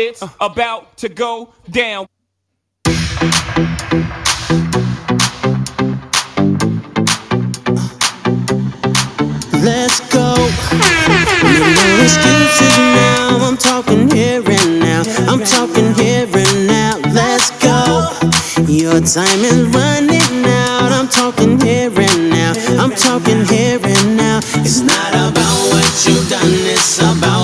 It's about to go down. Let's go. No excuses now. I'm talking here and now. I'm talking here and now. Let's go. Your time is running out. I'm talking here and now. I'm talking here and now. It's not about what you've done, it's about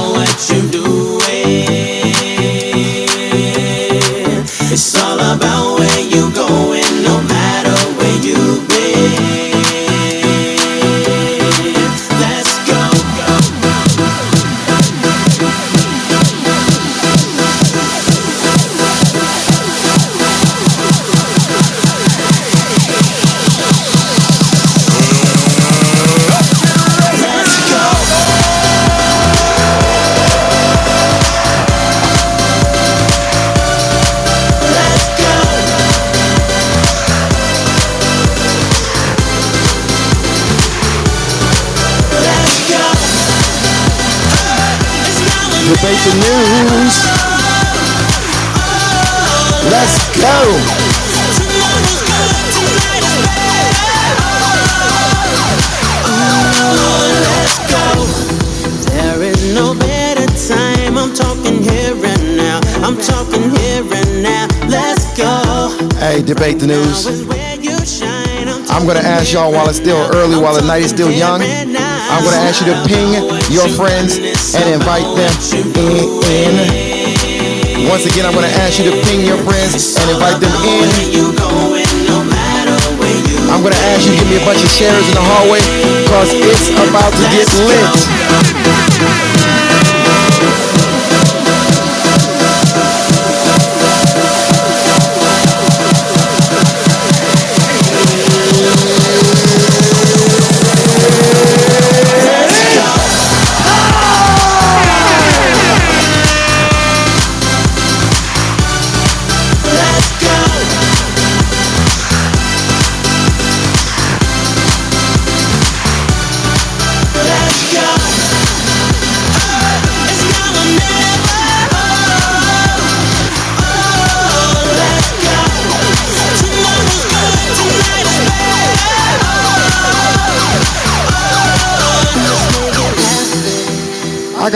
go. Hey, debate the news. Now is where you shine. I'm gonna ask y'all while it's still early, while the night is still young. I'm gonna ask you to ping your friends and invite them in. Once again, I'm gonna ask you to ping your friends and invite them in. I'm gonna ask you to give me a bunch of shares in the hallway because it's about to get lit.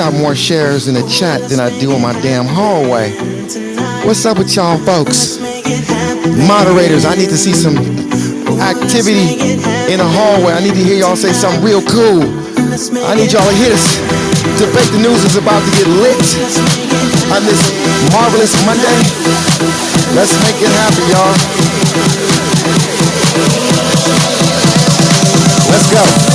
More shares in the chat than I do in my damn hallway. What's up with y'all folks? Moderators, I need to see some activity in the hallway. I need to hear y'all say something real cool. I need y'all to hear this. Debate the news is about to get lit on this marvelous Monday. Let's make it happen, y'all. Let's go.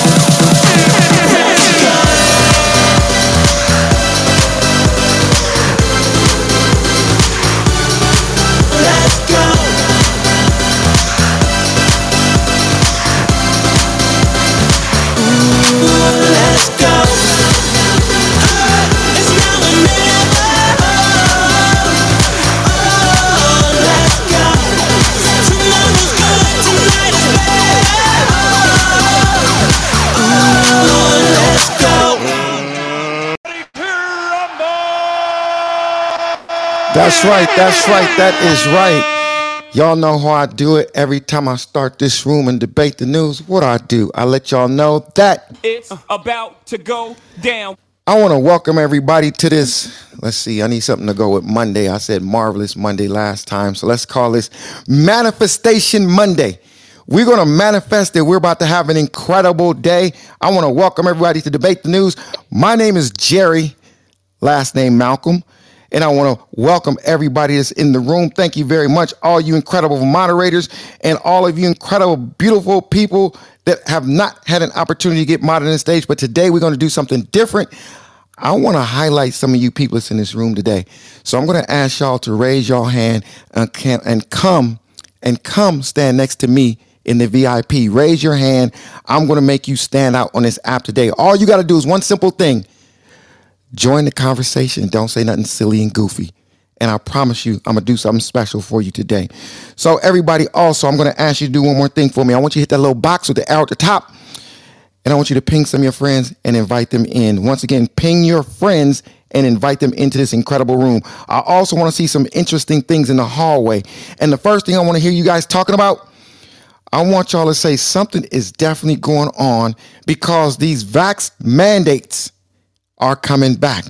That's right, that's right, that is right. Y'all know how I do it every time I start this room and debate the news. What I do, I let y'all know that It's about to go down. I want to welcome everybody to this. Let's see, I need something to go with Monday. I said marvelous Monday last time, so let's call this Manifestation Monday. We're going to manifest that we're about to have an incredible day. I want to welcome everybody to Debate the News. My name is Jerry, last name Malcolm. And I want to welcome everybody that's in the room. Thank you very much, all you incredible moderators and all of you incredible, beautiful people that have not had an opportunity to get modded on stage. But today we're going to do something different. I want to highlight some of you people that's in this room today. So I'm going to ask y'all to raise your hand and, can, and come and come stand next to me in the VIP. Raise your hand. I'm going to make you stand out on this app today. All you got to do is one simple thing join the conversation. Don't say nothing silly and goofy. And I promise you, I'm gonna do something special for you today. So, everybody, also, I'm gonna ask you to do one more thing for me. I want you to hit that little box with the arrow at the top, and I want you to ping some of your friends and invite them in. Once again, ping your friends and invite them into this incredible room. I also want to see some interesting things in the hallway. And the first thing I want to hear you guys talking about, I want y'all to say something is definitely going on because these vax mandates are coming back.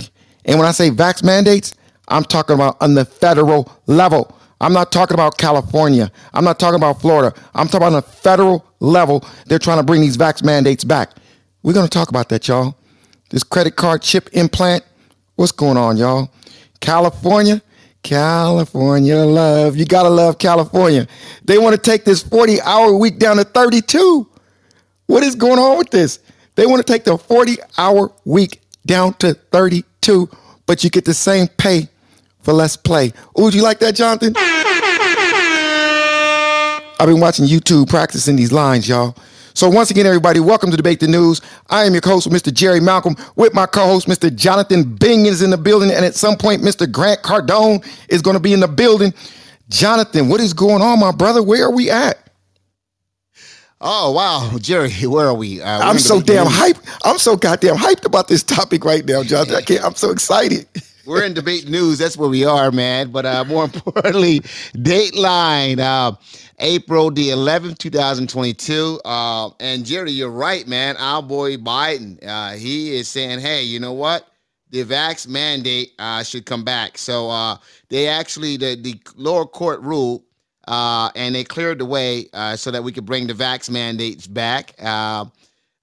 And when I say vax mandates, I'm talking about on the federal level. I'm not talking about California. I'm not talking about Florida. I'm talking about on a federal level. They're trying to bring these vax mandates back. We're going to talk about that, y'all. This credit card chip implant. What's going on, y'all? California, California love. You got to love California. They want to take this 40 hour week down to 32. What is going on with this? They want to take the 40 hour week down to 32, but you get the same pay for less play. Do you like that, Jonathan? I've been watching YouTube practicing these lines, y'all. So once again, everybody, welcome to Debate the News. I am your host, Mr. Jerry Malcolm, with my co-host, Mr. Jonathan Bing is in the building, and at some point, Mr. Grant Cardone is going to be in the building. Jonathan, what is going on, my brother? Where are we at? Oh wow, Jerry, where are we? Uh, I'm so damn hyped. I'm so goddamn hyped about this topic right now, Jonathan. I can't. I'm so excited. We're in debate news. That's where we are, man. But uh, more importantly, Dateline, uh, April the 11th, 2022. Uh, and Jerry, you're right, man. Our boy Biden, uh, he is saying, hey, you know what? The vax mandate uh, should come back. So uh, they actually, the, the lower court ruled uh, and they cleared the way uh, so that we could bring the vax mandates back. Uh,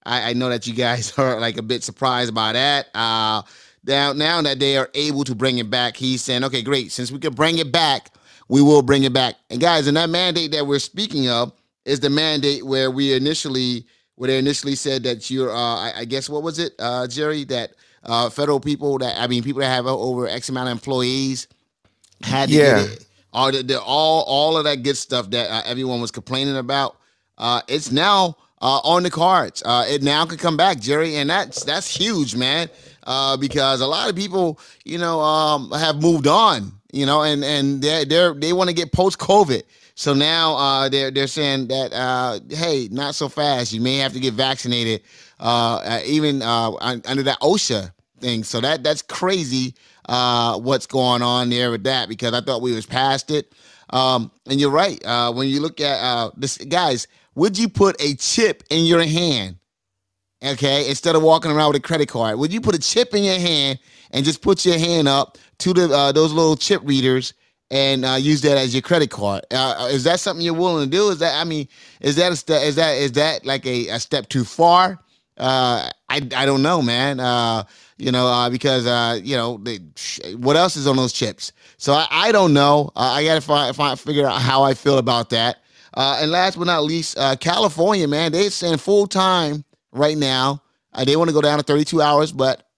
I, I, know that you guys are like a bit surprised by that. Uh, now, now that they are able to bring it back, he's saying, okay, great. Since we can bring it back, we will bring it back. And guys, and that mandate that we're speaking of is the mandate where we initially, where they initially said that you're, uh, I, I, guess, what was it, uh, Jerry, that uh, federal people that, I mean, people that have over X amount of employees had to yeah. get it. All, the, the, all, all of that good stuff that uh, everyone was complaining about. Uh, it's now uh, on the cards. it now can come back, Jerry, and that's that's huge, man uh, because a lot of people, you know, um, have moved on, you know, and and they they they want to get post COVID. So now uh, they're they're saying that uh, hey, not so fast. You may have to get vaccinated, uh, uh even uh, under that OSHA thing. So that that's crazy. Uh, what's going on there with that? Because I thought we was past it. Um, and you're right. Uh, when you look at uh, this, guys, would you put a chip in your hand okay, instead of walking around with a credit card? Would you put a chip in your hand and just put your hand up to the uh, those little chip readers and uh, use that as your credit card? Uh, uh is that something you're willing to do? Is that I mean, is that a step? Is that is that like a, a step too far? Uh, I I don't know, man. Uh, you know, uh, because uh, you know, they, what else is on those chips? So I, I don't know. Uh, I gotta find, find figure out how I feel about that. Uh, and last but not least, uh, California, man, they send full time right now. Uh, they want to go down to 32 hours, but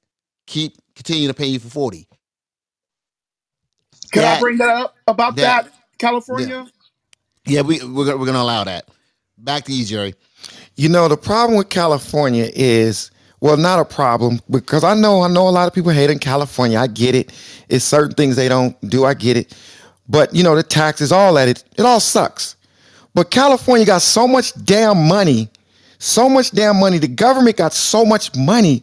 keep continue to pay you for 40. Can that, I bring that up about that, that California? Yeah, yeah we we're, we're going to allow that. Back to you, Jerry. You know, the problem with California is well, not a problem because I know I know a lot of people hate in California. I get it. It's certain things they don't do. I get it. But you know, the taxes, all that, it, it all sucks. But California got so much damn money so much damn money. The government got so much money.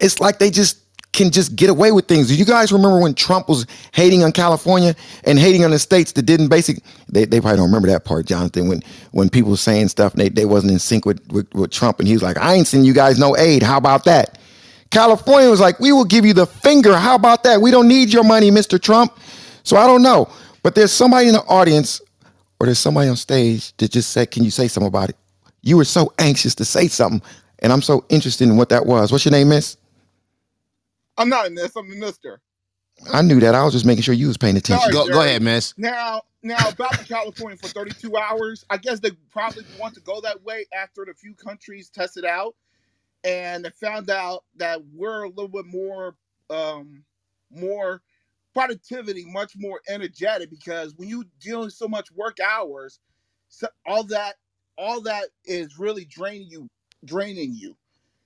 It's like they just can just get away with things. Do you guys remember when Trump was hating on California and hating on the states that didn't basic? They, they probably don't remember that part, Jonathan. When when people were saying stuff, they they wasn't in sync with, with with Trump, and he was like, "I ain't sending you guys no aid. How about that?" California was like, "We will give you the finger. How about that? We don't need your money, Mr. Trump." So I don't know, but there's somebody in the audience or there's somebody on stage that just said, "Can you say something about it?" You were so anxious to say something, and I'm so interested in what that was. What's your name, Miss? I'm not a miss. I'm a mister. I knew that. I was just making sure you was paying attention. Sorry, go, go ahead, Miss. Now, now back to California for 32 hours. I guess they probably want to go that way after the few countries tested out, and they found out that we're a little bit more, um, more productivity, much more energetic because when you dealing so much work hours, so all that all that is really draining you, draining you.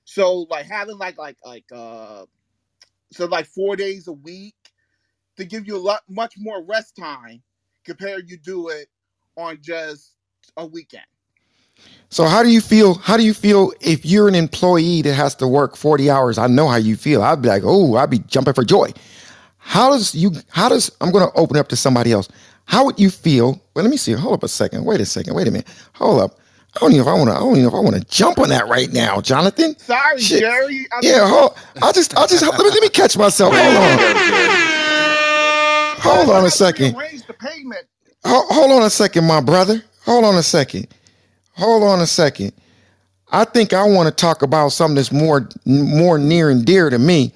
So like having like like like uh so like four days a week to give you a lot much more rest time compared you do it on just a weekend. So how do you feel? How do you feel if you're an employee that has to work 40 hours? I know how you feel. I'd be like, oh, I'd be jumping for joy. How does you how does I'm gonna open up to somebody else. How would you feel? Well, let me see. Hold up a second. Wait a second. Wait a minute. Hold up. I don't even know if I want to. I don't even know if I want to jump on that right now, Jonathan. Sorry, Shit. Jerry. I Yeah, hold. I just, I just let me, let me catch myself. Hold on. Hold on a second. Arrange the payment. Hold, hold on a second, my brother. Hold on a second. Hold on a second. I think I want to talk about something that's more, more near and dear to me.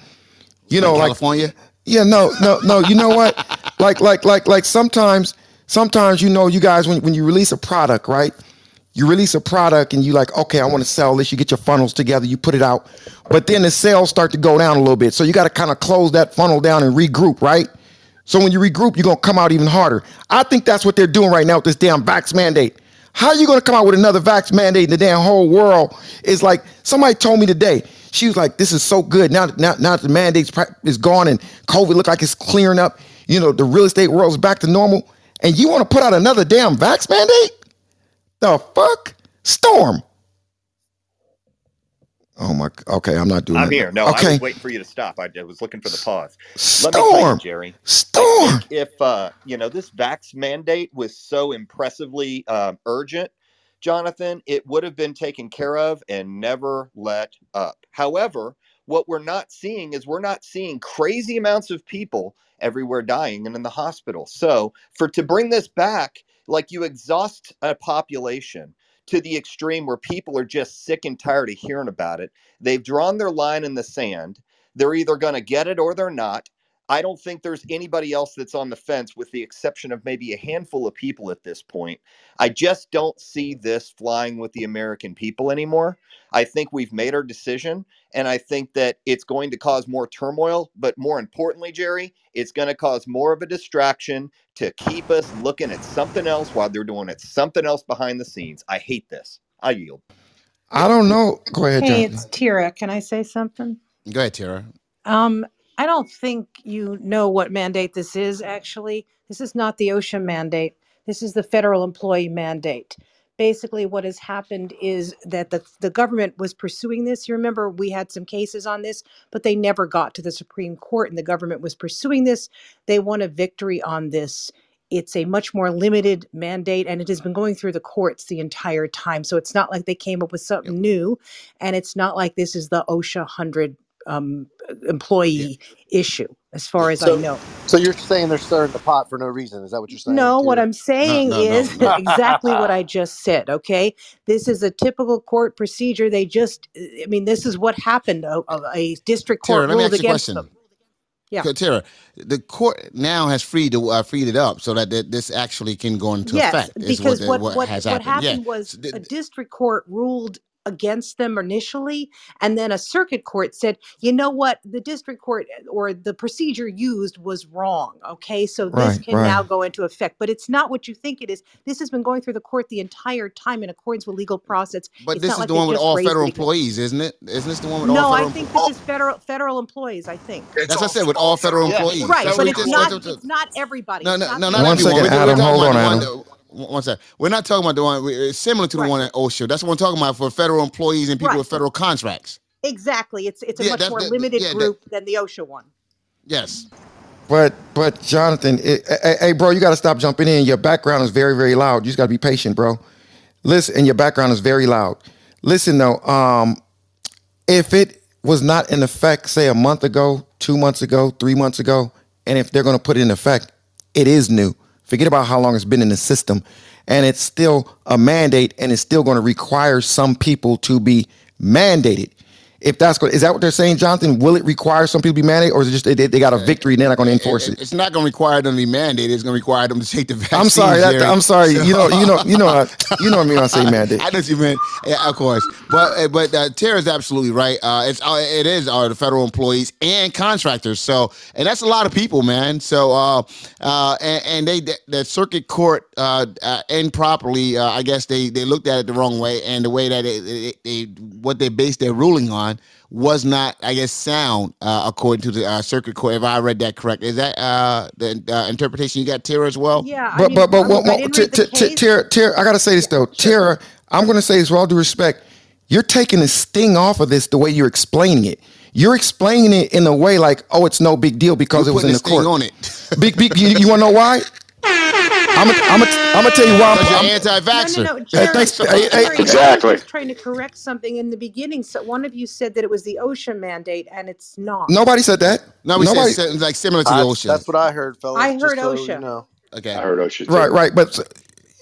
You know, like California. yeah, no, no, no. You know what? like, like, like, like sometimes, sometimes you know, you guys when when you release a product, right? You release a product and you like, okay, I want to sell this. You get your funnels together, you put it out, but then the sales start to go down a little bit. So you got to kind of close that funnel down and regroup, right? So when you regroup, you're gonna come out even harder. I think that's what they're doing right now with this damn vax mandate. How are you gonna come out with another vax mandate? And the damn whole world is like somebody told me today. She was like, "This is so good now. Now, now that the mandate is gone and COVID look like it's clearing up. You know, the real estate world's back to normal. And you want to put out another damn vax mandate? The fuck, Storm? Oh my. Okay, I'm not doing. I'm that. here. No, I okay, was waiting for you to stop. I, I was looking for the pause. Let me you, Storm. Jerry. Storm. If uh, you know this vax mandate was so impressively um, urgent, Jonathan, it would have been taken care of and never let up. However, what we're not seeing is we're not seeing crazy amounts of people everywhere dying and in the hospital. So for to bring this back, like you exhaust a population to the extreme where people are just sick and tired of hearing about it. They've drawn their line in the sand. They're either going to get it or they're not. I don't think there's anybody else that's on the fence, with the exception of maybe a handful of people at this point. I just don't see this flying with the American people anymore. I think we've made our decision, and I think that it's going to cause more turmoil. But more importantly, Jerry, it's going to cause more of a distraction to keep us looking at something else while they're doing it something else behind the scenes. I hate this. I yield. I don't know. Go ahead, Hey, Jonathan. it's Tira. Can I say something? Go ahead, Tira. Um, I don't think you know what mandate this is, actually. This is not the OSHA mandate. This is the federal employee mandate. Basically, what has happened is that the, the government was pursuing this. You remember we had some cases on this, but they never got to the Supreme Court, and the government was pursuing this. They won a victory on this. It's a much more limited mandate, and it has been going through the courts the entire time. So it's not like they came up with something new, and it's not like this is the OSHA 100 um, employee issue, as far as I So, know. So you're saying they're stirring the pot for no reason? Is that what you're saying, No, what Tira? I'm saying no, no, is no. exactly what I just said. Okay. This is a typical court procedure. They just, I mean, this is what happened. A, a a district Tara, court let me ruled ask you a against question. them. Yeah. Okay, Tara, the court now has freed the, uh, freed it up so that th- this actually can go into Yes, effect. Is because the- what what what, has happened? happened yeah. was So th- a district court ruled against them initially, and then a circuit court said, you know what, the district court or the procedure used was wrong. Okay, so this Right, can now go into effect, but it's not what you think it is. This has been going through the court the entire time in accordance with legal process. but It's this not is like the one with all federal employees, isn't it? Isn't this the one with all No, I think employees? this is federal federal employees. I think. That's what I said with all federal Yeah. employees. Right, So but it's just- not. It's not everybody. No, no, not no, the not One everyone. second, Adam, hold on, Adam. That- one second. We're not talking about the one it's similar to the Right. one at OSHA. That's what we're talking about for federal employees and people Right. with federal contracts. Exactly. It's it's a Yeah, much that- more that- limited yeah, that- group than the OSHA one. Yes. But but Jonathan, it, hey, hey, bro, you got to stop jumping in. Your background is very very loud. You just got to be patient, bro. Listen, and your background is very loud. Listen though, um, if it was not in effect, say a month ago, two months ago, three months ago, and if they're going to put it in effect, it is new. Forget about how long it's been in the system, and it's still a mandate, and it's still going to require some people to be mandated. If that's good, is that what they're saying, Jonathan? Will it require some people to be mandated, or is it just they, they got a victory and they're not going to enforce it? It's not going to require them to be mandated. It's going to require them to take the vaccine. I'm sorry. That, I'm sorry. So- You know. You know. You know. uh, You know what I mean when I say mandate. I know what you meant. Yeah, of course. But uh, but uh, Tara's absolutely right. Uh, it's uh, it is uh, the federal employees and contractors. So and that's a lot of people, man. So uh, uh, and, and they the, the circuit court uh, uh, improperly, uh, I guess they they looked at it the wrong way, and the way that they, they, they what they based their ruling on was not, I guess, sound uh, according to the uh, circuit court. If I read that correct, is that uh, the uh, interpretation you got, Tara, as well? Yeah, I But mean, but but look, what, I T- T- T- Tara, Tara, I gotta say this though, Tara. I'm going to say this with all due respect. You're taking the sting off of this the way you're explaining it. You're explaining it in a way like, oh, it's no big deal because We're it was in the this court. on it. Big, big, you, you want to know why? I'm gonna I'm I'm gonna tell you why. I'm, I'm, anti-vaxxer. No, no, no. Hey, Jerry, thanks. Jerry, Hey, hey, Jerry, I was Exactly. trying to correct something in the beginning. So one of you said that it was the OSHA mandate, and it's not. nobody said that. No, we Nobody. said something like similar to the I, OSHA. that's what I heard, fellas. I just heard so OSHA. You know. okay. I heard OSHA. too. Right, right. But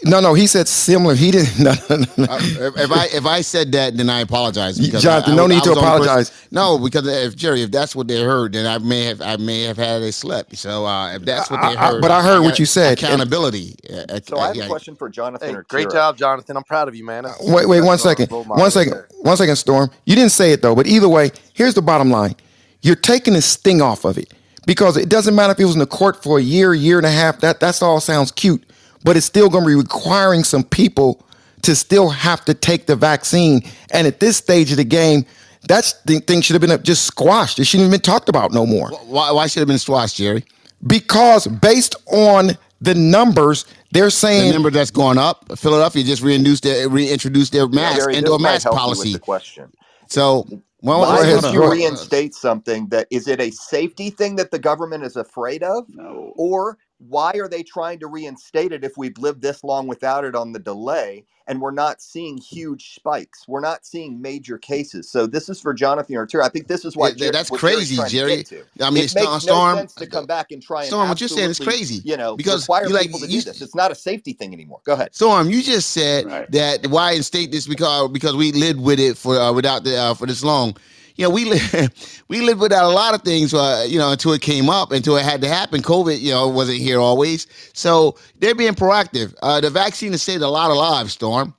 no, no. He said similar. He didn't. No, no, no, no. Uh, if, if I if I said that, then I apologize. because Jonathan, I- I no was- need I to was the person- apologize. No, because if Jerry, if that's what they heard, then I may have I may have had a slip. So uh, if that's what they I- I- heard, but I heard what you said. Accountability. Uh, So I have yeah. a question for Jonathan Hey, or great job, Jonathan. I'm proud of you, man. That's- Wait, wait, one that's a second. role model One right second. there. One second, Storm. You didn't say it though, but either way, here's the bottom line. You're taking the sting off of it because it doesn't matter if it was in the court for a year, year and a half. That that's all sounds cute, but it's still going to be requiring some people to still have to take the vaccine. And at this stage of the game, that thing should have been just squashed. It shouldn't have been talked about no more Why, why should have been squashed, Jerry? because based on the numbers, they're saying The number that's going up. Philadelphia just reintroduced their reintroduced their mask Jerry, into this a might mask help you with policy. the question. So well, Why go ahead, would you reinstate something that is it a safety thing that the government is afraid of? No. Or why are they trying to reinstate it if we've lived this long without it on the delay and we're not seeing huge spikes? We're not seeing major cases. So this is for Jonathan or I think this is why Yeah, Jer- that's crazy, trying to Jerry. get to. I mean, it Storm, makes Storm, no sense to come back and try and Storm, what you're saying is crazy. You know, Because require you like- people to you- do this. It's not a safety thing anymore. Go ahead. Storm, you just said Right. that why instate this because because we lived with it for uh, without the uh, for this long. You know, we lived we lived without a lot of things. Uh, you know, until it came up, until it had to happen. COVID, you know, wasn't here always. So they're being proactive. Uh, the vaccine has saved a lot of lives, Storm.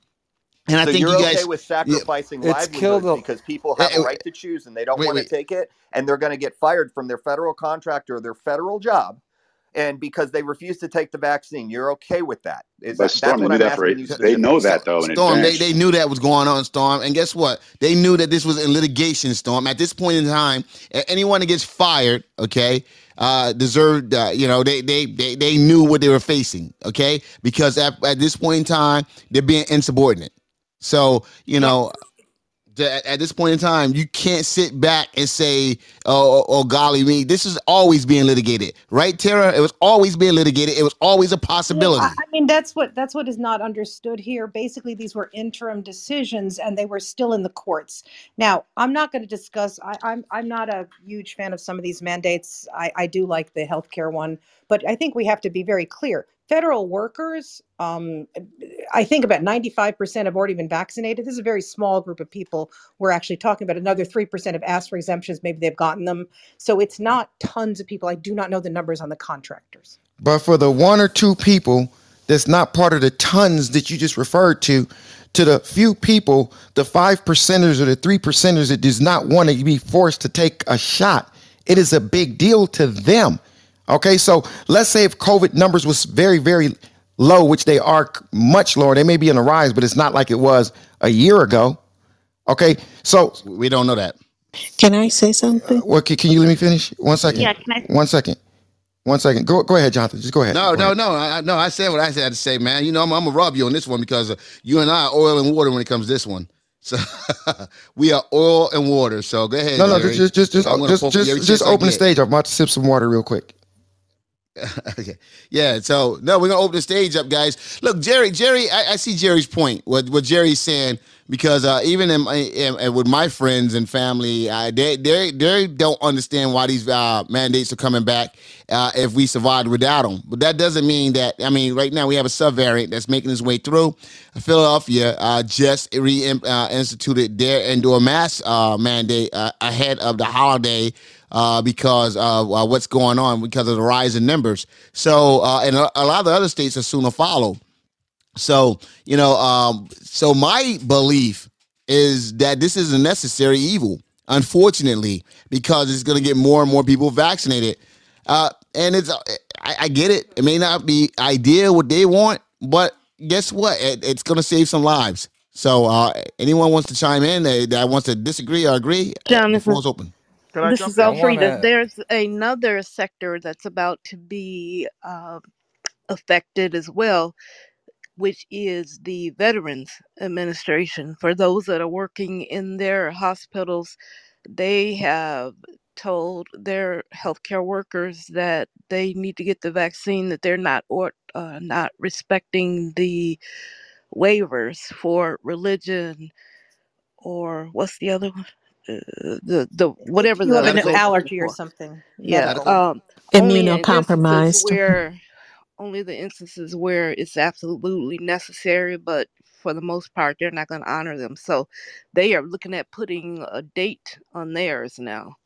And I so think you're you guys. okay with sacrificing It's killed livelihoods because people have a right to choose and they don't wait, want to wait. take it, and they're going to get fired from their federal contract or their federal job, and because they refuse to take the vaccine, you're okay with that? Is But that, Storm, that's they what knew I'm that for asking They know that though in Storm, they, they knew that was going on, Storm. And guess what? They knew that this was in litigation, Storm. At this point in time, anyone that gets fired, okay, uh, deserved, uh, you know, they, they they they knew what they were facing, okay? Because at, at this point in time, they're being insubordinate. So, you know, th- at, this point in time, you can't sit back and say, oh, oh, oh, golly me, this is always being litigated, right, Tara? It was always being litigated. It was always a possibility. I mean, that's what that's what is not understood here. Basically, these were interim decisions, and they were still in the courts. Now, I'm not going to discuss. I, I'm I'm not a huge fan of some of these mandates. I, I do like the healthcare one, but I think we have to be very clear. Federal workers, um, I think about 95% have already been vaccinated. This is a very small group of people. We're actually talking about another 3% have asked for exemptions. Maybe they've gotten them. So it's not tons of people. I do not know the numbers on the contractors. But for the one or two people that's not part of the tons that you just referred to, to the few people, the five percenters or the three percenters that does not want to be forced to take a shot, it is a big deal to them. Okay, so let's say if COVID numbers was very, very low, which they are much lower, they may be on the rise, but it's not like it was a year ago. Okay, so we don't know that. Can I say something? what? Can, can you let me finish? One second. Yeah, can I- One second. One second. Go go ahead, Jonathan. Just go ahead. No, Go no, ahead. no, I, I- no. I said what I had to say, man. You know, I'm, I'm gonna rob you on this one because uh, you and I are oil and water when it comes to this one. So we are oil and water. So go ahead. No, no, Jerry. just just just So just just, just, open the stage. I'm about to sip some water real quick. okay. Yeah. So no, we're gonna open the stage up, guys. Look, Jerry. Jerry, I, I see Jerry's point. What what Jerry's saying because uh, even in, in, in- with my friends and family, uh, they they they don't understand why these uh, mandates are coming back uh, if we survived without them. But that doesn't mean that. I mean, right now we have a subvariant that's making its way through. Philadelphia uh, just re uh, instituted their indoor mask mandate ahead of the holiday uh, because of uh, what's going on because of the rise in numbers. So, uh, and a, a lot of the other states are soon to follow. So, you know, um, so my belief is that this is a necessary evil, unfortunately, because it's going to get more and more people vaccinated. Uh, and it's, I, I get it. It may not be ideal what they want, but guess what? It, it's going to save some lives. So, uh, anyone wants to chime in that, that wants to disagree or agree, uh, the Jonathan, floor's open. This is I Elfrida. wanna- There's another sector that's about to be uh, affected as well. which is the Veterans Administration. For those that are working in their hospitals, they have told their healthcare workers that they need to get the vaccine, that they're not or uh, not respecting the waivers for religion or what's the other one? Uh, the the whatever You the have an Medical. they're allergy or for. something Yeah. medical. Medical. Um. Only in instances Immunocompromised. where only the instances where it's absolutely necessary, but for the most part, they're not going to honor them. So they are looking at putting a date on theirs now.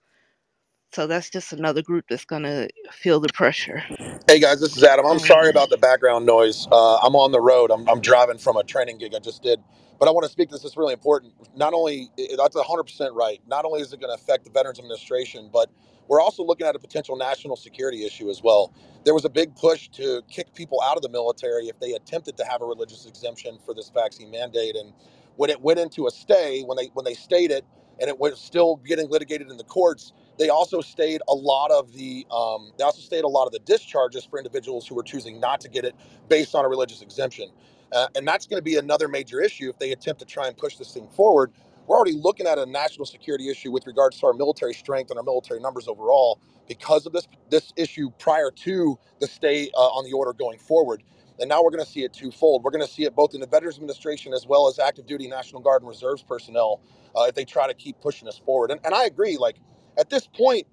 So that's just another group that's going to feel the pressure. Hey guys, this is Adam. I'm sorry about the background noise. Uh, I'm on the road. I'm, I'm driving from a training gig I just did, but I want to speak. This is really important. Not only i- that's 100 percent right. Not only is it going to affect the Veterans Administration, but we're also looking at a potential national security issue as well. There was a big push to kick people out of the military if they attempted to have a religious exemption for this vaccine mandate, and when it went into a stay, when they when they stayed it, and it was still getting litigated in the courts they also stayed a lot of the um, they also stayed a lot of the discharges for individuals who were choosing not to get it based on a religious exemption, uh, and that's going to be another major issue if they attempt to try and push this thing forward. We're already looking at a national security issue with regards to our military strength and our military numbers overall because of this this issue prior to the stay uh, on the order going forward. And now we're going to see it twofold. We're going to see it both in the Veterans Administration as well as active duty National Guard and Reserves personnel uh, if they try to keep pushing us forward. And, and I agree, like at this point,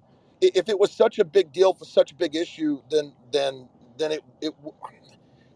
i- if it was such a big deal for such a big issue, then then then it it w-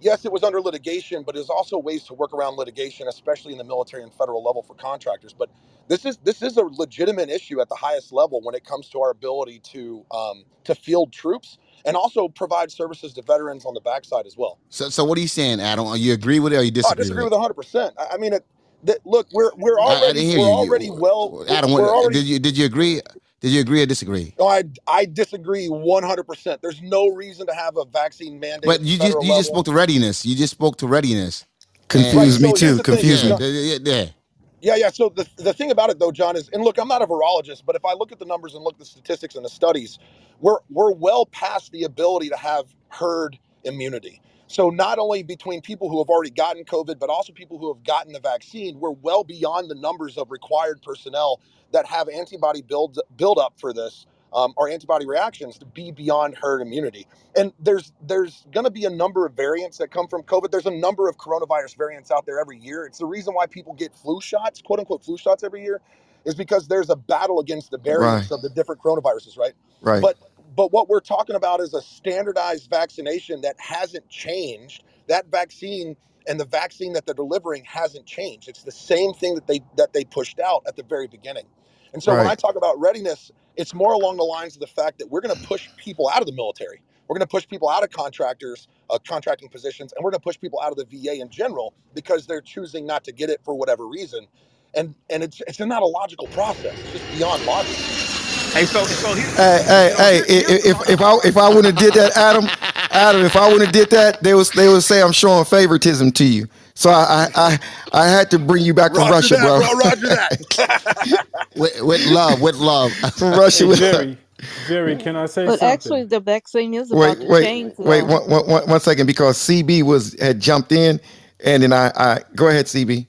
yes, it was under litigation, but there's also ways to work around litigation, especially in the military and federal level for contractors. But this is this is a legitimate issue at the highest level when it comes to our ability to um, to field troops and also provide services to veterans on the backside as well. So, so what are you saying, Adam? Are you agree with it or you Oh, I disagree disagree with with it? 100. percent I I mean, it, that, look, we're we're I, I already hear we're you. already you well we're, Adam, we're what, already did you did you agree? Did you agree or disagree? No, I I disagree 100%. There's no reason to have a vaccine mandate But at the you just federal you just level. spoke to readiness. You just spoke to readiness. And Confused me Right. So here's too. the thing. Confused yeah, me. No, yeah, yeah. yeah, yeah. So the, the thing about it though, John, is and look, I'm not a virologist, but if I look at the numbers and look at the statistics and the studies, we're we're well past the ability to have herd immunity. So not only between people who have already gotten COVID, but also people who have gotten the vaccine, we're well beyond the numbers of required personnel that have antibody build build up for this um, or antibody reactions to be beyond herd immunity. And there's there's going to be a number of variants that come from COVID. There's a number of coronavirus variants out there every year. It's the reason why people get flu shots, quote unquote flu shots every year, is because there's a battle against the Right. variants of the different coronaviruses, right? Right. But but what we're talking about is a standardized vaccination that hasn't changed. That vaccine and the vaccine that they're delivering hasn't changed. It's the same thing that they that they pushed out at the very beginning. And so when I Right. talk about readiness, it's more along the lines of the fact that we're going to push people out of the military. We're going to push people out of contractors, uh, contracting positions, and we're going to push people out of the VA in general because they're choosing not to get it for whatever reason. And and it's it's not a logical process. It's just beyond logic. Hey, so so here, Hey, hey, you hey! here, i- here's i- the If if I if I wouldn't have did that, Adam, Adam, if I wouldn't have did that, they was they would say I'm showing favoritism to you. So I I I, I had to bring you back from Roger Russia, that, bro. bro. Roger that. With, with love, with love. from Russia. Hey With, Jerry, Jerry, can I say something? but actually, the vaccine is wait, about to wait, change wait, though. one, one, one one second, because CB was had jumped in, and then I I go ahead, CB.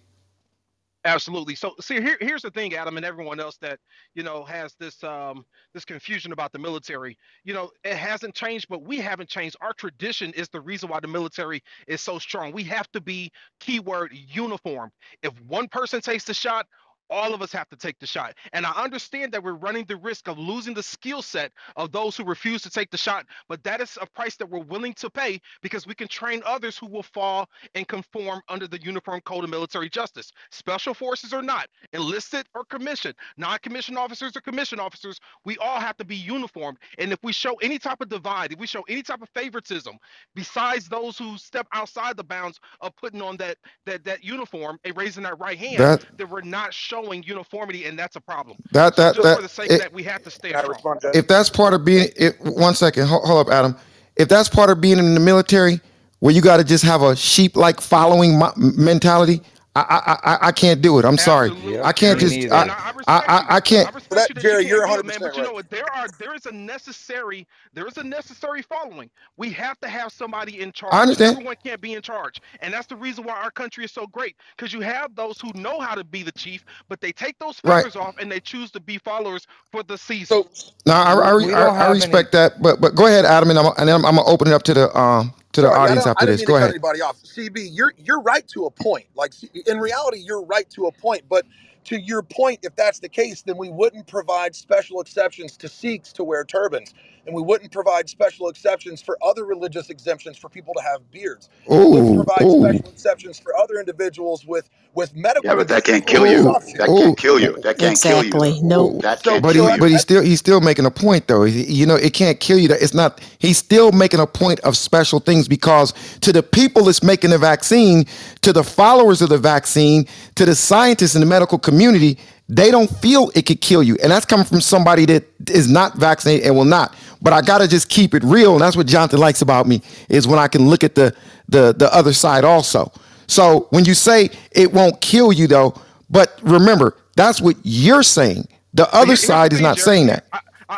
Absolutely. So, see, here, here's the thing, Adam, and everyone else that you know has this um this confusion about the military. You know, it hasn't changed, but we haven't changed. Our tradition is the reason why the military is so strong. We have to be keyword uniform. If one person takes the shot. All of us have to take the shot. And I understand that we're running the risk of losing the skill set of those who refuse to take the shot, but that is a price that we're willing to pay because we can train others who will fall and conform under the Uniform Code of Military Justice. Special forces or not, enlisted or commissioned, non-commissioned officers or commissioned officers, we all have to be uniformed. And if we show any type of divide, if we show any type of favoritism, besides those who step outside the bounds of putting on that that that uniform and raising that right hand, That then we're not showing uniformity, and that's a problem. that So that just for the that sake it, that, we have to stay strong. respond, if that's part of being it, one second hold, hold up adam if that's part of being in the military where you got to just have a sheep like following mentality I I I, I can't do it. I'm sorry. Absolutely. I can't just. I I, I I respect I, you. I can't. I respect that you that you Jerry, you're can't 100 man. percent But you know what? There are there is a necessary there is a necessary following. We have to have somebody in charge. I understand. Everyone can't be in charge, and that's the reason why our country is so great. Because you have those who know how to be the chief, but they take those Right. feathers off and they choose to be followers for the season. So No, I, I, We I, don't I have any. respect that, but but go ahead, Adam, and, I'm, and I'm, I'm gonna open it up to the um to the Sorry, I audience don't. after I didn't this. mean Go to cut ahead. anybody off. CB, you're you're right to a point. Like in reality, you're right to a point. But to your point, if that's the case, then we wouldn't provide special exceptions to Sikhs to wear turbans, and we wouldn't provide special exceptions for other religious exemptions for people to have beards. We wouldn't Ooh, provide ooh, special exceptions for other individuals with with medical Yeah, but that can't or kill with you. soft That tissue. can't ooh. kill you. That can't kill you Exactly. though. Nope. That So, can't But kill he so but you. he's still he's still making a point though. He- you know, it can't kill you. That it's not. He's still making a point of special things because to the people that's making the vaccine, to the followers of the vaccine, to the scientists in the medical community, they don't feel it could kill you, and that's coming from somebody that is not vaccinated and will not. But I gotta just keep it real, and that's what Jonathan likes about me is when I can look at the the the other side also. So when you say it won't kill you though, but remember that's what you're saying. The other here, here's the side is not saying that.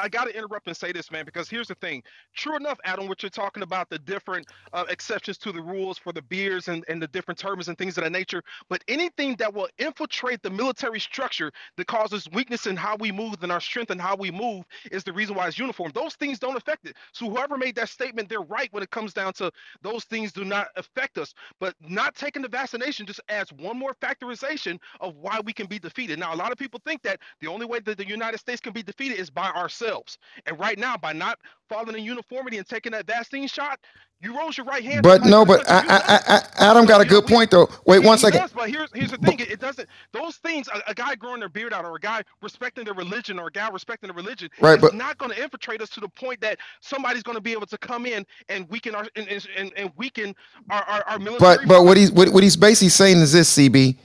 I, got to interrupt and say this, man, because here's the thing. True enough, Adam, what you're talking about, the different uh, exceptions to the rules for the beers and, and the different terms and things of that nature, but anything that will infiltrate the military structure that causes weakness in how we move and our strength and how we move is the reason why it's uniform. Those things don't affect it. So whoever made that statement, they're right when it comes down to those things do not affect us. But not taking the vaccination just adds one more factorization of why we can be defeated. Now, a lot of people think that the only way that the United States can be defeated is by ourselves. And right now, by not following in uniformity and taking that vaccine shot, you rose your right hand But no, but. I, I. I, Adam got a good point though. Wait He, one he does, but here's here's the thing. It, it doesn't. Those things, a, a guy growing their beard out, or a guy respecting their religion, or a guy respecting their religion, Right, is but not going to infiltrate us to the point that somebody's going to be able to come in and weaken our and, and, and weaken our, our, our but military but what force. he's what, what he's basically saying is this, CB.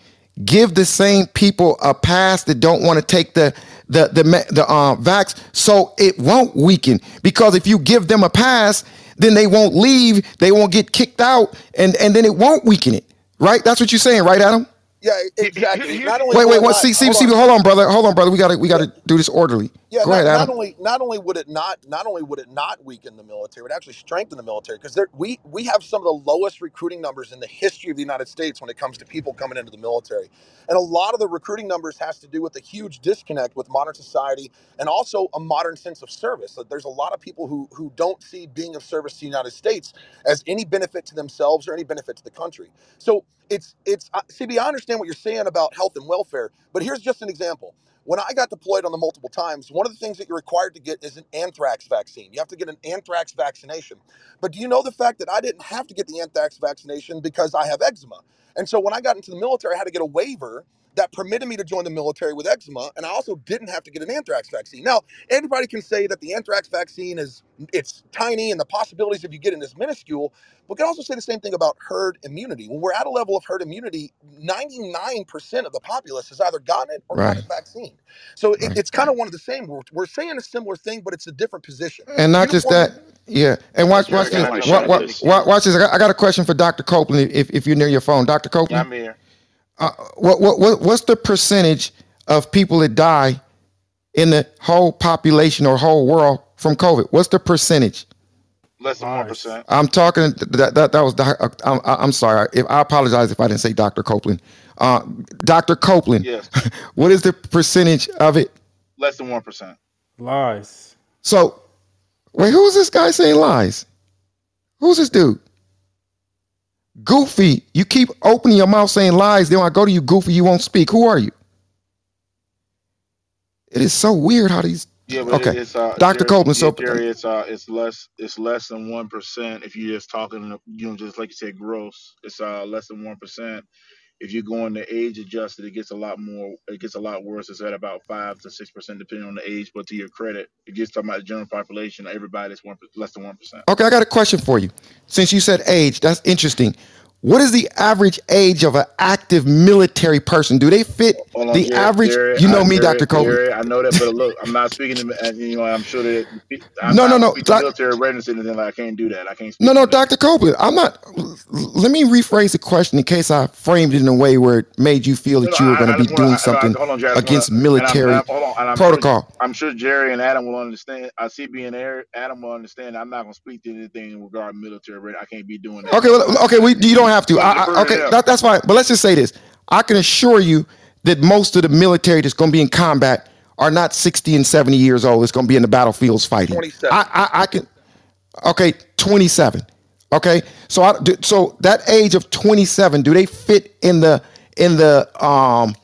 Give the same people a pass that don't want to take the the the the um vax, so it won't weaken. Because if you give them a pass, then they won't leave, they won't get kicked out, and and then it won't weaken it. Right? That's what you're saying, right, Adam? yeah, exactly. here- Not only Wait, wait, it what? See, see, Hold see, on. hold on, brother, hold on, brother. We gotta we gotta do this orderly. Yeah, Go not, ahead, not Adam. only not only would it not not only would it not weaken the military, it would actually strengthen the military because we we have some of the lowest recruiting numbers in the history of the United States when it comes to people coming into the military, and a lot of the recruiting numbers has to do with a huge disconnect with modern society and also a modern sense of service. That there's a lot of people who who don't see being of service to the United States as any benefit to themselves or any benefit to the country. So it's it's uh, CB. I understand what you're saying about health and welfare, but here's just an example. When I got deployed on the multiple times, one of the things that you're required to get is an anthrax vaccine. You have to get an anthrax vaccination. But do you know the fact that I didn't have to get the anthrax vaccination because I have eczema? And so when I got into the military, I had to get a waiver that permitted me to join the military with eczema, and I also didn't have to get an anthrax vaccine. Now, anybody can say that the anthrax vaccine is it's tiny and the possibilities of you getting is minuscule, but we can also say the same thing about herd immunity. When we're at a level of herd immunity, 99% of the populace has either gotten it or Right, gotten vaccine. So it, right. it's kind of one of the same. We're, we're saying a similar thing, but it's a different position. And not just Uniformity, that, yeah. And Hey, watch, watch Jerry, I this. want to Watch, share watch, this. watch this. I got, I got a question for Dr. Copeland. If, if you're near your phone, Dr. Yeah, Copeland, I'm here. Uh, what, what, what, what's the percentage of people that die in the whole population or whole world from COVID? What's the percentage? Less than one I'm talking. That that, that was. doc- uh, I'm, I'm sorry. If I apologize if I didn't say Dr. Copeland. Uh, Dr. Copeland, Yes, what is the percentage of it? less than one percent. Lies. So, wait, who's this guy saying lies? Who's this dude? Goofy, you keep opening your mouth saying lies. Then when I go to you, Goofy, you won't speak. Who are you? It is so weird how these. Yeah, but Okay, it's uh Dr. Yeah, So, Jerry. It's uh it's less it's less than one percent if you're just talking you know just like you said gross. It's uh less than one percent. If you're going to age adjusted, it gets a lot more. It gets a lot worse. It's at about five to six percent depending on the age. But to your credit, it gets talking about the general population. Everybody's one less than one percent. okay, I got a question for you. Since you said age, that's interesting. What is the average age of an active military person? Do they fit on, the average? You know I, me, Dr. Copeland. Jerry, I know that, but look, I'm not speaking to, and, you know, I'm sure that I'm No, no, not no, doc- military readiness or anything. Like, I can't do that. I can't no, no. Dr. Copeland. I'm not. Let me rephrase the question in case I framed it in a way where it made you feel that no, you were going to be want doing to something hold on. Against wanna, and I'm, and military I'm, and I'm sure, protocol. I'm sure Jerry and Adam will understand. I see being there, Adam will understand. I'm not going to speak to anything regarding military. I can't be doing that. Okay, well, okay, we, you don't have to. I, I, okay, that, that's fine. But let's just say this: I can assure you that most of the military that's going to be in combat are not 60 and 70 years old. It's going to be in the battlefields fighting. 27. I, I, I can. Okay, 27. Okay, so I, do- so that age of 27, do they fit in the in the um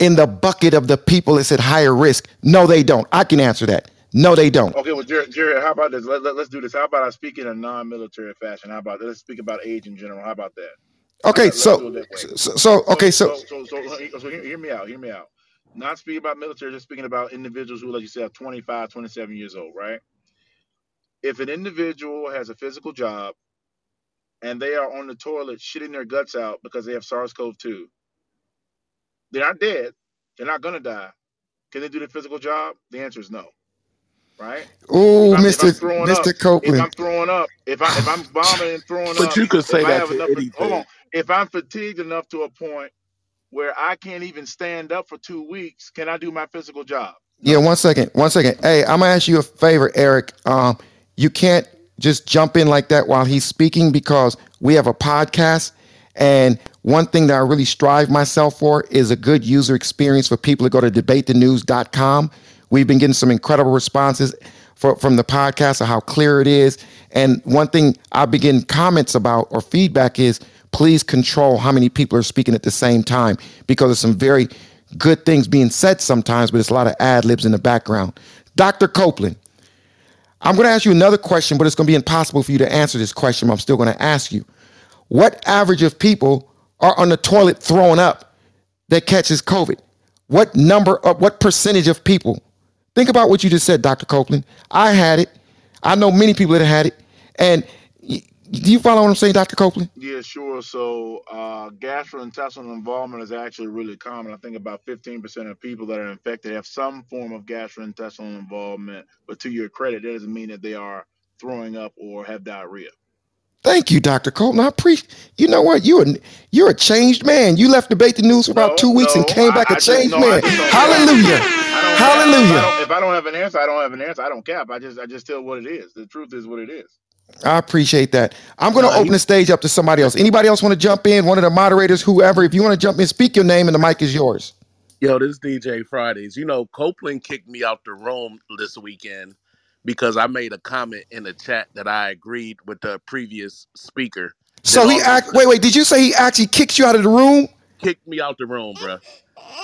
in the bucket of the people that's at higher risk? No, they don't. I can answer that. No, they don't. Okay, well, Jerry, Jerry how about this? Let, let, us do this. How about I speak in a non-military fashion? How about let's speak about age in general? How about that? Okay, so that so, so okay, so so so so, so, so hear, hear me out. Hear me out. Not speaking about military, just speaking about individuals who, like you said, are 25, 27 years old, right? If an individual has a physical job and they are on the toilet shitting their guts out because they have SARS-CoV-2, they're not dead. They're not gonna die. Can they do the physical job? The answer is no, right? oh, If Mr. I'm throwing up, Mr. if I'm throwing up, if I if I'm vomiting and throwing But up, you could say that have to enough, hold on, if I'm fatigued enough to a point where I can't even stand up for two weeks, can I do my physical job? Yeah, one second, one second. Hey, I'm gonna ask you a favor, Eric. Um, you can't just jump in like that while he's speaking because we have a podcast. And one thing that I really strive myself for is a good user experience for people to go to debatethenews.com. We've been getting some incredible responses for, from the podcast of how clear it is. And one thing I begin comments about or feedback is please control how many people are speaking at the same time because there's some very good things being said sometimes, but it's a lot of ad libs in the background. Dr. Copeland, I'm going to ask you another question, but it's going to be impossible for you to answer this question. I'm still going to ask you. What average of people are on the toilet throwing up that catches COVID? What number of what percentage of people? Think about what you just said, Dr. Copeland. I had it. I know many people that had it. And do you follow what I'm saying, Dr. Copeland? Yeah, sure. So, uh, gastrointestinal involvement is actually really common. I think about 15% of people that are infected have some form of gastrointestinal involvement. But to your credit, that doesn't mean that they are throwing up or have diarrhea. Thank you, Dr. Copeland. I appreciate. You know what? You're a, you're a changed man. You left debate the news for about No, two weeks and came I, back a I just changed no, man. just. Hallelujah. I. If I Hallelujah. if I don't have an answer, I don't have an answer. I don't cap. I just I just tell what it is. The truth is what it is. I appreciate that. I'm going to No, open he, the stage up to somebody else. Anybody else want to jump in? One of the moderators, whoever. If you want to jump in, speak your name and the mic is yours. yo, this DJ Fridays. You know, Copeland kicked me out the room this weekend because I made a comment in the chat that I agreed with the previous speaker. So he all of a act. Wait, wait. Did you say he actually kicked you out of the room? kicked me out the room, bruh.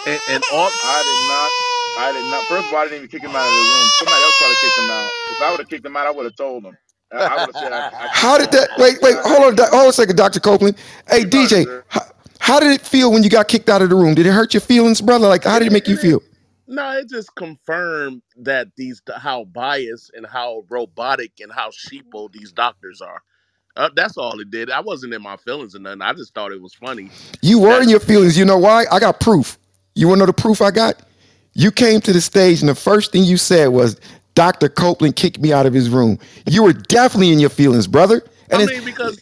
And, and all I did not. I did not. First of all, I didn't even kick him out of the room. Somebody else probably kicked him out. If I would have kicked him out, I would have told him. I, I said I, How did that? Wait, wait. Hold on. kick Hold on a second, Dr. Copeland. Hey, DJ. How, how did it feel when you got kicked out of the room? Did it hurt your feelings, brother? Like, how did it, make you feel? No, it just confirmed that these how biased and how robotic and how sheeple these doctors are. Uh, that's all it did. I wasn't in my feelings or nothing. I just thought it was funny You were that in your feelings. You know why? I got proof. You want to know the proof I got? You came to the stage and the first thing you said was, Dr. Copeland kicked me out of his room. You were definitely in your feelings, brother. And I it's mean, because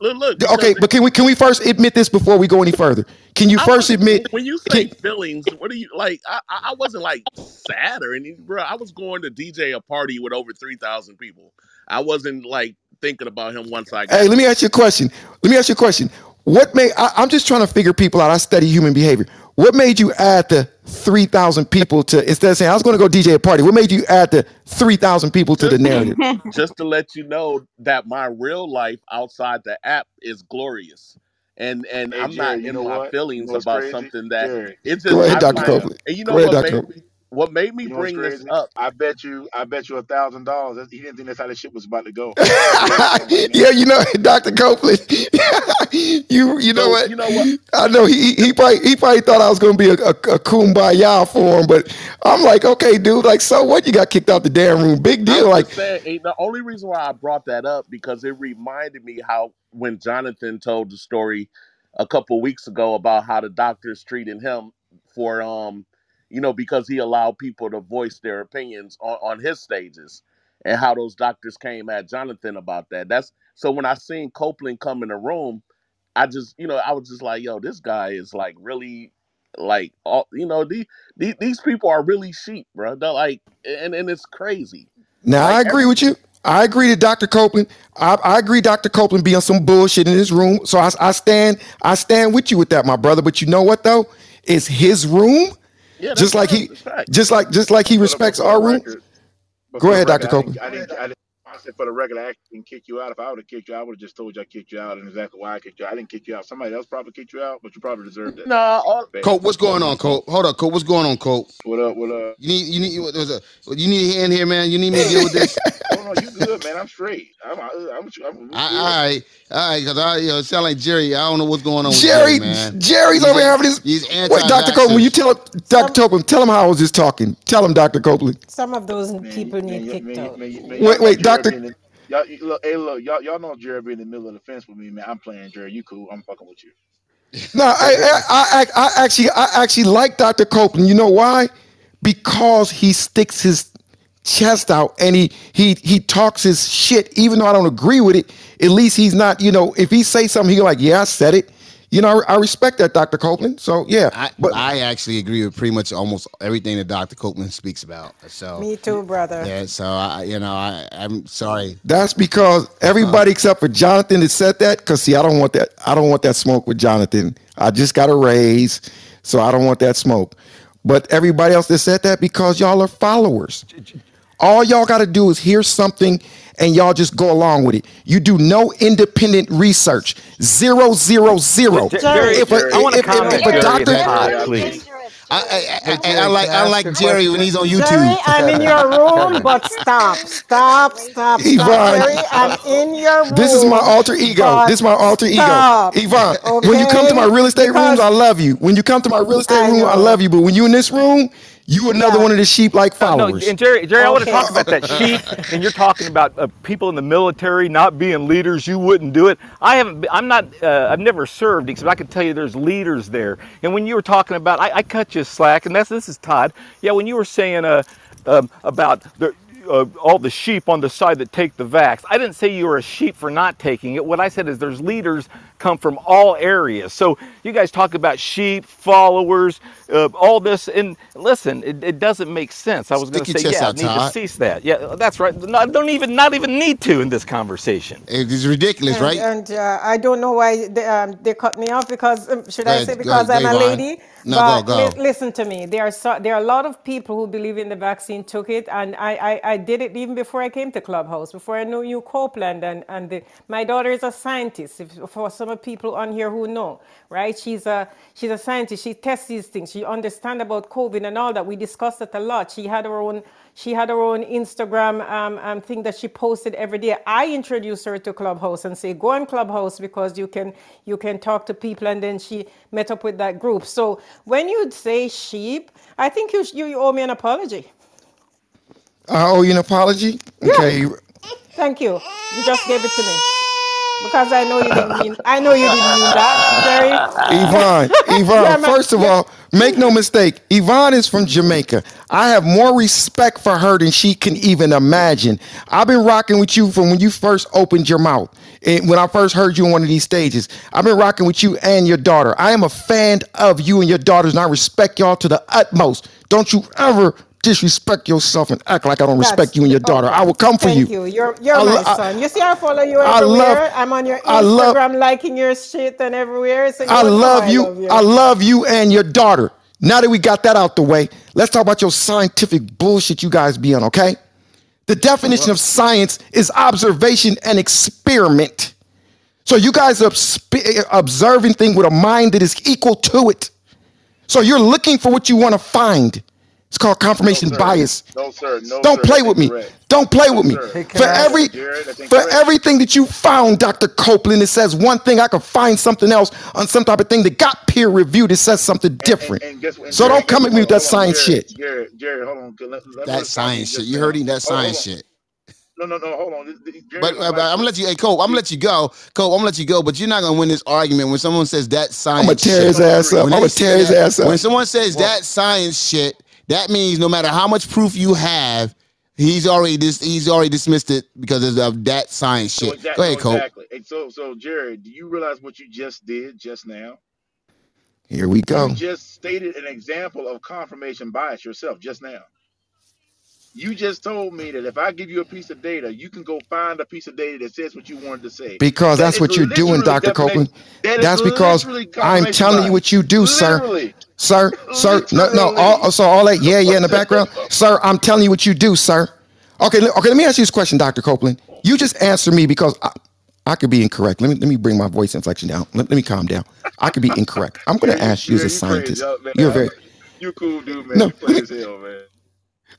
look, look okay, but can we can we first admit this before we go any further? Can you I first admit? when you say Can, feelings. What do you like? I I I wasn't like sad or anything, bro. I was going to DJ a party with over three thousand people. I wasn't like thinking about him once I hey, let me ask you a question. Let me ask you a question. What made I, I'm just trying to figure people out. I study human behavior. What made you add the three thousand people to instead of saying I was going to go DJ a party? What made you add the three thousand people to the narrative? just to let you know that my real life outside the app is glorious. And and Hey I'm not Jerry, you in know my what? You feelings what's about crazy? something that Jerry, it's Go just ahead, Dr. you find have Copeland. and you Go know ahead, what Dr. made Copeland. What made me You know what's bring this crazy? up. I bet you, I bet you a thousand dollars. He didn't think that's how the shit was about to go. That's where he's going right now. yeah, you know, Dr. Copeland. you you know So what? you know what? I know he he probably he probably thought I was gonna be a, a, a kumbaya for him, but I'm like, okay, dude, like, so what? You got kicked out the damn room. Big I'm deal. Like, just saying. eh, The only reason why I brought that up because it reminded me how when Jonathan told the story a couple weeks ago about how the doctors treated him for um, you know, because he allowed people to voice their opinions on, on his stages, and how those doctors came at Jonathan about that. That's so when I seen Copeland come in the room, I just you know I was just like, yo, this guy is like really like all you know these these, these people are really sheep, bro. They're like and and it's crazy. now I agree with you. I agree to Dr. Copeland. I, I agree Dr. Copeland be on some bullshit in his room. So I, I stand I stand with you with that, my brother. But you know what though? It's his room. Yeah, Just like he fact. just like just like he respects our but Go ahead, Dr. Copeland. For the record, I actually didn't kick you out. If I would have kicked you, I would have just told you I kicked you out and exactly why I kicked you. out. I didn't kick you out. Somebody else probably kicked you out, but you probably deserved it. Nah, all, Bad. Cope, what's going on, Cope? Hold up, Cope. What's going on, Cope? What up? What up? You need you need you, there's a, you need a hand here, man. You need me to deal with this. Oh no, you good, man. I'm straight. I'm, I'm, I'm, I'm I, good. all right, all right, because I you know, it sound like Jerry. I don't know what's going on with Jerry, Jerry, man. Jerry's He's over here having his. he's Wait, Dr. Copeland, will you tell Dr. Copeland, tell him how I was just talking. Tell him, Dr. Copeland. Some of those Man, people man, need y- kicked man, out. man, man, y'all Wait, wait, Doctor. In, y'all, look, hey, look, y'all, y'all know Jerry being in the middle of the fence with me, man. I'm playing Jerry. You cool? I'm fucking with you. No, I, I, I, I actually, I actually like Dr. Copeland. You know why? Because he sticks his chest out and he he he talks his shit, even though I don't agree with it. At least he's not, you know, if he say something, he like, yeah, I said it. You know, I, I respect that, Dr. Copeland. So yeah, I, but I actually agree with pretty much almost everything that Dr. Copeland speaks about. So Me too, brother. yeah, so I you know I I'm sorry. that's because everybody except for Jonathan has said that. Cause see, I don't want that. I don't want that smoke with Jonathan. I just got a raise, so I don't want that smoke. But everybody else that said that because y'all are followers. All y'all got to do is hear something and y'all just go along with it. You do no independent research. Zero, zero, zero. J- Jerry, If a, I want to if, if, a doctor, and please. I I, I, I, I like I I like Jerry when he's on YouTube. Jerry, YouTube. I'm in your room, but stop, stop, stop, stop, Yvonne, Jerry. I'm in your room. this is my alter ego. This is my alter ego. stop, Yvonne, when you come to my real estate rooms, I love you. When you come to my real estate I room, I love you. But when you in this room, you another Yeah. one of the sheep like No, no, followers. and Jerry, Jerry, I want to talk about that sheep, and you're talking about uh, people in the military not being leaders. You wouldn't do it. I haven't. I'm not. Uh, I've never served, except I can tell you there's leaders there. And when you were talking about, I, I cut you slack, and that's this is Todd. Yeah, when you were saying uh, um, about the. Uh, all the sheep on the side that take the vax. I didn't say you were a sheep for not taking it. What I said is there's leaders come from all areas. So you guys talk about sheep, followers, uh, all this, and listen, it, it doesn't make sense. I was going to say, chest yeah, out, need to cease that. Yeah, that's right. No, I don't even, not even need to in this conversation. It is ridiculous, And, right? and uh, I don't know why they, um, they cut me off because um, should Go I say because ahead, I'm a Yvonne. lady? No, but go, go. li- listen to me. There are so, there are a lot of people who believe in the vaccine, took it, and I, I, I did it even before I came to Clubhouse, before I knew you Copeland, and and the, my daughter is a scientist. If, for some of people on here who know, right? She's a she's a scientist. She tests these things. She understands about COVID and all that. We discussed it a lot. She had her own she had her own Instagram um, um, thing that she posted every day. I introduced her to Clubhouse and say, go on Clubhouse because you can you can talk to people. And then she met up with that group. So when you'd say sheep, I think you you, you owe me an apology. I owe you an apology. Okay. Thank you. You just gave it to me because I know you didn't mean I know you didn't mean that, Jerry. Yvonne, Yvonne, Yeah, first of all, make no mistake, Yvonne is from Jamaica. I have more respect for her than she can even imagine. I've been rocking with you from when you first opened your mouth. And when I first heard you on one of these stages, I've been rocking with you and your daughter. I am a fan of you and your daughters, and I respect y'all to the utmost. Don't you ever disrespect yourself and act like I don't respect That's- you and your daughter. I will come for Thank you. you. You're you're I my I- son. You see, I follow you I everywhere. love- I'm on your I love- Instagram, liking your shit and everywhere. So you I love I you. love you. I love you and your daughter. Now that we got that out the way, let's talk about your scientific bullshit you guys be on, okay? The definition of science is observation and experiment. So you guys are observing things with a mind that is equal to it. So you're looking for what you want to find. It's called confirmation sir. bias. No, sir. No, Don't sir. play with me. incorrect. Don't play No, with me. Hey, For I every Jared, for incorrect. everything that you found, Dr. Copeland, it says one thing. I could find something else on some type of thing that got peer reviewed. It says something different. And, and guess what? and so Jared, don't come at me with that on, science Jared, shit. Jared, Jared, hold on. Let, let, let That science shit. You now. heard him. That science shit. No, no, no. Hold on. This- this- But, uh, but. I'm gonna let you. Hey, Cole, I'm gonna let you go. Cole, I'm gonna let you go. But you're not gonna win this argument when someone says that science. I'm gonna tear shit. his ass up. I'm When gonna tear his that- ass up. When someone says that science shit, that means no matter how much proof you have, he's already dis- he's already dismissed it because of that science So shit. Go ahead, so Cole. Exactly. And so, so Jared, do you realize what you just did just now? Here we go. You just stated an example of confirmation bias yourself just now. You just told me that if I give you a piece of data, you can go find a piece of data that says what you wanted to say. Because That that's what you're doing, Dr. Copeland. that That's because I'm telling you what you do, sir. Literally. Sir, sir, no, no, all, so all that, yeah, yeah, in the background, sir. I'm telling you what you do, sir. Okay, okay. Let me ask you this question, Doctor Copeland. You just answer me because I, I could be incorrect. Let me let me bring my voice inflection down. Let, let me calm down. I could be incorrect. I'm going to ask you as a scientist. You're very. You cool dude, man. No, you play as hell, man.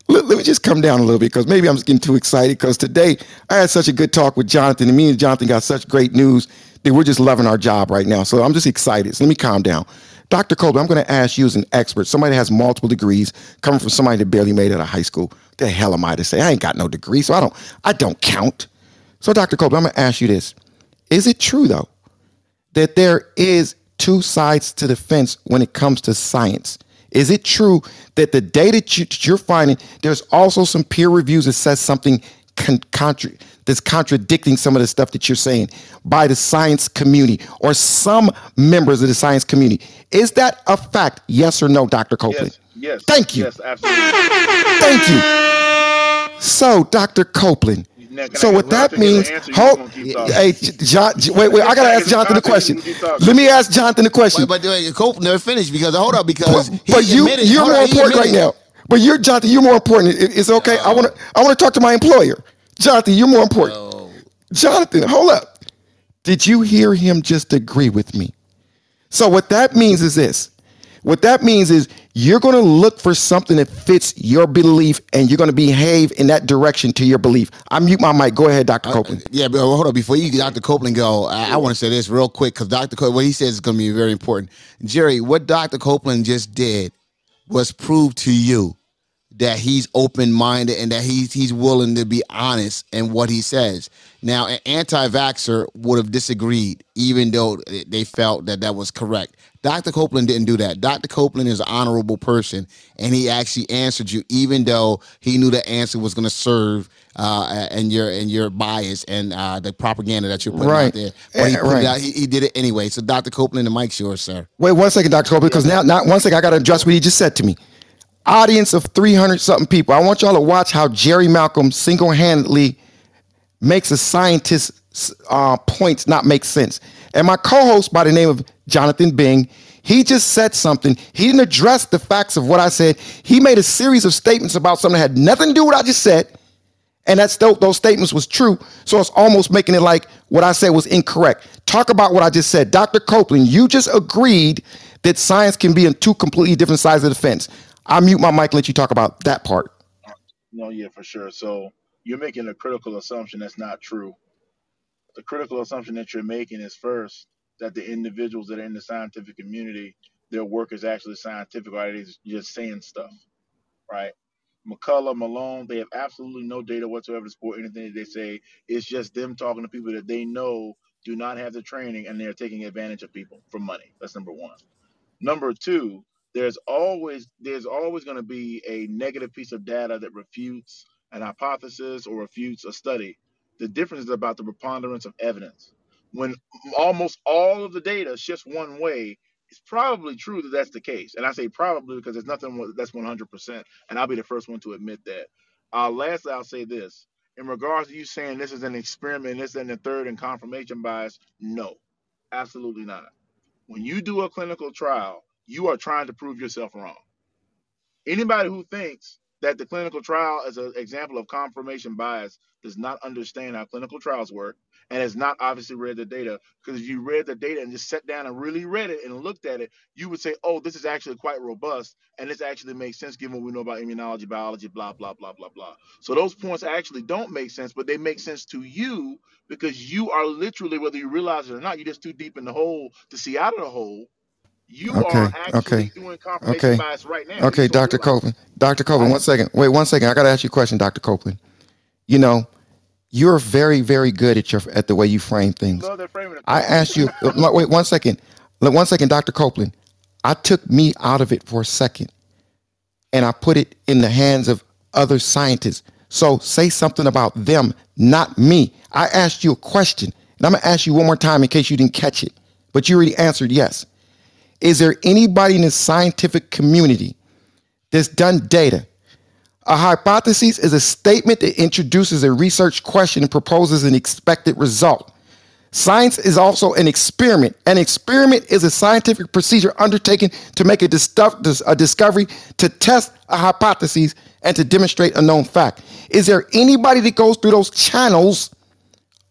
Let, let me just come down a little bit because maybe I'm just getting too excited because today I had such a good talk with Jonathan and me and Jonathan got such great news that we're just loving our job right now. So I'm just excited. So let me calm down. Dr. Colbert, I'm going to ask you as an expert, somebody that has multiple degrees, coming from somebody that barely made it out of high school. The hell am I to say? I ain't got no degree, so I don't I don't count. So Dr. Colbert, I'm going to ask you this. Is it true though that there is two sides to the fence when it comes to science? Is it true that the data that you- that you're finding, there's also some peer reviews that says something con- contra- that's contradicting some of the stuff that you're saying by the science community or some members of the science community? Is that a fact? Yes or no, Dr. Copeland? Yes, yes. Thank you. Yes, absolutely. Thank you. So, Dr. Copeland. Now, can So what that means, answer, you hold, gonna keep talking. hey, J- John, wait, wait, I gotta ask Jonathan the question. Let me ask Jonathan the question. But, but wait, Cole never finished because hold up because he but you, admitted- you're more important right now. But you're Jonathan. You're more important. It- it's okay. I want to. Oh. I want to talk to my employer. Jonathan, you're more important. Oh. Jonathan, hold up. Did you hear him just agree with me? So what that means is this. What that means is you're going to look for something that fits your belief, and you're going to behave in that direction to your belief. I mute my mic. Go ahead, Dr. Uh, Copeland. Yeah, but uh, hold on. Before you, Dr. Copeland, go, I, I want to say this real quick because Dr. Copeland, what he says is going to be very important. Jerry, what Dr. Copeland just did was prove to you that he's open minded and that he's he's willing to be honest in what he says. Now, an anti-vaxxer would have disagreed, even though they felt that that was correct. Dr. Copeland didn't do that. Dr. Copeland is an honorable person, and he actually answered you, even though he knew the answer was going to serve uh, and your and your bias and uh, the propaganda that you're putting Right. out there. But he Eh, put it out. He, he did it anyway. So, Dr. Copeland, the mic's yours, sir. Wait one second, Dr. Copeland, because now, not one second, I got to address what he just said to me. Audience of 300 something people. I want y'all to watch how Jerry Malcolm single handedly makes a scientist's uh, points not make sense. And my co host by the name of Jonathan Bing, he just said something. He didn't address the facts of what I said. He made a series of statements about something that had nothing to do with what I just said. And that's those, those statements was true. So it's almost making it like what I said was incorrect. Talk about what I just said. Dr. Copeland, you just agreed that science can be on two completely different sides of the fence. I'll mute my mic let you talk about that part. No, yeah, for sure. So you're making a critical assumption that's not true. The critical assumption that you're making is first that the individuals that are in the scientific community, their work is actually scientific, or they just saying stuff, right? McCullough, Malone, they have absolutely no data whatsoever to support anything that they say. It's just them talking to people that they know do not have the training and they're taking advantage of people for money. That's number one. Number two, there's always there's always going to be a negative piece of data that refutes an hypothesis or refutes a study. The difference is about the preponderance of evidence. When almost all of the data shifts one way, it's probably true that that's the case. And I say probably because there's nothing that's 100%, and I'll be the first one to admit that. Uh, lastly, I'll say this: in regards to you saying this is an experiment, this and the third, and confirmation bias, no, absolutely not. When you do a clinical trial, you are trying to prove yourself wrong. Anybody who thinks that the clinical trial, as an example of confirmation bias, does not understand how clinical trials work and has not obviously read the data. Because if you read the data and just sat down and really read it and looked at it, you would say, oh, this is actually quite robust and this actually makes sense given what we know about immunology, biology, blah, blah, blah, blah, blah. So those points actually don't make sense, but they make sense to you because you are literally, whether you realize it or not, you're just too deep in the hole to see out of the hole. You Okay, are actually okay, doing confirmation okay, bias right now. Okay, Dr. Copeland. Dr. Copeland, one second. Wait, one second. I gotta ask you a question, Dr. Copeland. You know, you're very, very good at your at the way you frame things. Love that framing I asked you. uh, wait one second. One second, Dr. Copeland. I took me out of it for a second, and I put it in the hands of other scientists. So say something about them, not me. I asked you a question, and I'm gonna ask you one more time in case you didn't catch it, but you already answered yes. Is there anybody in the scientific community that's done data? A hypothesis is a statement that introduces a research question and proposes an expected result. Science is also an experiment. An experiment is a scientific procedure undertaken to make a, dis- a discovery, to test a hypothesis, and to demonstrate a known fact. Is there anybody that goes through those channels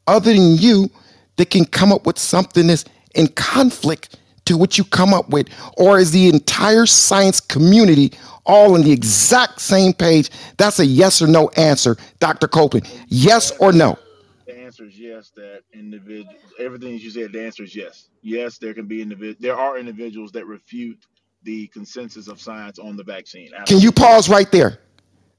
other than you that can come up with something that's in conflict to what you come up with? Or is the entire science community all on the exact same page? That's a yes or no answer, Dr. Copeland. Yes or no? The answer is yes. That individual, everything you said, the answer is yes. Yes, there can be individ. There are individuals that refute the consensus of science on the vaccine. Can you pause right there?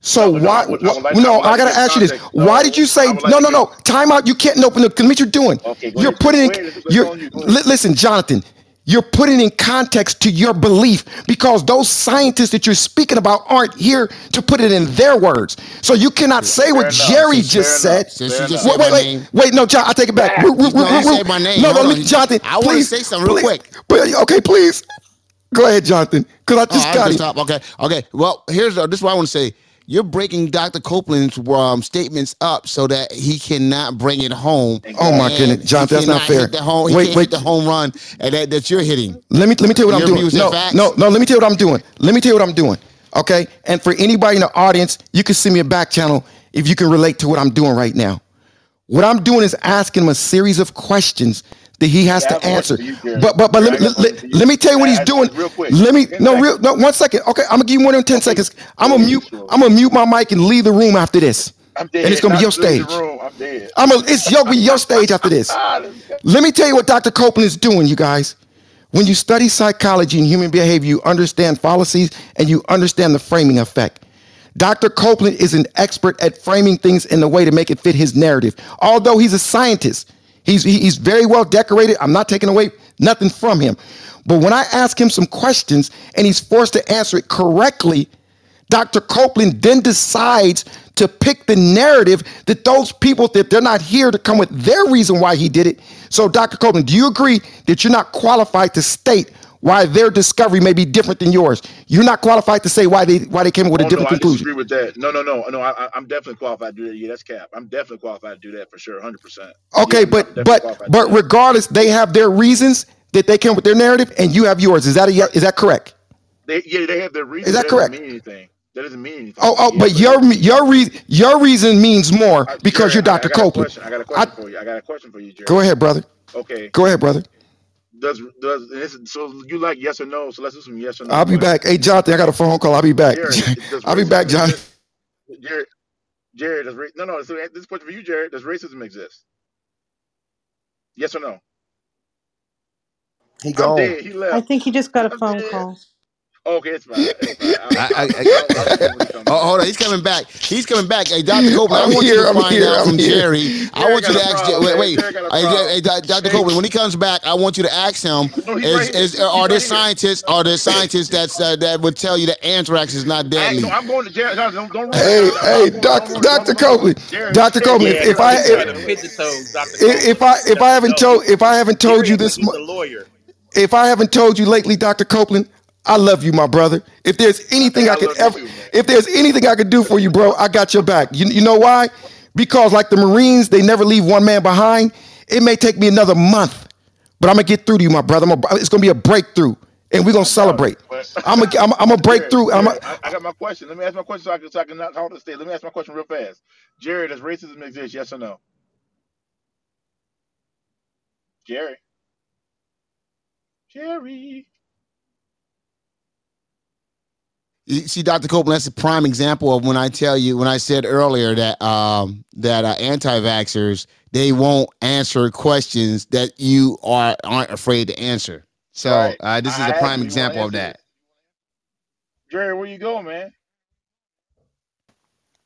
So No, no, why? Would- I like- no, I gotta ask you this. context. Why did you say like no? No, no. Time out. You can't open up. Cause what you're doing. Okay, you're ahead. putting ahead. You're you. Listen, Jonathan. You're putting in context to your belief because those scientists that you're speaking about aren't here to put it in their words. So you cannot say what enough. Jerry Fair just enough. said. Since you just Wait, wait, wait, wait. No, John, I take it back. Back. Ru- ru- No, ru- you ru- said my name. No, Hold no, on. me, Jonathan. I wanna please, say something real please. quick. But, okay, please. Go ahead, Jonathan. Because I Oh, just I got can it. stop. Okay, okay. Well, here's uh, this is what I want to say. You're breaking Dr. Copeland's um, statements up so that he cannot bring it home. Oh my goodness, John, that's not fair. Hit the home, he Wait, can't wait. the home run and that, that you're hitting. Let me let me tell you what Your I'm doing. No, no, no. Let me tell you what I'm doing. Let me tell you what I'm doing. Okay. And for anybody in the audience, you can send me a back channel if you can relate to what I'm doing right now. What I'm doing is asking him a series of questions that he has Yeah, to answer. question for you, Jerry. But but but Jerry, let, me let, question for you. let me tell you what he's doing. real quick? Let me no seconds. real no one second. Okay, I'm gonna give you more than ten seconds. I'm gonna mute. I'm gonna mute my mic and leave the room after this. I'm dead. And it's gonna be your stage. I'm dead. I'm a, it's your, your stage after this. Let me tell you what Dr. Copeland is doing, you guys. When you study psychology and human behavior, you understand fallacies and you understand the framing effect. Dr. Copeland is an expert at framing things in a way to make it fit his narrative. Although he's a scientist, he's, he's very well decorated. I'm not taking away nothing from him. But when I ask him some questions and he's forced to answer it correctly, Dr. Copeland then decides to pick the narrative that those people that they're not here to come with their reason why he did it. So, Dr. Copeland, do you agree that you're not qualified to state why their discovery may be different than yours? You're not qualified to say why they why they came up with a Oh, different no, I conclusion. disagree with that. No, no, no, no. I, I- I'm definitely qualified to do that. Yeah, that's cap. I'm definitely qualified to do that for sure, hundred percent. Okay, but but but regardless, they have their reasons that they came with their narrative, and you have yours. Is that a, is that correct? they, yeah, they have their reason. Is that that correct? doesn't? Mean anything. That doesn't mean anything. Oh, oh, Yeah, but your your reason your reason means more Uh, because Jerry, you're Dr. I, a Copeland. I got a question for you. I got a question for you, Jerry. Go ahead, brother. Okay. Go ahead, brother. Does does and this, so you like yes or no? So let's do some yes or no. I'll be back. Hey, Jonathan, I got a phone call. I'll be back. Jerry, does I'll be back, John. Jared, Jerry, Jerry, does ra- no no? So this question for you, Jared, Does racism exist? Yes or no? He I'm gone. dead. He left. I think he just got a I'm phone dead. call. Okay, it's fine. It's I, I, oh, hold on, he's coming back. He's coming back. Hey, Dr. Copeland, I'm I want here, you to I'm find here, out I'm from here. Jerry. I want you to ask. problem, Wait, wait. Jerry got Hey, problem. hey, Dr. Copeland, when he comes back, I want you to ask him: No, Is right here. is He's are there scientists? Are there scientists that's uh, that would tell you that anthrax is not I, deadly? no, I'm going to Jerry. Don't, don't Hey, hey, Doctor don't ruin it. Doctor Copeland. Jerry, Doctor Copeland. If, if I if, Jerry, pigeon toes, Dr. if if I if I haven't told if I haven't told you this He's mu- lawyer. if I haven't told you lately, Doctor Copeland, I love you, my brother. If there's anything I, I could ever, too, if there's anything I could do for you, bro, I got your back. You, you know why? Because like the Marines, they never leave one man behind. It may take me another month, but I'm gonna get through to you, my brother. Gonna- it's gonna be a breakthrough. and we're gonna I doubt it. celebrate. I'm gonna I'm, I'm gonna break through. I'm a, I, I got my question. Let me ask my question so I can so I can not hold the state. Let me ask my question real fast. Jerry, does racism exist? Yes or no? Jerry. Jerry. You see, Dr. Copeland, that's a prime example of when I tell you, when I said earlier that um, that uh, anti-vaxxers they won't answer questions that you are aren't afraid to answer. So Right. uh, this is I a prime you, you wanna example of that. Jerry, where you going, man?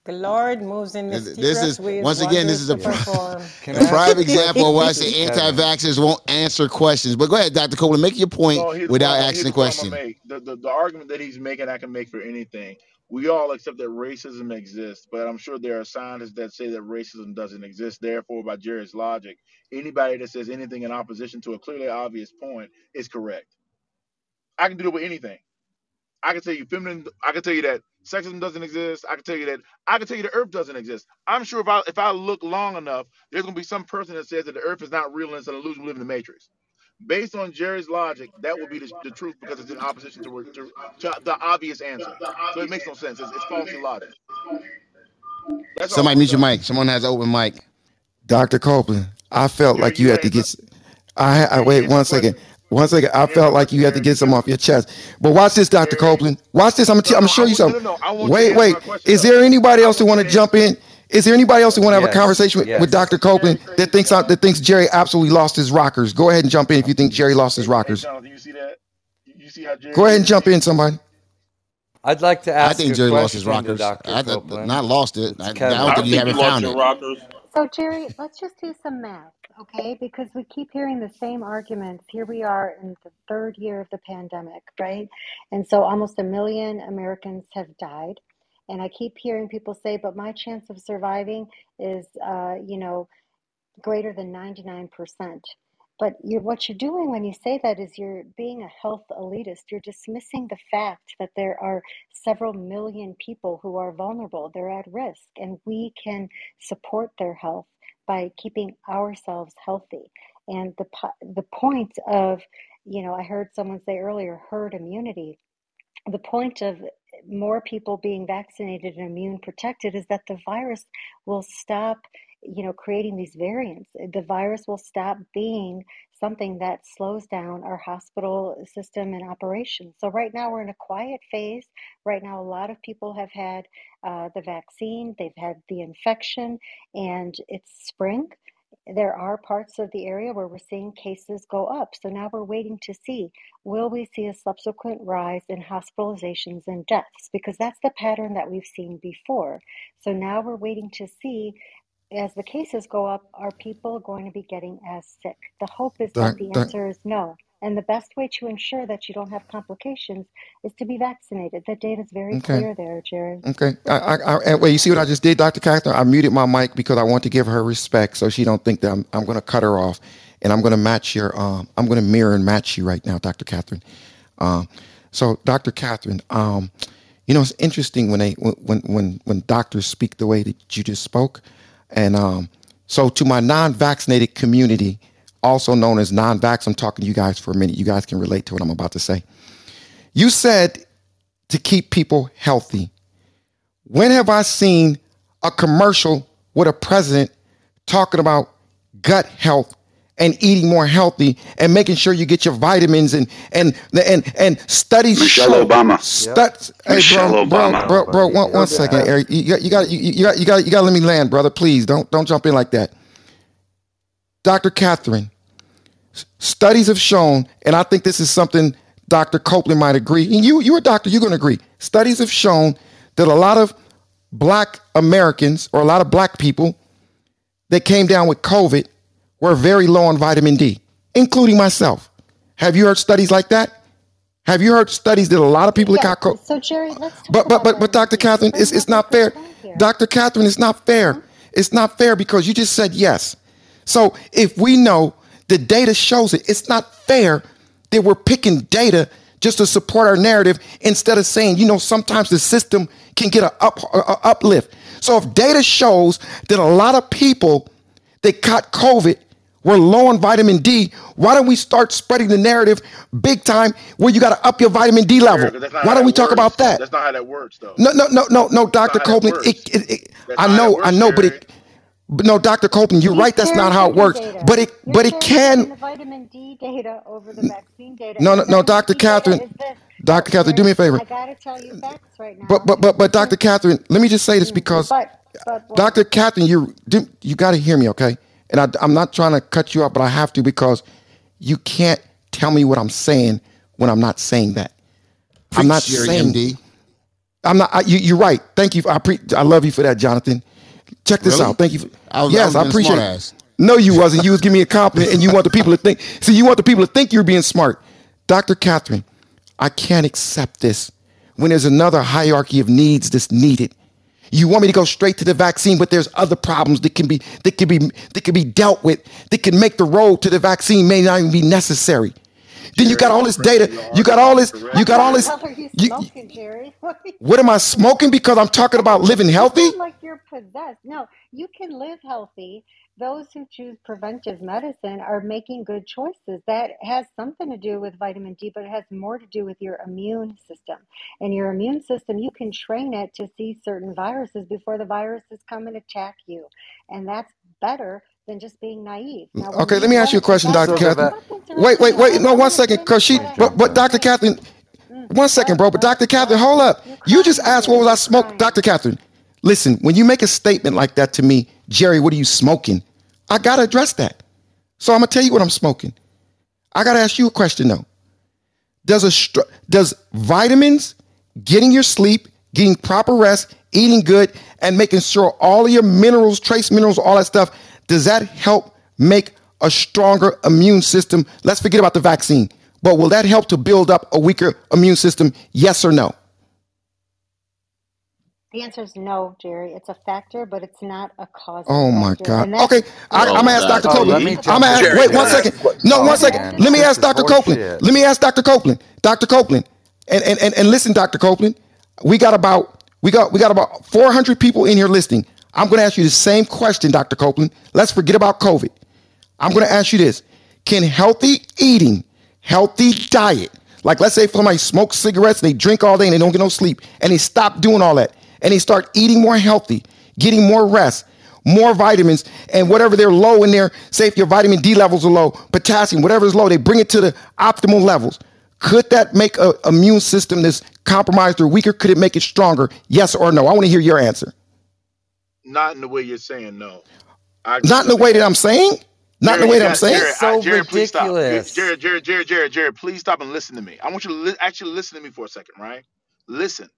The Lord moves in This mysterious is ways. once again, this is a, wonders to perform. Can a I- prime example of why I say anti-vaxxers won't answer questions. But go ahead, Dr. Copeland, make your point No, here's the without asking Here's the question. The, the the argument that he's making, I can make for anything. We all accept that racism exists, but I'm sure there are scientists that say that racism doesn't exist. Therefore, by Jerry's logic, anybody that says anything in opposition to a clearly obvious point is correct. I can do it with anything. I can tell you feminine. I can tell you that sexism doesn't exist. I can tell you that. I can tell you the Earth doesn't exist. I'm sure if I if I look long enough, there's gonna be some person that says that the Earth is not real and it's an illusion. We live in the Matrix. Based on Jerry's logic, that would be the, the truth because it's in opposition to, to, to the obvious answer. So it makes no sense. It's, it's faulty logic. That's Somebody I'm mute your mic. Someone has open mic. Dr. Copeland, I felt Jerry, like you you had to get. I, I wait one second. question. One second. I felt like you had to get some off your chest. But watch this, Dr. Copeland. Watch this. I'm gonna, No, I'm gonna show you want no, something. no, no. I want you to Wait, wait. Is there anybody else who want want you to to jump in? Is there anybody else who want to have a conversation with, with Dr. Copeland that thinks that thinks Jerry absolutely lost his rockers? Go ahead and jump in if you think Jerry lost his Hey, hey, rockers. Jonathan, you see that? You you see how Jerry Go ahead and jump in, somebody. I'd like to ask. I think Jerry lost his rockers. I, th- not lost it. I, I don't think you haven't found your it. rockers. So, Jerry, let's just do some math, okay? Because we keep hearing the same arguments. Here we are in the third year of the pandemic, right? And so almost a million Americans have died. And I keep hearing people say, but my chance of surviving is, uh, you know, greater than 99%. But you're, what you're doing when you say that is you're being a health elitist. You're dismissing the fact that there are several million people who are vulnerable, they're at risk, and we can support their health by keeping ourselves healthy. And the, the point of, you know, I heard someone say earlier, herd immunity the point of more people being vaccinated and immune protected is that the virus will stop you know creating these variants the virus will stop being something that slows down our hospital system and operation so right now we're in a quiet phase right now a lot of people have had uh, the vaccine they've had the infection and it's spring there are parts of the area where we're seeing cases go up so now we're waiting to see will we see a subsequent rise in hospitalizations and deaths? Because that's the pattern that we've seen before. So now we're waiting to see as the cases go up, are people going to be getting as sick? The hope is that Doc, the answer is no. And the best way to ensure that you don't have complications is to be vaccinated. The data is very okay. clear there, Jerry. Okay. I, I, I, wait, you see what I just did, Dr. Catherine? I muted my mic because I want to give her respect so she don't think that I'm, I'm going to cut her off. And I'm going to match your, um, I'm going to mirror and match you right now, Dr. Catherine. Um, so, Dr. Catherine, um, you know, it's interesting when they, when, when, when doctors speak the way that you just spoke. And um, so to my non-vaccinated community, also known as non-vax, I'm talking to you guys for a minute. You guys can relate to what I'm about to say. You said to keep people healthy. When have I seen a commercial with a president talking about gut health and eating more healthy and making sure you get your vitamins and and and and studies Michelle show Obama. Stud, hey Michelle bro, bro, Obama. bro, bro, one, one second, Eric. You got, you got, you, you got, you got, you got to let me land, brother. Please don't, don't jump in like that. Dr. Catherine, studies have shown, and I think this is something Dr. Copeland might agree, and you, you're a doctor, you're going to agree. Studies have shown that a lot of black Americans or a lot of black people that came down with COVID were very low on vitamin D, including myself. Have you heard studies like that? Have you heard studies that a lot of people that Yeah. got COVID? So, Jerry, let's But but but but Dr. Catherine, it's it's not fair. Dr. Catherine, it's not fair. It's not fair because you just said yes. So if we know the data shows it, it's not fair that we're picking data just to support our narrative instead of saying, you know, sometimes the system can get a up a, a uplift. So if data shows that a lot of people that caught COVID We're low on vitamin D. Why don't we start spreading the narrative big time where you got to up your vitamin D level? Eric, Why don't we that talk works. about that? That's not how that works, though. No, no, no, no, no, Dr. not how that Copeland. It, it, it, I know, that I works, know, but it, but no, Dr. Copeland, you're He's right. That's not how it works. data. But it, You're but it can. the vitamin D data over the vaccine data. No, no, no, Dr. D Catherine. Dr. No, Catherine, do me a favor. I gotta tell you facts right now. But, but, but, but, Dr. Catherine, let me just say this mm, because but, but? Dr. Catherine, you you got to hear me, okay? And I, I'm not trying to cut you off, but I have to because you can't tell me what I'm saying when I'm not saying that. I'm not Preach, saying. MD. I'm not. I, you, you're right. Thank you. I pre, I love you for that, Jonathan. Check this Really? out. Thank you. For, I was, I yes, was I appreciate it. No, you wasn't. You was giving me a compliment, and you want the people to think. See, you want the people to think you're being smart, Dr. Catherine. I can't accept this when there's another hierarchy of needs that's needed. You want me to go straight to the vaccine, but there's other problems that can be that can be that can be dealt with that can make the road to the vaccine may not even be necessary. Then you got all this data. You got all this. You got all What this. the hell are you You, smoking, Jerry? What are you what am I smoking because I'm talking about living healthy? sound like you're possessed. No, you can live healthy. Those who choose preventive medicine are making good choices. That has something to do with vitamin D, but it has more to do with your immune system. And your immune system, you can train it to see certain viruses before the viruses come and attack you. And that's better than just being naive. Now, Okay, let me ask you a question, Dr. Catherine. Wait, wait, wait. No, one second, because she, but, but Dr. Catherine, Mm, one second, bro. But Dr. Catherine, hold up. you're just asked what was I smoking. Dr. Catherine. Listen, when you make a statement like that to me, Jerry, what are you smoking? I gotta address that. So I'm gonna tell you what I'm smoking. I gotta ask you a question though. Does a does vitamins, getting your sleep, getting proper rest, eating good, and making sure all of your minerals, trace minerals, all that stuff, does that help make a stronger immune system? Let's forget about the vaccine. But will that help to build up a weaker immune system? Yes or no? The answer is no, Jerry. It's a factor, but it's not a cause. Oh my factor. God. And that's Okay, I, Oh I'm gonna ask God. Dr. Oh, let Copeland. me I'm jump gonna ask. in Jerry, Wait can one I second. a? No, Oh one second. man, Let me this ask is Dr. Copeland. horseshit. Let me ask Dr. Copeland. Dr. Copeland, and and and, and listen, Dr. Copeland. We got about we got we got about 400 people in here listening. I'm gonna ask you the same question, Dr. Copeland. Let's forget about COVID. I'm going to ask you this. Can healthy eating, healthy diet, like let's say somebody smokes cigarettes, they drink all day and they don't get no sleep, and they stop doing all that, and they start eating more healthy, getting more rest, more vitamins, and whatever they're low in there, say if your vitamin D levels are low, potassium, whatever is low, they bring it to the optimal levels. Could that make a immune system that's compromised or weaker? Could it make it stronger? Yes or no? I want to hear your answer. Not in the way you're saying no. I Not in the way that I'm saying. Not in the way that I'm saying. Jerry. It's I, so Jerry, please stop. Jer- ridiculous. Jerry, Jerry, Jerry, Jerry, Jerry, please stop and listen to me. I want you to li- actually listen to me for a second, right? Listen.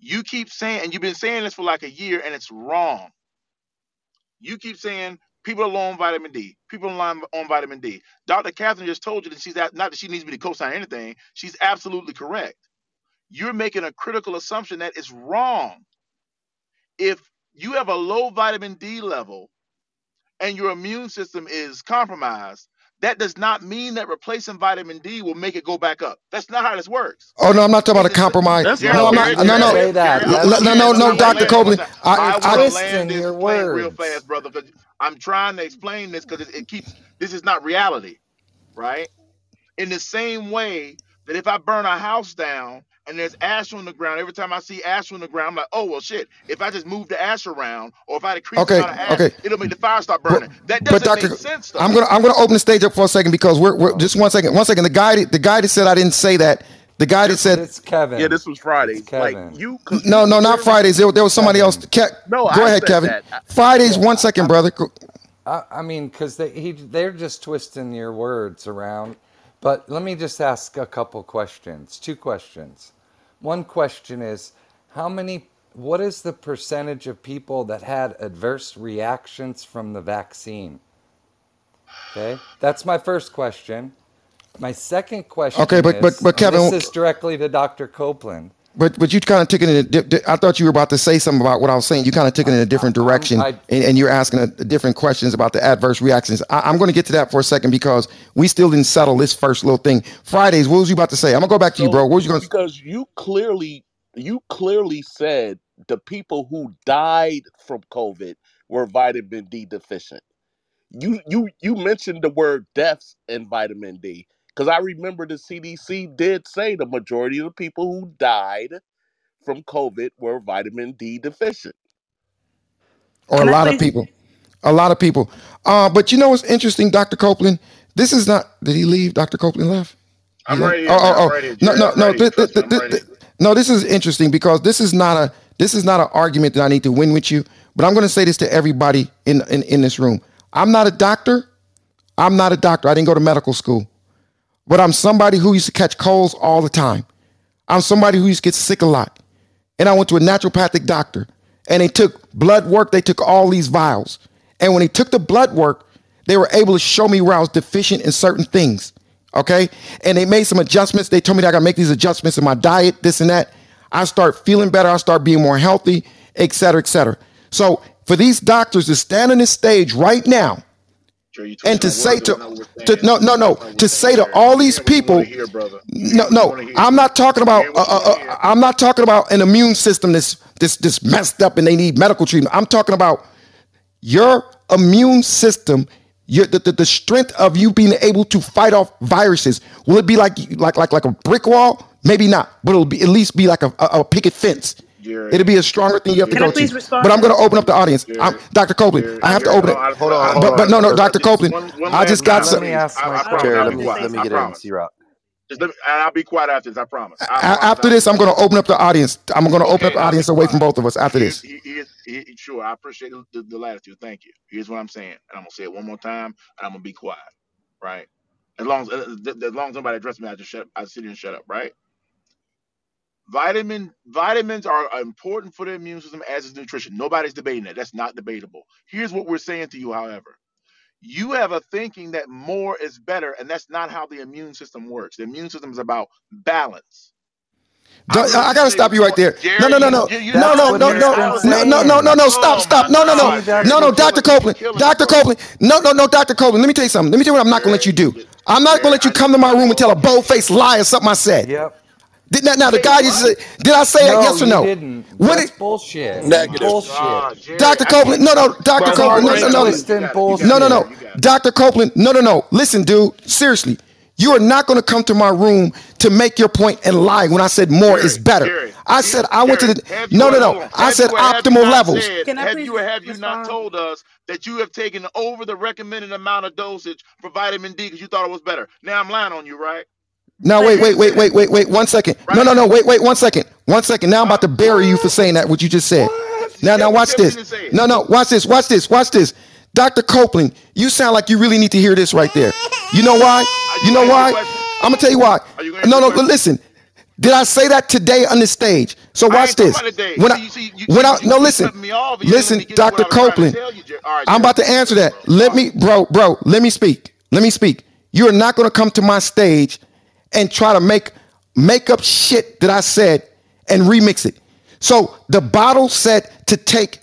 You keep saying, and you've been saying this for like a year, and it's wrong. You keep saying people are low on vitamin D. People are low on vitamin D. Dr. Catherine just told you that she's not that she needs me to co-sign anything. She's absolutely correct. You're making a critical assumption that is wrong. If you have a low vitamin D level and your immune system is compromised, that does not mean that replacing vitamin D will make it go back up. That's not how this works. Oh no, I'm not talking about a compromise. That's No, I'm not No, no, say that. Jerry, I L- want That's to no, no, no, Doctor land. Copeland. second. I, I you're to I, land this your plane real fast, brother, because I'm trying to explain this because it, it keeps. This is not reality, right? In the same way that if I burn a house down and there's ash on the ground, every time I see ash on the ground, I'm like, oh well, shit. If I just move the ash around, or if I decrease the okay, amount of ash, okay. it'll make the fire stop But, burning. That doesn't make Doctor, sense, I'm gonna I'm gonna open the stage up for a second because we're, we're just one second, one second. The guy the guy that said I didn't say that. The guy that said It's Kevin. Yeah, this was It's Fridays. Like Kevin. you, no, no, not. Fridays. There, there was somebody else. Kevin. Ke- No, Go I ahead, said Kevin. that. Fridays. Yeah, One I, brother. I, I mean, because they he they're just twisting your words around. But let me just ask a couple questions. Two questions. One question is, how many? What is the percentage of people that had adverse reactions from the vaccine? Okay, that's my first question. My second Okay, question but but is, but and this is directly to Dr. Copeland. But but you kind of took it in. A, I thought you were about to say something about what I was saying. You kind of took it in a different direction, I, I, and, and, you're asking a, a different questions about the adverse reactions. I, am going to get to that for a second because we still didn't settle this first little thing. Fridays, what was you about to say? I'm gonna go back to so, you, bro. What was you going? Because you clearly you clearly said the people who died from COVID were vitamin D deficient. You you you mentioned the word deaths in vitamin D. Because I remember the CDC did say the majority of the people who died from COVID were vitamin D deficient. Or a lot of people. A lot of people. Uh, but you know what's interesting, Dr. Copeland? This is not. Did he leave? Dr. Copeland left? I'm ready. Oh, oh, oh. No, no, no. No, this is interesting because this is not a this is not an argument that I need to win with you. But I'm going to say this to everybody in, in in this room. I'm not a doctor. I'm not a doctor. I didn't go to medical school but I'm somebody who used to catch colds all the time. I'm somebody who used to get sick a lot. And I went to a naturopathic doctor and they took blood work, they took all these vials. And when they took the blood work, they were able to show me where I was deficient in certain things. Okay. And they made some adjustments. They told me that I gotta make these adjustments in my diet, this and that. I start feeling better, I start being more healthy, et cetera, et cetera. So for these doctors to stand on this stage right now and to say to, to no no no. To say to all these people no no. I'm not talking about uh, uh, i'm not talking about an immune system that's this this messed up and they need medical treatment. I'm talking about your immune system your the, the, the strength of you being able to fight off viruses. Will it be like like like like a brick wall? Maybe not but it'll be at least be like a, a, a picket fence. It'll be a stronger thing you have to go I to. Respond? But I'm going to open up the audience. I'm, Dr. Copeland, I have to open it. Hold on, hold on. But, but no, no, Dr. Copeland, one, one I just got some. Let me ask my let me, let me get in, C-Rock. Just let me, I'll be quiet after this. I promise. I, I, after this, I'm going to open up the audience. I'm going to open up the audience away from both of us. After this, sure, I appreciate the, the latitude. Thank you. Here's what I'm saying, and I'm going to say it one more time, and I'm going to be quiet. Right? As long as as long as nobody addresses me, I just shut. Up. I sit here and shut up. Right? Vitamin vitamins are important for the immune system as is nutrition. Nobody's debating that. That's not debatable. Here's what we're saying to you, however. You have a thinking that more is better, and that's not how the immune system works. The immune system is about balance. Don't, I, I gotta stop you right there. No, no, no, no, no, no, no, no, no, no, no, no, no. Stop, stop. No, no, no, no, no. Doctor Copeland, Doctor Copeland. No, no, no, Doctor Copeland. Let me tell you something. Let me tell you what I'm not gonna let you do. I'm not gonna let you come to my room and tell a bold-faced lie or something I said. Yep. Did not now the guy just said, did I say no, yes or no? Didn't. What That's it, bullshit. Negative. Bullshit. Ah, oh, Dr. Copeland, no, no, Dr. Copeland, no, no, no, no, no, no, Dr. Copeland, no, no, no. Listen, dude, seriously, you are not going to come to my room to make your point and lie when I said more Jerry, is better. Jerry, I said I went to the no, no, no. I said optimal levels. Said, Can I have you have you not told us that you have taken over the recommended amount of dosage for vitamin D because you thought it was better? Now I'm lying on you, right? No, wait, wait, wait, wait, wait, wait. One second. No, no, no. Wait, wait. One second. One second. Now I'm about to bury you for saying that. What you just said. Now, now, watch this. No, no. Watch this. Watch this. Watch this. Dr. Copeland, you sound like you really need to hear this right there. You know why? You know why? I'm gonna tell you why. No, no. Listen. Did I say that today on the stage? So watch this. When I, see, you, when I, no, listen, listen, Dr. Copeland, you, right, I'm about to answer that. Let me, bro, bro, let me speak. Let me speak. You are not going to come to my stage and try to make make up shit that I said and remix it. So the bottle said to take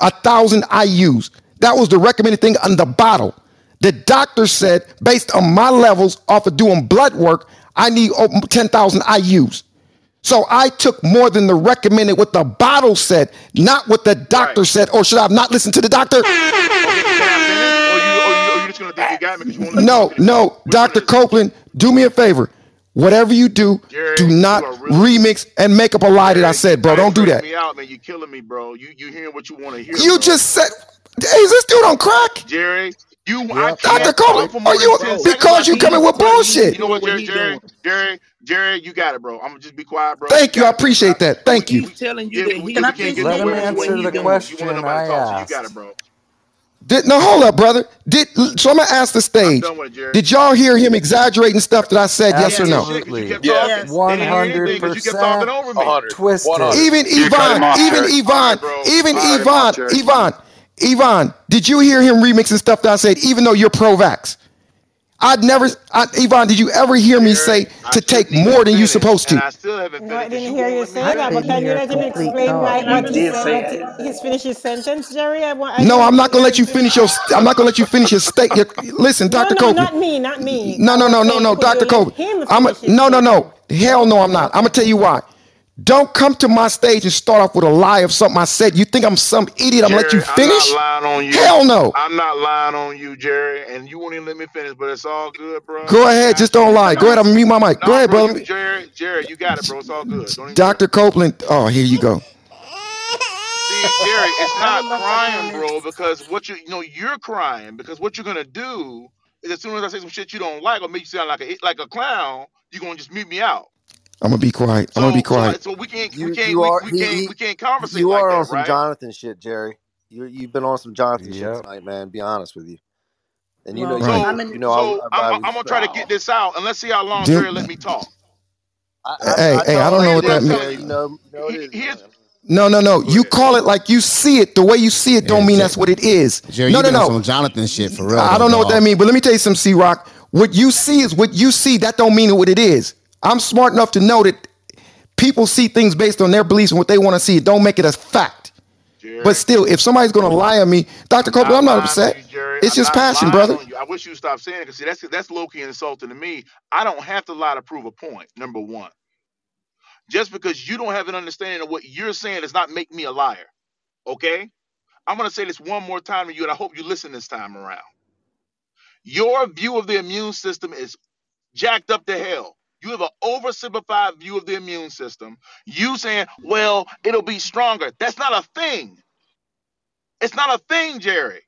a thousand IUs. That was the recommended thing on the bottle. The doctor said, based on my levels off of doing blood work, I need 10,000 IUs. So I took more than the recommended what the bottle said, not what the doctor right. said. Or should I have not listened to the doctor? No, no, Dr. Copeland, do me a favor. Whatever you do, Jerry, do not remix and make up a lie Jerry, that I said, bro. Don't do that. Me out, man. You killing me, bro. You you hearing what you want to hear? You bro. just said, "Is this dude on crack?" Jerry, you yeah. Dr. Copeland, are you because you coming with bullshit? You know what, Jerry, Jerry, Jerry, Jerry, you got it, bro. I'm gonna just be quiet, bro. Thank you, I appreciate that. Thank you. Telling you that he, can I finish? Let him answer the question I. You got it, bro. Did, no, hold up, brother. Did so? I'm gonna ask the stage. Did y'all hear him exaggerating stuff that I said? Absolutely. Yes or no? Absolutely. Yeah. One hundred percent. Twisted. Even Yvonne. Even Yvonne. Even Yvonne. Yvonne. Yvonne. Did you hear him remixing stuff that I said? Even though you're pro-vax. I'd never, I, Yvonne, did you ever hear me say to take more than you're supposed to? I still haven't No, I didn't hear you say that, but can you let him explain why he did say said? that. He's finished his sentence, Jerry. I want. I No, I'm not gonna let you finish your. I'm not gonna let you finish your state. Listen, No, Doctor no, Copeland. not me, not me. No, no, no, no, no, Doctor let him I'm no, no, no. Hell no, I'm not. I'm gonna tell you why. Don't come to my stage and start off with a lie of something I said. You think I'm some idiot? I'm gonna let you finish? I'm not lying on you. Hell no. I'm not lying on you, Jerry, and you won't even let me finish. But it's all good, bro. Go ahead, just don't lie. Go ahead, I'm gonna mute my mic. No, Go ahead, bro. Jerry, Jerry, you got it, bro. It's all good. Don't even Dr. Copeland. Oh, here you go. See, Jerry, it's not crying, bro, because what you you know you're crying because what you're gonna do is as soon as I say some shit you don't like or make you sound like a like a clown, you're gonna just mute me out. I'm gonna be quiet. I'm gonna be So, so, quiet. so we can't You we can't you we, are we he, can't he we can't conversate you like are on that, some right? Jonathan shit, Jerry. You you've been on some Jonathan shit Yep. tonight, man. Be honest with you. And you know Well, you Right. I'm you, in. you know So I, I I'm, I'm gonna try to get this out and let's see how long Dim- Jerry let me talk. I, I, Hey, I hey, I don't know it what that is, means. Jerry. You know you know it He- is. Here's man. No, no, no. You call it like you see it. The way you see it don't Yeah, mean Jer- that's what it is. Jerry, no, you no, been on no. some Jonathan shit for real. I though, don't know what that dog. means, but let me tell you some C Rock. What you see is what you see. That don't mean what it is. I'm smart enough to know that people see things based on their beliefs and what they want to see. Don't make it a fact. Jerry. But still, if somebody's gonna lie on me, Dr. Copeland, I'm not upset. you, Jerry. It's I'm just passion, brother. I wish you stop saying it because see that's that's low key insulting to me. I don't have to lie to prove a point. Number one, just because you don't have an understanding of what you're saying does not make me a liar. Okay, I'm gonna say this one more time to you, and I hope you listen this time around. Your view of the immune system is jacked up to hell. You have an oversimplified view of the immune system. You saying, well, it'll be stronger. That's not a thing. It's not a thing, Jerry.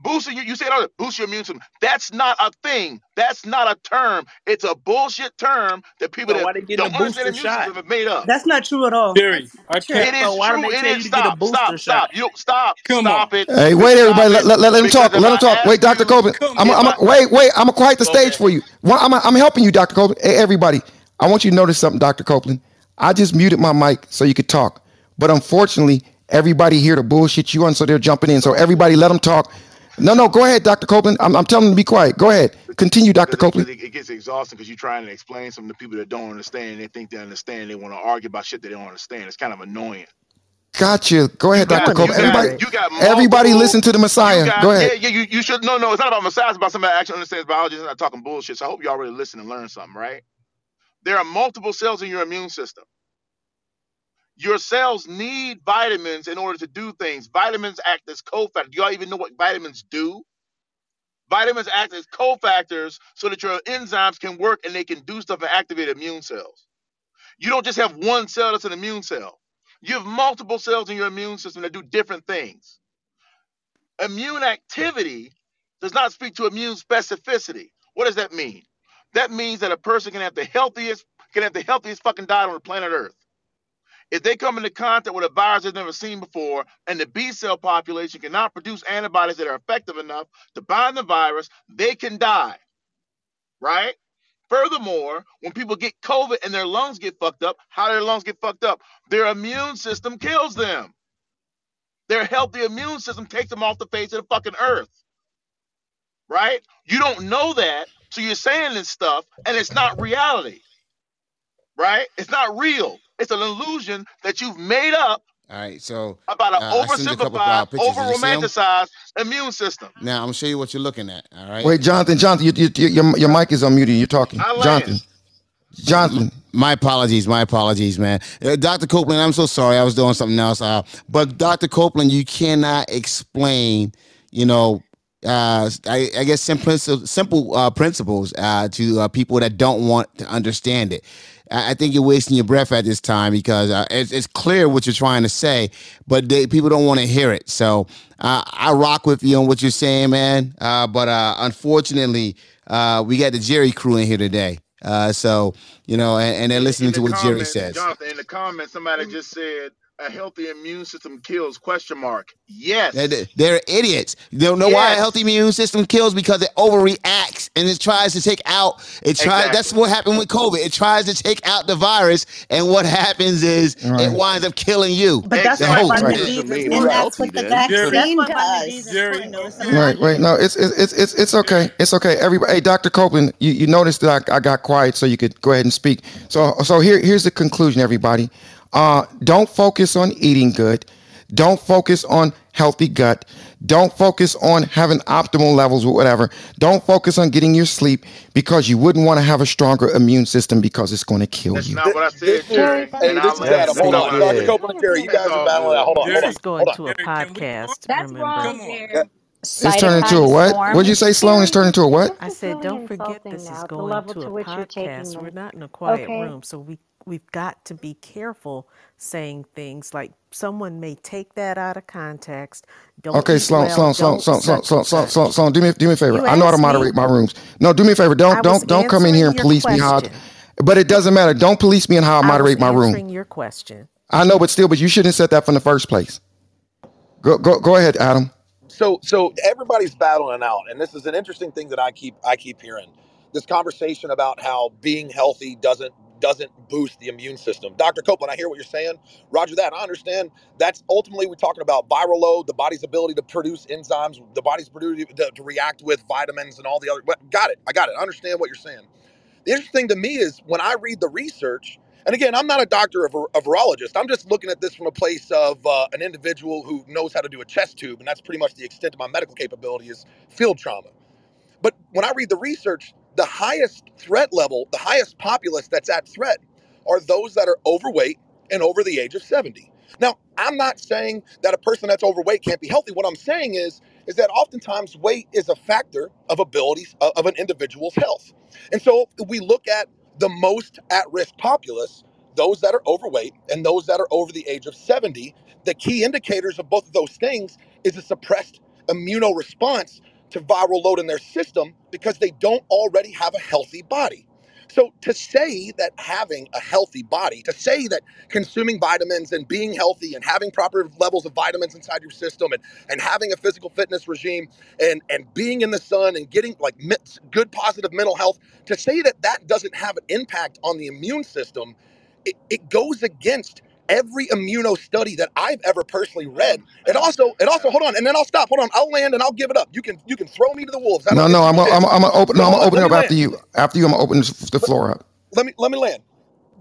Boosting you, you said earlier, boost your immune system. That's not a thing. That's not a term. It's a bullshit term that people So that why they getting don't a understand booster immune shot? system have made up. That's not true at all. Jerry, I That's can't. It is So why true. don't they It tell you to get a stop, booster stop, shot? stop. You stop, Come stop on. it. Hey, wait, everybody. it. Let, let, let him talk. Let him talk. Wait, Dr. you, Copeland. Come I'm, if I'm, I wait, wait. I'm gonna quiet the stage ahead. for you. Well, I'm, I'm helping you, Dr. Copeland. Hey, everybody. I want you to notice something, Dr. Copeland. I just muted my mic so you could talk, but unfortunately, everybody here to bullshit you on, so they're jumping in. So everybody, let them talk. No, no, go ahead, Dr. Copeland. I'm, I'm telling them to be quiet. Go ahead. Continue, Dr. because it, 'cause Copeland. it, it gets exhausting because you're trying to explain something to people that don't understand. They think they understand. They want to argue about shit they don't understand. It's kind of annoying. Gotcha. Go ahead, Dr. Copeland. got Everybody, you got everybody, listen to the Messiah. got Go yeah ahead. yeah you, you should no no it's not about Messiah. It's about somebody that actually understands biology. It's not talking bullshit. So I hope you already listen and learn something, right? There are multiple cells in your immune system. Your cells need vitamins in order to do things. Vitamins act as cofactors. Do y'all even know what vitamins do? Vitamins act as cofactors so that your enzymes can work and they can do stuff and activate immune cells. You don't just have one cell that's an immune cell. You have multiple cells in your immune system that do different things. Immune activity does not speak to immune specificity. What does that mean? That means that a person can have the healthiest can have the healthiest fucking diet on the planet Earth. If they come into contact with a virus they've never seen before, and the B cell population cannot produce antibodies that are effective enough to bind the virus, they can die. Right? Furthermore, when people get COVID and their lungs get fucked up, how do their lungs get fucked up? Their immune system kills them. Their healthy immune system takes them off the face of the fucking earth. Right? You don't know that, so you're saying this stuff, and it's not reality. Right? It's not real. It's an illusion that you've made up All right, so about an uh, I sent you a couple uh, oversimplified, pictures. over Did you see 'em? romanticized immune system. Now I'm gonna show you what you're looking at. All right. Wait, Jonathan, Jonathan, you, you, you, your, your mic is unmuted. You're talking. Jonathan, Jonathan. My apologies, my apologies, man. Uh, Dr. Copeland, I'm so sorry. I was doing something else. Uh, but Dr. Copeland, you cannot explain, you know, uh, I, I guess simple, simple uh, principles uh, to uh, people that don't want to understand it. I think you're wasting your breath at this time because uh, it's, it's clear what you're trying to say, but they, people don't want to hear it. So uh, I rock with you on what you're saying, man. Uh, but uh, unfortunately, uh, we got the Jerry crew in here today. Uh, so you know, and, and they're listening in to the what Jerry comments, says. Jonathan, in the comments, somebody just said a healthy immune system kills question mark. They're, Yes. they're idiots. They don't know why a healthy immune system kills because it overreacts and it tries to take out. It tries. That's what happened with COVID. It tries to take out the virus, and what happens is Right. it winds up killing you. But that's The what host. vitamin Right. D is Doesn't mean And that's healthy what the then. Vaccine why vitamin D is does. Jerry. important. Though. It's an Right, right. No, it's it's it's it's, it's okay. It's okay. Everybody, hey, Dr. Copeland, you, you noticed that I, I got quiet so you could go ahead and speak. So so here here's the conclusion, everybody. Uh, don't focus on eating good. Don't focus on healthy gut. Don't focus on having optimal levels or whatever. Don't focus on getting your sleep because you wouldn't want to have a stronger immune system because it's going to kill That's you. not what I said, This is Jerry. hey, And this is. Adam. Hold on, Dr. Copeland Jerry, you guys are battling that. Hold on, This is going to a podcast. That's wrong, That- Jerry. It's turned into a what? What'd you say, Sloan? It's turned into a what? I said, don't forget this is going to to a which you're taking podcast. We're not in a quiet room, so we we've got to be careful saying things like someone may take that out of context. Don't Okay, eat Sloan, well, Sloan, Sloan, don't Sloan, Sloan, Sloan, Sloan. Sloan, Sloan. Do me, do me a favor. You I know how to asked me. moderate my rooms. No, do me a favor. Don't, was don't, don't come in here and answering your police me how. question. But it doesn't matter. Don't police me on how I I was moderate my room. answering your question. I know, but still, but you shouldn't have said that from the first place. Go, go, go ahead, Adam. so so everybody's battling out and this is an interesting thing that i keep i keep hearing this conversation about how being healthy doesn't doesn't boost the immune system. Dr copeland i hear what you're saying. Roger that. I understand. That's ultimately we're talking about viral load the body's ability to produce enzymes the body's ability to, to react with vitamins and all the other but got it. I got it. I understand what you're saying. The interesting to me is when i read the research and again i'm not a doctor of a virologist. I'm just looking at this from a place of uh, an individual who knows how to do a chest tube and that's pretty much the extent of my medical capability is field trauma. But when I read the research, the highest threat level, the highest populace that's at threat are those that are overweight and over the age of 70. Now, I'm not saying that a person that's overweight can't be healthy. What I'm saying is is that oftentimes weight is a factor of abilities of of an individual's health. And so if we look at the most at-risk populace, those that are overweight and those that are over the age of 70, the key indicators of both of those things is a suppressed immunoresponse to viral load in their system because they don't already have a healthy body. So to say that having a healthy body, to say that consuming vitamins and being healthy and having proper levels of vitamins inside your system and, and having a physical fitness regime and, and being in the sun and getting like good positive mental health, to say that that doesn't have an impact on the immune system, it, it goes against every immuno study that I've ever personally read And also, and also, hold on, and then I'll stop. Hold on, I'll land and I'll give it up. You can, you can throw me to the wolves. I No, don't. no, I'm, gonna- I'm, I'm gonna open. no, No, I'm hold gonna on. open Let it me up after land. you. After you, I'm gonna open the Let, floor up. let me, let me land.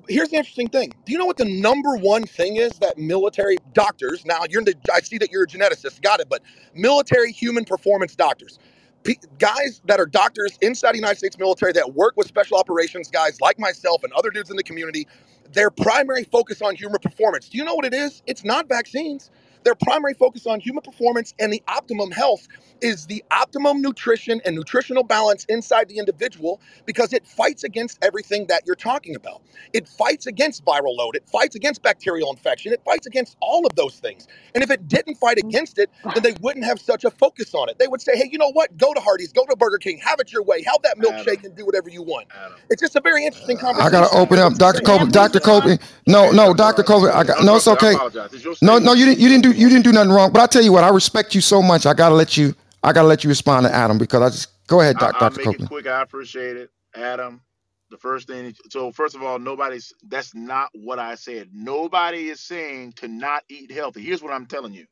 Here's the interesting thing. Do you know what the number one thing is that military doctors? Now you're the. I see that you're a geneticist. Got it. But military human performance doctors, guys that are doctors inside the United States military that work with special operations guys like myself and other dudes in the community. Their primary focus on human performance. Do you know what it is? It's not vaccines. Their primary focus on human performance and the optimum health is the optimum nutrition and nutritional balance inside the individual because it fights against everything that you're talking about. It fights against viral load, it fights against bacterial infection, it fights against all of those things. And if it didn't fight mm. against it, then they wouldn't have such a focus on it. They would say, hey, you know what? Go to Hardee's, go to Burger King, have it your way, have that milkshake and do whatever you want. Adam. It's just a very interesting conversation. I gotta conversation. open That's up, what you're Dr. saying. Copeland. Dr. move? Copeland. No, Hey, no, I'm Dr. sorry. Copeland. I got Dr. no. It's Copeland, I okay. apologize. It's your No, stage. no, you didn't. You didn't do. You didn't do nothing wrong. But I tell you what, I respect you so much. I gotta let you. I gotta let you respond to Adam because I just go ahead, I, I'll Dr. make it Copeland. quick. I appreciate it, Adam. The first thing. So first of all, nobody's. That's not what I said. Nobody is saying to not eat healthy. Here's what I'm telling you.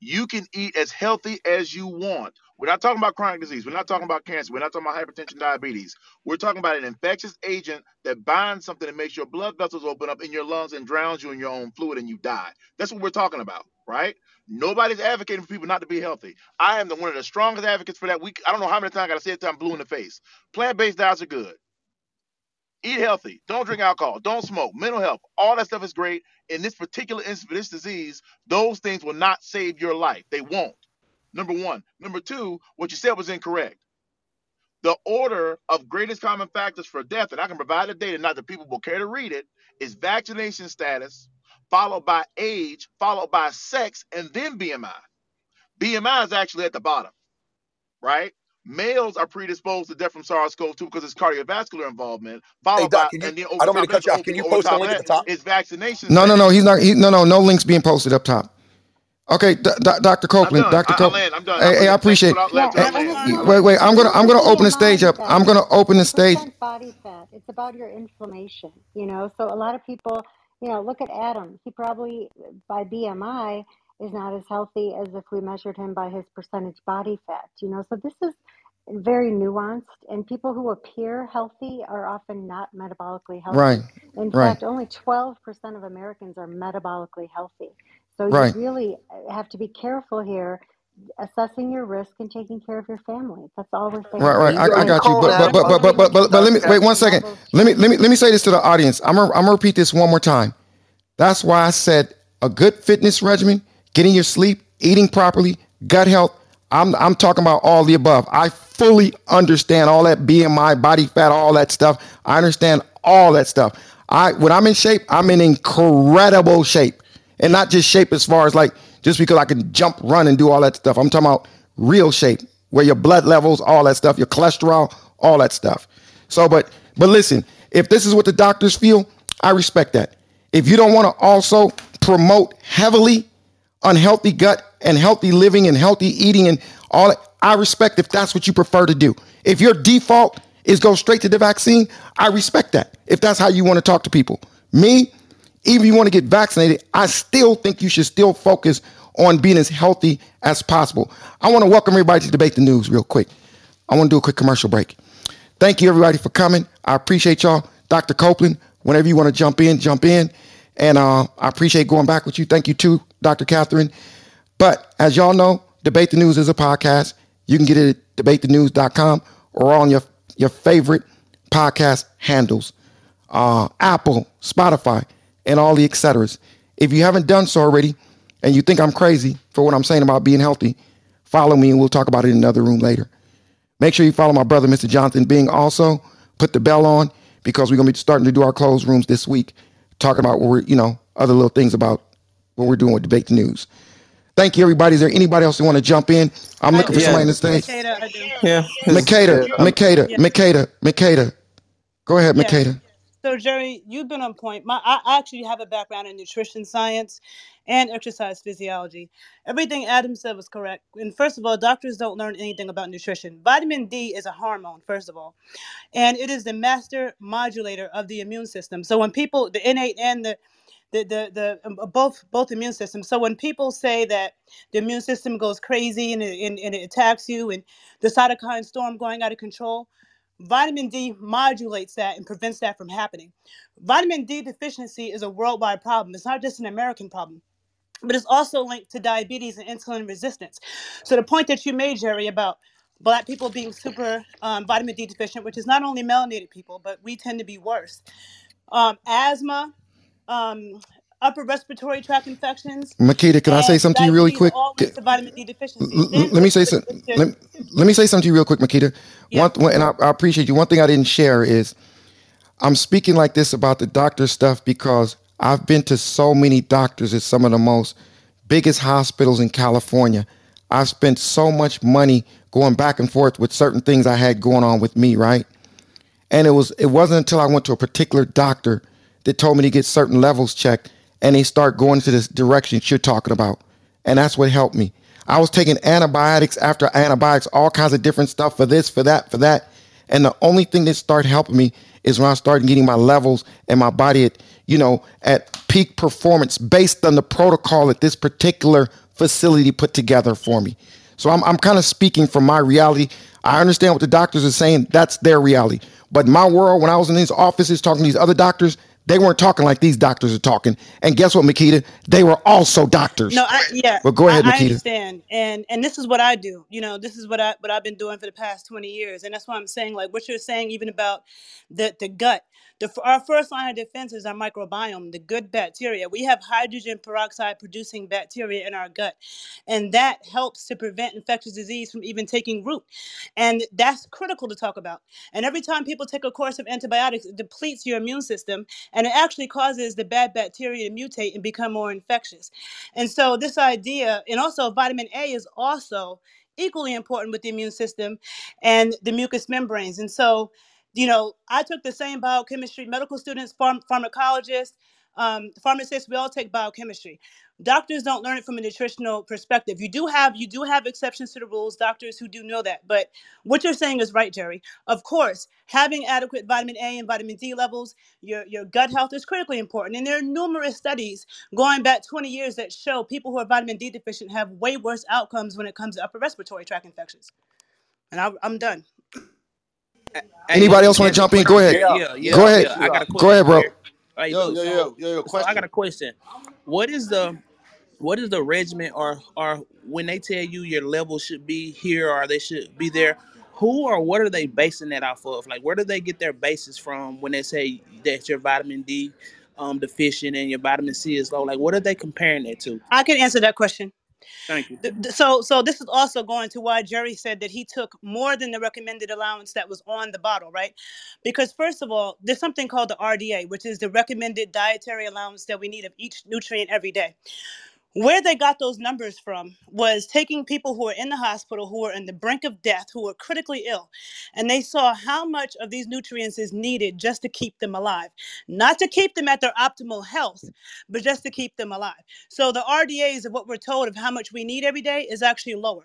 You can eat as healthy as you want. We're not talking about chronic disease. We're not talking about cancer. We're not talking about hypertension, diabetes. We're talking about an infectious agent that binds something that makes your blood vessels open up in your lungs and drowns you in your own fluid and you die. That's what we're talking about, right? Nobody's advocating for people not to be healthy. I am the one of the strongest advocates for that. We I don't know how many times I gotta say it till I'm blue in the face. Plant-based diets are good. Eat healthy. Don't drink alcohol. Don't smoke. Mental health. All that stuff is great. In this particular instance this disease, those things will not save your life. They won't. Number one. Number two, what you said was incorrect. The order of greatest common factors for death, and I can provide the data, not that people will care to read it, is vaccination status, followed by age, followed by sex, and then BMI. BMI is actually at the bottom, right? Males are predisposed to death from SARS-CoV-2 because it's cardiovascular involvement, Hey, followed Doc, by, can you? and then I over don't mean top to cut you off. Can you post the link at the top? is vaccination No, no, no. He's not. He, no, no. No links being posted up top. Okay, D- D- Dr. I'm Copeland. done. Dr. I, I Copeland. I'm done. Hey, hey, I appreciate. Thanks appreciate. for the- Yeah, letting Hey, me and land. it's not wait, wait. I'm gonna. I'm gonna open the stage up. I'm gonna open the stage. percent body fat. It's about your inflammation, you know. So a lot of people, you know, look at Adam. He probably by BMI is not as healthy as if we measured him by his percentage body fat, you know. So this is very nuanced and people who appear healthy are often not metabolically healthy. Right. In Right. fact, only 12% of Americans are metabolically healthy. So you Right. really uh, have to be careful here, assessing your risk and taking care of your family. That's all we're saying. Right, right. I, I gotta you. But but but but but but but, but let me wait one second. Let me let me let me say this to the audience. I'm gonna, I'm gonna repeat this one more time. That's why I said a good fitness regimen, getting your sleep, eating properly, gut health. I'm I'm talking about all the above. I fully understand all that BMI, body fat, all that stuff. I understand all that stuff. I when I'm in shape, I'm in incredible shape. And not just shape as far as like just because I can jump, run, and do all that stuff. I'm talking about real shape, where your blood levels, all that stuff, your cholesterol, all that stuff. So, but but listen, if this is what the doctors feel, I respect that. If you don't want to also promote heavily unhealthy gut and healthy living and healthy eating and all that, I respect if that's what you prefer to do. If your default is go straight to the vaccine, I respect that. If that's how you want to talk to people. Me, even if you want to get vaccinated, I still think you should still focus on being as healthy as possible. I want to welcome everybody to debate the news real quick. I want to do a quick commercial break. Thank you everybody for coming. I appreciate y'all. Dr. Copeland, whenever you want to jump in, jump in. And uh, I appreciate going back with you. Thank you too, Dr. Catherine. But as y'all know, Debate the News is a podcast. You can get it at debatethenews.com or on your, your favorite podcast handles uh, Apple, Spotify, and all the et ceteras. If you haven't done so already and you think I'm crazy for what I'm saying about being healthy, follow me and we'll talk about it in another room later. Make sure you follow my brother, Mr. Jonathan Bing, also. Put the bell on because we're going to be starting to do our closed rooms this week, talking about what we're, you know, other little things about what we're doing with Debate the News. Thank you, everybody. Is there anybody else who want to jump in? I'm I looking for do. somebody in the stage. Makeda, I do. Yeah. Makeda, Yeah. Makeda, Yeah. Makeda, Makeda. Go ahead, Yeah. Makeda. So Jerry, you've been on point. My I actually have a background in nutrition science and exercise physiology. Everything Adam said was correct. And first of all, doctors don't learn anything about nutrition. Vitamin D is a hormone, first of all, and it is the master modulator of the immune system. So when people, the innate and the the, the, the um, uh, both both immune systems. So when people say that the immune system goes crazy and it, and, and it attacks you and the cytokine storm going out of control, vitamin D modulates that and prevents that from happening. Vitamin D deficiency is a worldwide problem. It's not just an American problem but it's also linked to diabetes and insulin resistance. So the point that you made, Jerry, about black people being super um, vitamin D deficient, which is not only melanated people, but we tend to be worse. Um, asthma, um, upper respiratory tract infections, Makeda, can I say something to you really quick? all Ca- linked to vitamin D deficiency. l- l- let me say something. Let, let me say something to you real quick, Makeda. yeah, One, one and I, I appreciate you. One thing I didn't share is I'm speaking like this about the doctor stuff because I've been to so many doctors at some of the most biggest hospitals in California. I've spent so much money going back and forth with certain things I had going on with me, right? And it was it wasn't until I went to a particular doctor that told me to get certain levels checked and they start going to this direction you're talking about. And that's what helped me. I was taking antibiotics after antibiotics, all kinds of different stuff for this, for that, for that. And the only thing that started helping me is when I started getting my levels and my body at, you know, at peak performance based on the protocol that this particular facility put together for me. So I'm, I'm kind of speaking from my reality. I understand what the doctors are saying. That's their reality. But my world, when I was in these offices talking to these other doctors, they weren't talking like these doctors are talking. And guess what, Makeda? They were also doctors. No, I yeah, But go ahead, I, I understand, and and this is what I do. You know, this is what I what I've been doing for the past twenty years, and that's why I'm saying like what you're saying even about the the gut. Our first line of defense is our microbiome, the good bacteria. We have hydrogen peroxide producing bacteria in our gut, and that helps to prevent infectious disease from even taking root. And that's critical to talk about. And every time people take a course of antibiotics, it depletes your immune system and it actually causes the bad bacteria to mutate and become more infectious. And so, this idea, and also vitamin A is also equally important with the immune system and the mucous membranes. And so, you know, I took the same biochemistry, medical students, pharm- pharmacologists, um, pharmacists, we all take biochemistry. Doctors don't learn it from a nutritional perspective. You do have you do have exceptions to the rules, doctors who do know that. But what you're saying is right, Jerry. Of course, having adequate vitamin A and vitamin D levels, your, your gut health is critically important. And there are numerous studies going back 20 years that show people who are vitamin D deficient have way worse outcomes when it comes to upper respiratory tract infections. And I, I'm done. Hey, Anybody else want to jump in? Go ahead. yeah, yeah, yeah, Go ahead. yeah. I got a Go ahead, bro. here. Right, Yo, so, yo, yo, yo, yo, so I got a question. What is the what is the regiment or or when they tell you your level should be here or they should be there? Who or what are they basing that off of? Like, where do they get their basis from when they say that your vitamin D um, deficient and your vitamin C is low? Like, what are they comparing it to? I can answer that question. Thank you. So, so this is also going to why Jerry said that he took more than the recommended allowance that was on the bottle, right? Because first of all, there's something called the RDA, which is the recommended dietary allowance that we need of each nutrient every day. Where they got those numbers from was taking people who were in the hospital, who were in the brink of death, who were critically ill, and they saw how much of these nutrients is needed just to keep them alive. Not to keep them at their optimal health, but just to keep them alive. So the RDAs of what we're told of how much we need every day is actually lower.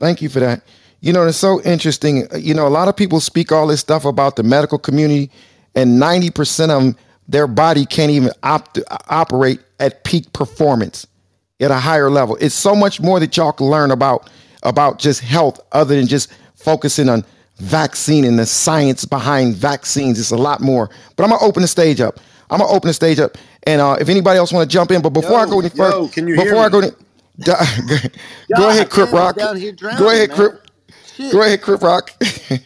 Thank you for that. You know, it's so interesting. You know, a lot of people speak all this stuff about the medical community, and 90% of them, their body can't even opt- operate at peak performance at a higher level. It's so much more that y'all can learn about about just health other than just focusing on vaccine and the science behind vaccines. It's a lot more. But I'm gonna open the stage up. I'm gonna open the stage up, and uh, if anybody else want to jump in, but before I go any further, yo, can you before I go any, go ahead, Crip Rock. here Go ahead. Crip. Shit. Go ahead, Crip Rock.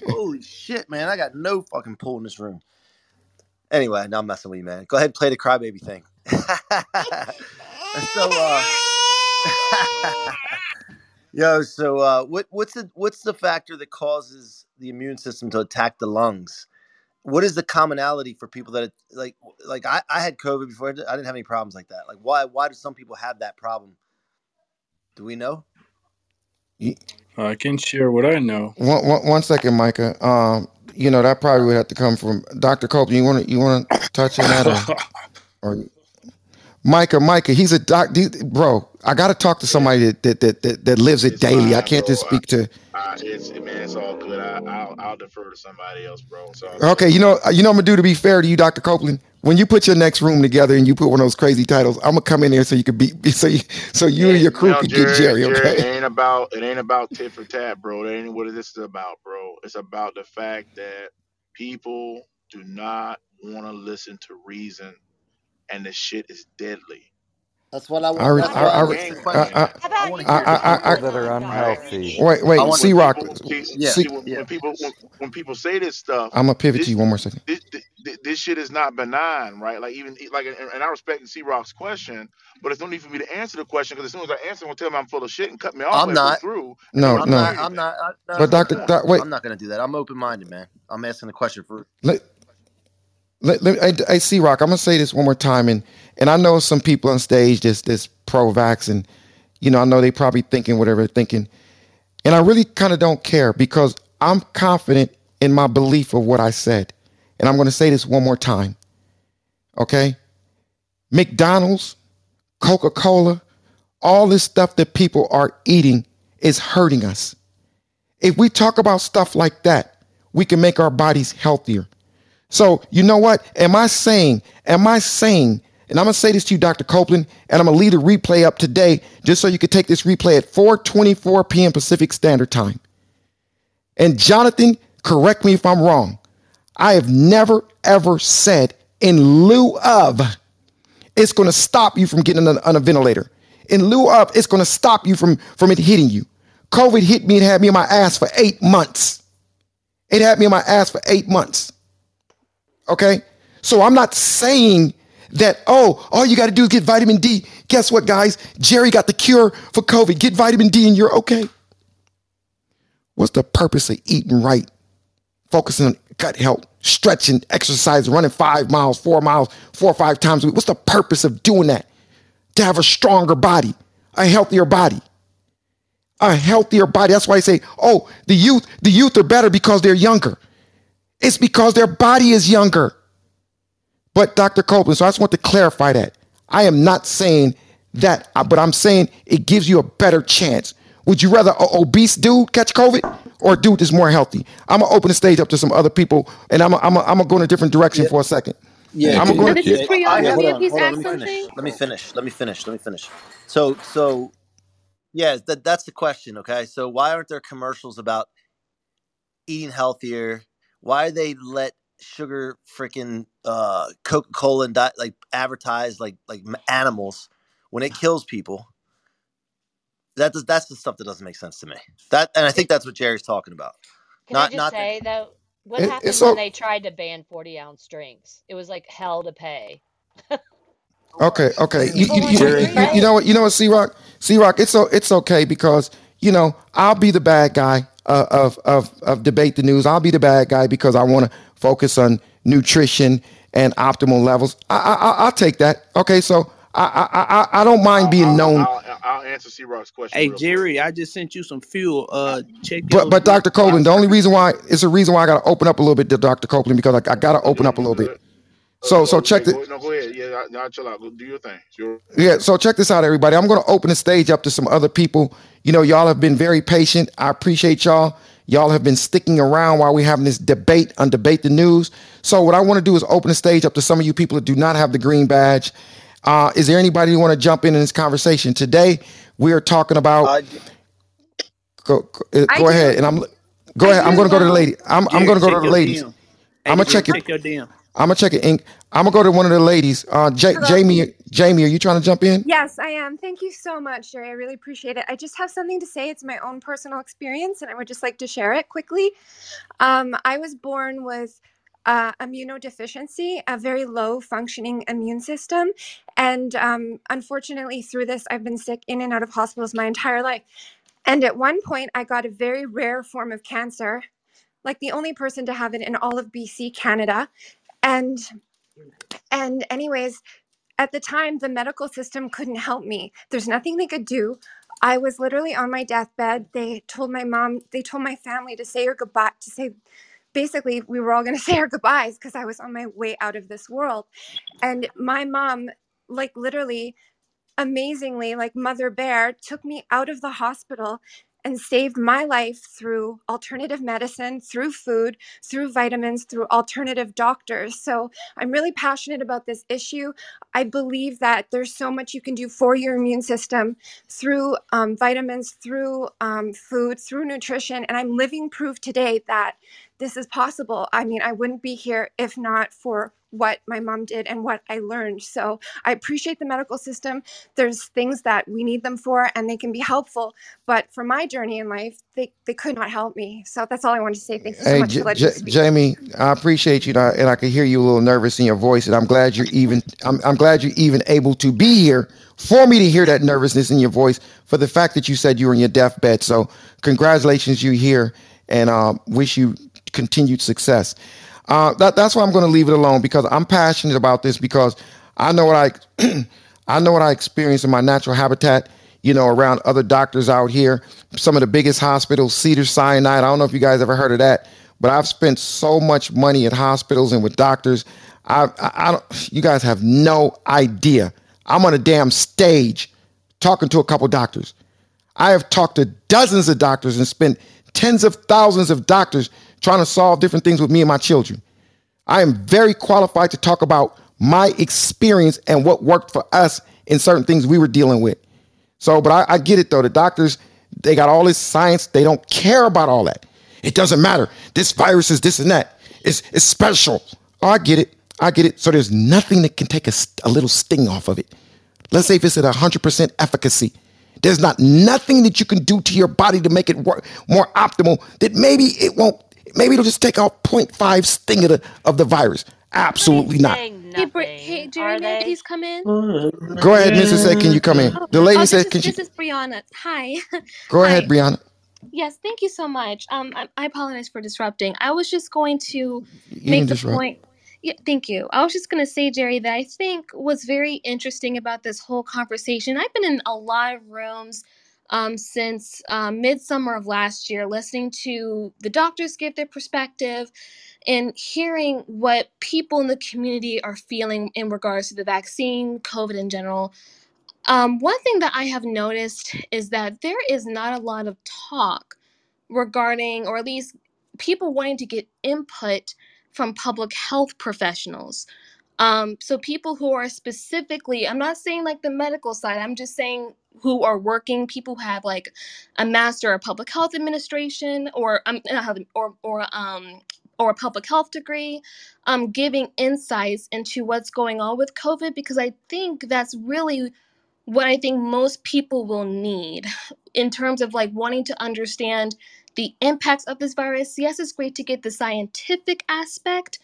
Holy shit, man. I got no fucking pull in this room. Anyway, now I'm messing with you, man. Go ahead and play the crybaby thing. so uh Yo, so uh what what's the what's the factor that causes the immune system to attack the lungs? What is the commonality for people that like like I, I had COVID before I didn't have any problems like that. Like why why do some people have that problem? Do we know? I can share what I know. One, one, one second, Micah. Um, you know that probably would have to come from Dr. Copeland. You want to you want to touch on that, or, or Micah? Micah, he's a doc, bro. I got to talk to somebody that that, that that lives it It's daily. I can't bro. just speak to. Uh, it's man, it's all good. I, I'll I'll defer to somebody else, bro. All good. Okay, you know you know I'm gonna do to be fair to you, Dr. Copeland. When you put your next room together and you put one of those crazy titles, I'm gonna come in there so you could be so you so you and your crew You know, could get Jerry. Jerry, it ain't about it ain't about tit for tat, bro. That ain't what this is about, bro. It's about the fact that people do not want to listen to reason, and the shit is deadly. That's what I I, want. re- That's I, why I, I'm re- asking I, questions. I, I want to I, hear I, different I, People that are unhealthy. wait, I wait, want C When Rock, people see, yeah, see when, yeah. when people when, when people say this stuff, I'm gonna pivot to this you one more second. this, this, this shit is not benign, right? Like even like, and, and I respect C Rock's question, but it's no need for me to answer the question because as soon as I answer, he'll tell me I'm full of shit and cut me off I'm halfway not. through, and No, don't I'm me no. not. I'm anything. not. I, no, That's But the whole Doctor, point. doc, wait, I'm not going to do that. I'm open minded, man. I'm asking the question for. let, let, let I, I C Rock. I'm gonna say this one more time, and and I know some people on stage that's that's pro vax, and you know I know they probably thinking whatever they're thinking, and I really kind of don't care because I'm confident in my belief of what I said, and I'm gonna say this one more time. Okay, McDonald's, Coca Cola, all this stuff that people are eating is hurting us. If we talk about stuff like that, we can make our bodies healthier. So, you know what? Am I saying, am I saying, and I'm gonna say this to you, Dr. Copeland, and I'm gonna leave a replay up today just so you can take this replay at 4:24 p.m. Pacific Standard Time. And Jonathan, correct me if I'm wrong. I have never ever said in lieu of it's to stop you from getting on a, on a ventilator. In lieu of, it's to stop you from, from it hitting you. COVID hit me and had me in my ass for eight months. It had me in my ass for eight months. Okay? So I'm not saying that, oh, all you got to do is get vitamin D. Guess what, guys? Jerry got the cure for COVID. Get vitamin D and you're okay. What's the purpose of eating right? Focusing on gut health, stretching, exercise, running five miles, four miles, four or five times a week. What's the purpose of doing that? To have a stronger body, a healthier body. A healthier body. That's why I say, oh, the youth, the youth are better because they're younger. It's because their body is younger. But Dr. Copeland, so I just want to clarify that. I am not saying that, but I'm saying it gives you a better chance. Would you rather an obese dude catch COVID or a dude that's more healthy? I'm gonna open the stage up to some other people, and I'm gonna, I'm gonna, I'm gonna go in a different direction for a second. Yeah, I'm can gonna go. you, yeah, I, hold on, hold on. Let me finish. Let me finish. Let me finish. Let me finish. So, so yeah, that that's the question. Okay, so why aren't there commercials about eating healthier? Why they let sugar freaking uh, Coca Cola and di- like advertise like like animals when it kills people. That does, that's the stuff that doesn't make sense to me. That and I think that's what Jerry's talking about. Can I Not just not that say though, what It, happened when so they tried to ban 40 ounce drinks? It was like hell to pay. okay. Okay. You, you, you, to you, you you know what? You know what? C Rock. C Rock. It's so it's okay because you know I'll be the bad guy of of of debate the news. I'll be the bad guy because I want to focus on nutrition and optimal levels. I, I I- I'll take that. Okay. So I I I, I don't mind I'll, being I'll, known. I'll, I'll answer C Rock's question Hey real quick. Jerry, I just sent you some fuel. Uh, check But but Dr. Copeland, the only reason why it's a reason why I got to open up a little bit to Dr. Copeland because I, I got to open up a little bit. So so check yeah, the go, no, go ahead. Yeah, y'all chill out. Go do your thing. Your Yeah, so check this out, everybody. I'm going to open the stage up to some other people. You know, y'all have been very patient. I appreciate y'all. Y'all have been sticking around while we're having this debate on Debate the News. So, what I want to do is open the stage up to some of you people that do not have the green badge. Uh, is there anybody who want to jump in in this conversation today? We are talking about. uh, Go, go, uh, I go do. ahead, and I'm. Go I ahead. I'm going to go to the lady. I'm. I'm going to go to the your ladies. I'm gonna check Jerry, it. check your DM. I'm gonna check it. Ink. I'm gonna go to one of the ladies. Uh, J- Jamie. Jamie, are you trying to jump in? Yes, I am. Thank you so much, Jerry. I really appreciate it. I just have something to say. It's my own personal experience, and I would just like to share it quickly. Um, I was born with uh, immunodeficiency, a very low functioning immune system. And um, unfortunately, through this, I've been sick in and out of hospitals my entire life. And at one point, I got a very rare form of cancer, like the only person to have it in all of BC, Canada. And and anyways, at the time, the medical system couldn't help me. There's nothing they could do. I was literally on my deathbed. They told my mom, they told my family to say her goodbye, to say, basically, we were all going to say our goodbyes because I was on my way out of this world. And my mom, like literally, amazingly, like Mother Bear, took me out of the hospital and saved my life through alternative medicine, through food, through vitamins, through alternative doctors. So I'm really passionate about this issue. I believe that there's so much you can do for your immune system through um, vitamins, through um, food, through nutrition. And I'm living proof today that this is possible. I mean, I wouldn't be here if not for what my mom did and what I learned. So I appreciate the medical system. There's things that we need them for and they can be helpful. But for my journey in life, they, they could not help me. So that's all I wanted to say. Thank you so Hey, much J- for letting me J- Jamie, I appreciate you, and I, and I can hear you a little nervous in your voice, and I'm glad you're even. I'm, I'm glad you're even able to be here for me to hear that nervousness in your voice. For the fact that you said you were in your deathbed, so congratulations, you here, and um, wish you continued success. Uh, that, that's why I'm going to leave it alone because I'm passionate about this because I know what I I know what I experienced in my natural habitat, you know, around other doctors out here. Some of the biggest hospitals, Cedar Sinai. I don't know if you guys ever heard of that, but I've spent so much money at hospitals and with doctors. I, I, I don't. You guys have no idea. I'm on a damn stage talking to a couple doctors. I have talked to dozens of doctors and spent tens of thousands of doctors trying to solve different things with me and my children. I am very qualified to talk about my experience and what worked for us in certain things we were dealing with. So, but I, I get it though. The doctors, they got all this science. They don't care about all that. It doesn't matter. This virus is this and that. It's it's special. Oh, I get it. I get it. So there's nothing that can take a, a little sting off of it. Let's say if it's at 100% efficacy. There's not nothing that you can do to your body to make it work more optimal that maybe it won't, maybe it'll just take out zero point 0.5 sting of the, of the virus. Absolutely not. Hey, Br- hey, Jerry, may please come in? Go ahead, Mrs. Say, can you come in? Oh, The oh, lady this said, is can she? this is Brianna. Hi. Go ahead, Brianna. Yes, thank you so much. Um, I, I apologize for disrupting. I was just going to You make the disrupt. point. Yeah, thank you. I was just going to say, Jerry, that I think was very interesting about this whole conversation. I've been in a lot of rooms um, since um, midsummer of last year, listening to the doctors give their perspective and hearing what people in the community are feeling in regards to the vaccine, COVID in general. Um, one thing that I have noticed is that there is not a lot of talk regarding, or at least people wanting to get input from public health professionals. Um, so people who are specifically, I'm not saying like the medical side, I'm just saying who are working, people who have like a master of public health administration or um not or or um or a public health degree, um, giving insights into what's going on with COVID because I think that's really what I think most people will need in terms of like wanting to understand the impacts of this virus. Yes, it's great to get the scientific aspect,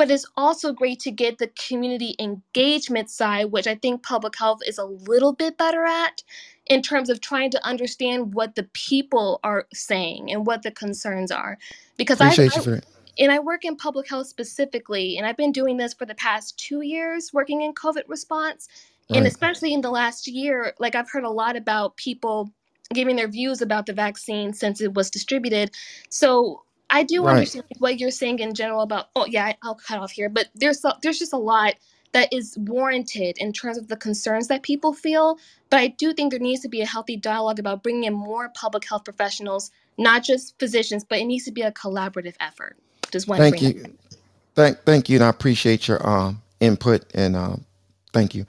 but it's also great to get the community engagement side, which I think public health is a little bit better at in terms of trying to understand what the people are saying and what the concerns are. Because I, Appreciate you for it. and I work in public health specifically, and I've been doing this for the past two years, working in COVID response. And Right. especially in the last year, like I've heard a lot about people giving their views about the vaccine since it was distributed. So I do Right. understand what you're saying in general about. Oh yeah, I- I'll cut off here, but there's there's just a lot that is warranted in terms of the concerns that people feel. But I do think there needs to be a healthy dialogue about bringing in more public health professionals, not just physicians, but it needs to be a collaborative effort. Just want to Thank bring that. you. Thank thank you, and I appreciate your um input and um thank you.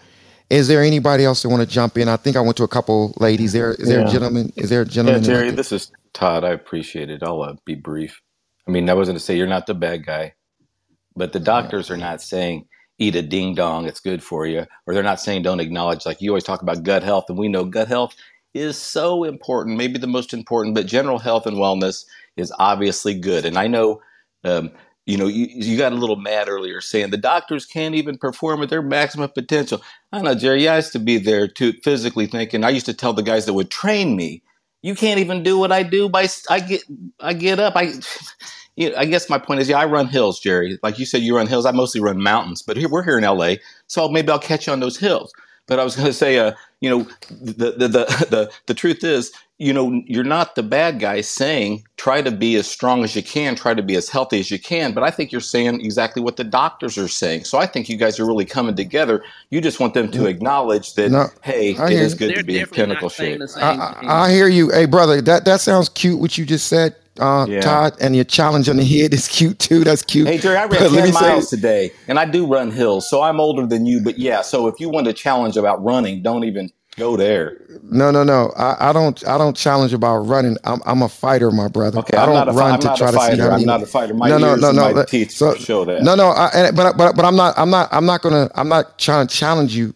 Is there anybody else that want to jump in? I think I went to a couple ladies. There is there a gentleman? Is there a gentleman? that like Jerry, this is Todd. I appreciate it. I'll uh, be brief. I mean, I wasn't to say you're not the bad guy, but the doctors are not saying eat a ding dong, it's good for you, or they're not saying don't acknowledge. Like you always talk about gut health, and we know gut health is so important, maybe the most important, but general health and wellness is obviously good. And I know, um, you know, you, you got a little mad earlier saying the doctors can't even perform at their maximum potential. I know, Jerry, I used to be there too, physically thinking. I used to tell the guys that would train me, you can't even do what I do by I get I get up I you know, I guess my point is yeah I run hills Jerry. Like you said you run hills. I mostly run mountains but here we're here in LA so maybe I'll catch you on those hills. But I was going to say uh you know the the, the the the truth is you know you're not the bad guy saying try to be as strong as you can try to be as healthy as you can but I think you're saying exactly what the doctors are saying so I think you guys are really coming together you just want them to acknowledge that No, hey I it hear is good to be in definitely clinical shape I. I I hear you. Hey, brother, that that sounds cute. What you just said, uh, yeah Todd, and your challenge on the head is cute too. That's cute. Hey Jerry, I ran But let me 10 say, miles today and I do run hills, so I'm older than you, but yeah, so if you want a challenge about running, don't even go there. no, no, no. I, I don't. I don't challenge about running. I'm I'm a fighter, my brother. Okay, I don't fi- run to try to see how I'm not a fighter. My No, no, no, no. teeth So show that. no, no. I, and, but but but I'm not. I'm not. I'm not gonna. I'm not trying to challenge you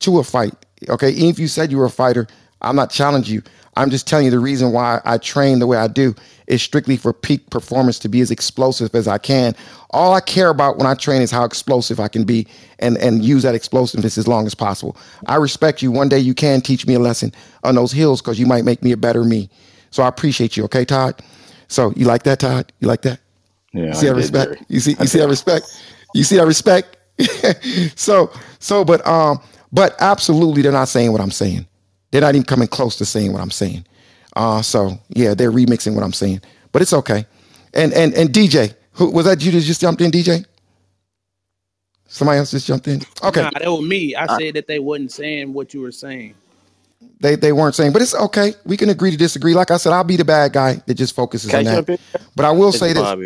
to a fight. Okay, even if you said you were a fighter, I'm not challenging you. I'm just telling you the reason why I train the way I do is strictly for peak performance to be as explosive as I can. All I care about when I train is how explosive I can be and and use that explosiveness as long as possible. I respect you. One day you can teach me a lesson on those hills because you might make me a better me. So I appreciate you. Okay, Todd. So you like that, Todd? You like that? Yeah, You I see that did, respect? Jerry. You see I you see that respect? You see that respect? so so but um but absolutely they're not saying what I'm saying. They're not even coming close to saying what I'm saying. Uh so yeah, they're remixing what I'm saying. But it's okay. And and and DJ, who was that you that just jumped in, DJ? Somebody else just jumped in? Okay. Nah, that was me. I Uh, said that they wasn't saying what you were saying. They they weren't saying, but it's okay. We can agree to disagree. Like I said, I'll be the bad guy that just focuses Can on I that. jump in? But I will It's say this.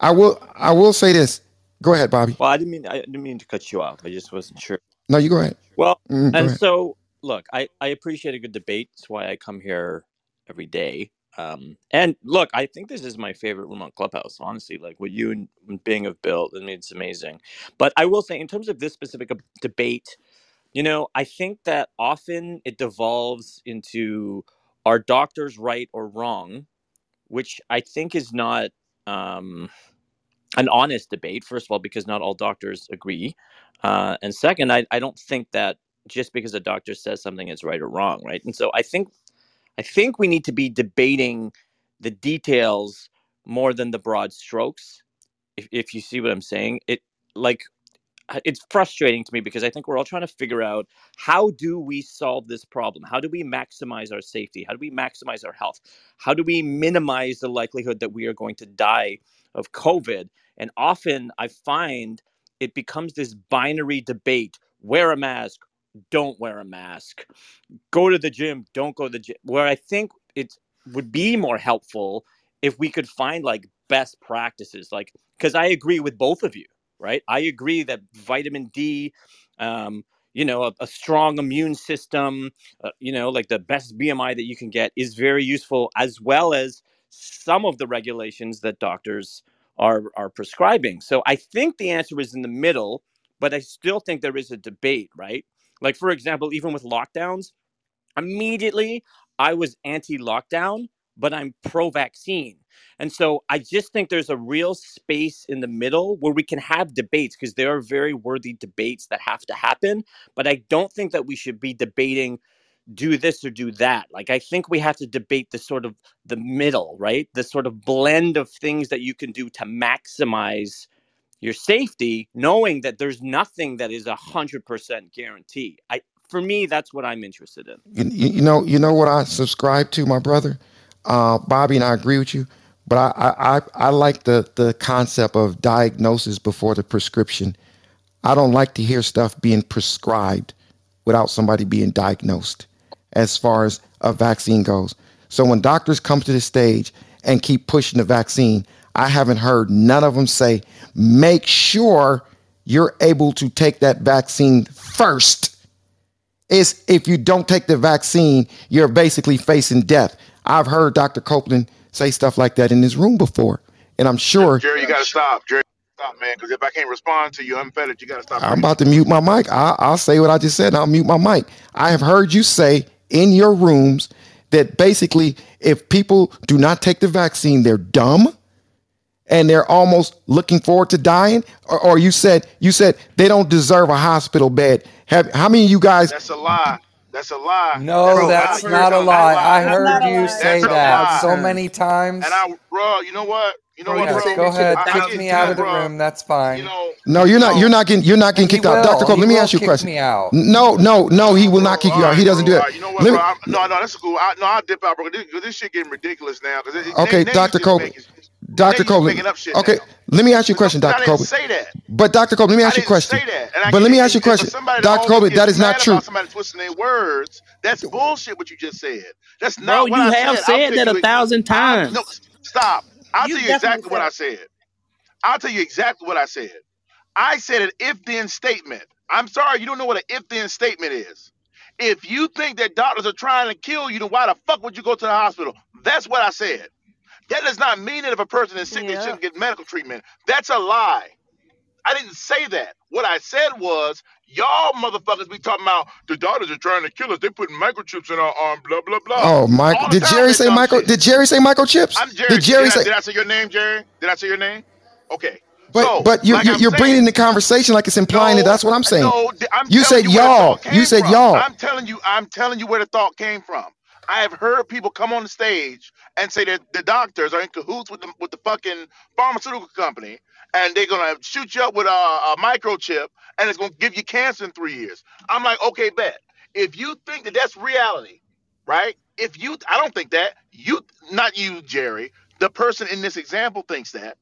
I will I will say this. Go ahead, Bobby. Well, I didn't mean I didn't mean to cut you off. I just wasn't sure. No, you go ahead. Well, Mm, go and ahead. so look, I I appreciate a good debate. That's why I come here every day. Um, and look, I think this is my favorite room on Clubhouse. Honestly, like what you and Bing have built. I mean, it's amazing. But I will say, in terms of this specific debate, you know, I think that often it devolves into are doctors right or wrong, which I think is not. Um, an honest debate first of all because not all doctors agree uh, and second I, I don't think that just because a doctor says something is right or wrong right and so i think i think we need to be debating the details more than the broad strokes if, if you see what i'm saying it like uh, it's frustrating to me because I think we're all trying to figure out how do we solve this problem? How do we maximize our safety? How do we maximize our health? How do we minimize the likelihood that we are going to die of COVID? And often I find it becomes this binary debate wear a mask, don't wear a mask, go to the gym, don't go to the gym. Where I think it would be more helpful if we could find like best practices, like, because I agree with both of you right? I agree that vitamin D, um, you know, a, a strong immune system, uh, you know, like the best BMI that you can get is very useful, as well as some of the regulations that doctors are are prescribing. So I think the answer is in the middle, but I still think there is a debate, right? Like for example, even with lockdowns, immediately I was anti-lockdown, but I'm pro-vaccine. And so I just think there's a real space in the middle where we can have debates because there are very worthy debates that have to happen, but I don't think that we should be debating do this or do that. Like I think we have to debate the sort of the middle, right? The sort of blend of things that you can do to maximize your safety, knowing that there's nothing that is a hundred percent guarantee. I for me, that's what I'm interested in. You, you know, you know what I subscribe to, my brother, uh, Bobby, and I agree with you. But I, I, I I like the the concept of diagnosis before the prescription. I don't like to hear stuff being prescribed without somebody being diagnosed as far as a vaccine goes. So when doctors come to the stage and keep pushing the vaccine, I haven't heard none of them say, make sure you're able to take that vaccine first. Is if you don't take the vaccine, you're basically facing death. I've heard Dr. Copeland say stuff like that in his room before. And I'm sure Jerry, you gotta stop. Jerry, stop, man. Because if I can't respond to you unfettered, you gotta stop. I'm about to mute my mic. I, I'll say what I just said. And I'll mute my mic. I have heard you say in your rooms that basically, if people do not take the vaccine, they're dumb and they're almost looking forward to dying. Or, or you said you said they don't deserve a hospital bed. Have how many of you guys? That's a lie. That's a lie. No, That's that's a not a lie. lie. I heard not you say that lie. so many times. And I, bro, you know what? You know Bro, what, you bro? Go that shit a ahead. I Kick get me that, out of the bro. room. That's fine. You know, No, you're not. You're not getting. You're not getting He kicked out, Doctor Cole. Copeland. Let me ask you a kick question. me out. No, no, no. He will not kick you out. He doesn't bro. do All that. right, you know what, Let bro? me- I'm, no, no, that's cool. I, no, I'll dip out, bro. This, 'cause this shit getting ridiculous now. It, Okay, Doctor now Dr. you just Copeland. making, now Dr. you just Copeland. making up shit Okay, now. let me ask you a question, Dr. didn't Copeland. say that. But Dr. Copeland, let me ask you a question. say that. And I But let me ask you a question, Dr. always Copeland. That is not true. somebody twisting their words, that's bullshit. What you just said. That's Bro, not what you I have said. I'll said that a thousand I, no, times. stop. I'll You tell you definitely exactly what I said. I'll tell you exactly what I said. I said an if then statement. I'm sorry, you don't know what an if then statement is. If you think that doctors are trying to kill you, then why the fuck would you go to the hospital? That's what I said. That does not mean that if a person is sick, they Yeah. shouldn't get medical treatment. That's a lie. I didn't say that. What I said was, y'all motherfuckers be talking about the daughters are trying to kill us. They putting microchips in our arm, blah, blah, blah. Oh, Mike. All the Did time Jerry that say dumb Michael? shit. Did Jerry say Michael Chips? I'm Jerry. Did Jerry Did I, say? did I say your name, Jerry? Did I say your name? Okay. But So, but you're like you're, I'm you're bringing saying, in the conversation like it's implying that no, that's what I'm saying. no, th- I'm You telling said you where the y'all. thought You came said from. y'all. I'm telling you, I'm telling you where the thought came from. I have heard people come on the stage and say that the doctors are in cahoots with the with the fucking pharmaceutical company, and they're gonna shoot you up with a, a microchip, and it's gonna give you cancer in three years. I'm like, okay, bet. If you think that that's reality, right? If you, I don't think that. You, not you, Jerry. The person in this example thinks that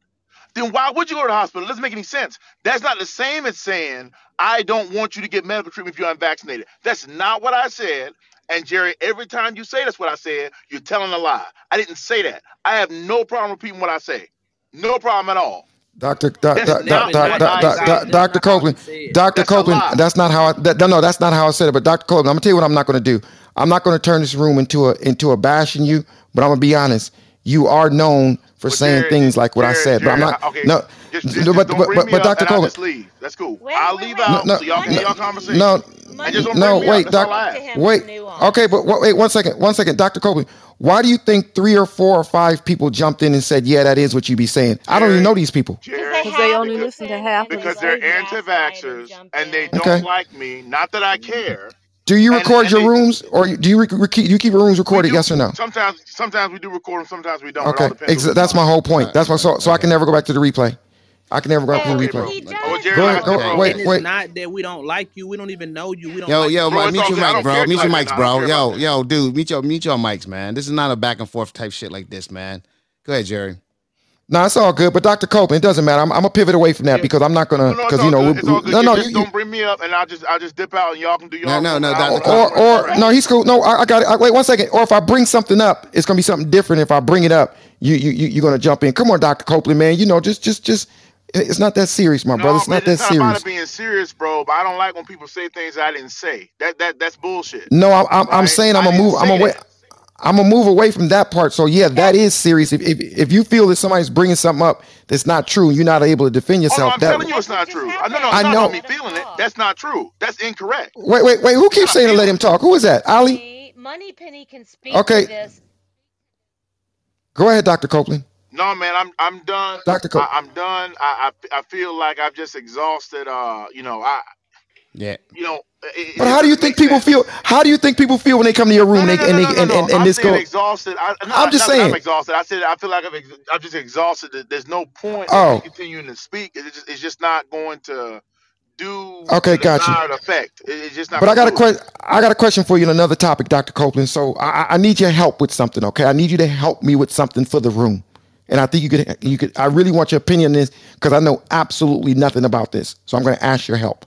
then why would you go to the hospital? It doesn't make any sense. That's not the same as saying, I don't want you to get medical treatment if you're unvaccinated. That's not what I said. And Jerry, every time you say that's what I said, you're telling a lie. I didn't say that. I have no problem repeating what I say. No problem at all. Doctor, doc, That's doc, not doc, what doc, I doc, said. doc, That's Doctor not how you Copeland. Doctor Copeland. That's not how. I, that, no, no, that's not how I said it. But Doctor Copeland, I'm gonna tell you what I'm not gonna do. I'm not gonna turn this room into a into a bashing you. But I'm gonna be honest. You are known for Well, saying Jerry, things like what I Jerry, said. But I'm not. Okay, No, just, just, no, just but but but, but Doctor and I'll Copeland. just leave. That's cool. Wait, I'll wait, leave wait. Out no, so y'all can Money, have y'all no, conversation. no, just don't no. bring me up. Wait, That's all Doc. I Talk to ask. him Wait. Okay, but wait, wait one second. One second, Doctor Copeland. Why do you think three or four or five people jumped in and said, "Yeah, that is what you be saying"? I don't even know these people. Because they Jerry, Because they only because listen to half of the they because they're love to statement. gaslight and anti-vaxxers and they don't Okay. like me. Not that I care. Do you record and your they rooms, or do you rec- rec- you keep your rooms recorded? do Yes or no? sometimes sometimes we do record them, sometimes we don't. It all Okay, depends Ex- that's my whole point. That's why. So, so I can never go back to the replay. I can never go back to the replay. Oh, Jerry, Go ahead. said, Go. Okay. bro. Wait. And it's Wait. not that we don't like you. We don't even know you. We don't Yo, like yo, you. Bro, Mike, it's mute your good. I mic, bro. care Mute your I mics, bro. Yo, yo, dude, mute your mute your mics, man. This is not a back and forth type shit like this, man. Go ahead, Jerry. No, it's all good. But Dr. Copeland, it doesn't matter. I'm, I'm gonna pivot away from that Yeah. because I'm not gonna. no, it's Because you know, we- It's all good. no, Yeah, no, just you, you don't bring me up, and I'll just I'll just dip out, and y'all can do No, y'all no, room, no, and Dr. I'll or or, or right. no, he's cool. No, I, I got it. I, wait one second. Or if I bring something up, it's gonna be something different. If I bring it up, you you you you're gonna jump in. Come on, Dr. Copeland, man. You know, just just just. It's not that serious, my brother. It's but not that it's not about serious. it being serious, bro. But I don't like when people say things I didn't say. That that that's bullshit, No, I'm I'm, I'm saying I'm I gonna move. I'm gonna wait. that. I'm gonna move away from that part. So yeah, that is serious. If, if, if you feel that somebody's bringing something up that's not true, you're not able to defend yourself. Oh, no, I'm telling you, it's not true. I, no, no, I know. me feeling it. That's not true. That's incorrect. Wait, wait, wait. Who keeps saying to let him talk? Who is that? Ali. Money Penny can speak. Okay. Go ahead, Doctor Copeland. No, man, I'm I'm done. Doctor Copeland. I, am done. I, I I feel like I've just exhausted. Uh, you know, I yeah. You know, but how do you think people feel? How do you think people feel when they come to your room no, no, and, no, and, and, and, and, this goes? Exhausted. I, am just saying. I'm exhausted. I said I feel like I'm, ex- I'm just exhausted. There's no point oh. continuing to speak. It's just, it's just not going to do okay. Gotcha. Effect. It's just not. But I got a question. I got a question for you on another topic, Doctor Copeland. So I, I need your help with something. Okay, I need you to help me with something for the room and I think you could you could I really want your opinion on this because I know absolutely nothing about this. So I'm going to ask your help.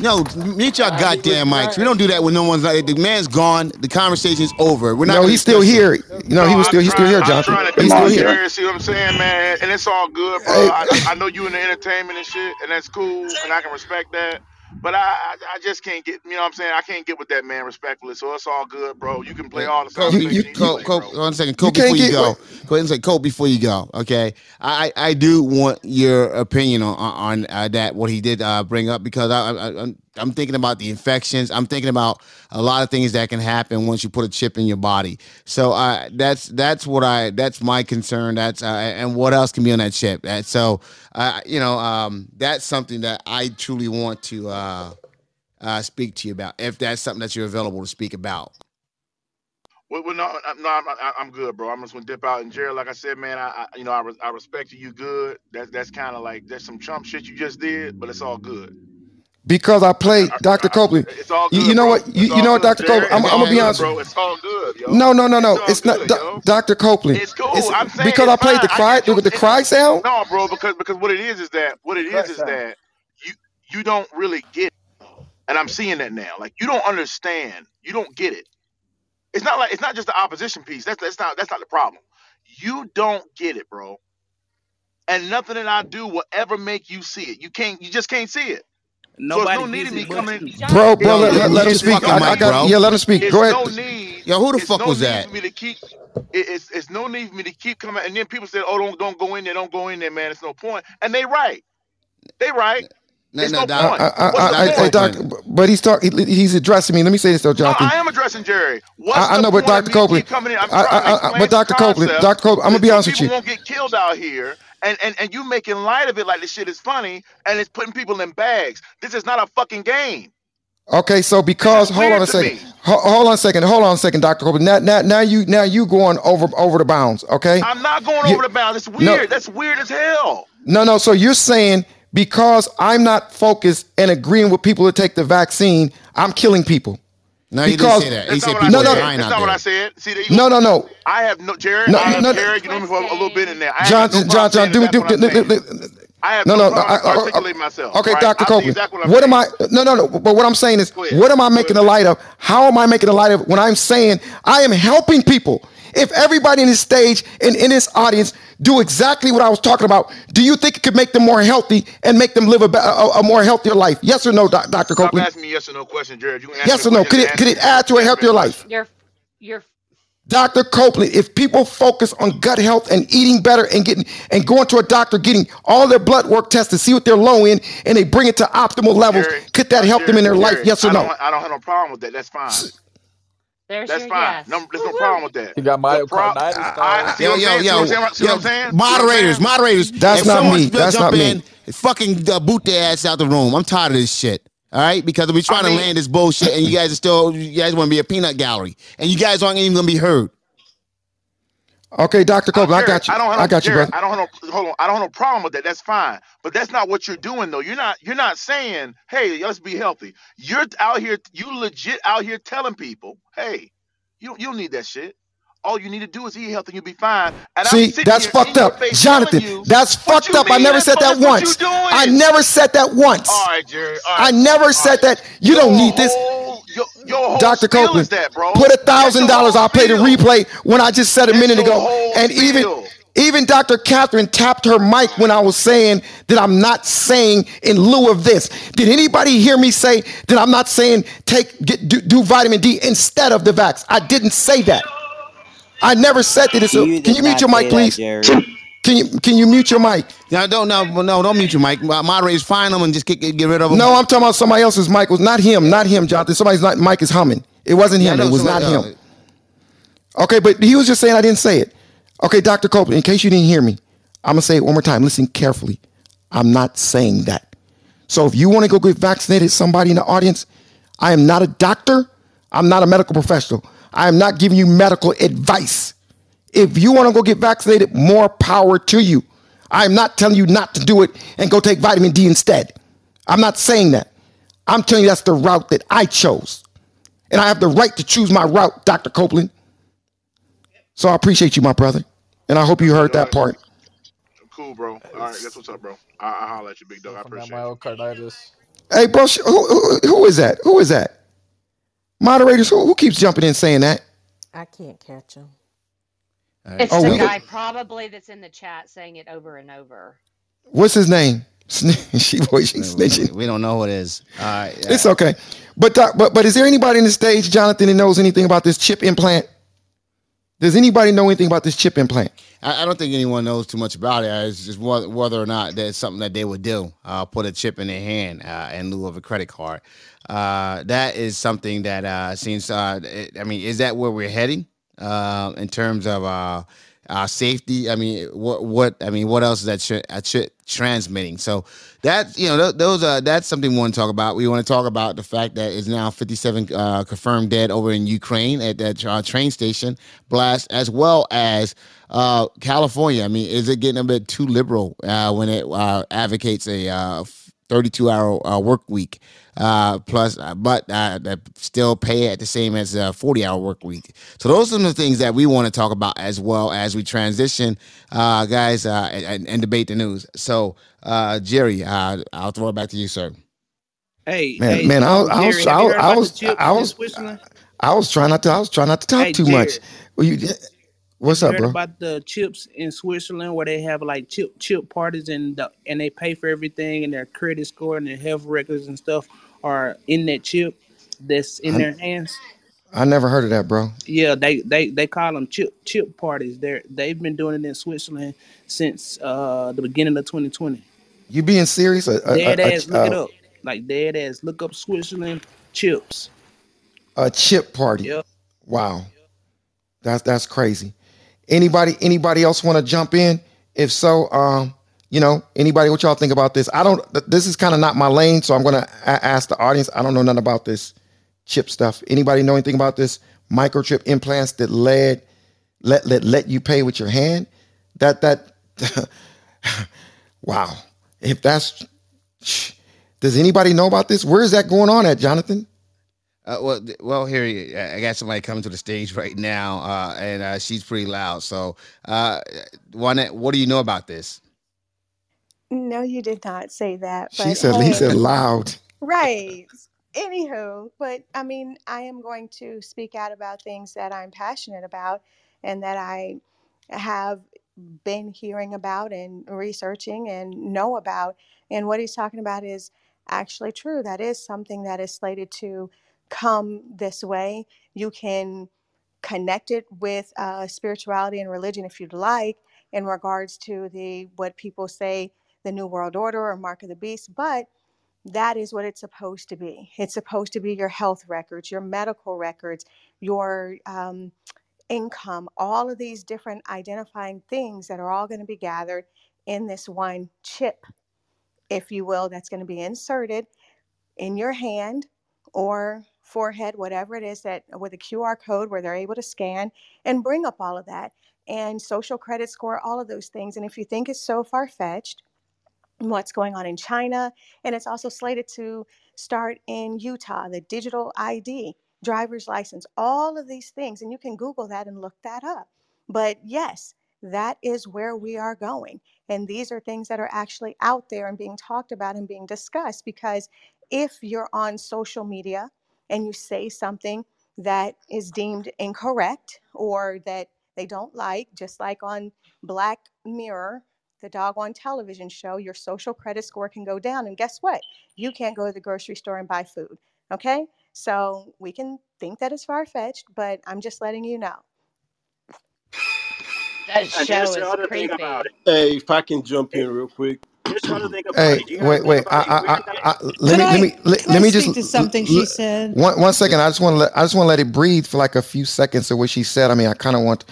No, mute your goddamn mics. We don't do that when no one's like the man's gone. The conversation's over. We're not. No, he's still here. No, he was still he's still here, Jonathan. He's still here. See what I'm saying, man? And it's all good, bro. I, I know you in the entertainment and shit, and that's cool, and I can respect that. But I, I, I just can't get, you know what I'm saying? I can't get with that man respectfully. So it's all good, bro. You can play all the time. You, you, you Cole, play, Cole, one second, Cole, you before you go, wait. go ahead and say, Cole, before you go, okay? I, I do want your opinion on on uh, that what he did uh, bring up because I, I, I I'm thinking about the infections. I'm thinking about a lot of things that can happen once you put a chip in your body. So uh, that's that's what I that's my concern. That's uh, and what else can be on that chip. And so uh, you know um, that's something that I truly want to uh, uh, speak to you about. If that's something that you're available to speak about. Well, well no, no, I'm, I'm, good, bro. I'm just gonna dip out. And jail. like I said, man, I, I you know I, re- I respect you. You good? That's that's kind of like that's some chump shit you just did, but it's all good because I played Dr. Copeland. Good, you, you, know bro. what? You, you know what, Dr. Copeland? I'm, I'm gonna be honest. Bro, it's all good. Yo. No, no, no, no. It's, it's not. Dr. Copeland. It's cool. It's, I'm saying because I played fine. the cry you, the cry sound. No, bro. Because because what it is is that what it is is that you you don't really get. It. And I'm seeing that now. Like you don't understand. You don't get it. It's not like it's not just the opposition piece. That's that's not that's not the problem. You don't get it, bro. And nothing that I do will ever make you see it. You can't. You just can't see it. Nobody so no need to be coming. Bro, bro, let, let, let him speak. I, I got, yeah, let him speak. It's Go ahead. No need, Yo, who the fuck no was that? For me to keep, it, it's it's no need for me to keep coming. And then people said, "Oh, don't don't go in there, don't go in there, man. It's no point." And they right, they right. No, it's no, no doc, I, I, I, I, doc, but he's talking. He, he's addressing me. Let me say this though, Jonathan. No, I am addressing Jerry. What's I, I know, but Dr. Copeland. Coming in? I. I, I, I, but Dr. Copeland, Dr. Copeland, I'm gonna be honest with you. People won't get killed out here and, and and you making light of it like this shit is funny and it's putting people in bags. This is not a fucking game. Okay, so because hold on a second, hold on a second, hold on a second, Doctor Copeland. Now, now, now you now you going over over the bounds. Okay, I'm not going you, over the bounds. It's weird. No, That's weird as hell. No, no. So you're saying because I'm not focused and agreeing with people to take the vaccine, I'm killing people. No, because, he didn't say that. He said people no, no, That's not what I said. No, no, no. I have no, Jared. No, I have no, Jared. You know me for a little bit in there. I John, no John, John, do, do, do, do, do, do, I have no, no. no I, I, myself. Okay, right? Doctor Copeland. Exactly what, what am I? No, no, no. But what I'm saying is, what am I making a light of? How am I making a light of when I'm saying I am helping people? If everybody in this stage and in this audience do exactly what I was talking about, do you think it could make them more healthy and make them live a, a, a more healthier life? Yes or no, Dr. Copeland? Stop asking me yes or no question, Jared. You yes or no? Could it, could it add to a healthier life? You're, you're Dr. Copeland, if people focus on gut health and eating better and getting and going to a doctor, getting all their blood work tested, see what they're low in, and they bring it to optimal levels, could that uh, help them in their life? Yes or I no? I don't have no problem with that. That's fine. There's That's your fine. yes. No, there's no problem with that. You got my pro- myocarditis. I, yo, yo, yo, what I'm saying? Yo, moderators, moderators. That's if not me. That's not me. in, fucking uh, boot their ass out the room. I'm tired of this shit. All right, because we trying I mean- to land this bullshit, and you guys are still, you guys want to be a peanut gallery, and you guys aren't even gonna be heard. Okay, Doctor Coble, I, got you. I don't. I got Jared, you, brother. I don't have no. Hold on. I don't have no problem with that. That's fine. But that's not what you're doing, though. You're not. You're not saying, "Hey, let's be healthy." You're out here. You legit out here telling people, "Hey, you don't. You don't need that shit. All you need to do is eat healthy, and you'll be fine." And See, that's fucked up, Jonathan. You, that's fucked up. I never said that once. I never said that once. All right, Jerry. All right. I never All said right. that. You don't need this whole, your, your Dr. Copeland, that, bro. put a thousand dollars. I'll pay the replay when I just said a That's minute ago. whole And even even Dr. Catherine tapped her mic when I was saying that I'm not saying in lieu of this. Did anybody hear me say that I'm not saying take get do, do vitamin D instead of the vax? I didn't say that. I never said that. It's a, You can you mute your mic, that, please? Jerry. Can you can you mute your mic? No, don't no no don't mute your mic. Mo- Moderators, find them and just get, get rid of them. No, I'm talking about somebody else's mic. Was not him, not him, Jonathan. Somebody's not, mic is humming. It wasn't Yeah, him. know It was not him. Okay, but he was just saying I didn't say it. Okay, Dr. Copeland, in case you didn't hear me, I'm gonna say it one more time. Listen carefully. I'm not saying that. So if you want to go get vaccinated, somebody in the audience, I am not a doctor. I'm not a medical professional. I am not giving you medical advice. If you want to go get vaccinated, more power to you. I am not telling you not to do it and go take vitamin D instead. I'm not saying that. I'm telling you that's the route that I chose. And I have the right to choose my route, Dr. Copeland. So I appreciate you, my brother. And I hope you heard that part. Cool, bro. All right, that's what's up, bro. I, I'll holler at you, big dog. I appreciate it. Myocarditis. Hey, bro, who, who, who is that? Who is that? Moderators, who, who keeps jumping in saying that? I can't catch him. It's Oh, the we- guy probably that's in the chat saying it over and over. What's his name? she boy, she snitching. We don't know who it is. All right. It's okay. But doc- but but is there anybody in the stage, Jonathan, that knows anything about this chip implant? Does anybody know anything about this chip implant? I, I don't think anyone knows too much about it. It's just whether, whether or not that's something that they would do. Uh, put a chip in their hand uh, in lieu of a credit card. Uh, that is something that uh, seems. Uh, it- I mean, is that where we're heading uh, in terms of uh, uh, safety? I mean, what what I mean, what else is that tra- uh, tra- transmitting? So that you know, th- those are that's something we want to talk about. We want to talk about the fact that it's now 57 uh, confirmed dead over in Ukraine at that uh, train station blast, as well as uh, California. I mean, is it getting a bit too liberal uh, when it advocates a 32 hour uh, work week? Uh, plus, uh, but uh, still pay at the same as a 40 hour work week. So those are the things that we want to talk about as well as we transition, uh, guys, uh, and, and debate the news. So, uh, Jerry, uh, I'll throw it back to you, sir. Hey, Man, hey, man, I, I was Jerry, I was I was I was I was trying not to I was trying not to talk Hey, too Jerry, much. Well, you, what's up, heard bro? about the chips in Switzerland where they have like chip chip parties and the, and they pay for everything and their credit score and their health records and stuff are in that chip that's in I, their hands. I never heard of that, bro. Yeah, they they they call them chip chip parties. They're they've been doing it in Switzerland since uh the beginning of 2020. You being serious? A a, Dead a, ass, look it up. Like dead ass, look up Switzerland chips. a, a chip party. Yep. Wow, that's that's crazy. Anybody anybody else want to jump in? If so, um, you know, anybody, what y'all think about this? I don't. This is kind of not my lane, so I'm gonna a- ask the audience. I don't know nothing about this chip stuff. Anybody know anything about this microchip implants that led let let let you pay with your hand? That that wow. If that's does anybody know about this? Where is that going on at, Jonathan? Uh, well, well, here you- I I got somebody coming to the stage right now, uh, and uh, she's pretty loud. So, uh, Juanette, what do you know about this? No, you did not say that. She But said he said loud. right. Anywho, but I mean, I am going to speak out about things that I'm passionate about and that I have been hearing about and researching and know about. And what he's talking about is actually true. That is something that is slated to come this way. You can connect it with uh, spirituality and religion if you'd like in regards to the what people say the new world order or mark of the beast but that is what it's supposed to be it's supposed to be your health records your medical records your um, income all of these different identifying things that are all going to be gathered in this one chip if you will that's going to be inserted in your hand or forehead, whatever it is that with a QR code where they're able to scan and bring up all of that and social credit score, all of those things. And if you think it's so far fetched, what's going on in China, and it's also slated to start in Utah, the digital ID. driver's license, all of these things. And you can Google that and look that up. But yes, that is where we are going. And these are things that are actually out there and being talked about and being discussed because if you're on social media and you say something that is deemed incorrect or that they don't like, just like on Black Mirror, the doggone television show, your social credit score can go down. And guess what? You can't go to the grocery store and buy food. Okay? So we can think that is far fetched, but I'm just letting you know. That show is other creepy. about it. Hey, if I can jump in real quick. Here's the other thing about Hey, it. You got to wait, wait. I. I, I, let me, I let me, let, can let me just to something she said? one, one second. I just want to, let, I just want to let it breathe for like a few seconds of what she said. I mean, I kind of want,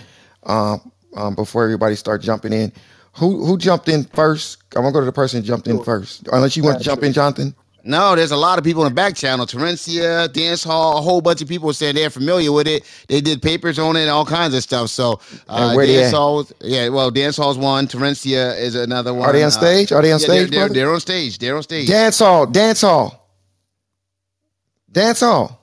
um, um, before everybody start jumping in, who, who jumped in first? I'm gonna go to the person who jumped in first. Unless you want to jump in, Jonathan. No, there's a lot of people in the back channel. Terencia, Dance Hall, a whole bunch of people saying they're familiar with it. They did papers on it and all kinds of stuff. So uh, where Dance? Hall, yeah, well, Dance Hall's one. Terencia is another one. Are they on Uh, stage? Are they on yeah, they're- stage, They're, they're on stage. They're on stage. Dance hall, dance hall, dance hall.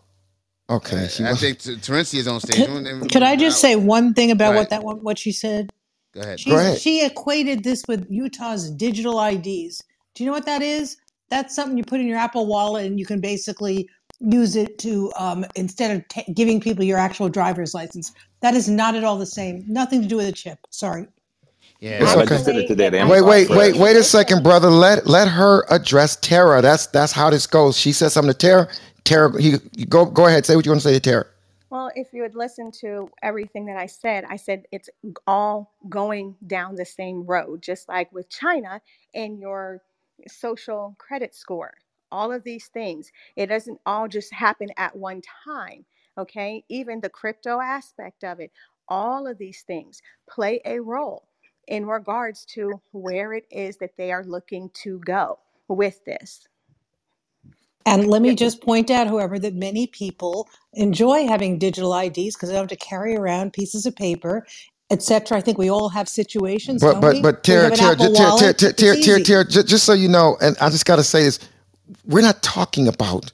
Okay, she I was. think T- Terencia is on stage. Could, could I just say one thing about Go what that one, what she said? Go ahead. Go ahead. she equated this with Utah's digital IDs. Do you know what that is? That's something you put in your Apple Wallet, and you can basically use it to um, instead of ta giving people your actual driver's license. That is not at all the same. Nothing to do with a chip. Sorry. Yeah, It's I okay. just did it today at Wait, wait, wait, wait a second, brother. Let let her address Tara. That's that's how this goes. She says something to Tara. Tara, he, you go go ahead. Say what you want to say to Tara. Well, if you had listened to everything that I said, I said it's all going down the same road, just like with China and your social credit score. All of these things, it doesn't all just happen at one time. Okay. Even the crypto aspect of it, all of these things play a role in regards to where it is that they are looking to go with this. And let me just point out, however, that many people enjoy having digital IDs because they don't have to carry around pieces of paper, etc. I think we all have situations, But but but Tara, Tara, Tara, Tara, Tara, Tara, Tara. Tara, just so you know, and I just got to say this: we're not talking about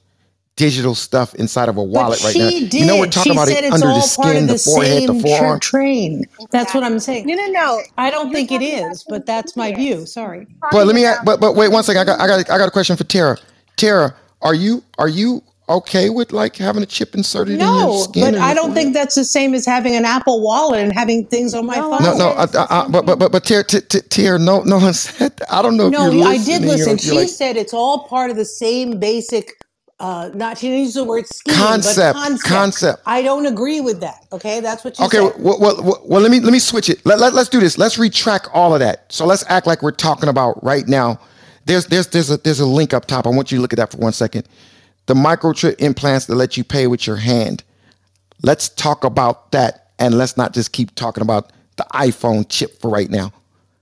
digital stuff inside of a But wallet right now. did. You know, we're talking she about it it's under the all part skin, of the the forehead, the same forearm. train. That's what I'm saying. No, no, no. I don't You're think it talking about is, but that's my view. Sorry. But let me, a- but but wait one second. I got I got. I got a question for Tara. Tara, are you are you okay with like having a chip inserted in your skin? No, skin but I don't think that's the same as having an Apple Wallet and having things on my No, I No, no, I, I, I, but but but but Tara, T- T- Tara, no, no one said. That. I don't know if No, you're I did listen. She like said it's all part of the same basic, uh, not she didn't use the word scheme, but concept, concept. concept. I don't agree with that. Okay, that's what you Okay, said. well, well, well, well, let me let me switch it. Let, let, let's do this. Let's retract all of that. So let's act like we're talking about right now. There's there's there's a there's a link up top. I want you to look at that for one second. The microchip implants that let you pay with your hand. Let's talk about that, and let's not just keep talking about the iPhone chip for right now.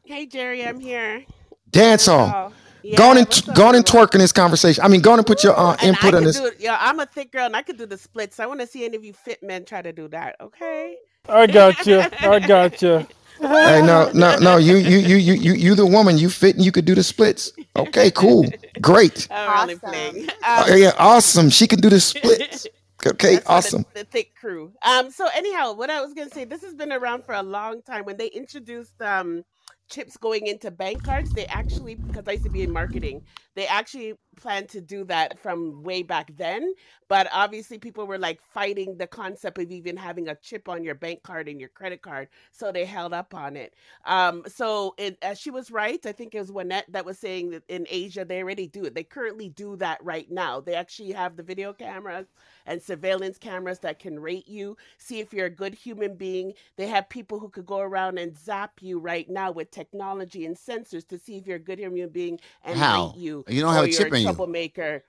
Hey Jerry, I'm here. Dance So, hall. yeah, Go on and what's up, go on and everyone? twerk in this conversation. I mean, go on and put your uh, input on this. do it. Yeah, I'm a thick girl and I could do the splits. I want to see any of you fit men try to do that. Okay. I got you. I got you. Hey, no, no, no. You, you, you, you, you, you, the woman. You fit and you could do the splits. Okay, cool, great. I'm. Oh, Um, yeah, awesome. She can do the splits. Okay, That's awesome. the, the thick crew. Um. So anyhow, what I was gonna say, this has been around for a long time. When they introduced um chips going into bank cards, they actually because I used to be in marketing, they actually planned to do that from way back then. But obviously, people were like fighting the concept of even having a chip on your bank card and your credit card, so they held up on it. Um. So it, uh, she was right. I think it was Juanette that was saying that in Asia they already do it. They currently do that right now. They actually have the video cameras and surveillance cameras that can rate you, see if you're a good human being. They have people who could go around and zap you right now with technology and sensors to see if you're a good human being and How? rate you You don't have a chip in you. Troublemaker.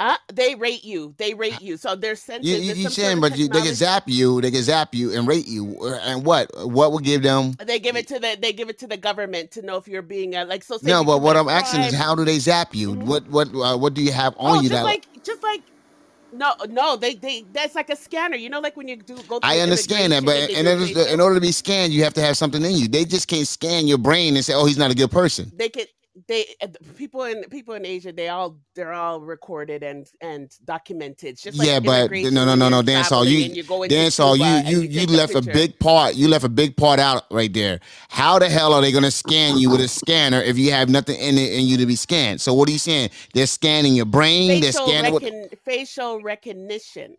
Uh, they rate you. They rate you. So there's sensors. You, you, you saying, but you, they can zap you. They can zap you and rate you. Uh, And what? What would give them? They give it to the they give it to the government to know if you're being a, like so. No, but what I'm asking is, how do they zap you? What what uh, what do you have on Oh, you just that? like just like no no they they that's like a scanner. You know, like when you do go through I understand that, but and in order, to, in order to be scanned, you have to have something in you. They just can't scan your brain and say, "Oh, he's not a good person." they can they uh, people in people in Asia they all they're all recorded and and documented. It's just like Yeah, but no, no, no, no, dance hall. traveling You you go dance hall. You you you you take a left a big part. You left a big part out right there. How the hell are they going to scan you with a scanner if you have nothing in it and you to be scanned? So what are you saying? They're scanning your brain. They're facial scanning what? facial recognition.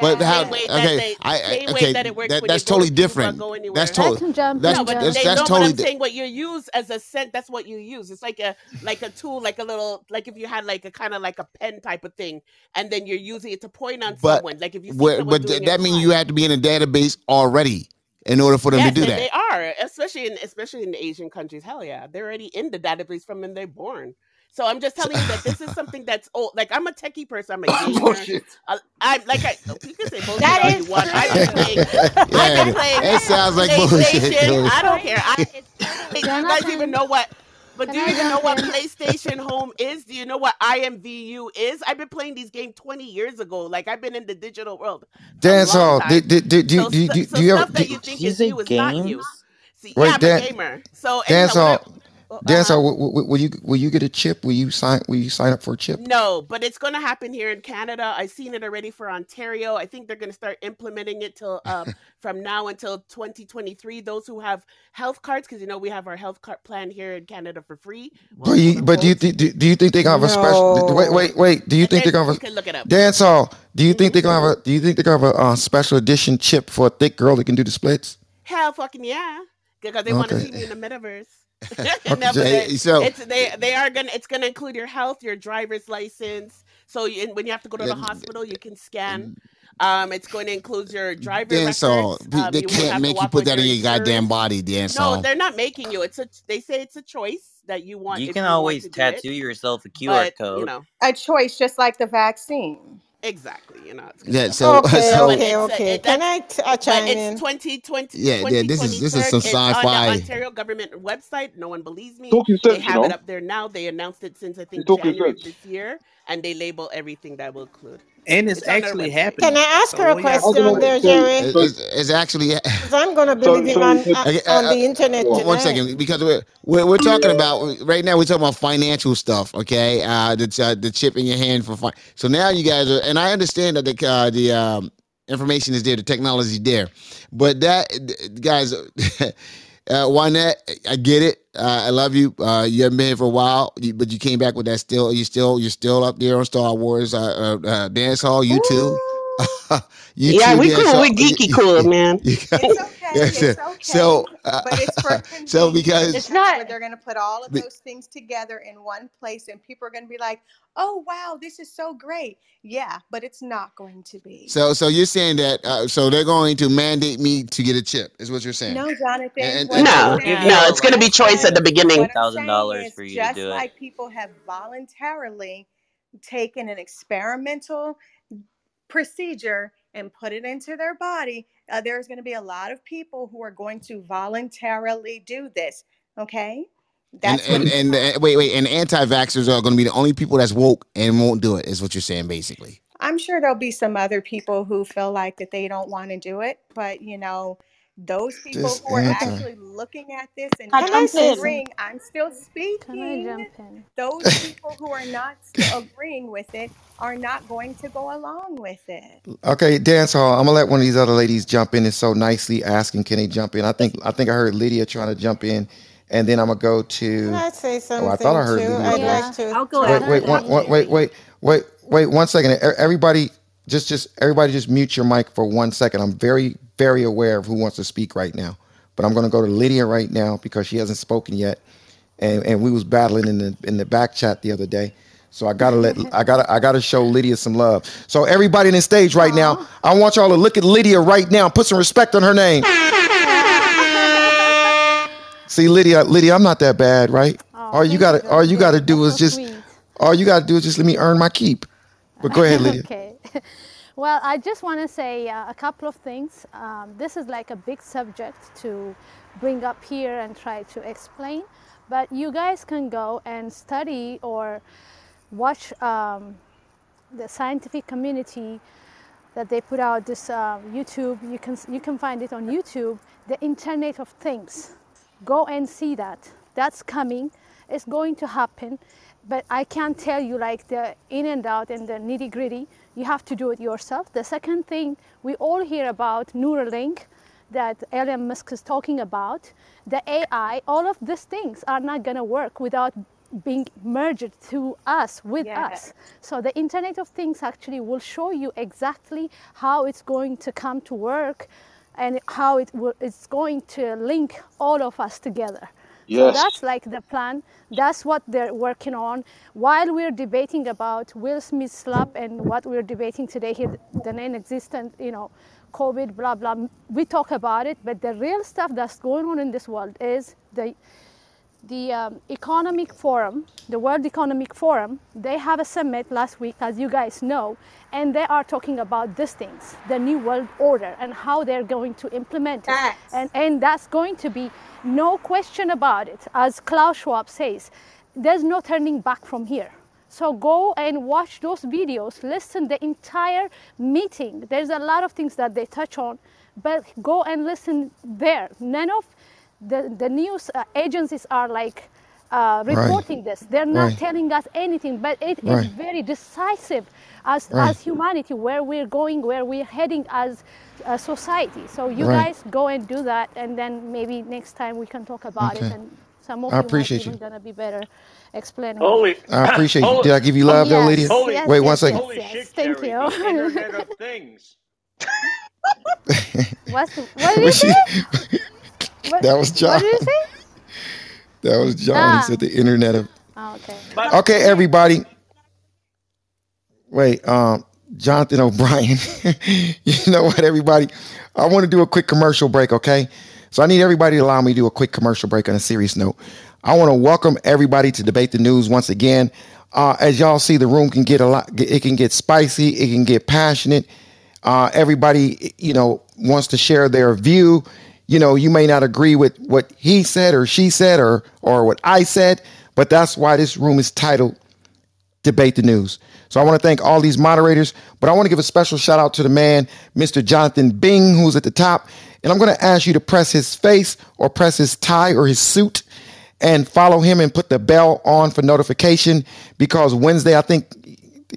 But how? same way that Okay, they I, the I okay. that it works That that's you totally different. That's totally. can jump That's No, but that's they that's know, but totally. I'm di- saying what you use as a scent, that's what you use. It's like a like a tool, like a little like if you had like a kind of like a pen type of thing, and then you're using it to point on But someone. Like if you see where, but th- that means you have to be in a database already in order for them Yes, to do that. they are, especially in especially in the Asian countries. Hell yeah, they're already in the database from when they're born. So I'm just telling you that this is something that's old. Like I'm a techie person. I'm a gamer. Bullshit. Uh, I'm like I. You can say bullshit That all is you want. I've true. been playing. I've yeah, been it sounds like bullshit. I don't care. I, It's do you guys even know what? But can do you I even know jump what? PlayStation Home is? Do you know what IMVU is? I've been playing these games 20 years ago. Like I've been in the digital world a Dance hall. time. Did, did, did, do, So, do, stu- do, so do you ever? stuff that you think Did is you is not you. games? See, wait, yeah, I'm a gamer. So dance hall. Whatever. Dance Uh-huh. hall. Will, will, will you will you get a chip? Will you sign? Will you sign up for a chip? No, but it's going to happen here in Canada. I've seen it already for Ontario. I think they're going to start implementing it till uh, from now until 2023. Those who have health cards, because you know we have our health card plan here in Canada for free. But Well, you, but do you unquote. think do, do you think they're gonna have a special? Wait, No. wait, wait. Do you And think they're gonna have can look it a up. dance hall? Do you think hmm they're gonna have a? Do you think they're gonna have a uh, special edition chip for a thick girl that can do the splits? Hell, fucking yeah, because they want to see me in the metaverse. Okay, no, they, so it's they they are gonna it's gonna include your health, your driver's license. So you, when you have to go to the hospital, you can scan. Um, it's going to include your driver dance hall. records. Pe- Um, They can't make you put that in your goddamn insurance. body, dance No, they're not making you. It's a they say it's a choice that you want You can you always to it. tattoo yourself a QR But you code. know, A choice, just like the vaccine. Exactly. You know, it's good Yeah. So Okay, so okay, it's uh, okay. it, Can that's I t- uh, but chime it's in? 2020 yeah, yeah. This is this is some It's on the sci-fi. Ontario government website. No one believes me. Talking They sense, you have it up there now. They announced it since I think talking January sense. this year, and they label everything that will include. And it's It's actually happening. Can. I ask So her a what y'all I was question gonna there, Jerry? So It's, it's actually. I'm going to be living so on Okay, on uh, the internet one one tonight. second, because we're, we're we're talking about right now. We're talking about financial stuff. Okay, uh, the uh, the chip in your hand for fun. So now you guys are, and I understand that the uh, the um, information is there, the technology is there, but that guys, uh, Juanette, I get it. Uh, I love you. Uh, you haven't been here for a while, but you came back with that. Still, you still you're still up there on Star Wars uh, uh, uh, dance hall. You too. Ooh. you Yeah, we dance cool. hall. We geeky cool, man. You got- It's okay. Yes, It's okay. so, uh, But it's for so because It's not. where they're going to put all of those things together in one place, and people are going to be like, "Oh, wow, this is so great." Yeah, but it's not going to be. so so you're saying that uh, so they're going to mandate me to get a chip is what you're saying No, Jonathan. and, and, I'm No, We'll give saying, no, it's going to be choice at the beginning. thousand dollars for you to just do it. like people have voluntarily taken an experimental procedure and put it into their body, uh, there's going to be a lot of people who are going to voluntarily do this. Okay, and that's and, it's and uh, wait wait and anti-vaxxers are going to be the only people that's woke and won't do it is what you're saying basically I'm sure there'll be some other people who feel like that they don't want to do it, but you know, those people this who are anti. actually looking at this and Can not I say agreeing, I'm still Can I speaking. jump in? Those people who are not still agreeing with it are not going to go along with it. Okay, dance hall. I'm gonna let one of these other ladies jump in and so nicely asking, can they jump in? I think I think I heard Lydia trying to jump in, and then I'm gonna go Can to. I say Oh, I thought I heard too? Lydia I'd first. like to. I'll to Wait, wait, one, one, wait, wait, wait, wait, one second. E- Everybody, just, just everybody, just mute your mic for one second. I'm very, very aware of who wants to speak right now, but I'm gonna go to Lydia right now because she hasn't spoken yet, and and we was battling in the in the back chat the other day. So I gotta let I gotta I gotta show Lydia some love. So everybody in the stage right now, I want y'all to look at Lydia right now. Put some respect on her name. See, Lydia, Lydia, I'm not that bad, right? Oh, all you gotta all you gotta do is just all you gotta do is just let me earn my keep. But go ahead, Lydia. okay. Well, I just want to say uh, a couple of things. Um, this is like a big subject to bring up here and try to explain, but you guys can go and study or watch um, the scientific community that they put out this uh, YouTube. You can you can find it on YouTube. The Internet of Things. Go and see that. That's coming, It's going to happen, but I can't tell you like the in and out and the nitty gritty. You have to do it yourself. The second thing we all hear about Neuralink that Elon Musk is talking about, the AI, all of these things are not going to work without being merged to us with Yes. us. So the Internet of Things actually will show you exactly how it's going to come to work and how it will, it's going to link all of us together. So that's like the plan. That's what they're working on. While we're debating about Will Smith slap and what we're debating today here, the non-existent, you know, COVID, blah blah. We talk about it, but the real stuff that's going on in this world is the the um, economic forum the world economic forum they have a summit last week as you guys know and they are talking about these things the new world order and how they're going to implement it. And, and that's going to be no question about it. As klaus schwab says there's no turning back from here. So go and watch those videos listen the entire meeting. There's a lot of things that they touch on but go and listen there. None of the, the news uh, agencies are like uh, Right. reporting this. They're not Right. telling us anything, but it is Right. very decisive as, Right. as humanity, where we're going, where we're heading as a society. So you Right. guys go and do that, and then maybe next time we can talk about Okay. it, and some of I appreciate might you. even gonna be better explaining. Holy, I appreciate you. Did I give you love, though, yes, Lydia? Holy- yes, Wait one yes, second. Holy yes, shit, Thank Jerry, you. the Internet of Things. What's the, what did you say? What- that was John. What did you say? That was John. Ah. He said the internet of. Oh, okay. Okay, everybody. Wait, um, Jonathan O'Brien. you know what, everybody? I want to do a quick commercial break, okay? So I need everybody to allow me to do a quick commercial break on a serious note. I want to welcome everybody to debate the news once again. Uh, as y'all see, the room can get a lot. It can get spicy. It can get passionate. Uh, everybody, you know, wants to share their view. You know, you may not agree with what he said or she said or or what I said, but that's why this room is titled debate the news. So I want to thank all these moderators, but I want to give a special shout out to the man, Mr. Jonathan Bing, who's at the top. And I'm going to ask you to press his face or press his tie or his suit and follow him and put the bell on for notification because Wednesday, I think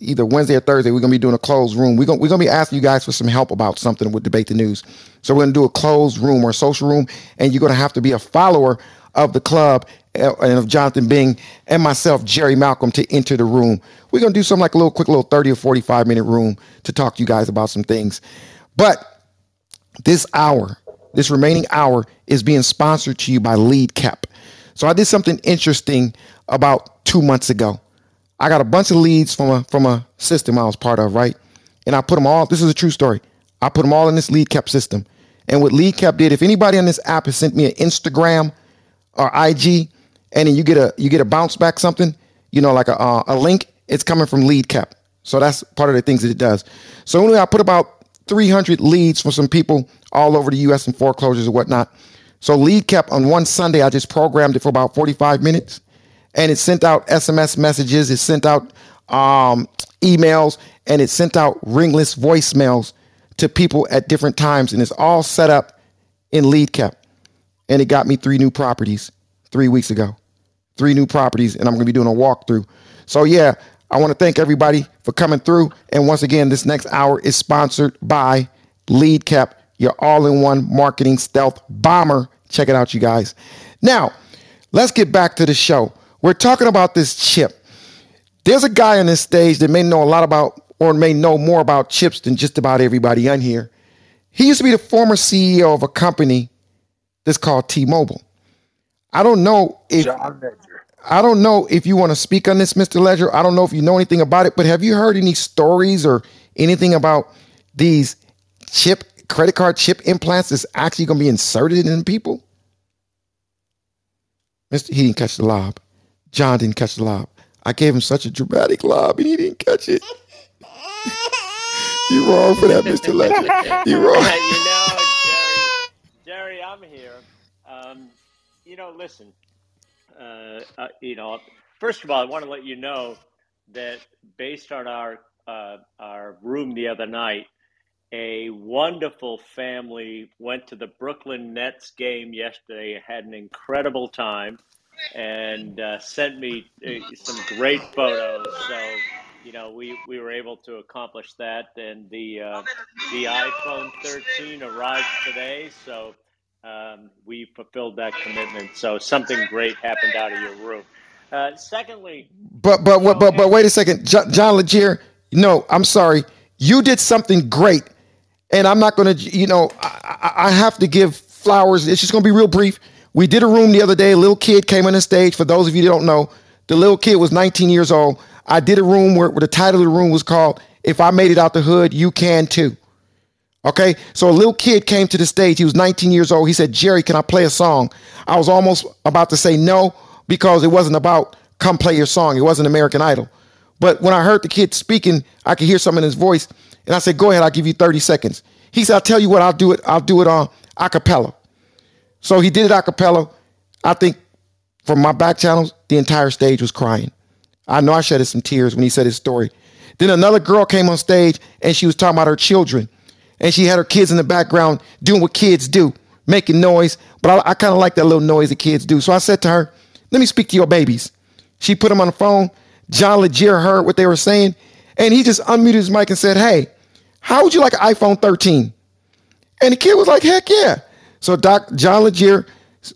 either Wednesday or Thursday, we're gonna be doing a closed room. We're gonna we're gonna be asking you guys for some help about something with debate the news. So we're gonna do a closed room or social room, and you're gonna have to be a follower of the club uh, and of Jonathan Bing and myself, Jerry Malcolm, to enter the room. We're gonna do something like a little quick little 30 or 45 minute room to talk to you guys about some things. But this hour, this remaining hour, is being sponsored to you by Lead Cap. So I did something interesting about two months ago. I got a bunch of leads from a from a system I was part of, right? And I put them all. This is a true story. I put them all in this Lead Cap system. And what Lead Cap did, if anybody on this app has sent me an Instagram or IG, and then you get a you get a bounce back something, you know, like a uh, a link, it's coming from Lead Cap. So that's part of the things that it does. So anyway, I put about 300 leads from some people all over the U.S. and foreclosures and whatnot. So Lead Cap on one Sunday, I just programmed it for about 45 minutes, and it sent out SMS messages, it sent out um, emails, and it sent out ringless voicemails to people at different times, and it's all set up in Lead Cap, and it got me three new properties three weeks ago, three new properties, and I'm going to be doing a walkthrough. So yeah, I want to thank everybody for coming through, and once again, this next hour is sponsored by Lead Cap, your all-in-one marketing stealth bomber. Check it out, you guys. Now, let's get back to the show. We're talking about this chip. There's a guy on this stage that may know a lot about or may know more about chips than just about everybody on here. He used to be the former CEO of a company that's called T-Mobile. I don't know if. I don't know if you want to speak on this, Mr. Ledger. I don't know if you know anything about it, but have you heard any stories or anything about these chip credit card chip implants that's actually going to be inserted in people? Mr. He didn't catch the lob. John didn't catch the lob. I gave him such a dramatic lob and he didn't catch it. You're wrong for that, Mr. Ledger. You're wrong. you know, Jerry, Jerry, I'm here. Um, you know, listen. Uh, uh, you know, first of all, I want to let you know that based on our uh, our room the other night, a wonderful family went to the Brooklyn Nets game yesterday. Had an incredible time. And uh, sent me uh, some great photos. So you know, we, we were able to accomplish that, and the uh, the iPhone 13 arrived today. So um, we fulfilled that commitment. So something great happened out of your room. Uh, secondly, But but so but but wait a second, Jo- John Legere. No, I'm sorry. You did something great, and I'm not going to. You know, I, I I have to give flowers. It's just going to be real brief. We did a room the other day. A little kid came on the stage. For those of you that don't know, the little kid was 19 years old. I did a room where, where the title of the room was called "If I Made It Out the Hood, You Can Too." Okay, so a little kid came to the stage. He was 19 years old. He said, Jerry, can I play a song? I was almost about to say no because it wasn't about come play your song. It wasn't American Idol. But when I heard the kid speaking, I could hear something in his voice. And I said, go ahead, I'll give you 30 seconds. He said, I'll tell you what, I'll do it. I'll do it on a cappella. So he did it a cappella. I think from my back channels, the entire stage was crying. I know I shedded some tears when he said his story. Then another girl came on stage and she was talking about her children. And she had her kids in the background doing what kids do, making noise. But I, I kind of like that little noise that kids do. So I said to her, let me speak to your babies. She put them on the phone. John Legere heard what they were saying. And he just unmuted his mic and said, hey, how would you like an iPhone 13? And the kid was like, heck yeah. So Doc John Legere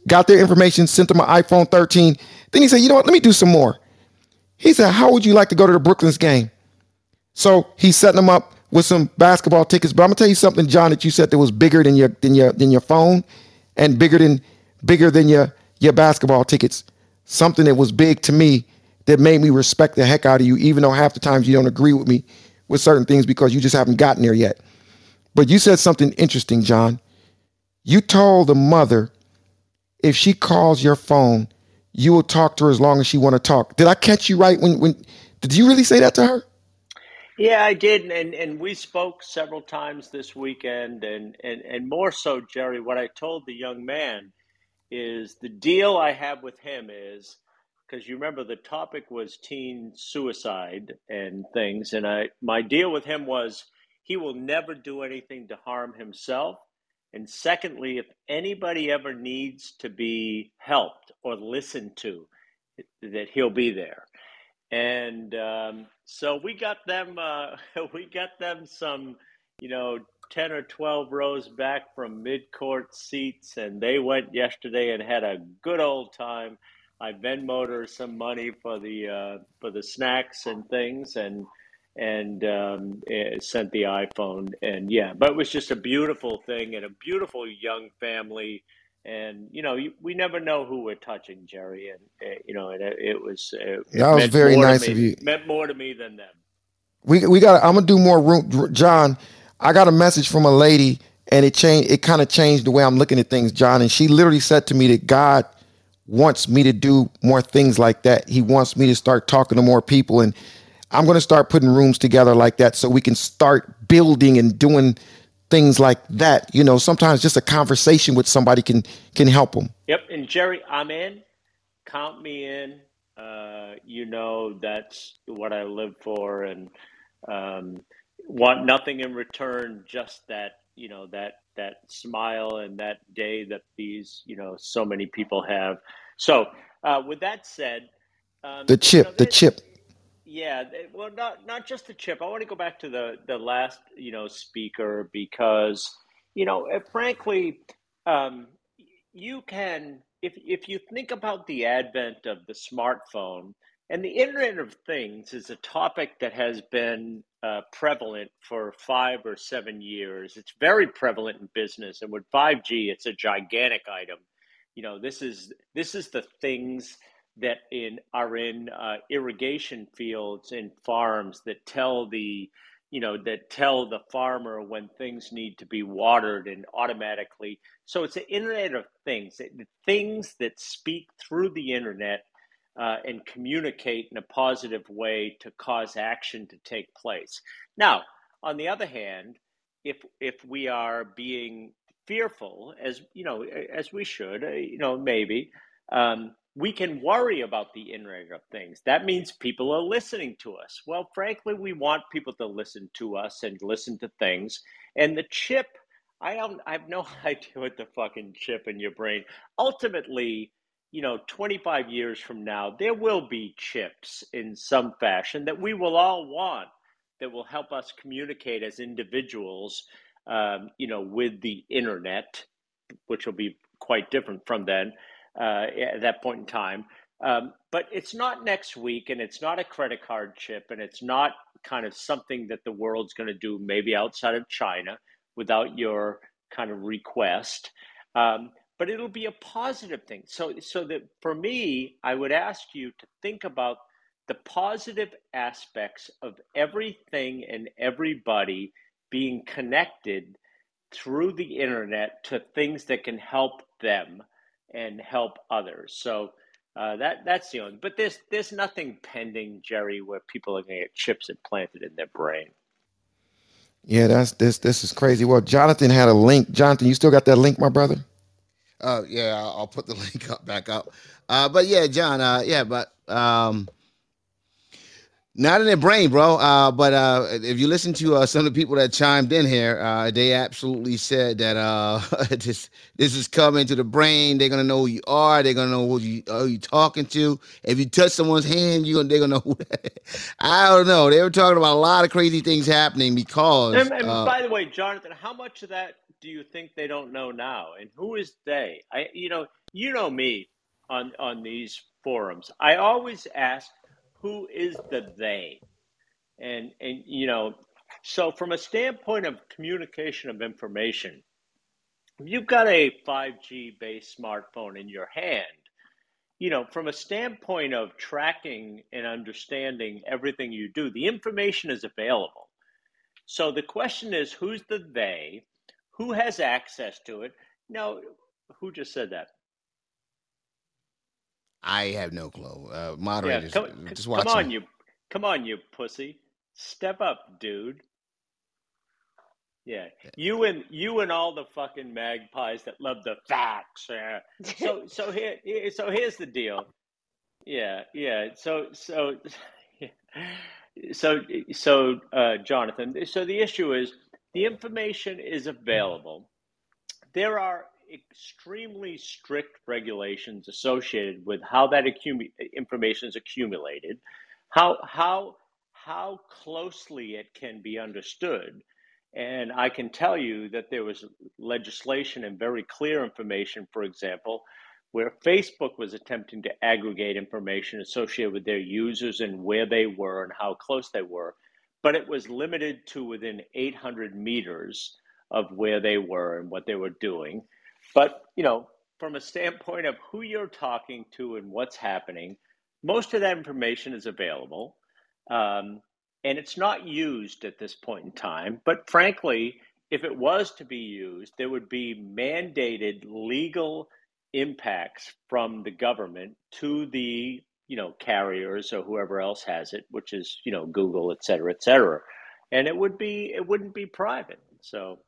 got their information, sent them an iPhone 13. Then he said, you know what, let me do some more. He said, how would you like to go to the Brooklyn's game? So he's setting them up with some basketball tickets. But I'm gonna tell you something, John, that you said that was bigger than your than your than your phone and bigger than bigger than your your basketball tickets. Something that was big to me that made me respect the heck out of you, even though half the times you don't agree with me with certain things because you just haven't gotten there yet. But you said something interesting, John. You told the mother if she calls your phone, you will talk to her as long as she want to talk. Did I catch you right when when did you really say that to her? Yeah, I did, and and we spoke several times this weekend, and and and more so, Jerry. What I told the young man is the deal I have with him is because you remember the topic was teen suicide and things, and I my deal with him was he will never do anything to harm himself, and secondly, if anybody ever needs to be helped or listened to, that he'll be there. And um, so we got them uh, we got them some you know 10 or 12 rows back from mid-court seats and they went yesterday and had a good old time. I venmoed her some money for the uh, for the snacks and things and and um, eh, sent the iphone and yeah but it was just a beautiful thing and a beautiful young family and you know you, we never know who we're touching jerry and uh, you know it, it was That it was very nice of you. meant more to me than them We we got. I'm gonna do more room, John. I got a message from a lady, and it changed. It kind of changed the way I'm looking at things, John. And she literally said to me that God wants me to do more things like that. He wants me to start talking to more people, and I'm gonna start putting rooms together like that so we can start building and doing things like that. You know, sometimes just a conversation with somebody can can help them. yep and jerry i'm in count me in uh, you know that's what i live for and um, want nothing in return just that you know that that smile and that day that these you know so many people have so uh, with that said um, The you know chip, the chip. Yeah, well, not not just the chip. I want to go back to the the last, you know, speaker because, you know, eh, frankly, um, you can if if you think about the advent of the smartphone and the Internet of Things is a topic that has been uh, prevalent for five or seven years. It's very prevalent in business, and with 5G, it's a gigantic item. You know, this is this is the things that in are in uh, irrigation fields and farms that tell the you know that tell the farmer when things need to be watered and automatically. So it's the internet of things. The things that speak through the internet uh, and communicate in a positive way to cause action to take place. Now on the other hand if if we are being fearful as you know as we should uh, you know maybe um, we can worry about the Internet of Things. That means people are listening to us. Well, frankly, we want people to listen to us and listen to things. And the chip, I don't, I have no idea what the fucking chip in your brain. Ultimately, you know, 25 years from now, there will be chips in some fashion that we will all want that will help us communicate as individuals, um, you know, with the internet, which will be quite different from then uh, at that point in time. Um, but it's not next week, and it's not a credit card chip, and it's not kind of something that the world's going to do maybe outside of China without your kind of request. Um, but it'll be a positive thing. So, so that for me, I would ask you to think about the positive aspects of everything and everybody being connected through the internet to things that can help them and help others. So uh, that that's the only. But there's there's nothing pending, Jerry, where people are going to get chips implanted in their brain. Yeah, that's this this is crazy. Well, Jonathan had a link. Jonathan, you still got that link, my brother? Uh, yeah, I'll, I'll put the link up back up. Uh, but yeah, John. Uh, yeah, but um, not in their brain, bro. Uh, but uh, if you listen to uh, some of the people that chimed in here, uh, they absolutely said that uh, this this is coming to the brain. They're gonna know who you are. They're gonna know who you are you talking to. If you touch someone's hand, you gonna they're gonna know. Who I don't know. They were talking about a lot of crazy things happening because. And, and uh, by the way, Jonathan, how much of that do you think they don't know now? And who is they? I, you know, you know me on on these forums. I always ask who is the they? And and you know so from a standpoint of communication of information if you've got a 5g based smartphone in your hand you know from a standpoint of tracking and understanding everything you do the information is available. So the question is who's the they? Who has access to it? Now who just said that I have no clue. Uh, yeah moderators, come, just come on you come on you pussy step up dude Yeah, you and you and all the fucking magpies that love the facts. Yeah. So so here here- so here's the deal. Yeah, yeah. So so so so uh, Jonathan. So the issue is the information is available. There are extremely strict regulations associated with how that information is accumulated, how how how closely it can be understood. And I can tell you that there was legislation and very clear information, for example, where Facebook was attempting to aggregate information associated with their users and where they were and how close they were, but it was limited to within 800 meters of where they were and what they were doing. But, you know, from a standpoint of who you're talking to and what's happening, most of that information is available. Um, and it's not used at this point in time. But frankly, if it was to be used, there would be mandated legal impacts from the government to the you know carriers or whoever else has it, which is you know Google, et cetera, et cetera. And it would be it wouldn't be private. So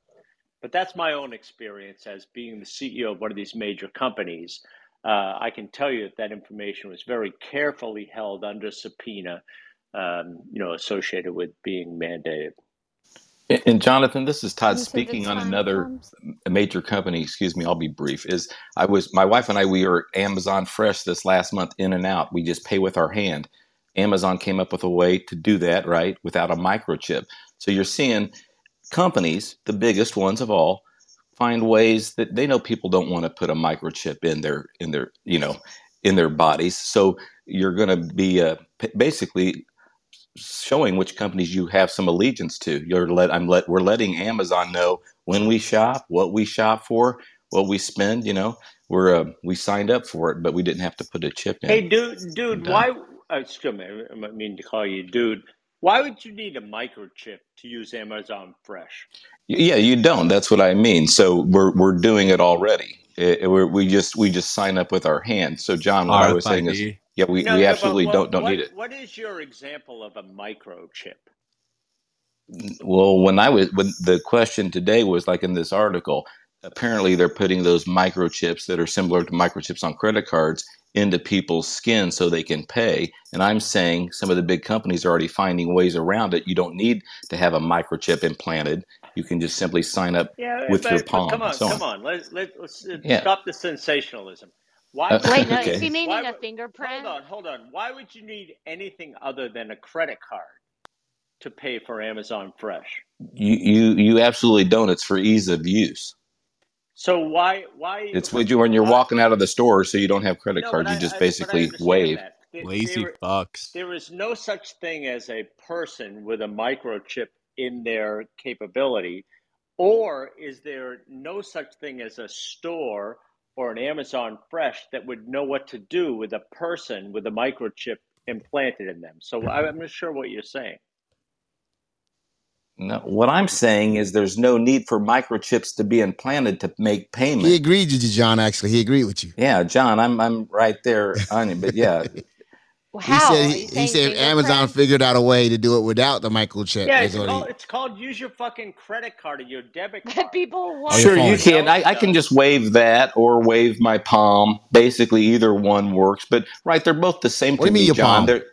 but that's my own experience as being the CEO of one of these major companies. Uh, I can tell you that that information was very carefully held under subpoena, um, you know, associated with being mandated. And and Jonathan, this is Todd Until the speaking on another comes. major company. Excuse me, I'll be brief. Is I was my wife and I we were at Amazon Fresh this last month in and out. We just pay with our hand. Amazon came up with a way to do that right without a microchip. So you're seeing companies, the biggest ones of all, find ways that they know people don't want to put a microchip in their in their you know in their bodies. So you're going to be uh, p- basically showing which companies you have some allegiance to. You're let I'm let we're letting Amazon know when we shop, what we shop for, what we spend. You know, we're uh, we signed up for it, but we didn't have to put a chip in. Hey, in. dude, And dude, uh, why? Excuse me, I mean to call you dude. Why would you need a microchip to use Amazon Fresh? yeah, you don't. That's what I mean. So we're we're doing it already. It, we're, we just we just sign up with our hand. So John, what I was saying is, yeah, we, No, we no, absolutely what don't don't what need it. what is your example of a microchip? Well, when I was when the question today was like in this article, apparently they're putting those microchips that are similar to microchips on credit cards into people's skin so they can pay. And I'm saying some of the big companies are already finding ways around it. You don't need to have a microchip implanted. You can just simply sign up Yeah, with your but but come palm and on, so come on. on. Let's let, let's uh, Yeah. stop the sensationalism. Why Uh, would Wait, you no, okay. is he need? meaning Why a fingerprint? Hold on, hold on. Why would you need anything other than a credit card to pay for Amazon Fresh? You you you absolutely don't. It's for ease of use. So why why It's when you when you're why? walking out of the store, so you don't have credit No, but cards. You I, just I but I basically understand wave. that. There, Lazy there fucks. there is no such thing as a person with a microchip in their capability, or is there no such thing as a store or an Amazon Fresh that would know what to do with a person with a microchip implanted in them? So I- I'm not sure what you're saying. No, what I'm saying is there's no need for microchips to be implanted to make payments. He agreed with you, John. Actually, he agreed with you. Yeah, John, I'm I'm right there on you. But yeah, Well, He said he, he said Amazon fingerprint? figured out a way to do it without the microchip. Yeah, it's called he. it's called use your fucking credit card or your debit But card. people want sure you can. I, I can just wave that or wave my palm. Basically, either one works. But right, they're both the same What do to you mean me, your John. palm? They're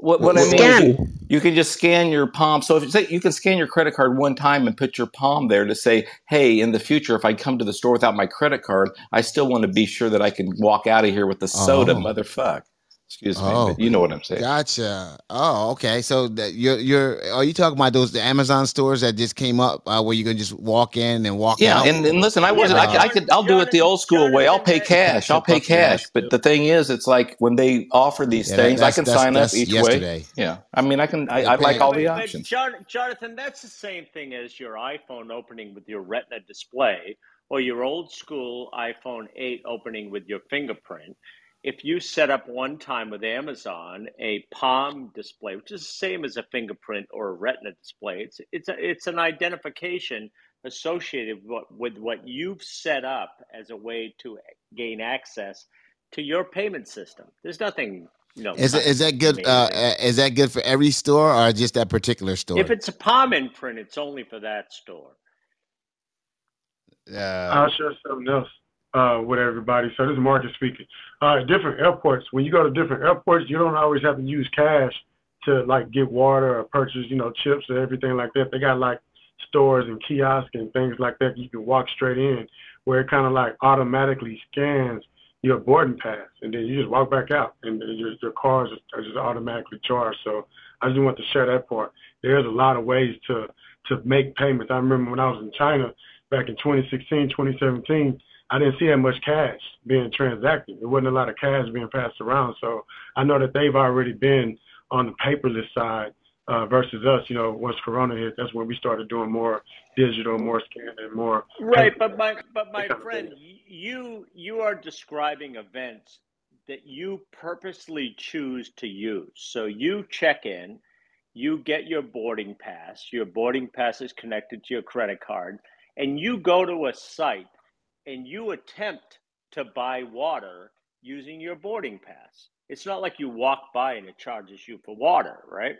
what What, I mean is you Scan. you can just scan your palm. So if you say you can scan your credit card one time and put your palm there to say, hey, in the future, if I come to the store without my credit card, I still want to be sure that I can walk out of here with the soda, oh, motherfuck. Excuse me, oh, but you know what I'm saying. gotcha. Oh, okay. So that you're you're are you talking about those the Amazon stores that just came up uh, where you can just walk in and walk Yeah, out? and, and listen, I Yeah, wasn't. I, but could- I Uh, could. I'll do it the old school way. I'll pay cash. I'll pay cash. But the thing is, it's like when they offer these yeah. Things, I can that's sign up that's each way. Yeah, I mean, I can. I, I like all the but options. John, Jonathan, that's the same thing as your iPhone opening with your Retina display or your old school iPhone 8 opening with your fingerprint. If you set up one time with Amazon a palm display, which is the same as a fingerprint or a Retina display, it's it's a, it's an identification associated with what, with what you've set up as a way to gain access to your payment system. There's nothing you know Is it is that good? Uh, uh, is that good for every store or just that particular store? If it's a palm imprint, it's only for that store. Uh, I'll share something else uh, with everybody. So this is Marcus speaking. Uh, different airports. When you go to different airports, you don't always have to use cash to like get water or purchase, you know, chips or everything like that. They got like stores and kiosks and things like that. You can walk straight in, where it kind of like automatically scans your boarding pass, and then you just walk back out, and your your cars are just automatically charged. So I just want to share that part. There's a lot of ways to to make payments. I remember when I was in China back in 2016, 2017, I didn't see that much cash being transacted. There wasn't a lot of cash being passed around. So I know that they've already been on the paperless side uh, versus us. You know, once Corona hit, that's when we started doing more digital, more scanning, more Right, paperless, but my but my that kind of friend, you you are describing events that you purposely choose to use. So you check in, you get your boarding pass, your boarding pass is connected to your credit card, and you go to a site and you attempt to buy water using your boarding pass. It's not like you walk by and it charges you for water, right?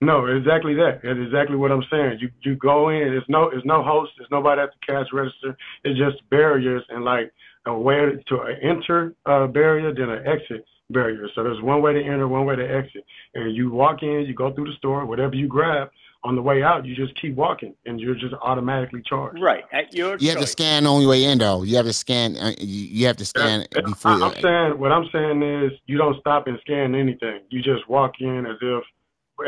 No, exactly that. That's exactly what I'm saying. You you go in. There's no there's no host. There's nobody at the cash register. It's just barriers and like a way to enter uh, barrier, then an exit barrier. So there's one way to enter, one way to exit. And you walk in, you go through the store, whatever you grab. On the way out, you just keep walking, and you're just automatically charged. Right, at your you have to scan on your way in though. You have to scan. Uh, you, you have to scan Yeah, before. I, You, I'm saying what I'm saying is you don't stop and scan anything. You just walk in as if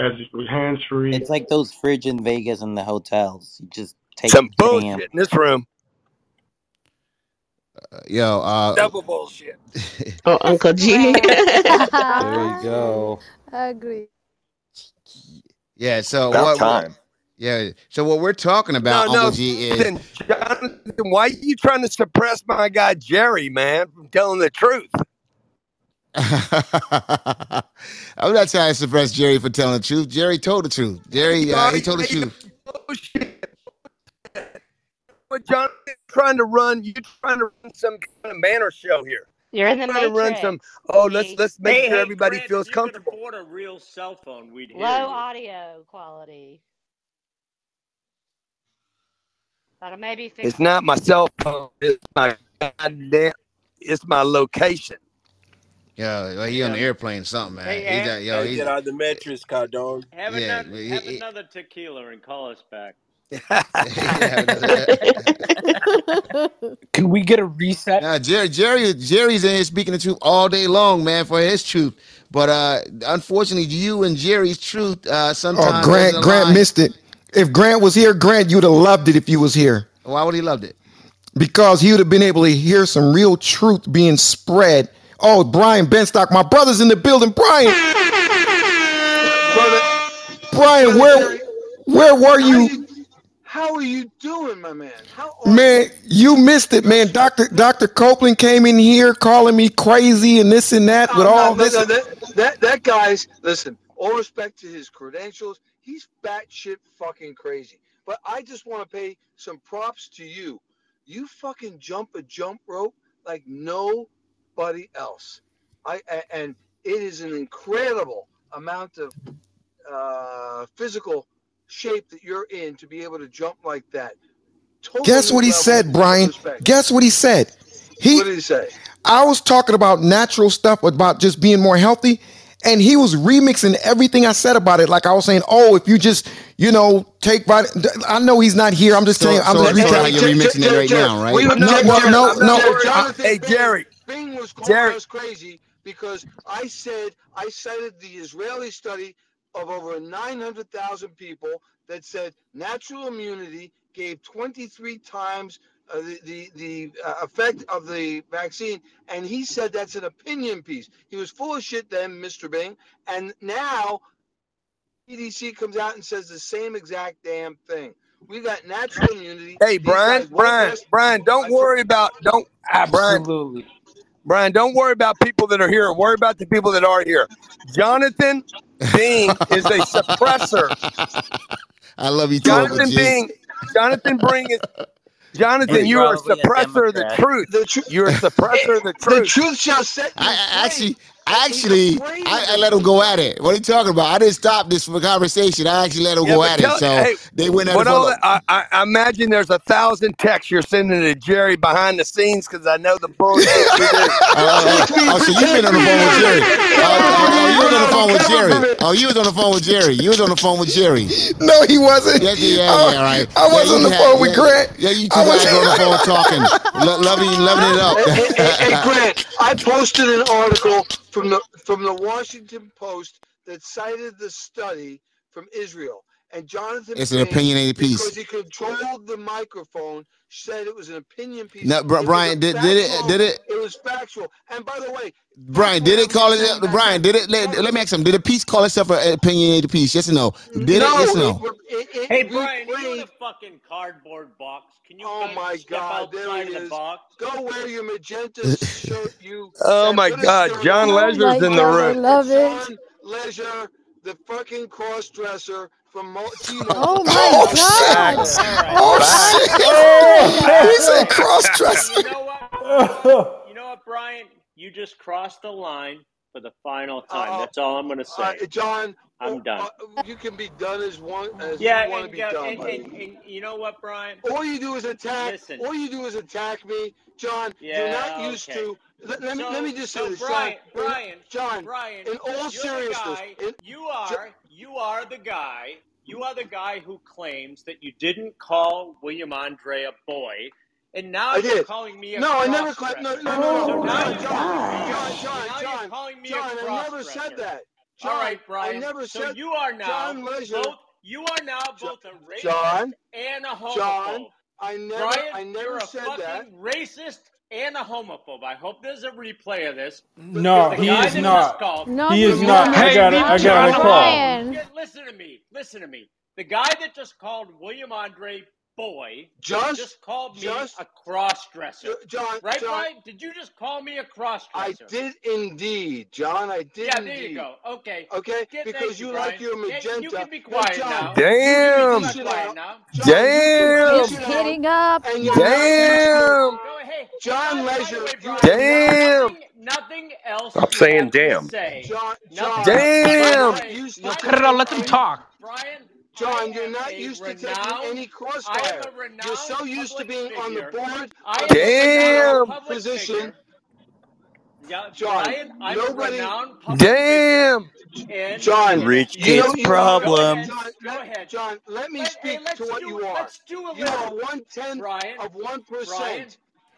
as with hands free. It's like those fridge in Vegas and the hotels. You just take Some the bullshit in this room. yo, uh, Double bullshit. Oh, Uncle G. There you go. I Agree. Yeah. So About what? what time. yeah. So what we're talking about, No, no, Uncle G, is Jonathan, Jonathan, why are you trying to suppress my guy Jerry, man, from telling the truth? I'm not trying to suppress Jerry for telling the truth. Jerry told the truth. Jerry, uh, he told the truth. Bullshit. What Jonathan's trying to run, you're trying to run some kind of manner show here. You're in the trying to run some. Oh, let's let's make Hey, sure hey, everybody Grant, feels if you could comfortable. Afford a real cell phone, we'd hear Low you. audio quality. That'll maybe fix It's not my cell phone. It's my goddamn. It's my location. Yo, well, he on the airplane, something, man. Hey, He's have, yo, Hey, he's get out of the mattress, car dog. have, yeah. another, he- have he- another tequila and call us back. Can we get a reset? Now, Jerry, Jerry, Jerry's in here speaking the truth all day long, man, for his truth. But uh unfortunately, you and Jerry's truth uh Oh, Grant, Grant align. missed it. If Grant was here, Grant, you'd have loved it if you was here. Why would he loved it? Because he would have been able to hear some real truth being spread. Oh, Brian Benstock, my brother's in the building. Brian, Brother, Brian, brother where Jerry, where were you? you how are you doing, my man? How are Man, you missed it, man. Doctor Doctor Copeland came in here calling me crazy and this and that with No, all no, this. That, that guy's listen. All respect to his credentials, he's batshit fucking crazy. But I just want to pay some props to you. You fucking jump a jump rope like nobody else. I and it is an incredible amount of uh, physical shape that you're in to be able to jump like that. Total Guess what he said, Brian? Guess what he said? He What did he say? I was talking about natural stuff about just being more healthy. And he was remixing everything I said about it. Like I was saying, oh, if you just, you know, take vit- I know he's not here. I'm just So, telling you, I'm so, just so recapping. you're remixing it right now, right? We, No, well, no, no. Jonathan Hey, Bing, Jerry. Bing was Jerry. us crazy because I said I cited the Israeli study of over 900,000 people that said natural immunity gave 23 times uh, the the, the uh, effect of the vaccine, and he said that's an opinion piece. He was full of shit then, Mr. Bing, and now CDC comes out and says the same exact damn thing. We got natural immunity. Hey, Brian, Brian, test Brian, don't worry about don't ah, Brian, Absolutely. Brian, don't worry about people that are here. Worry about the people that are here. Jonathan Bing is a suppressor. I love you Jonathan G. Bing, Jonathan Bing is Jonathan, He's you are a suppressor of the truth. The truth. You're a suppressor of the truth. The truth. truth shall set you I, I free. actually, He's actually, I, I let them go at it. What are you talking about? I didn't stop this for conversation. I actually let them Yeah, go at tell, it. So hey, they went at it what for all a that, I, I I imagine there's a thousand texts you're sending to Jerry behind the scenes because I know the bullshit you do. Oh, oh, oh. oh, so you've been on the phone with Jerry. Oh, you was on the phone with Jerry. Oh, you was on the phone with Jerry. You was on the phone with Jerry. No, he wasn't. Yeah, yeah, yeah, I, yeah, right. I was yeah, on the had- phone with yeah, Grant. Yeah, you two I was- guys were on the phone talking, lo- loving, loving it up. Hey, hey, hey, Grant, I posted an article from the from the Washington Post that cited the study from Israel. And Jonathan It's an opinionated piece. because he controlled the microphone, said it was an opinion piece. No, Bri- Brian, did- did it- did it- It was factual. And by the way, Brian, did it call it? Brian, did it? Let, let me ask him. Did the piece call itself an opinionated piece? Yes or no? Did it? Yes or no? it- it- it Hey, Brian, you replayed- in a fucking cardboard box. Can you Oh guys my step God, there outside he of the is. box? Go wear your magenta shirt, you. Oh my God, John on. Legere's my in the God, I room. love it. John Legere, the fucking cross dresser from Mo- T-Mobile. Oh my God. Facts. Oh Facts. shit! he said cross dressing. You know what? You know what, Brian? You just crossed the line for the final time. Uh, That's all I'm going to say. Uh, John, I'm uh, done. uh, you can be done as one as yeah, you want to and, be go- done. and, and, and you know what, Brian? all you do is attack. Listen. All you do is attack me, John. Yeah, you're not used okay. to. Let, let me let me just say so this, Brian, John. Brian, John, Brian, in all seriousness, guy, in- you are you are the guy. You are the guy who claims that you didn't call William Andre a boy, and now I you're did. calling me a No, I never. Cla- cross-dresser. no, no, no, So no. now John, John, John, John, now John, you're calling me John, a I never said that. John, All right, Brian. I never so said. you are now John Legere. both. You are now both a racist John, and a homophobe. John, I never, Brian, I you're never a said fucking that. racist and a homophobe. I hope there's a replay of this. No, The he is not. just No, He is he's not. I got it. I got a call. Brian. Listen to me. Listen to me. The guy that just called William Andre boy Just- just called me just- a cross dresser. John, Right, John, Brian? Did you just call me a cross dresser? I did indeed, John. I did Yeah, indeed. there you go. Okay. Okay, Get- because you Brian. like your Yeah, magenta. you can be quiet John, now. Damn. You can be quiet now. John, Damn. can It's sit down. up. And you're not used Damn. Go ahead. John By Legere, Brian, you are Damn. Nothing, nothing else. Stop you saying have damn. Say. John, Nothing John, else. Damn. you're By not the way, used by to the Cut it way. Let them talk. Brian, John, you're not a used to taking any I am crossfire. You're so used to public being on the board I am a Damn. renowned position. Yeah, John, Brian, I'm nobody- renowned Damn. John, Rich you know, kids you know- problem. John, Go let- ahead. John, let me Let- speak hey, to what do- you are. let's do a You are one tenth Brian, of one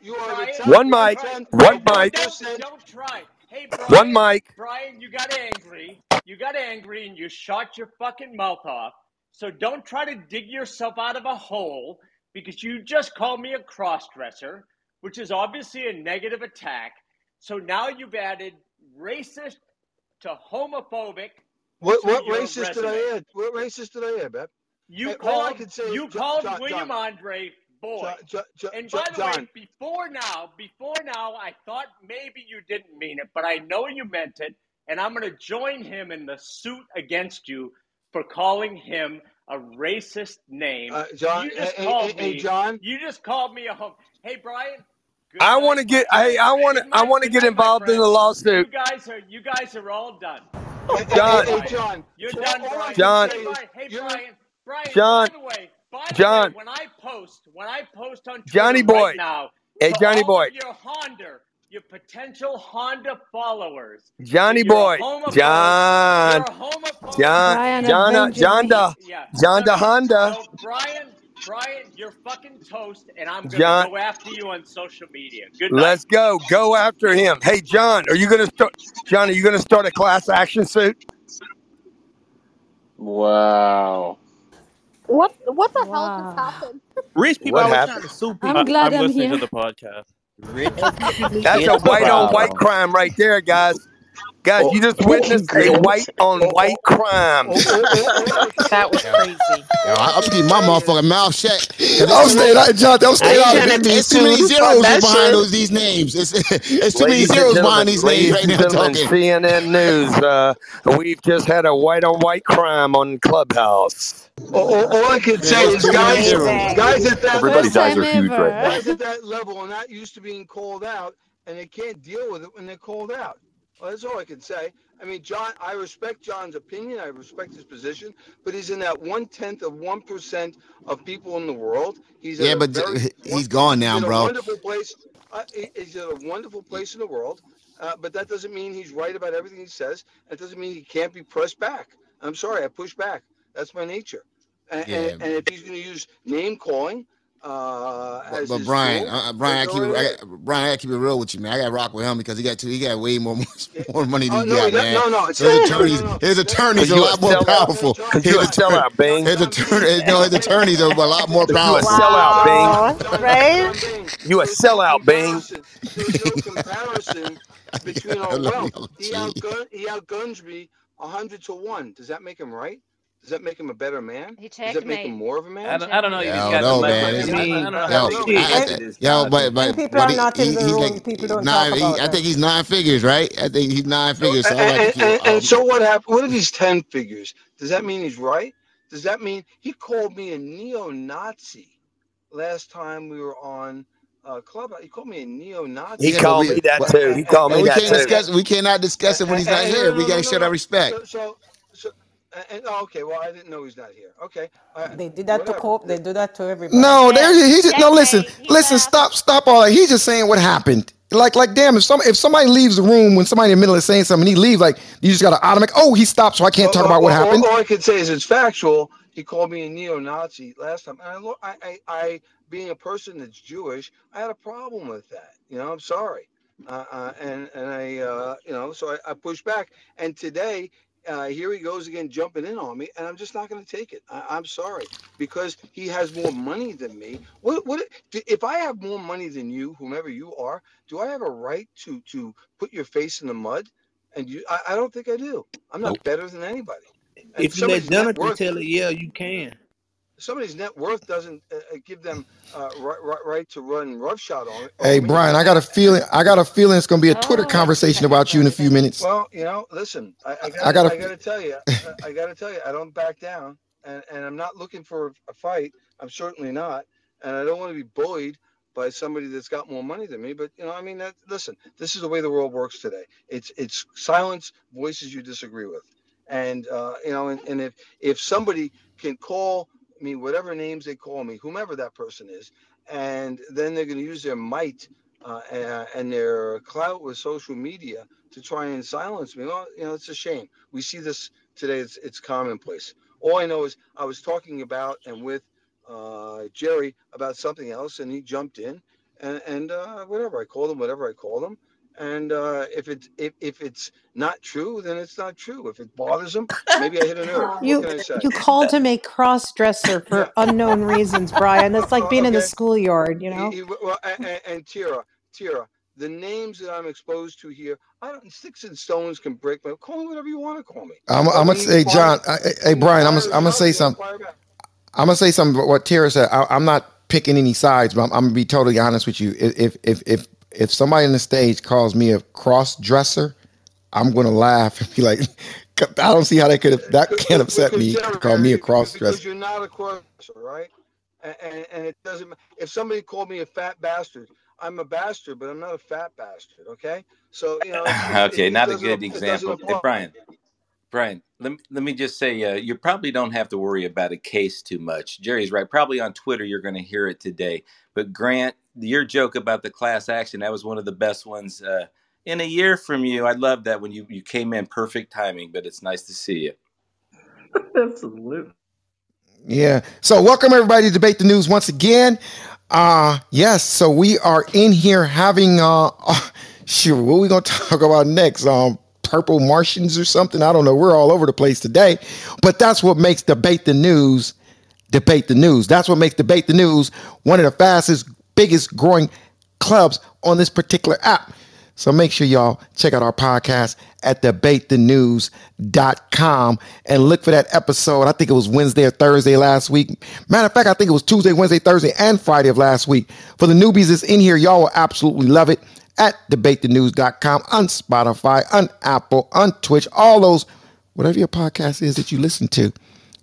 You are Brian, the top One mic, one mic. Don't, don't try. Hey, Brian. One mic. Brian, you got angry. You got angry and you shot your fucking mouth off. So don't try to dig yourself out of a hole because you just called me a crossdresser, which is obviously a negative attack. So now you've added racist to homophobic. What to what racist did. I add? What racist did I add, Beb? You Hey, all I called, say you called John- William John- Andre boy. Jo- Jo- Jo- and by the way, John. before now, before now, I thought maybe you didn't mean it, but I know you meant it, and I'm going to join him in the suit against you for calling him a racist name. Uh, John- you just hey, called hey, hey, me. John. You just called me a home. Hey, Brian. good I want to get. Hey, I want to. I want to get involved in the lawsuit. You guys are you guys are all done. John. Hey, hey, John. You're All- done, Brian. John. Hey, is Brian. Hey, Brian. Brian. John. By the way, by the John. way, when I post, when I post on Twitter Johnny boy. right now, Hey, Johnny boy. your Honda, your potential Honda followers, Johnny if you're boy. a homophobe, John. you're a homophobe. John. John. Uh, avenge John. Uh, me. Uh, yeah. John da Honda. So Brian, Brian, you're fucking toast, and I'm gonna go after you on social media. Good night. Let's go. Go after him. Hey, John. Are you gonna start? John, are you gonna start a class action suit? Wow. What what the hell just happened? Rich people What always happened? trying to sue I'm people. glad I'm I'm listening here. to the podcast. Rich That's a white on white crime right there, guys. Guys, you just witnessed a white on white crime. That was crazy. Yo, I, I'm keeping my motherfucking mouth shut. I'm it's too staying many- out, John. I'm staying out of It's, too- it's too many zeros that behind shit. those these names. It's, it's too many Ladies and zeros behind these names right now. Talking. CNN News. Uh, we've just had a white on white crime on Clubhouse. All, all, all I can say is, guys, guys at that Everybody's level, eyes are huge right now. guys at that level are not used to being called out, and they can't deal with it when they're called out. Well, that's all I can say. I mean, John, I respect John's opinion. I respect his position, but he's in that one tenth of one percent of people in the world. He's Yeah, but very, he's gone now, he's in a bro. wonderful place. Uh, he's in a wonderful place in the world, uh, but that doesn't mean he's right about everything he says. That doesn't mean he can't be pressed back. I'm sorry, I push back. That's my nature. And, Yeah. and, and if he's going to use name calling, uh, But, but Brian, uh, uh, Brian, I keep it. I got, Brian, I keep it real with you, man. I got to rock with him because he got too, he got way more more money Oh, than no, you he got, does- man. no, no, So his not- no, no, attorneys, his attorneys Cause are a lot more powerful. Cause His, you a sellout, Bing. his attorney, no, his attorneys are a lot more powerful. You a powerful. sellout, Bing. Right? You a there's no sellout, Bing. comparison. There's comparison between our wealth. He G. outgun he outguns me a hundred to one. Does that make him right? Does that make him a better man? He Does that make him checkmate. more of a man? I don't, I don't know if Yo, he's got no, the man. leverage. It's I, not- I don't know I how don't big know. he I, is I, in this yo, but content. but When people but are he, not in he, the he's room, like people don't nine. talk He, about I think them. he's nine figures, right? I think he's nine figures. So I like to And, keep. and, Um, and so what happened? What if he's ten figures? Does that mean he's right? Does that mean he called me a neo-Nazi last time we were on uh, Club? He called me a neo-Nazi. He yeah, but called we, me that but, too. He called but me we that can't too. discuss. We cannot discuss it when he's not here. and- We no, got no, to no, show that no. respect. So, so, so and, oh, okay. Well, I didn't know he's not here. Okay. Uh, They did that to. Cope. They do that to everybody. No, there he just no. Listen, Checkmate. Listen. Stop, stop all that. He's just saying what happened. Like, like, damn. If some, if somebody leaves the room when somebody in the middle is saying something, he leaves. Like, you just got to automatic. Oh, he stopped, so I can't talk Well, about what well, happened. All, all I can say is it's factual. He called me a neo-Nazi last time, and I, lo- I, I, I being a person that's Jewish, I had a problem with that. You know, I'm sorry, uh, uh, and and I, uh, you know, so I, I pushed back. And today, uh, here he goes again, jumping in on me, and I'm just not going to take it. I, I'm sorry because he has more money than me. What, what, if I have more money than you, whomever you are, do I have a right to to put your face in the mud? And you, I, I don't think I do. I'm not Nope. better than anybody. And If you let Jonathan tell it, yeah, you can. Somebody's net worth doesn't uh, uh, give them uh, right, right, right to run roughshod on it. Hey. Brian, I got a feeling. I got a feeling it's gonna be a Twitter Oh, conversation about you in a few minutes. Well, you know, listen, I, I, gotta, I I gotta- gotta, tell you, I, I gotta tell you, I don't back down, and, and I'm not looking for a fight. I'm certainly not, and I don't want to be bullied by somebody that's got more money than me. But you know, I mean, that, listen, this is the way the world works today. It's it's silence, voices you disagree with, and uh, you know, and, and if if somebody can call me whatever names they call me, whomever that person is, and then they're going to use their might uh, and, and their clout with social media to try and silence me. Well, you know, it's a shame. We see this today. It's it's commonplace. All I know is I was talking about and with uh, Jerry about something else, and he jumped in, and and uh, whatever I called him, whatever I called him, and uh, if it's if, if it's not true, then it's not true. If it bothers him, maybe I hit a nerve. You can I say? you called him a cross dresser Yeah. for unknown reasons, Brian. That's like being in the schoolyard, you know? he, well, and, and, and Tira, Tira, the names that I'm exposed to here, I don't. Sticks and stones can break my. Call me whatever you want to call me. I'm, I'm gonna say, fire, John. I, I- hey, Brian. I'm gonna, a I'm gonna say something. I'm gonna say something. about What Tara said. I, I'm not picking any sides, but I'm, I'm gonna be totally honest with you. If if if if, if somebody on the stage calls me a cross dresser, I'm gonna laugh and be like, I don't see how they could have that can't upset me to call me a because cross because dresser. you're not a crosser, right? And, and and it doesn't. If somebody called me a fat bastard, I'm a bastard, but I'm not a fat bastard. Okay, so you know, it's, it's, it, okay, it not a good ap- example. Hey. Brian, Brian, let me, let me just say, uh, you probably don't have to worry about a case too much. Jerry's right. Probably on Twitter, you're going to hear it today. But Grant, your joke about the class action, that was one of the best ones uh, in a year from you. I love that when you, you came in perfect timing, but it's nice to see you. Absolutely. Yeah. So welcome everybody to debate the news once again. Uh yes. So we are in here having uh, uh sure what we gonna talk about next? Um purple Martians or something. I don't know. We're all over the place today. But that's what makes debate the news debate the news. That's what makes debate the news one of the fastest, biggest growing clubs on this particular app. So make sure y'all check out our podcast at debatethenews.com and look for that episode. I think it was Wednesday or Thursday last week. Matter of fact, I think it was Tuesday, Wednesday, Thursday, and Friday of last week. For the newbies that's in here, y'all will absolutely love it at debatethenews.com on Spotify, on Apple, on Twitch, all those, whatever your podcast is that you listen to.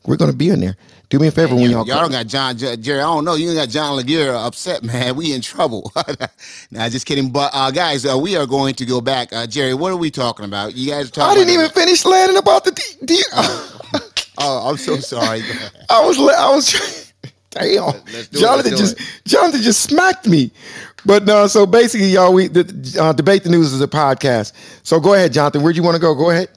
We're going to be in there. Do me a favor when y'all Y'all don't got John Jerry. I don't know. You ain't got John Legere upset, man. We in trouble. nah, just kidding. But uh, guys, uh, we are going to go back. Uh, Jerry, what are we talking about? You guys are I didn't even finish landing about the. D- D- Oh, I'm so sorry. I was, I was, damn. Let's do it, Jonathan just, Jonathan just smacked me. But no, so basically, y'all, we the, uh, debate the news is a podcast. So go ahead, Jonathan. Where'd you want to go? Go ahead.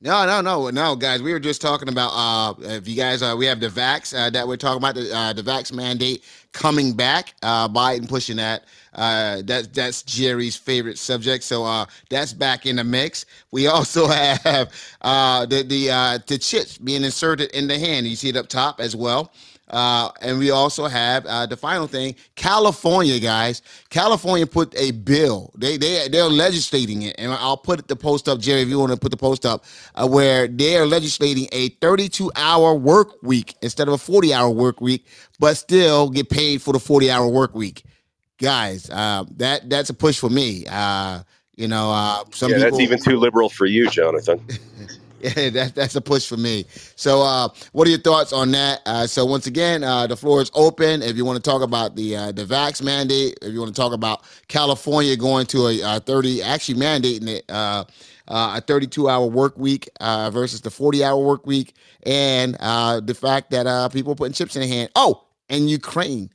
No, no, no, no, guys. We were just talking about uh, if you guys, uh, we have the vax uh, that we're talking about the uh, the vax mandate coming back. Uh, Biden pushing that. Uh, that's that's Jerry's favorite subject. So uh, that's back in the mix. We also have uh, the the uh, the chips being inserted in the hand. You see it up top as well. Uh, and we also have uh, the final thing, California, guys. California put a bill. They they they're legislating it, and I'll put the post up, Jerry, if you want to put the post up, uh, where they are legislating a 32 hour work week instead of a 40 hour work week, but still get paid for the 40 hour work week. Guys, uh, that that's a push for me. Uh, you know, uh, some yeah, people. that's even too liberal for you, Jonathan. Yeah, that, that's a push for me. So, uh, what are your thoughts on that? Uh, so, once again, uh, the floor is open. If you want to talk about the uh, the vax mandate, if you want to talk about California going to a, uh 30, actually mandating it, uh, uh, a 32 hour work week versus the 40 hour work week, and the fact that people putting chips in their hand. Oh, and Ukraine.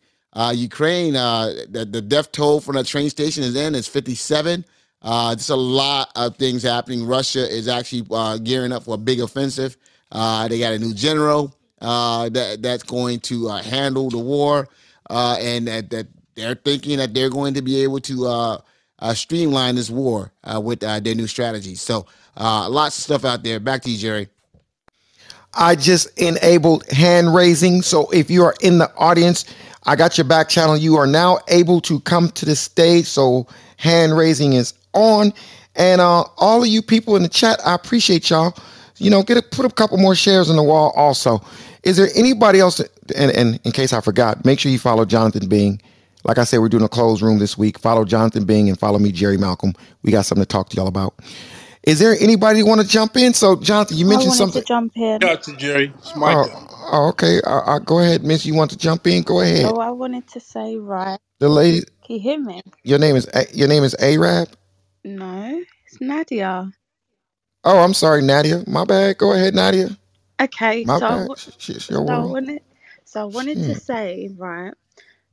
Ukraine, the, the death toll from the train station is in is 57. Uh, there's a lot of things happening. Russia is actually uh, gearing up for a big offensive. Uh, they got a new general uh, that that's going to uh, handle the war, uh, and that, that they're thinking that they're going to be able to streamline this war with their new strategy. So, lots of stuff out there. Back to you, Jerry. I just enabled hand raising. So if you are in the audience, I got your back channel. You are now able to come to the stage. So hand raising is on. And uh, all of you people in the chat, I appreciate y'all. You know, get a, put a couple more shares on the wall. Also, is there anybody else? That, and, and in case I forgot, make sure you follow Jonathan Bing. Like I said, we're doing a closed room this week. Follow Jonathan Bing and follow me, Jerry Malcolm. We got something to talk to y'all about. Is there anybody want to jump in? So, Jonathan, you mentioned wanted something. to jump in. Dr. Jerry, it's Micah. Oh, oh, okay. Uh, uh, go ahead, Miss. You want to jump in? Go ahead. So I wanted to say, right, The lady. can you hear me? Your name is your name is Arab. No, it's Nadia. Oh, I'm sorry, Nadia. My bad. Go ahead, Nadia. Okay, My so I bad. sh- your so I wanted, so I wanted to say, right,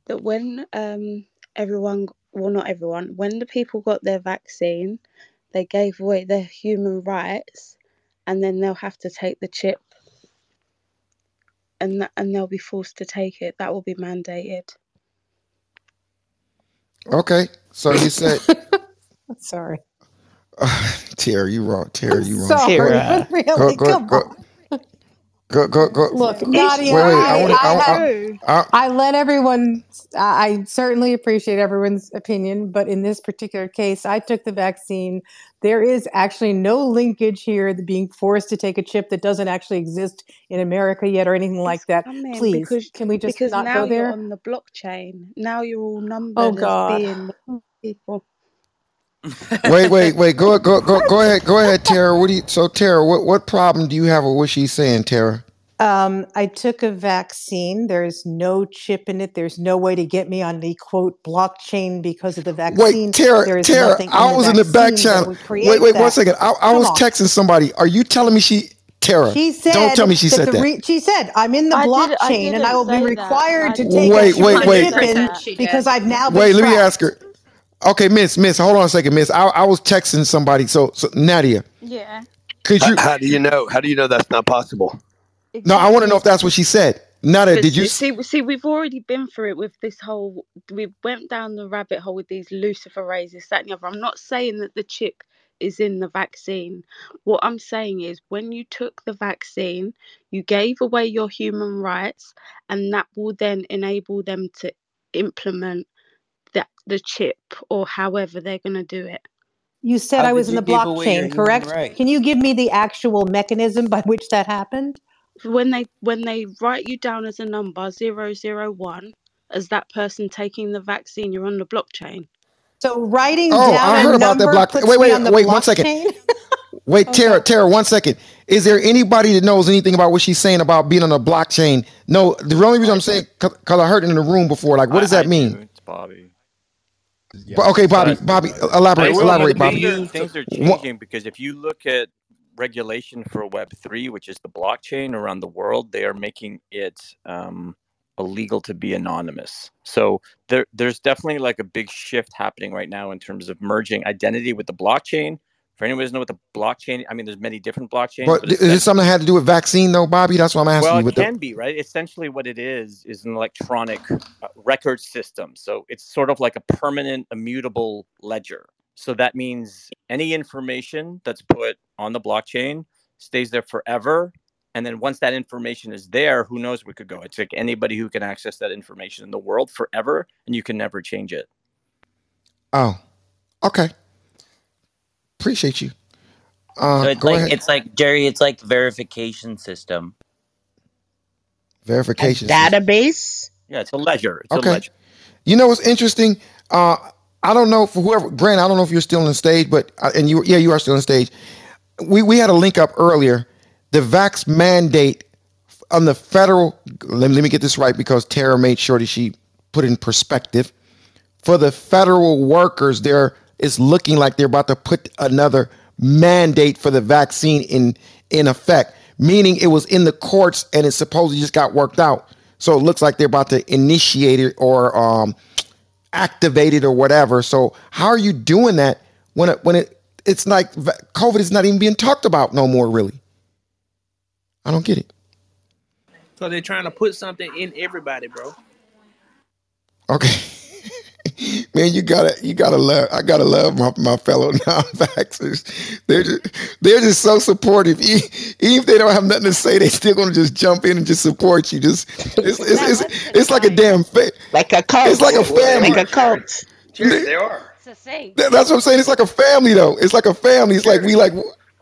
that when um everyone well, not everyone, when the people got their vaccine, they gave away their human rights, and then they'll have to take the chip, and that, and they'll be forced to take it. That will be mandated. Okay, so you said, Sorry. Tara, you wrong. Tara, you wrong. Sorry, Tara. but really, go, come go, on. go, go, go. Look, Wait, Nadia, wait. I I, want to. I, I, have, I, I, I let everyone, I I certainly appreciate everyone's opinion, but in this particular case, I took the vaccine. There is actually no linkage here to being forced to take a chip that doesn't actually exist in America yet or anything like that. coming Please, because can we just because not now go you're on the blockchain. Now you're all Oh, numbered as God. being people. Wait, wait, wait. Go, go, go, go ahead. Go ahead, Tara. What do you? So, Tara, what, what problem do you have with what she's saying, Tara? Um, I took a vaccine. There's no chip in it. There's no way to get me on the quote blockchain because of the vaccine. Wait, Tara, there is Tara. nothing I was in the back channel. Wait, wait, that. one second. I, I was on. texting somebody. Are you telling me she, Tara? She said, don't tell me she that said the that. re- she said, I'm in the I did. I blockchain and I will be say that. required to take Wait, a, wait, a wait. in because. I've now been Wait, let me ask her. Okay, Miss, Miss, hold on a second, Miss. I, I was texting somebody. So, so Nadia, Yeah, could you? how do you know? How do you know that's not possible? No, I want to know if that's what she said. Nadia, But did you? see, see, see, we've already been through it with this whole. We went down the rabbit hole with these Luciferase, this, that, and the other. I'm not saying that the chip is in the vaccine. What I'm saying is, when you took the vaccine, you gave away your human rights, and that will then enable them to implement that the chip or however they're going to do it. You said How I was in the you give away your blockchain, correct? rights? Can you give me the actual mechanism by which that happened? When they when they write you down as a number zero zero one as that person taking the vaccine, you're on the blockchain. So writing Oh, down I a heard about that number block. puts Wait, me wait, on the wait. One second. blockchain? Wait, oh, Tara, Okay. Tara, one second. Is there anybody that knows anything about what she's saying about being on a blockchain? No, the only reason I'm saying because I heard it in the room before. Like, what does I, that I mean? do. It's Bobby. But okay, Bobby, Bobby, elaborate, elaborate, Bobby. things are, things are What- changing because if you look at regulation for Web3, which is the blockchain around the world, they are making it um, illegal to be anonymous. So there, there's definitely like a big shift happening right now in terms of merging identity with the blockchain. For anyone who doesn't know what the blockchain, I mean, there's many different blockchains. But but is it something that had to do with vaccine though, Bobby? That's what I'm asking well, you. it With the, can be, right? Essentially, what it is is an electronic uh, record system. So it's sort of like a permanent, immutable ledger. So that means any information that's put on the blockchain stays there forever. And then once that information is there, who knows where it could go? It's like anybody who can access that information in the world forever, and you can never change it. oh, okay. Appreciate you. Uh, so it's go like ahead. it's like Jerry. It's like verification system. Verification. database. Yeah, it's a ledger. It's a Okay. ledger. You know what's interesting? Uh, I don't know for whoever, Grant. I don't know if you're still on stage, but uh, and you, yeah, you are still on stage. We we had a link up earlier. The vax mandate on the federal. Let me, let me get this right because Tara made sure that she put it in perspective. For the federal workers, there is looking like they're about to put another mandate for the vaccine in in effect. Meaning it was in the courts and it supposedly just got worked out. So it looks like they're about to initiate it or um, activate it or whatever. So how are you doing that when it when it it's like COVID is not even being talked about no more? Really, I don't get it. So they're trying to put something in everybody, bro. Okay. Man, you gotta, you gotta love. I gotta love my, my fellow non-vaxxers. They're just, they're just so supportive. E- Even if they don't have nothing to say, they still gonna just jump in and just support you. Just, it's, it's, it's, it's like a damn, fa- Like a cult. it's like a family. Like a cult. Jerry, they are. It's the same. That- That's what I'm saying. It's like a family, though. It's like a family. It's like we like.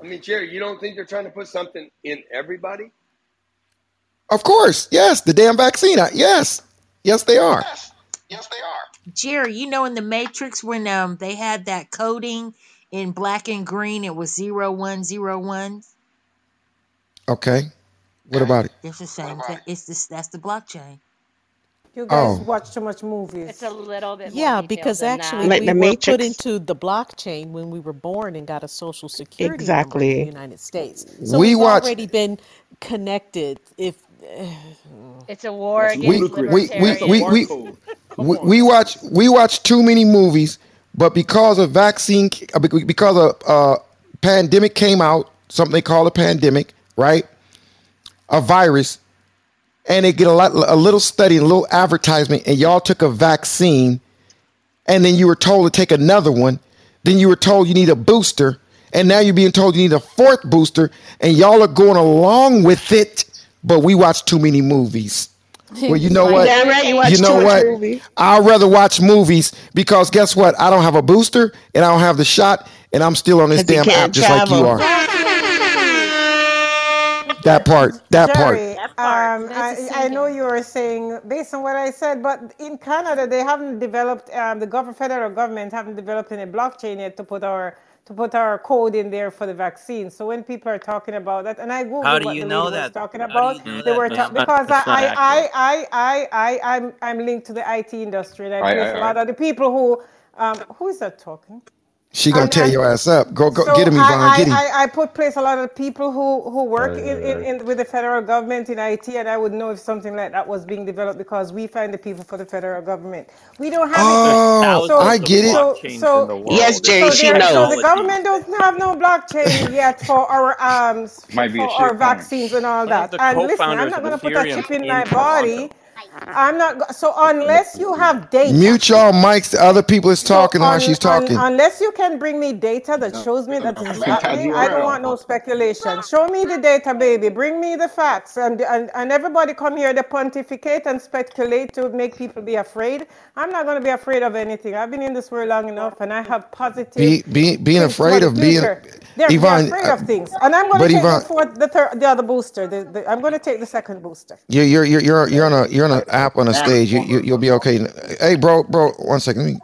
I mean, Jerry, you don't think they're trying to put something in everybody? Of course, yes. The damn vaccine. I- Yes, they are. Yes, yes, they are. Jerry, you know in the Matrix when um they had that coding in black and green, it was zero one zero one. Okay. What about it? It's the same thing. It's this that's the blockchain. You guys Oh. watch too much movies. It's a little bit more Yeah, detailed because than actually that. Like we the were Matrix. put into the blockchain when we were born and got a social security number in Exactly. the United States. So We we've watch. already been connected. If It's a war That's against We we we we we. we, we watch we watch too many movies, but because of vaccine, uh, because a uh, pandemic came out, something they call a pandemic, right? A virus, and they get a lot, a little study, a little advertisement, and y'all took a vaccine, and then you were told to take another one, then you were told you need a booster, and now you're being told you need a fourth booster, and y'all are going along with it, but we watch too many movies. Well, you know what? Damn right, you watch You know what? movie. I'd rather watch movies because guess what? I don't have a booster and I don't have the shot, and I'm still on this damn app can't just like you are. That part, that part. Jerry, um, I, I know you were saying based on what I said, but in Canada they haven't developed um, the government, federal government haven't developed any blockchain yet to put our to put our code in there for the vaccine. So when people are talking about that, and I How googled do what you the know lady was talking How about, you know they were That's talking not, because that's I. I, I, I, I, I, I'm I'm linked to the IT industry, and I All right, place all a right, lot of the people who, um, who is that talking? She gonna And tear and your ass up. Go, go, so get him, Yvonne. I, Get him. I, I, I put place a lot of people who, who work Aye, in, aye, in, in with the federal government in IT, and I would know if something like that was being developed because we find the people for the federal government. We don't have it. Oh, So I get it. so blockchains so. Yes, It's Jerry, so she there so the government doesn't have no blockchain yet for our um s- Might be a for our shit coin. vaccines and all that. And listen, I'm not gonna put a chip in in my Toronto. Body. I'm not go- so unless you have data. Mute y'all mics. The other people is So talking while un, she's un, talking. unless you can bring me data that shows me that this is happening, I don't want no speculation. Show me the data, baby. Bring me the facts. And, and, and everybody come here to pontificate and speculate to make people be afraid. I'm not going to be afraid of anything. I've been in this world long enough and I have positive Be, be, being afraid of being, future. They're, they're afraid uh, of things. And I'm going But to take Yvonne, the fourth, the third, the other booster. The, the, I'm going to take the second booster. you're you're you're you're you're on a you're on an app on a stage. You, you you'll be okay. Hey, bro, bro, one second. Me.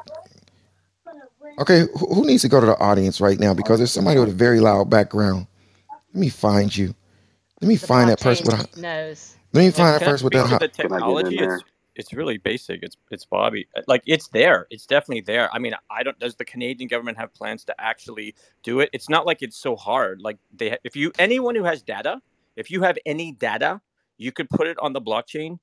Okay, who, who needs to go to the audience right now? Because there's somebody with a very loud background. Let me find you. Let me The find that person with. blockchain A, knows. let me find that can person with that. hot- the technology? It's it's really basic. It's it's Bobby. Uh, Like it's there. It's definitely there. I mean, I don't. Does the Canadian government have plans to actually do it? It's not like it's so hard. Like they, if you anyone who has data, if you have any data, you could put it on the blockchain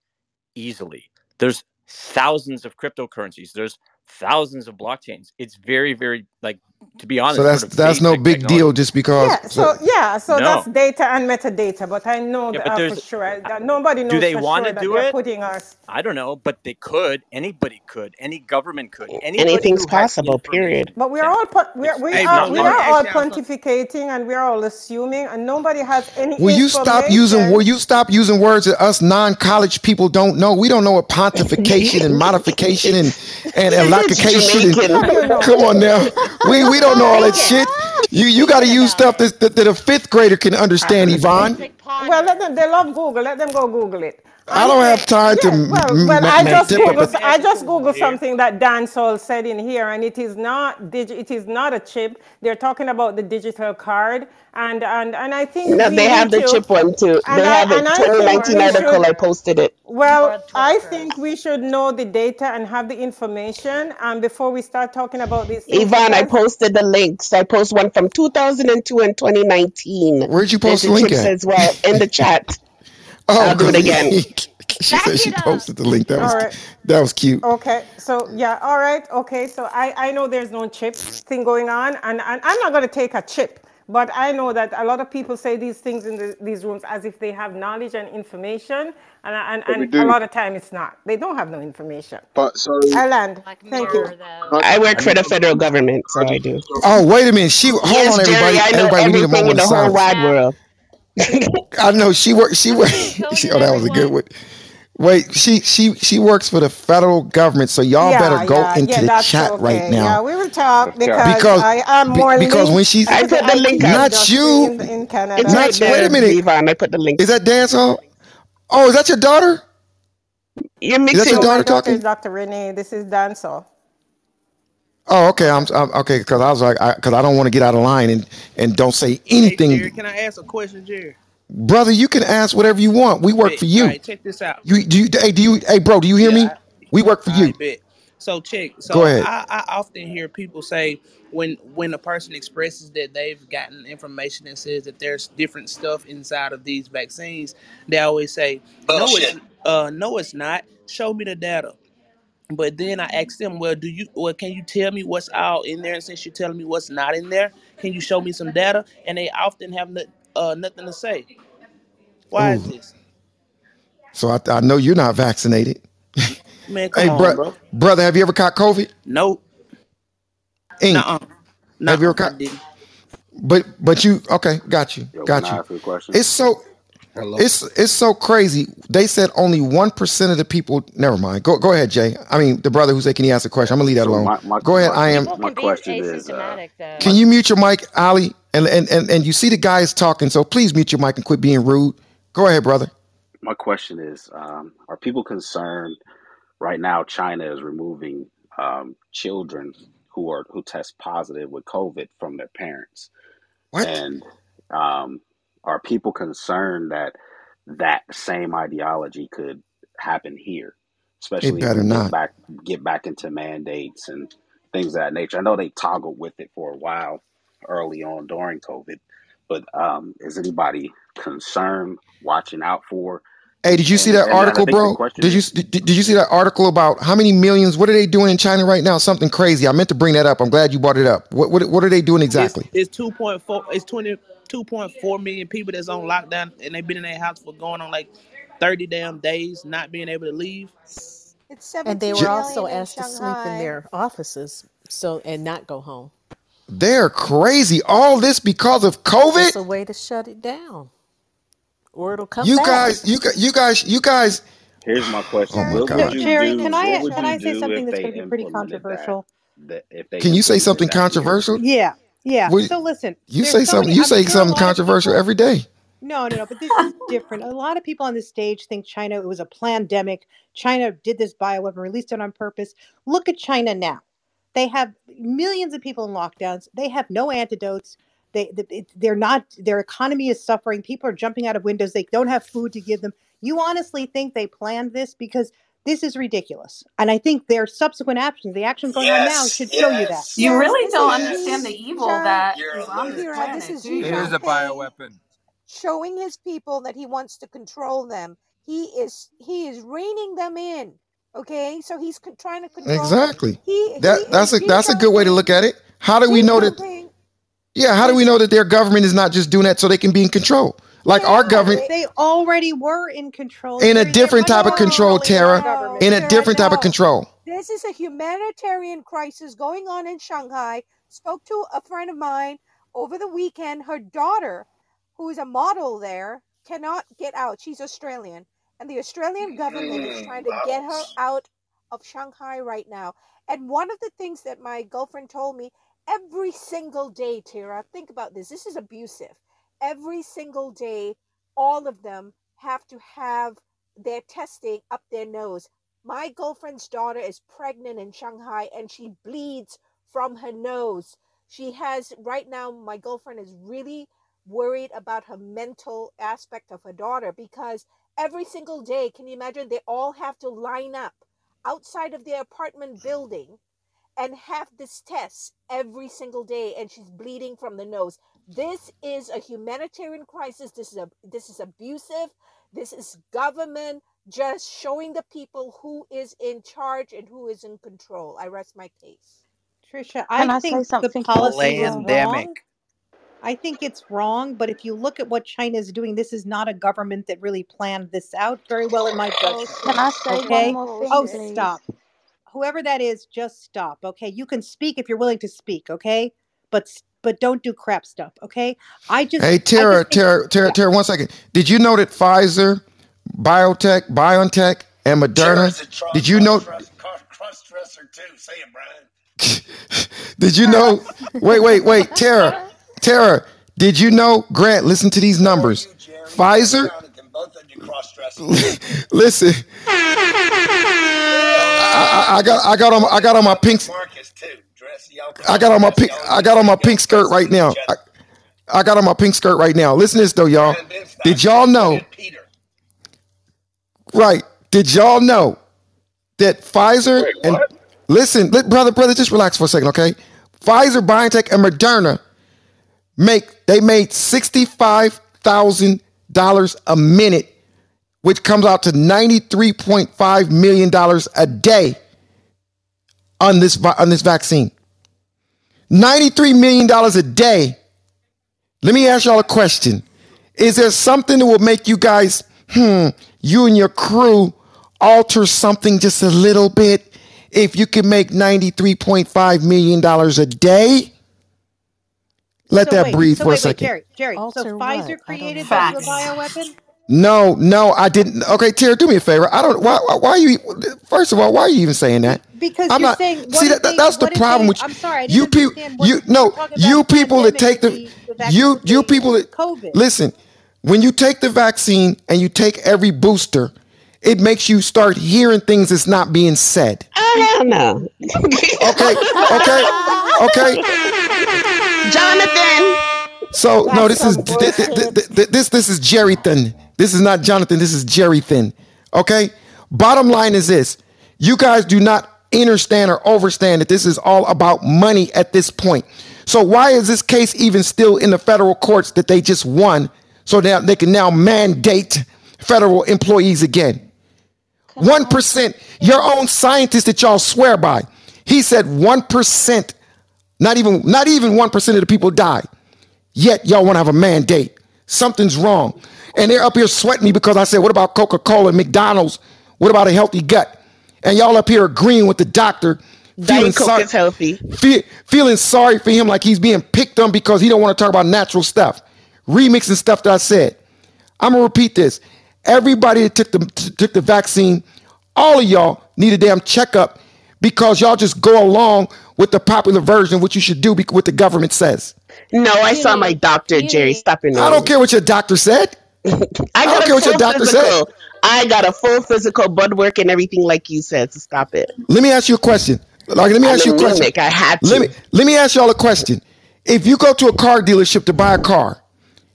easily. There's thousands of cryptocurrencies. There's thousands of blockchains. It's very very like to be honest. So that's sort of that's no big technology. deal just because. Yeah, so yeah, so No. that's data and metadata, but I know Yeah, that but uh, for there's sure. I, that nobody knows. do knows they want sure to that do it? putting us. I don't know, but they could. Anybody could. Any government could. Anybody Anything's possible, period. But we're all pon- we're, we Hey, are we are all pontificating and we're all assuming, and nobody has any Will you stop using? Will you stop using words that us non-college people don't know? We don't know what pontification and modification and and allocation. Jamaican. And, come on now, we we don't know all that shit. You you got to use stuff that, that that a fifth grader can understand, Yvonne. Well, let them. They love Google. Let them go Google it. I don't have time to Yeah, well, m- well, m- I just tip Google. up a- I just Google something that Dan Sol said in here, and it is not digi- It is not a chip. They're talking about the digital card, and and and I think No, we they have the to- chip one too. They I- have a and I think 2019 article. should- I posted it. Well, I think we should know the data and have the information, and before we start talking about this, things. Yvonne, I posted the links. I post one from 2002 and 2019. Where'd you There's post the link chips at? as well in the chat. Oh, I'll do it again. she said she posted the link. That was All right. that was cute. Okay, so yeah, all right, okay, so I, I know there's no chip thing going on, and, and I'm not going to take a chip, but I know that a lot of people say these things in the, these rooms as if they have knowledge and information, and, and, and a lot of time it's not. They don't have no information. But sorry. I land. Thank you. I work for the federal government, so I do. Oh, wait a minute. She hold Yes, on, Jerry, everybody. I know everybody, we need a everything moment in the of whole silence. wide world. I know she works. She works. Oh, that was a good one. Wait, she she she works for the federal government, so y'all yeah, better go yeah, into yeah, the that's chat okay. right Yeah, now. we will talk because, Because- I am be- more because when she's- I put the link. Not industry you. in, in Canada. It's Not right you. Wait a minute. Yvonne. I put the link. Is that dance hall? Oh, is that your daughter? You're Is that mixing. your daughter daughter talking? Dr. Renee. This is Dancel. Oh, okay. I'm, I'm okay because I was like, because I, don't want to get out of line and and don't say Hey, anything, Jerry, can I ask a question, Jerry? brother. You can ask whatever you want. We work Bet. for you. All right, check this out. You do you? Hey, do you? Hey, bro, do you hear me? Yeah, We work for I you. bet. So check. So Go ahead. I, I often hear people say when when a person expresses that they've gotten information that says that there's different stuff inside of these vaccines, they always say, "No, it's uh, no, it's not. Show me the data." But then I asked them, well, do you, well, can you tell me what's all in there? And since you're telling me what's not in there, can you show me some data? And they often have no, uh, nothing to say. Why is this? so I, I know you're not vaccinated. Man, Hey, come on, bro, bro. brother, have you ever caught COVID? Nope. Ink. Nuh-uh. Have you ever Nuh-uh. I caught? didn't. But but you okay? Got you. Yo, can Got I you. ask a question? It's so Hello. it's it's so crazy. They said only one percent of the people. Never mind. Go go ahead, Jay. I mean, the brother who said, "Can he ask a question?" I'm gonna leave that So alone. my my Go ahead. my, I am. My question is, uh. Can you mute your mic, Ali? And and and and you see the guy is talking, so please mute your mic and quit being rude. Go ahead, brother. my question is, um, are people concerned right now? China is removing um, children who are who test positive with COVID from their parents, What? and um, are people concerned that that same ideology could happen here, It especially if better we get not. back get back into mandates and things of that nature? I know they toggled with it for a while early on during COVID, but um, is anybody concerned, watching out for? Hey, did you see And that and, and I article, think the bro? question Did you is, did, did you see that article about how many millions? What are they doing in China right now? Something crazy. I meant to bring that up. I'm glad you brought it up. What what what are they doing It's exactly? it's two point four. It's twenty two point four million people that's on lockdown, and they've been in their house for going on like thirty damn days, not being able to leave. It's And they were also million in asked to sleep in Shanghai. their offices so and not go home. They're crazy. All this because of COVID. It's a way to shut it down. Or it'll come You back. guys, you gu- you guys, you guys. here's my question: Oh my What Jo- would God. you Jerry, do? can What I would can you I say do something if that's they going to be pretty implemented that? controversial? That if they Can you say implemented something that here? controversial? Yeah, yeah. What, So listen, you say so something. many. You say something controversial people. every day. No, no, no. But this is different. A lot of people on the stage think China it was a pandemic. China did this bioweapon, released it on purpose. Look at China now. They have millions of people in lockdowns. They have no antidotes. They, they they're not. Their economy is suffering. People are jumping out of windows. They don't have food to give them. You honestly think they planned this because this is ridiculous. And I think their subsequent actions, the actions going on now, Yes, should show you that. You yes, really don't understand the evil that You're is a on this lunatic. planet, This is do Xi you? It is a bioweapon. showing his people that he wants to control them. He is he is reining them in. Okay, so he's con- trying to control. Exactly. He That he that's a that's a good way to look at it. How do we know that? Yeah. How do we know that their government is not just doing that so they can be in control? Like our government They They already were in control, in a different type of control, controlling Tara. In a different type of control. This is a humanitarian crisis going on in Shanghai. Spoke to a friend of mine over the weekend. Her daughter, who is a model there, cannot get out. She's Australian. And the Australian government is trying to get her out of Shanghai right now. And one of the things that my girlfriend told me every single day, Tara, think about this. This is abusive. Every single day, all of them have to have their testing up their nose. My girlfriend's daughter is pregnant in Shanghai and she bleeds from her nose. She has, right now, my girlfriend is really worried about her mental aspect of her daughter because every single day, can you imagine, they all have to line up outside of their apartment building and have this test every single day and she's bleeding from the nose this is a humanitarian crisis this is a this is abusive this is government just showing the people who is in charge and who is in control i rest my case Trisha, I I say think the policy is wrong. I think it's wrong, but if you look at what China is doing, this is not a government that really planned this out very well, in my judgment. Oh, can I say one Okay? more oh, thing, Oh, please? stop. Whoever that is, just stop. Okay? You can speak if you're willing to speak. Okay? But s- but don't do crap stuff. Okay? I just Hey Tara, just think Tara, Tara, yeah. Tara. One second. Did you know that Pfizer, Biotech, BioNTech, and Moderna? a Did you know? cross cross dresser too say it brian Did you know? Wait, wait, wait, Tara, Tara. Did you know? Grant, listen to these numbers. Pfizer. jonathan both of you cross dressers listen, I, I, I got, I got on, I got on my pink, marcus too dress y'all I got on my pink, I got on my pink skirt right now. I, I got on my pink skirt right now. Listen to this though, y'all. Did y'all know? Right. Did y'all know that Pfizer and listen, let, brother, brother, just relax for a second, okay? Pfizer, BioNTech, and Moderna make they made sixty-five thousand dollars a minute, which comes out to ninety-three point five million dollars a day. on this on this vaccine. $93 million a day. Let me ask y'all a question. Is there something that will make you guys, hmm, you and your crew alter something just a little bit if you can make $93.5 million a day? Let So that wait, breathe so for wait, a wait, second. Jerry, Jerry. So Alter what? Pfizer I created know. the bioweapon? No, no, I didn't. Okay, Tara, do me a favor. I don't. Why? Why, why are you? First of all, why are you even saying that? Because I'm you're not. saying See, that, that- they- that's the problem they- with I'm sorry, I you didn't people. You you no, you people that take the, the- the you you people that COVID. listen. When you take the vaccine and you take every booster, it makes you start hearing things that's not being said. I don't know. Okay, okay, okay. Jonathan. So no, this is some th- th- th- th- this this is Jerry Thin. This is not Jonathan. This is Jerry Thin. Okay. Bottom line is this: you guys do not understand or overstand that this is all about money at this point. So why is this case even still in the federal courts that they just won? So that they can now mandate federal employees again. One percent. Your own scientist that y'all swear by, he said one percent. Not even not even one percent of the people died. Yet y'all want to have a mandate. Something's wrong. And they're up here sweating me because I said, what about Coca-Cola and McDonald's? What about a healthy gut? And y'all up here agreeing with the doctor. Diet Coke is healthy. fe- feeling sorry for him like he's being picked on because he don't want to talk about natural stuff. Remixing stuff that I said. I'm gonna repeat this. Everybody that took the t- took the vaccine, all of y'all need a damn checkup because y'all just go along with the popular version, what you should do, bec- what the government says. No, I saw my doctor, Jerry. Stop your nose. I don't care what your doctor said. I I got don't a care what your full doctor physical. I got a full physical blood work and everything like you said. So stop it. Let me ask you a question. Like, let me I'm ask you a question. anemic. I had to. Let me let me ask y'all a question. If you go to a car dealership to buy a car,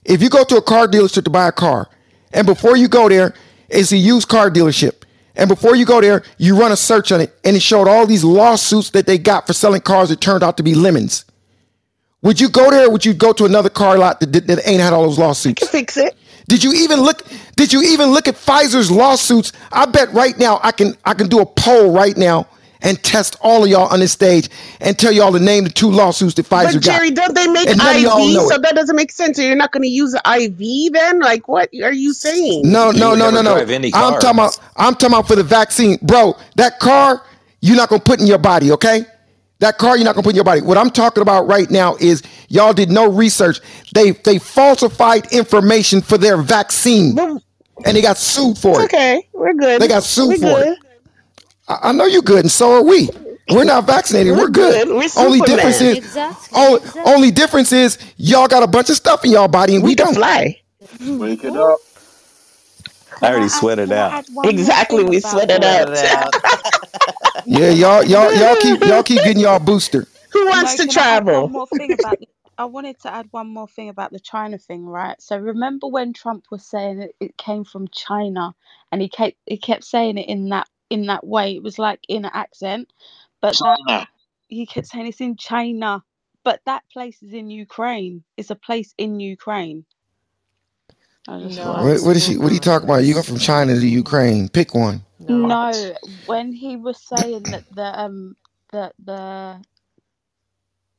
if you go to a car dealership to buy a car, and before you go there, it's a used car dealership. And before you go there, you run a search on it, and it showed all these lawsuits that they got for selling cars that turned out to be lemons. Would you go there or would you go to another car lot that, that, that ain't had all those lawsuits? Fix it. Did you even look did you even look at Pfizer's lawsuits? I bet right now I can I can do a poll right now and test all of y'all on this stage and tell y'all to name the two lawsuits that Pfizer got. But Jerry, got. don't they make And none of y'all IV? So it. that doesn't make sense. So you're not going to use the IV then? Like, what are you saying? No, no, no, no, no. drive I'm talking about I'm talking about for the vaccine. Bro, that car you're not gonna put in your body, okay? That car you're not gonna put in your body. What I'm talking about right now is y'all did no research. They they falsified information for their vaccine. And they got sued for it. Okay, we're good. They got sued We're for good. it. I, I know you're good, and so are we. We're not vaccinated. We're, We're good. good. We're only difference is Exactly, only, only difference is y'all got a bunch of stuff in y'all body and we, We can don't. fly. Wake it up. I already sweated Can I out. add one more Exactly, we about sweated the- out. Yeah, y'all y'all y'all keep y'all keep getting y'all booster. Who wants No, to can I add travel? One more thing about. I wanted to add one more thing about the China thing, right? So remember when Trump was saying it, it came from China, and he kept he kept saying it in that in that way. It was like in an accent, but that China. he kept saying it's in China, but that place is in Ukraine. It's a place in Ukraine. I just No, What, what is she? What are you talking about? You go from China to Ukraine. Pick one. No, when he was saying that the um that the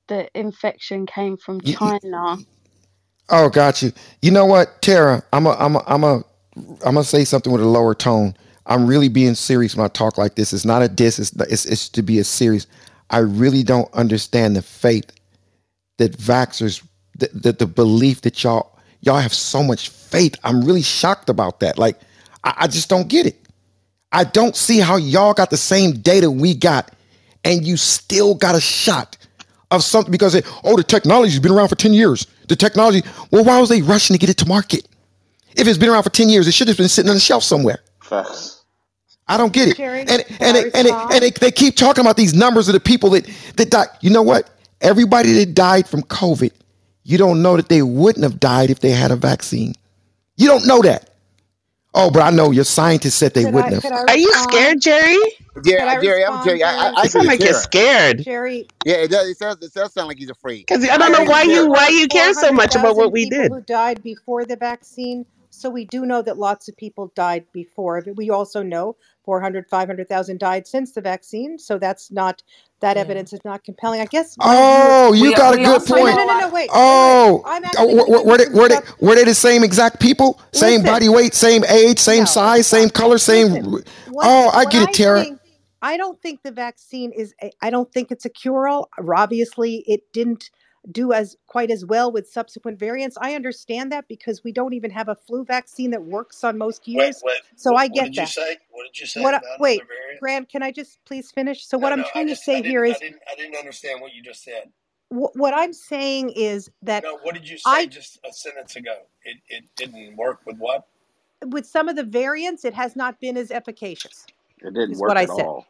the infection came from You- you- China. Oh, got you. You know what, Tara? I'm a I'm a I'm a I'm gonna say something with a lower tone. I'm really being serious when I talk like this. It's not a diss. It's it's, it's to be a serious. I really don't understand the faith that vaxxers, that, the the belief that y'all y'all have so much faith. I'm really shocked about that. Like, I, I just don't get it. I don't see how y'all got the same data we got, and you still got a shot of something because they, oh, the technology's been around for 10 years. The technology, well, why was they rushing to get it to market? If it's been around for 10 years, it should have been sitting on the shelf somewhere. Facts. I don't get it. Jerry, And and it, and, it, and it, they keep talking about these numbers of the people that that died. You know what? Everybody that died from COVID, you don't know that they wouldn't have died if they had a vaccine. You don't know that. Oh, but I know your scientists said they Could wouldn't have. Are you scared, Jerry? Jerry, Could I Jerry, I'm Jerry. I, I, Jerry? I You sound agree like with you're scared. Jerry, Yeah, it does. It does. It does sound like he's afraid. Because I don't know why you why you care so much about what we did. who died before the vaccine So we do know that lots of people died before of it. We also know 400, 500,000 died since the vaccine. So that's not, that Yeah. evidence is not compelling. I guess. Oh, you We- got a good point. no, no, no, a- wait. wait, wait. Oh, I'm oh, actually were, were they were they were they the same exact people? Same body weight, same age, same No, size, same color, same. Listen, what, Oh, I get it, I Tara. think, I don't think the vaccine is, a, I don't think it's a cure all. Obviously, it didn't do as quite as well with subsequent variants. I understand that because we don't even have a flu vaccine that works on most Wait, years. wait. So What, I what get did you that. say? What did you say What? About wait, another? Grant, can I just please finish? So No, what I'm no. Trying to just I say here is I didn't I didn't understand what you just said. wh- what I'm saying is that No, what did you say I, just a sentence ago? It it didn't work with what? with some of the variants, it has not been as efficacious. It didn't work what work I said. all.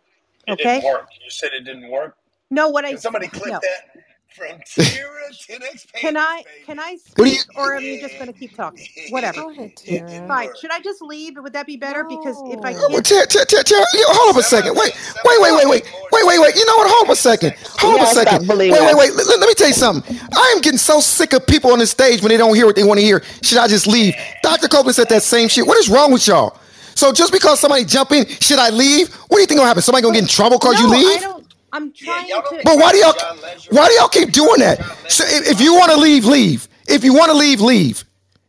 It Okay. didn't work. You said it didn't work. No, what I Can s- somebody clip no. that from Tira to next Can pages, I can I What do you? or am you just going to keep talking? Whatever. Go ahead, It. Fine. Should I just leave? Would that be better? Because if I can't, Tara, Tara, Tara, Tara, you- hold up a second. Wait, wait, wait, wait, wait, wait, wait, wait. You know what? Hold up a second. Hold up a second. Wait, wait, wait. Let, let me tell you something. I am getting so sick of people on the stage when they don't hear what they want to hear. Should I just leave? Dr. Copeland said that same shit. What is wrong with y'all? So just because somebody jump in, should I leave? What do you think gonna happen? Somebody gonna get in trouble because you no, I leave? Don't. I'm trying y'all to. But why do y'all why do y'all keep doing that? So if, if you want to leave, leave. If you want to leave, leave.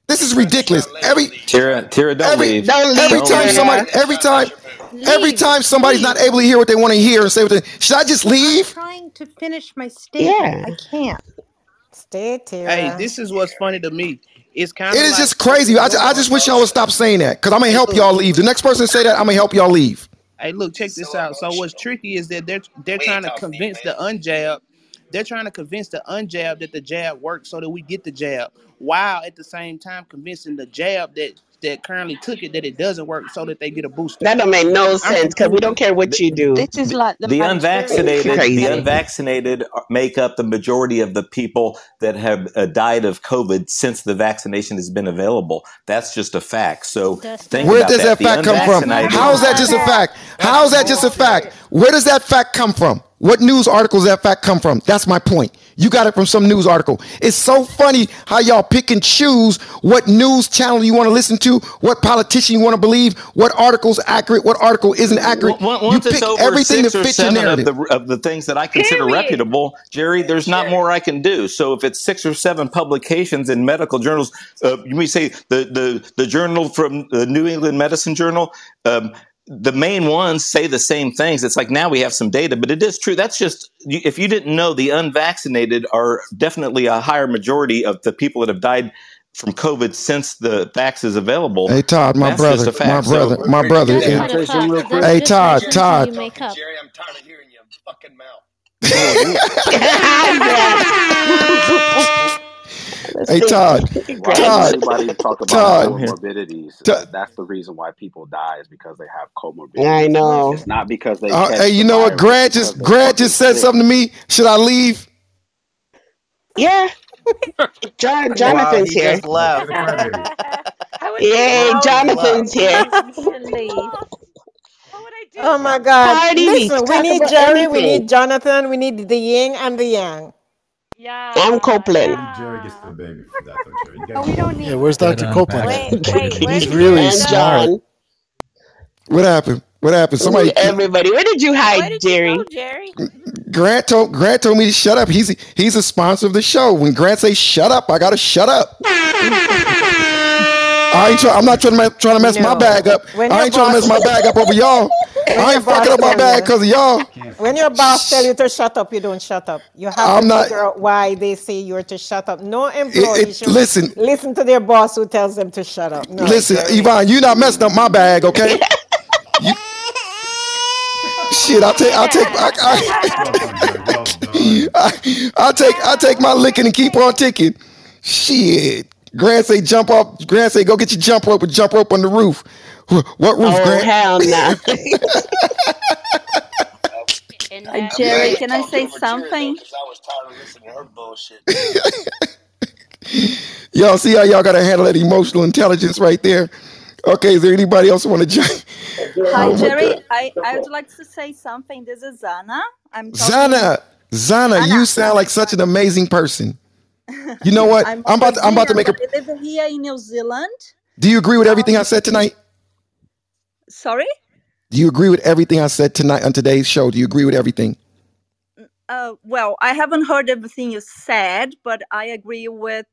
This is ridiculous. Every leave. Tara, Tara, don't every leave. Don't every leave, Don't time leave. somebody every time Legere move. every time somebody's not able to hear what they want to hear and say what they should I just I'm leave? trying to finish my statement. Yeah. I can't. Stay, Tara. Hey, this is what's funny to me. It's kind It of is like just crazy. I, I just wish y'all would stop saying that because I'm gonna help y'all leave. The next person to say that, I'm gonna help y'all leave. Hey, look, check this So out. So what's tricky is that they're they're We trying to talking to you, convince the unjab. They're trying to convince the unjab that the jab works so that we get the jab, while at the same time convincing the jab that that currently took it that it doesn't work so that they get a booster. That don't make no sense because we don't care what you do. This is like the the unvaccinated, the crazy. pandemic. unvaccinated make up the majority of the people that have uh, died of COVID since the vaccination has been available. That's just a fact. So think Where about does that. that fact come from? How is that just a fact? How is that just a fact? Where does that fact come from? What news articles that fact come from? That's my point. You got it from some news article. It's so funny how y'all pick and choose what news channel you want to listen to, what politician you want to believe, what article's accurate, what article isn't accurate. Once You once it's pick over everything to six or fit your seven of narrative. the of the things that I consider Period. reputable, Jerry, there's not more I can do. So if it's six or seven publications in medical journals, uh, you may say the the the journal from the New England Medicine Journal. Um, the main ones say the same things. It's like now we have some data, but it is true. That's just if you didn't know, the unvaccinated are definitely a higher majority of the people that have died from COVID since the vax is available. Hey Todd, my That's just brother, a fact. my So- brother, my brother. That's and- not a fact. That's Hey Todd, Todd. you make up. Jerry, I'm tired of hearing your fucking mouth. Hey Todd, Why Todd, does talk about Todd. comorbidities? Todd. That's the reason why people die is because they have comorbidities. I know. It's not because they. Uh, hey, you know what? virus, Grant just because Grant just said sick. something to me. Should I leave? Yeah. John, Wow, Jonathan's he here. just left. Yay, Wow, Jonathan's here. You can leave. Oh my God. Party week. Listen, we need about Jerry, we need Jonathan, we need the yin and the yang. Yeah. I'm Copeland. Jerry gets the baby for that, though, Jerry. You No, we don't need. Yeah, where's Dr. Copeland? Wait, wait, He's really And smart. John. What happened? What happened? Somebody Everybody. Where did you hide, did you Jerry? go, Jerry? Grant told Grant told me to shut up. He's he's a sponsor of the show. When Grant say shut up, I gotta shut up. I ain't try, I'm not trying to mess, trying to mess my bag up. When I ain't trying to mess my bag up over y'all. I ain't fucking up my bag because of y'all. When your boss tell you to shut up, you don't shut up. You have I'm to not- figure out why they say you're to shut up. No employee it- should listen. listen to their boss who tells them to shut up. No, Listen. Yvonne, you not messing up my bag, okay? You- shit, I'll take I'll take I, Well done, Jerry. Well done. I, I'll take I'll take my licking and keep on ticking. Shit. Grant say jump off. Grant say go get your jump rope and jump rope on the roof. Wh- What roof, Oh, Grant? hell no. Uh, that- Jerry, glad can I say something? Jerry, though, something? 'cause I was tired of listening to her bullshit. Y'all see how y'all gotta handle that emotional intelligence right there? Okay, is there anybody else want to join? Hi, Oh Jerry. God. I, I would like to say something. This is Zana. I'm talking. Zana, Zana, you sound like such an amazing person. You know what? I'm, I'm about to, I'm about to make a Brazilian, but I live here in New Zealand. Do you agree with everything I said tonight? Sorry? Do you agree with everything I said tonight on today's show? Do you agree with everything? Uh, well, I haven't heard everything you said, but I agree with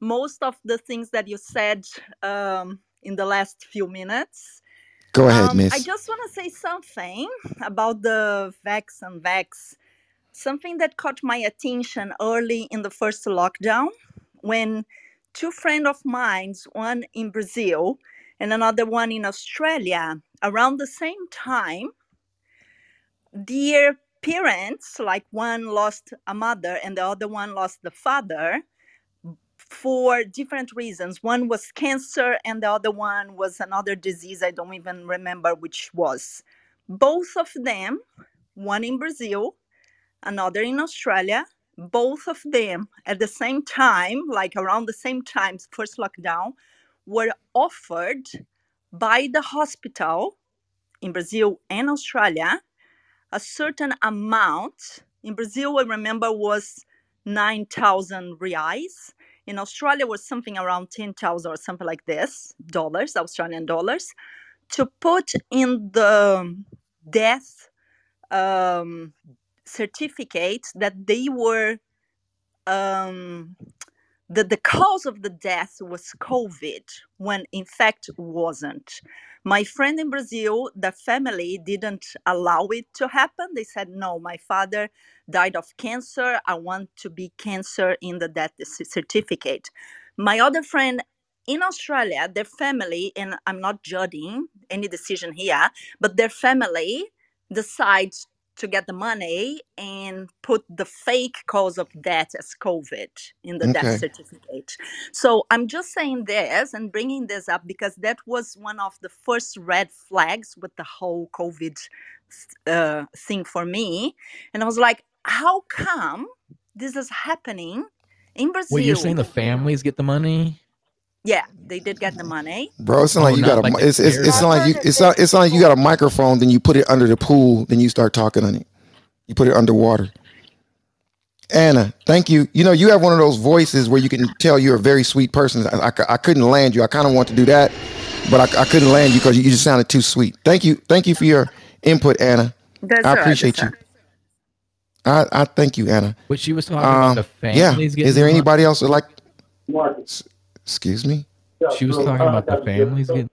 most of the things that you said um, in the last few minutes. Go ahead, Um, I just want to say something about the vax and vax. Something that caught my attention early in the first lockdown when two friends of mine, one in Brazil and another one in Australia, around the same time, their parents, like one lost a mother and the other one lost the father for different reasons. One was cancer and the other one was another disease. I don't even remember which was. Both of them, one in Brazil, another in Australia, both of them at the same time, like around the same time, first lockdown, were offered by the hospital in Brazil and Australia a certain amount. In Brazil, I remember was 9,000 reais. In Australia was something around 10,000 or something like this, dollars, Australian dollars, to put in the death um, certificate that they were um, that the cause of the death was mm-hmm. COVID, when in fact wasn't. My friend in Brazil, the family didn't allow it to happen. They said, no, my father died of cancer. I want to be cancer in the death certificate. My other friend in Australia, their family, and I'm not judging any decision here, but their family decides to get the money and put the fake cause of death as COVID in the death certificate. So I'm just saying this and bringing this up because that was one of the first red flags with the whole COVID uh, thing for me. And I was like, how come this is happening in Wait, you're saying the families get the money? Yeah, they did get the money. Bro, it's oh, not Oh, like you got not a. like mi- the It's it's it's not like you. It's not it's not like you got a microphone. Then you put it under the pool. Then you start talking on it. You put it underwater. Anna, thank you. You know, you have one of those voices where you can tell you're a very sweet person. I, I, I couldn't land you. I kind of want to do that, but I, I couldn't land you because you just sounded too sweet. Thank you. Thank you for your input, Anna. That's I all right. appreciate That's you. I, I thank you, Anna. But she was talking um, about the yeah. families getting Is there the money. anybody else that like? S- Excuse me, She was talking about the families getting.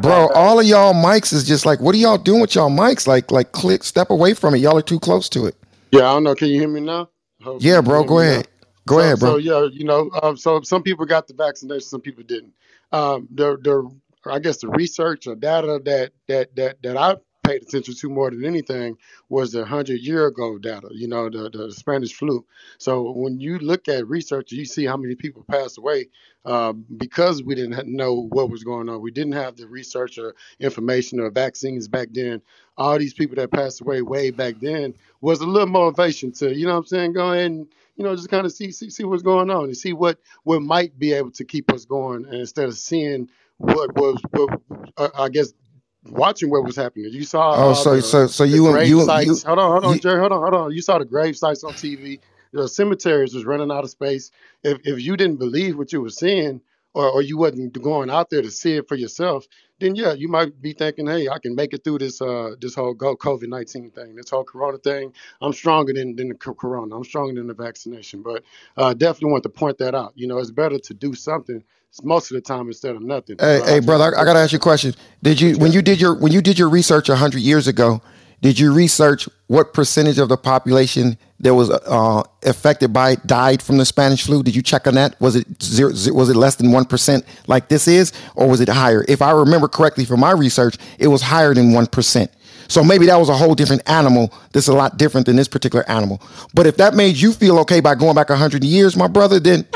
bro. All of y'all mics is just like, what are y'all doing with y'all mics? Like, like, click, step away from it. Y'all are too close to it. Yeah, I don't know. Can you hear me now? Hopefully Yeah, you bro. hear Go me now. ahead. Go so, ahead, bro. So yeah, you know, um, so some people got the vaccination, some people didn't. Um, the the I guess the research or data that that that that I paid attention to more than anything was the hundred year ago data. You know, the the Spanish flu. So when you look at research, you see how many people passed away um, because we didn't know what was going on. We didn't have the research or information or vaccines back then. All these people that passed away way back then was a little motivation to, you know what I'm saying, go ahead and, you know, just kind of see, see see what's going on and see what what might be able to keep us going and instead of seeing what was what uh, I guess watching what was happening. You saw Oh, all so the so so you grave you you. Hold on, hold on, you. Jerry. Hold on, hold on. You saw the grave sites on TV. The cemeteries was running out of space. If if you didn't believe what you were seeing, or or you wasn't going out there to see it for yourself, then yeah, you might be thinking, hey, I can make it through this uh this whole COVID nineteen thing, this whole Corona thing. I'm stronger than than the Corona. I'm stronger than the vaccination. But uh, definitely want to point that out. You know, it's better to do something most of the time instead of nothing. Hey, hey, brother, I, I gotta ask you a question. Did you when you did your when you did your research a hundred years ago? Did you research what percentage of the population that was uh, affected by it died from the Spanish flu? Did you check on that? Was it zero, zero was it less than one percent like this is, or was it higher? If I remember correctly from my research, it was higher than one percent. So maybe that was a whole different animal. That's a lot different than this particular animal. But if that made you feel okay by going back a hundred years, my brother, then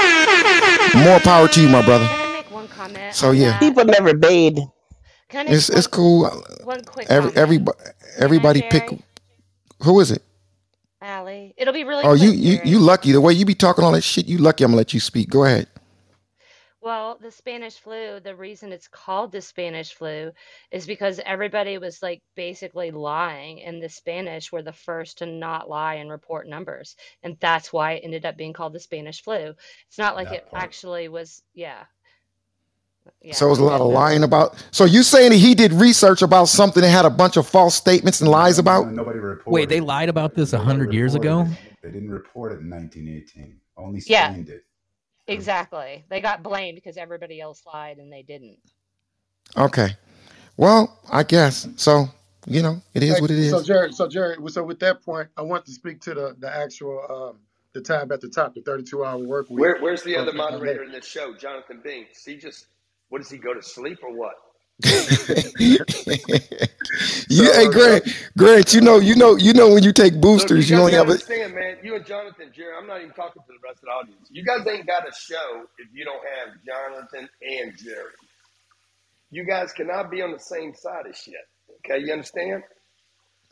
more power to you, my brother. Can I make one comment So on yeah. that? People never bathe. Can I It's it's cool. one quick Every everybody everybody pick. Who is it? Allie? It'll be really Oh, you you Jerry. you lucky. The way you be talking all that shit, you lucky. I'm gonna let you speak. Go ahead. Well, the Spanish flu, the reason it's called the Spanish flu is because everybody was like basically lying, and the Spanish were the first to not lie and report numbers. And that's why it ended up being called the Spanish flu. It's not like That it part. actually was, yeah. Yeah, So it was a lot of lying about. So you saying that he did research about something that had a bunch of false statements and lies about? Nobody reported. Wait, they lied about this a hundred years ago? it. They didn't report it in 1918. Only yeah, Spain did. exactly. They got blamed because everybody else lied and they didn't. Okay. Well, I guess so. You know, it is what it so is. Jerry, so Jerry, so with that point, I want to speak to the the actual um, the tab at the top, the 32 hour work week. Where, where's the other moderator in this show, Jonathan Binks? He just, what does he go to sleep or what? You, hey, Grant, Grant, you know, you know, you know, when you take Look, you boosters, you guys only have a. understand, man. You and Jonathan, Jerry, I'm not even talking to the rest of the audience. You guys ain't got a show if you don't have Jonathan and Jerry. You guys cannot be on the same side of shit. Okay, you understand?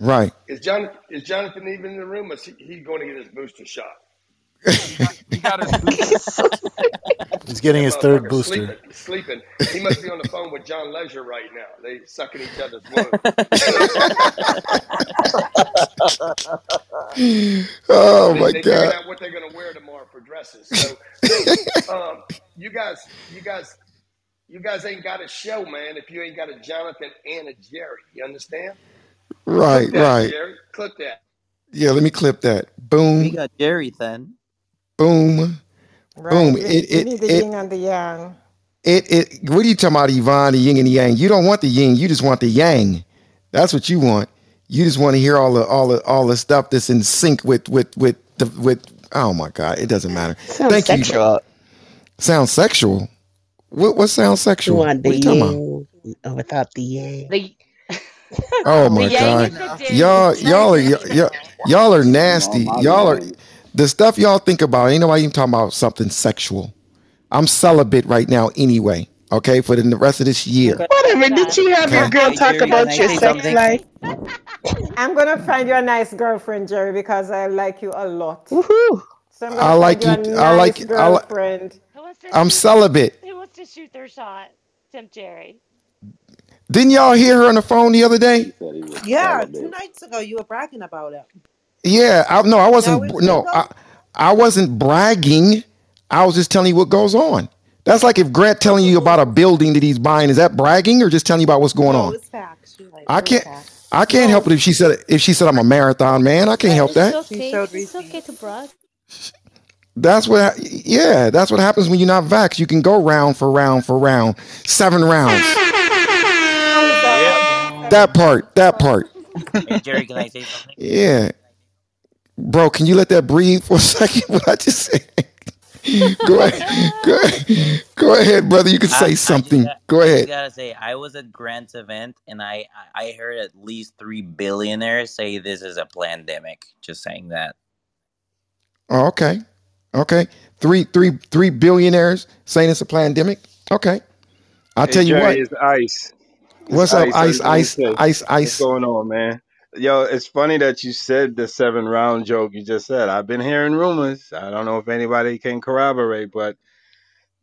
Right. Is John is Jonathan even in the room? Or is he, he going to get his booster shot? He got his booster. He's getting his third booster. sleeping. Sleeping. He must be on the phone with John Legere right now. They sucking each other's wound. oh they, my they figured God. out what they're going to wear tomorrow for dresses. So, hey, um, you guys, you guys, you guys ain't got a show, man. If you ain't got a Jonathan and a Jerry, you understand? Right, Clip that, right. Jerry. Clip that. Yeah, let me clip that. Boom. We Boom, got Jerry then. Boom, Right. boom. We, It, we it, need the it, yin and the yang. it, it. What are you talking about, Yvonne? The yin and the yang. You don't want the yin. You just want the yang. That's what you want. You just want to hear all the all the all the stuff that's in sync with with with the with. Oh my God! It doesn't matter. Sounds Thank you. sexual. Sounds sexual. What what sounds You sexual? want What the are you talking about? uh, without the yang. The Oh the my yang God, is the y'all y'all are y'all, y'all are nasty. Y'all are game. The stuff y'all think about. Ain't nobody even talking about something sexual. I'm celibate right now anyway. Okay, for the rest of this year. Whatever. Did you have your Okay. girl hey talk about your sex life? I'm gonna find you a nice girlfriend, Jerry, because I like you a lot. Woohoo! So I'm I gonna find like you a you. I like. nice I like. girlfriend. Who wants I'm celibate. Who wants to shoot their shot? Tempt Jerry. Didn't y'all hear her on the phone the other day? He said Yeah, two nights ago you were bragging about it. Yeah. I, no, I wasn't. we're No. I, I wasn't bragging. I was just telling you what goes on. That's like if Grant telling you about a building that he's buying. Is that bragging or just telling you about what's going No, on? it's facts. You're. I can't. facts. I can't help it if she said if she said I'm a marathon man. I can't help It's that. She okay. showed It's okay to brag. That's what. Yeah, that's what happens when you're not vaxxed. You can go round for round for round, seven rounds. That Yep. working? That Seven part. That part. Jerry, can I say something? Yeah, bro. Can you let that breathe for a second? What I just said. go ahead. Go ahead. Go ahead, brother. You can I, say I just something. got, Go I just ahead. gotta say, I was at Grant's event and I, I I heard at least three billionaires say this is a pandemic. Just saying that. Oh, okay. Okay. Three, three, three billionaires saying it's a pandemic. Okay. I'll Hey tell you Jerry, what. it's Ice. It's What's up, Ice. I Ice? just want to Ice, Ice, what's Ice. going on, man? Yo, it's funny that you said the seven round joke you just said. I've been hearing rumors. I don't know if anybody can corroborate, but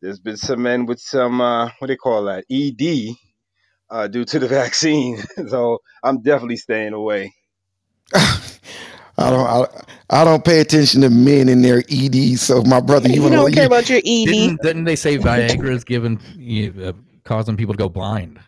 there's been some men with some uh what do they call that? ED uh due to the vaccine. so I'm definitely staying away. I don't. I, I don't pay attention to men in their ED. So my brother, you You don't care you? about your ED. Didn't didn't they say Viagra is giving you, uh, causing people to go blind?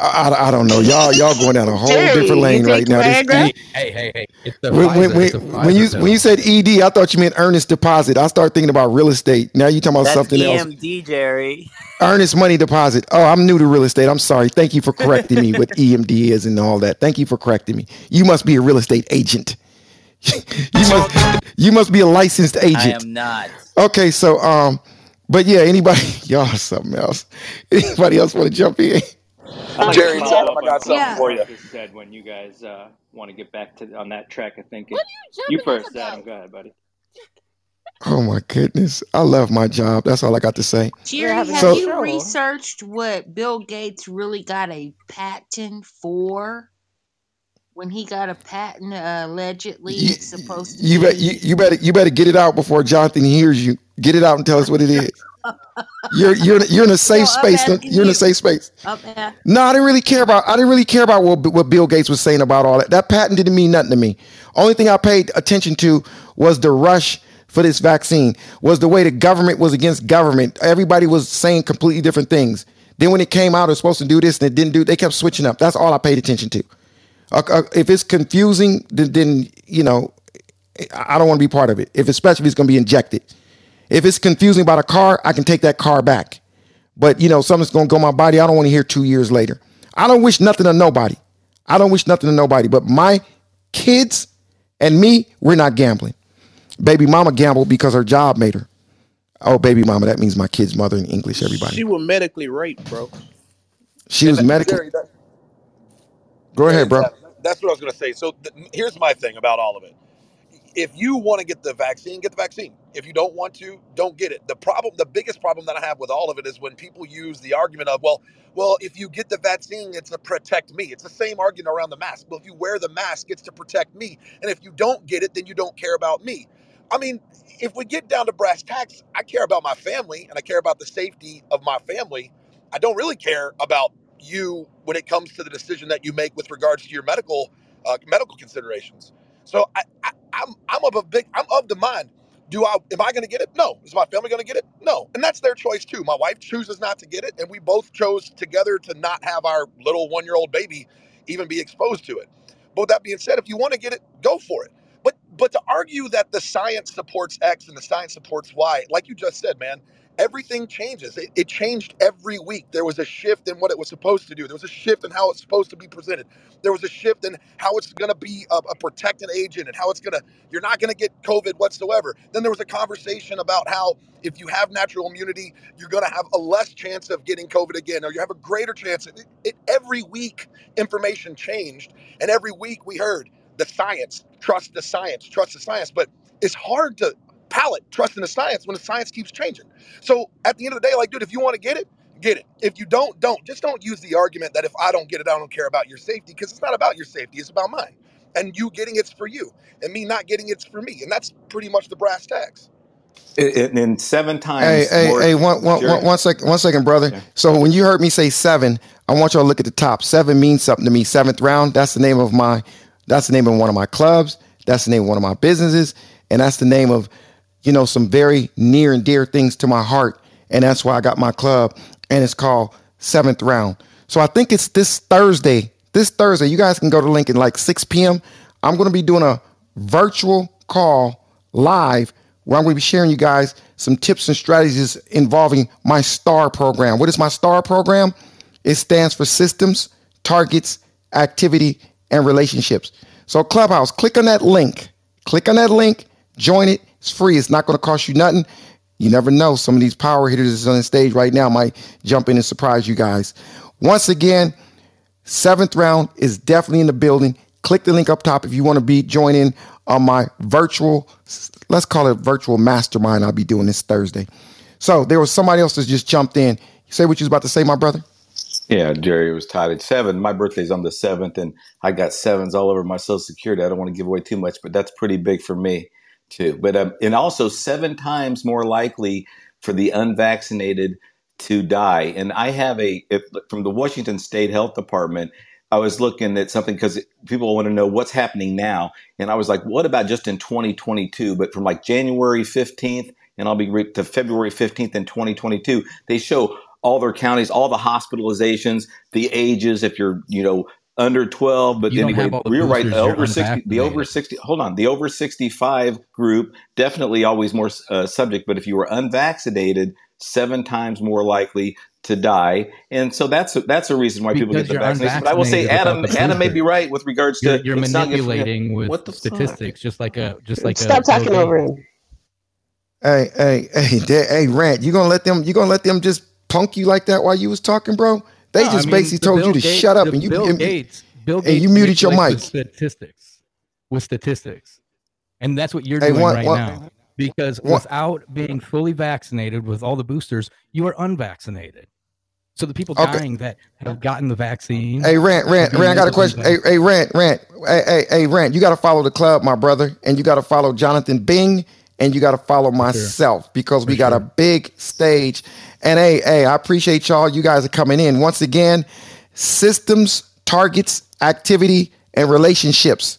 I, I, I don't know. Y'all y'all going down a whole Jerry, different lane right now. This E- Hey, hey, hey! It's the when when when, It's when you when you said ED, I thought you meant earnest deposit. I start thinking about real estate. Now you talking about That's something else. EMD, Jerry. Earnest money deposit. Oh, I'm new to real estate. I'm sorry. Thank you for correcting me what EMD is and all that. Thank you for correcting me. You must be a real estate agent. you must you must be a licensed agent. I am not. Okay, so um, but yeah, anybody y'all something else. Anybody else want to jump in? I'd like Jerry, to what's follow up? up on I got something something for you. Marcus said when you guys uh, want to get back to on that track of thinking. You first, Adam. Go ahead, buddy. Oh my goodness. I love my job. That's all I got to say. We're Jerry, having have So you show. researched what Bill Gates really got a patent for? When he got a patent, uh, allegedly, you, it's supposed to you bet you, you better you better get it out before Jonathan hears you. Get it out and tell us what it is. You're you're you're in a safe space. You're in a safe space. No, I didn't really care about. I didn't really care about what what Bill Gates was saying about all that. That patent didn't mean nothing to me. Only thing I paid attention to was the rush for this vaccine. Was the way the government was against government. Everybody was saying completely different things. Then when it came out, it was supposed to do this and it didn't do. They kept switching up. That's all I paid attention to. Uh, uh, if it's confusing, then, then you know, I don't want to be part of it. If especially if it's going to be injected. If it's confusing about a car, I can take that car back. But you know, something's going to go my body. I don't want to hear two years later. I don't wish nothing to nobody. I don't wish nothing to nobody. But my kids and me, we're not gambling. Baby mama gambled because her job made her. Oh, baby mama, that means my kid's mother in English, everybody. She was medically raped, bro. She was And that, medically. Jerry, Go ahead, bro. that's what I was going to say. So th- here's my thing about all of it. If you want to get the vaccine, get the vaccine. If you don't want to, don't get it. The problem, the biggest problem that I have with all of it is when people use the argument of, well, well, if you get the vaccine, it's to protect me. It's the same argument around the mask. Well, if you wear the mask, it's to protect me. And if you don't get it, then you don't care about me. I mean, if we get down to brass tacks, I care about my family and I care about the safety of my family. I don't really care about you when it comes to the decision that you make with regards to your medical uh, medical considerations. So I, I, I'm I'm of a big I'm of the mind. Do I am I to get it? No. Is my family to get it? No. And that's their choice too. My wife chooses not to get it, and we both chose together to not have our little one year old baby even be exposed to it. But with that being said, if you want to get it, go for it. But but to argue that the science supports X and the science supports Y, like you just said, man, everything changes. It, it changed every week. There was a shift in what it was supposed to do. There was a shift in how it's supposed to be presented. There was a shift in how it's going to be a, a protecting agent and how it's going to, you're not going to get COVID whatsoever. Then there was a conversation about how if you have natural immunity, you're going to have a less chance of getting COVID again, or you have a greater chance. It, it, every week, information changed. And every week we heard the science, trust the science, trust the science. But it's hard to palate trusting the science when the science keeps changing. So at the end of the day, like, dude, if you want to get it, get it. If you don't, don't. Just don't use the argument that if I don't get it, I don't care about your safety, because it's not about your safety, it's about mine. And you getting it's for you, and me not getting it's for me. And that's pretty much the brass tacks. And, and seven Hey, times hey, more. hey, one, one, Jerry, one, one second, one second, brother. Okay. So when you heard me say seven, I want y'all to look at the top. Seven means something to me. Seventh round. That's the name of my. That's the name of one of my clubs. That's the name of one of my businesses, and that's the name of, you know, some very near and dear things to my heart. And that's why I got my club, and it's called Seventh Round. So I think it's this Thursday. This Thursday, you guys can go to at like 6 p.m. I'm going to be doing a virtual call live where I'm going to be sharing you guys some tips and strategies involving my STAR program. What is my STAR program? It stands for Systems, Targets, Activity, and Relationships. So, Clubhouse, click on that link. Click on that link, join it. It's free, it's not going to cost you nothing. You never know. Some of these power hitters on the stage right now might jump in and surprise you guys. Once again, Seventh round is definitely in the building. Click the link up top if you want to be joining on my virtual, let's call it virtual mastermind. I'll be doing this Thursday. So there was somebody else that just jumped in. Say what you was about to say, my brother. Yeah, Jerry was tied at seven. My birthday's on the seventh, and I got sevens all over my social security. I don't want to give away too much, but that's pretty big for me too. But um, and also seven times more likely for the unvaccinated to die. And I have a if, from the Washington State Health Department. I was looking at something because people want to know what's happening now, and I was like, "What about just in 2022?" But from like January 15th, and I'll be re- to February 15th in 2022, they show all their counties, all the hospitalizations, the ages. If you're, you know, under 12, but You don't anyway, the we're right. The over 60, the over 60. Hold on, the over 65 group definitely always more uh, subject. But if you were unvaccinated, seven times more likely to die. And so that's a, that's a reason why people get the you're vaccination. But I will say, Adam, Adam may be right with regards You're, to you're it's not manipulating with What the fuck? statistics, just like a just like Stop Bill talking over Gates. him. Hey, hey, hey, hey, Rant, you gonna let them? You gonna let them just punk you like that while you was talking, bro? They No, I just mean, basically told Bill you to Gates- shut up, and you Bill and, Gates, Bill and you muted your mic. with statistics, with statistics, and that's what you're Hey, doing one- right one- now. Because one- without being fully vaccinated with all the boosters, you are unvaccinated. So the people Okay. dying that have gotten the vaccine. Hey, Rant, Rant, Rant, I got a question. Hey, hey, Rant, Rant, hey, hey, hey, Rant, you got to follow the club, my brother, and you got to follow Jonathan Bing, and you got to follow myself because we got a big stage. And hey, hey, I appreciate y'all. You guys are coming in once again. Systems, targets, activity, and relationships.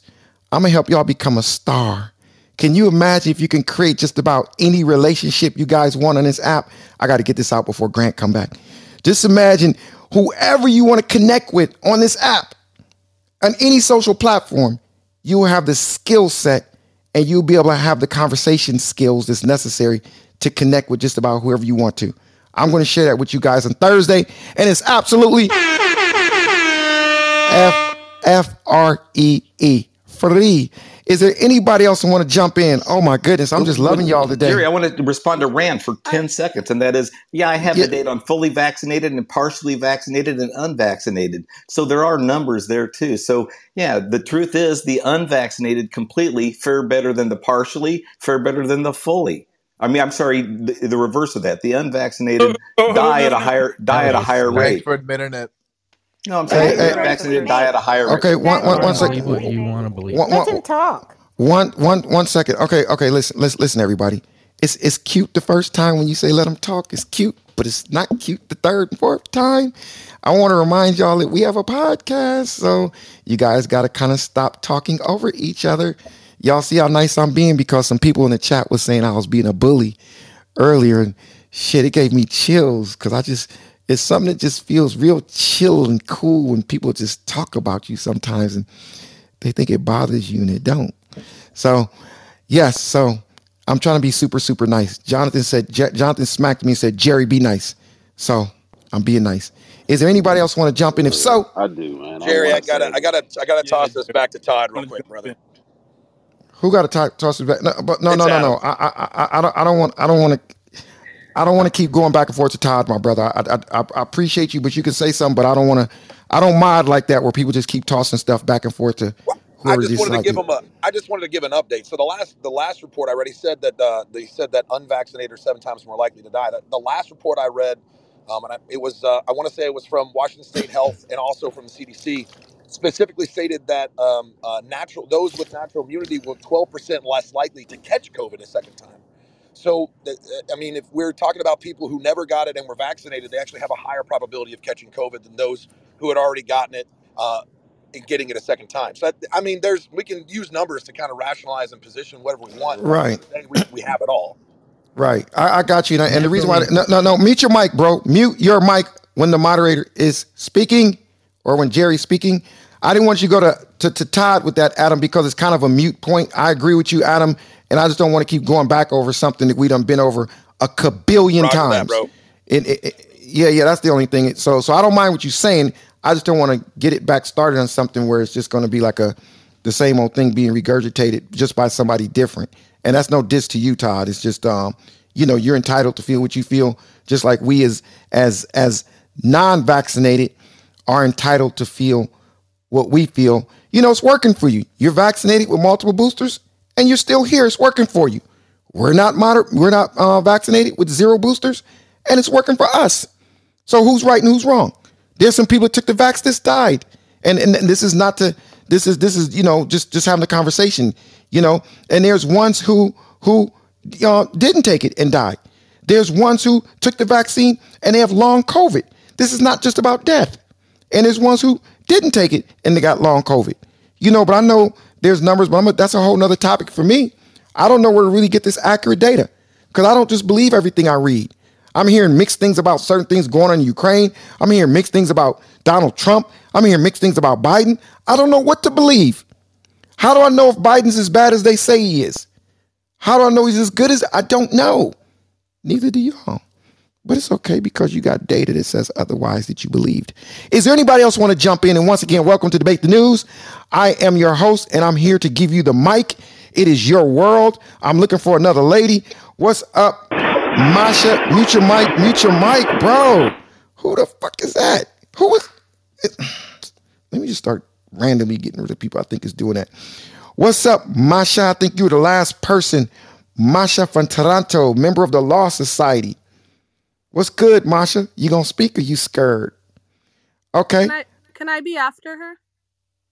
I'm gonna help y'all become a star. Can you imagine if you can create just about any relationship you guys want on this app? I got to get this out before Grant come back. Just imagine whoever you want to connect with on this app, on any social platform, you will have the skill set and you'll be able to have the conversation skills that's necessary to connect with just about whoever you want to. I'm going to share that with you guys on Thursday, and it's absolutely F F R E E free. Is there anybody else who want to jump in? Oh my goodness, I'm just loving y'all today. Jerry, I want to respond to Rand for 10 seconds, and that is, yeah, I have Yeah. the data on fully vaccinated and partially vaccinated and unvaccinated. So there are numbers there too. So yeah, the truth is the unvaccinated completely fare better than the partially, fare better than the fully. I mean, I'm sorry, the, the reverse of that. The unvaccinated oh, oh, oh, die at a higher die at a higher Thanks rate. for admitting it. No, I'm Hey, saying hey, the vaccinated die at a higher rate. Okay, one, one, one second. What you want to believe. One, Let one, him talk. one, one, one second. Okay, okay. Listen, listen, listen, everybody. It's it's cute the first time when you say let them talk. It's cute, but it's not cute the third and fourth time. I want to remind y'all that we have a podcast, so you guys got to kind of stop talking over each other. Y'all see how nice I'm being because some people in the chat was saying I was being a bully earlier, and shit, it gave me chills because I just it's something that just feels real chill and cool when people just talk about you sometimes and they think it bothers you and it don't. So, yes, so I'm trying to be super, super nice. Jonathan said, J- Jonathan smacked me and said, Jerry, be nice. So I'm being nice. Is there anybody else want to jump in? If so, I do, man. Jerry, I wanna gotta, say- I gotta, I gotta toss this back to Todd real quick, brother. who got to talk, toss it back? No, but no, It's no, no, no. I, I, I, I don't, I don't want, I don't want to. I don't want to keep going back and forth to Todd, my brother. I, I, I, appreciate you, but you can say something, but I don't want to. I don't mod like that where people just keep tossing stuff back and forth to I just wanted to give to- him a. I just wanted to give an update. So the last, the last report I read, he said that uh, they said that unvaccinated are seven times more likely to die. The, the last report I read, um, and I, it was, uh, I want to say it was from Washington State Health and also from the CDC, specifically stated that um, uh, natural those with natural immunity were 12% less likely to catch COVID a second time. So, th- I mean, if we're talking about people who never got it and were vaccinated, they actually have a higher probability of catching COVID than those who had already gotten it uh, and getting it a second time. So, that, I mean, there's we can use numbers to kind of rationalize and position whatever we want. but at the end of the day, we, we have it all. Right. I, I got you. And, and the reason why, no, no, no, mute your mic, bro. Mute your mic when the moderator is speaking or when Jerry's speaking. I didn't want you to go to, to, to Todd with that, Adam, because it's kind of a mute point. I agree with you, Adam. And I just don't want to keep going back over something that we done been over a kabillion Roger that, times. bro. It- it- it- yeah, yeah, that's the only thing. So, so I don't mind what you're saying. I just don't want to get it back started on something where it's just going to be like a the same old thing being regurgitated just by somebody different. And that's no diss to you, Todd. It's just um, you know, you're entitled to feel what you feel, just like we as as as non-vaccinated are entitled to feel what we feel. You know, it's working for you. You're vaccinated with multiple boosters, and you're still here. It's working for you. We're not moder- We're not uh, vaccinated with zero boosters, and it's working for us. So who's right and who's wrong? There's some people that took the vax that died, and, and and this is not to this is this is you know just just having a conversation, you know. And there's ones who who uh, didn't take it and died. There's ones who took the vaccine and they have long COVID. This is not just about death. And there's ones who didn't take it and they got long COVID. You know, but I know there's numbers, but I'm a, that's a whole nother topic for me. I don't know where to really get this accurate data because I don't just believe everything I read. I'm hearing mixed things about certain things going on in Ukraine. I'm hearing mixed things about Donald Trump. I'm hearing mixed things about Biden. I don't know what to believe. How do I know if Biden's as bad as they say he is? How do I know he's as good as I don't know? Neither do y'all. But it's okay because you got data that says otherwise that you believed. Is there anybody else want to jump in? And once again, welcome to Debate the News. I am your host, and I'm here to give you the mic. It is your world. I'm looking for another lady. What's up, Masha? Mute your mic. Mute your mic, bro. Who the fuck is that? Who is? It, let me just start randomly getting rid of people I think is doing that. What's up, Masha? I think you were the last person. Masha from Toronto, member of the Law Society. What's good, Masha? You gonna speak or you scared? Okay. Can I can I be after her?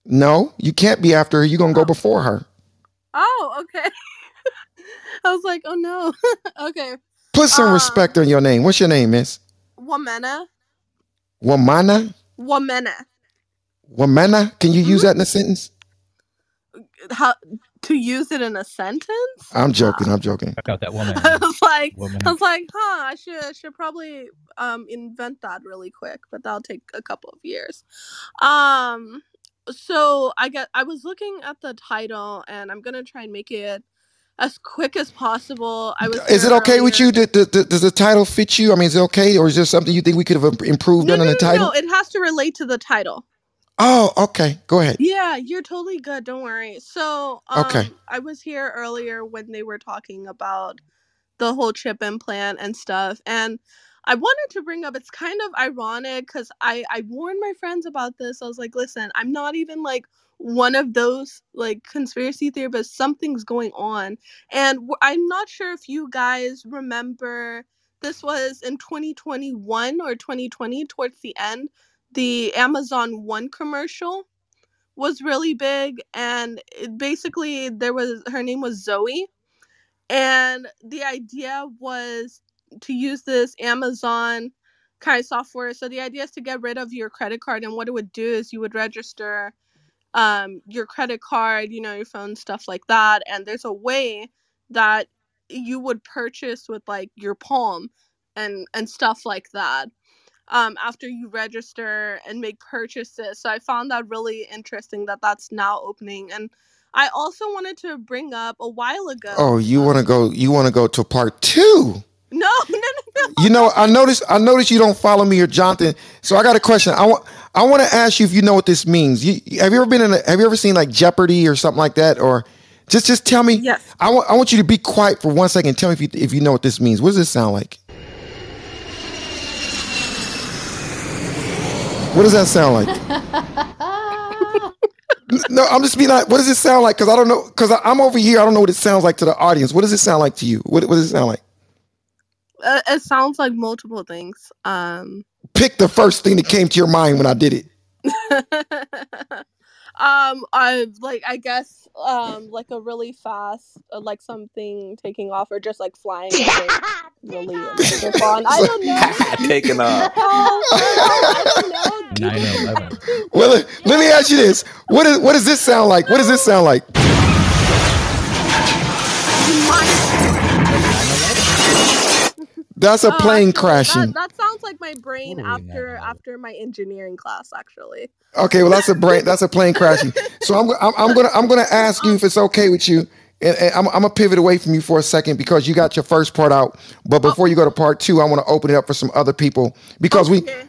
No, you can't be after her. You're gonna go oh. before her. Oh, okay. I was like, oh no. okay. Put some um, respect on your name. What's your name, Miss? Womena. Womana? Womena. Womana? Can you use mm-hmm. that in a sentence? How to use it in a sentence. I'm joking. I'm joking. Check out that woman. I was like, Woman. I was like, huh, I should should probably um invent that really quick, but that'll take a couple of years. Um, so I get I was looking at the title, and I'm gonna try and make it as quick as possible. I was. Is it here okay with you? Th- th- th- Does the title fit you? I mean, is it okay, or is there something you think we could have improved No, on no, in no, the title? no, it has to relate to the title. Oh, okay. Go ahead. Yeah, you're totally good. Don't worry. So, um, Okay. I was here earlier when they were talking about the whole chip implant and stuff, and I wanted to bring up. It's kind of ironic because I I warned my friends about this. I was like, listen, I'm not even like one of those like conspiracy theory, but something's going on, and I'm not sure if you guys remember. This was in 2021 or 2020, towards the end. The Amazon One commercial was really big and basically there was her name was Zoe and the idea was to use this Amazon kind of software. So the idea is to get rid of your credit card and what it would do is you would register um your credit card you know your phone stuff like that and there's a way that you would purchase with like your palm and and stuff like that um, after you register and make purchases. So I found that really interesting that that's now opening. And I also wanted to bring up a while ago. Oh, you want to go? You want to go to part two? No, no, no, no. You know, I noticed. I noticed you don't follow me or Jonathan. So I got a question. I want. I want to ask you if you know what this means. You have you ever been in? A, have you ever seen like Jeopardy or something like that? Or just just tell me. Yes. I want. I want you to be quiet for one second. Tell me if you if you know what this means. What does this sound like? What does that sound like? no, I'm just being like, what does it sound like? Because I don't know. Because I'm over here. I don't know what it sounds like to the audience. What does it sound like to you? What, what does it sound like? Uh, it sounds like multiple things. Um, Pick the first thing that came to your mind when I did it. um, I like I guess um like a really fast uh, like something taking off or just like flying really super. I don't know. Taking off. I don't know. 9/11. Well, let, let me ask you this: what is what does this sound like? What does this sound like? That's a Oh, plane actually, crashing. That, that sounds like my brain after after my engineering class, actually. Okay, well that's a brain. That's a plane crashing. So I'm, I'm I'm gonna I'm gonna ask you if it's okay with you, and, and I'm I'm gonna pivot away from you for a second because you got your first part out. But before you go to part two, I want to open it up for some other people because we Okay.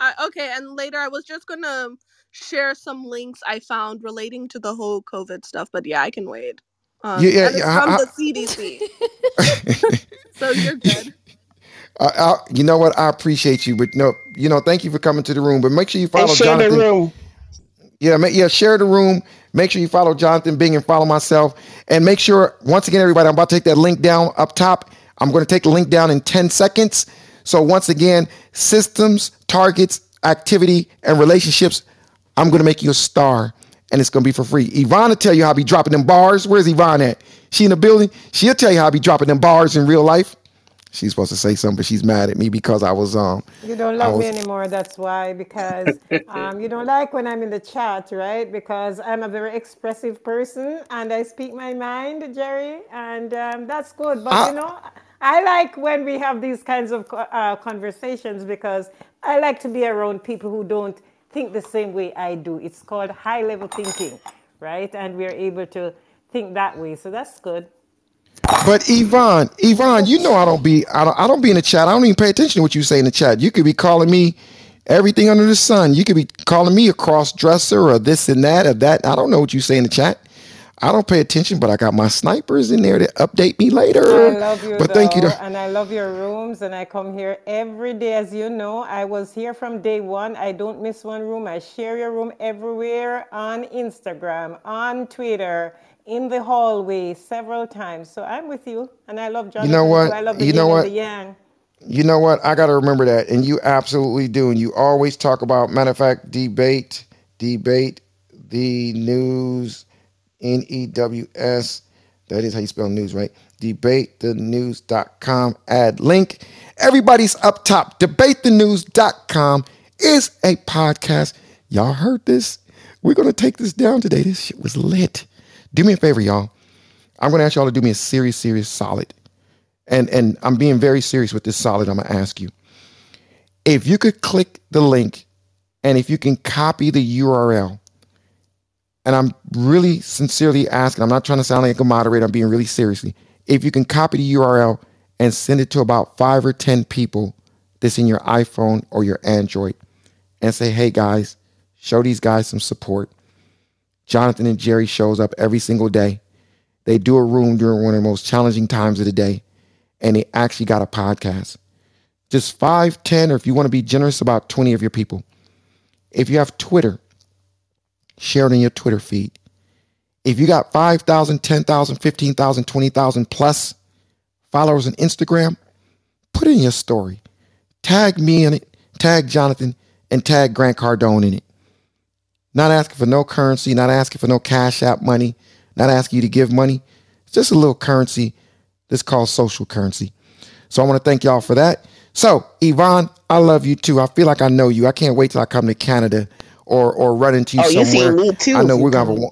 Uh, okay, and later I was just gonna share some links I found relating to the whole COVID stuff, but yeah, I can wait. Um, Yeah, yeah, yeah, from I- the CDC, so you're good. I, I, you know what I appreciate you, but no, you know thank you for coming to the room. But make sure you follow And share the Jonathan. room. Yeah, ma- yeah, share the room. Make sure you follow Jonathan Bing and follow myself. And make sure, once again, everybody, I'm about to take that link down up top. I'm going to take the link down in 10 seconds. So, once again, systems, targets, activity, and relationships. I'm going to make you a star, and it's going to be for free. Yvonne will tell you how I be dropping them bars. Where's Yvonne at? She in the building? She'll tell you how I be dropping them bars in real life. She's supposed to say something, but she's mad at me because I was um. You don't love me anymore. That's why, because um, you don't like when I'm in the chat, right? Because I'm a very expressive person and I speak my mind, Jerry, and um, that's good. But I- you know, I like when we have these kinds of uh, conversations because I like to be around people who don't think the same way I do. It's called high level thinking, right? And we're able to think that way, so that's good. But Yvonne, Yvonne, you know I don't be I don't I don't be in the chat. I don't even pay attention to what you say in the chat. You could be calling me everything under the sun. You could be calling me a cross dresser or this and that or that. I don't know what you say in the chat. I don't pay attention, but I got my snipers in there to update me later. I love you, but thank you. To, and I love your rooms, and I come here every day, as you know. I was here from day one. I don't miss one room. I share your room everywhere on Instagram, on Twitter, in the hallway, several times. So I'm with you, and I love Jonathan. You know what? I love the You know what? the yang. you know what? I got to remember that, and you absolutely do. And you always talk about. Matter of fact, debate, debate the news. N E W S. That is how you spell news, right? Debate the DebateTheNews.com. ad link. Everybody's up top. Debate the DebateTheNews.com is a podcast. Y'all heard this? We're gonna take this down today. This shit was lit. Do me a favor, y'all. I'm going to ask y'all to do me a serious, serious solid. And and I'm being very serious with this solid. I'm going to ask you if you could click the link and if you can copy the URL. And I'm really sincerely asking. I'm not trying to sound like a moderator. I'm being really seriously. If you can copy the URL and send it to about five or ten people that's in your iPhone or your Android, and say, "Hey guys, show these guys some support." Jonathan and Jerry shows up every single day. They do a room during one of the most challenging times of the day, and they actually got a podcast. Just five, ten, or if you want to be generous, about 20 of your people. If you have Twitter, share it in your Twitter feed. If you got 5,000, 10,000, 15,000, 20,000 plus followers on Instagram, put in your story. Tag me in it, tag Jonathan, and tag Grant Cardone in it. Not asking for no currency, not asking for no cash app money, not asking you to give money. It's just a little currency that's called social currency. So I want to thank y'all for that. So, Yvonne, I love you too. I feel like I know you. I can't wait till I come to Canada or or run into you Oh, you see me too I know we're gonna have a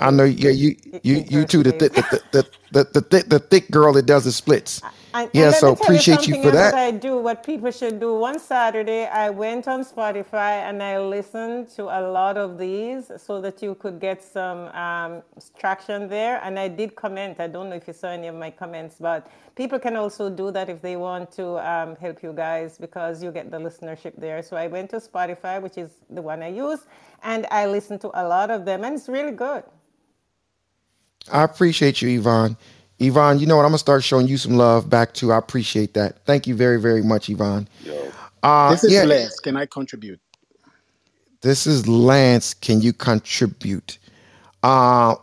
I know, yeah, you, you, you too. The the the the the, the, thick, the thick girl that does the splits. And, Yeah, and let so tell you appreciate you something for else that. I do, what people should do. One Saturday, I went on Spotify and I listened to a lot of these so that you could get some um, traction there. And I did comment. I don't know if you saw any of my comments, but people can also do that if they want to um, help you guys because you get the listenership there. So I went to Spotify, which is the one I use, and I listen to a lot of them, and it's really good. I appreciate you, Yvonne. Yvonne, you know what? I'm gonna start showing you some love back too. I appreciate that. Thank you very, very much, Yvonne. Uh, This is yeah, Lance. Can I contribute? this is Lance. Can you contribute? Uh,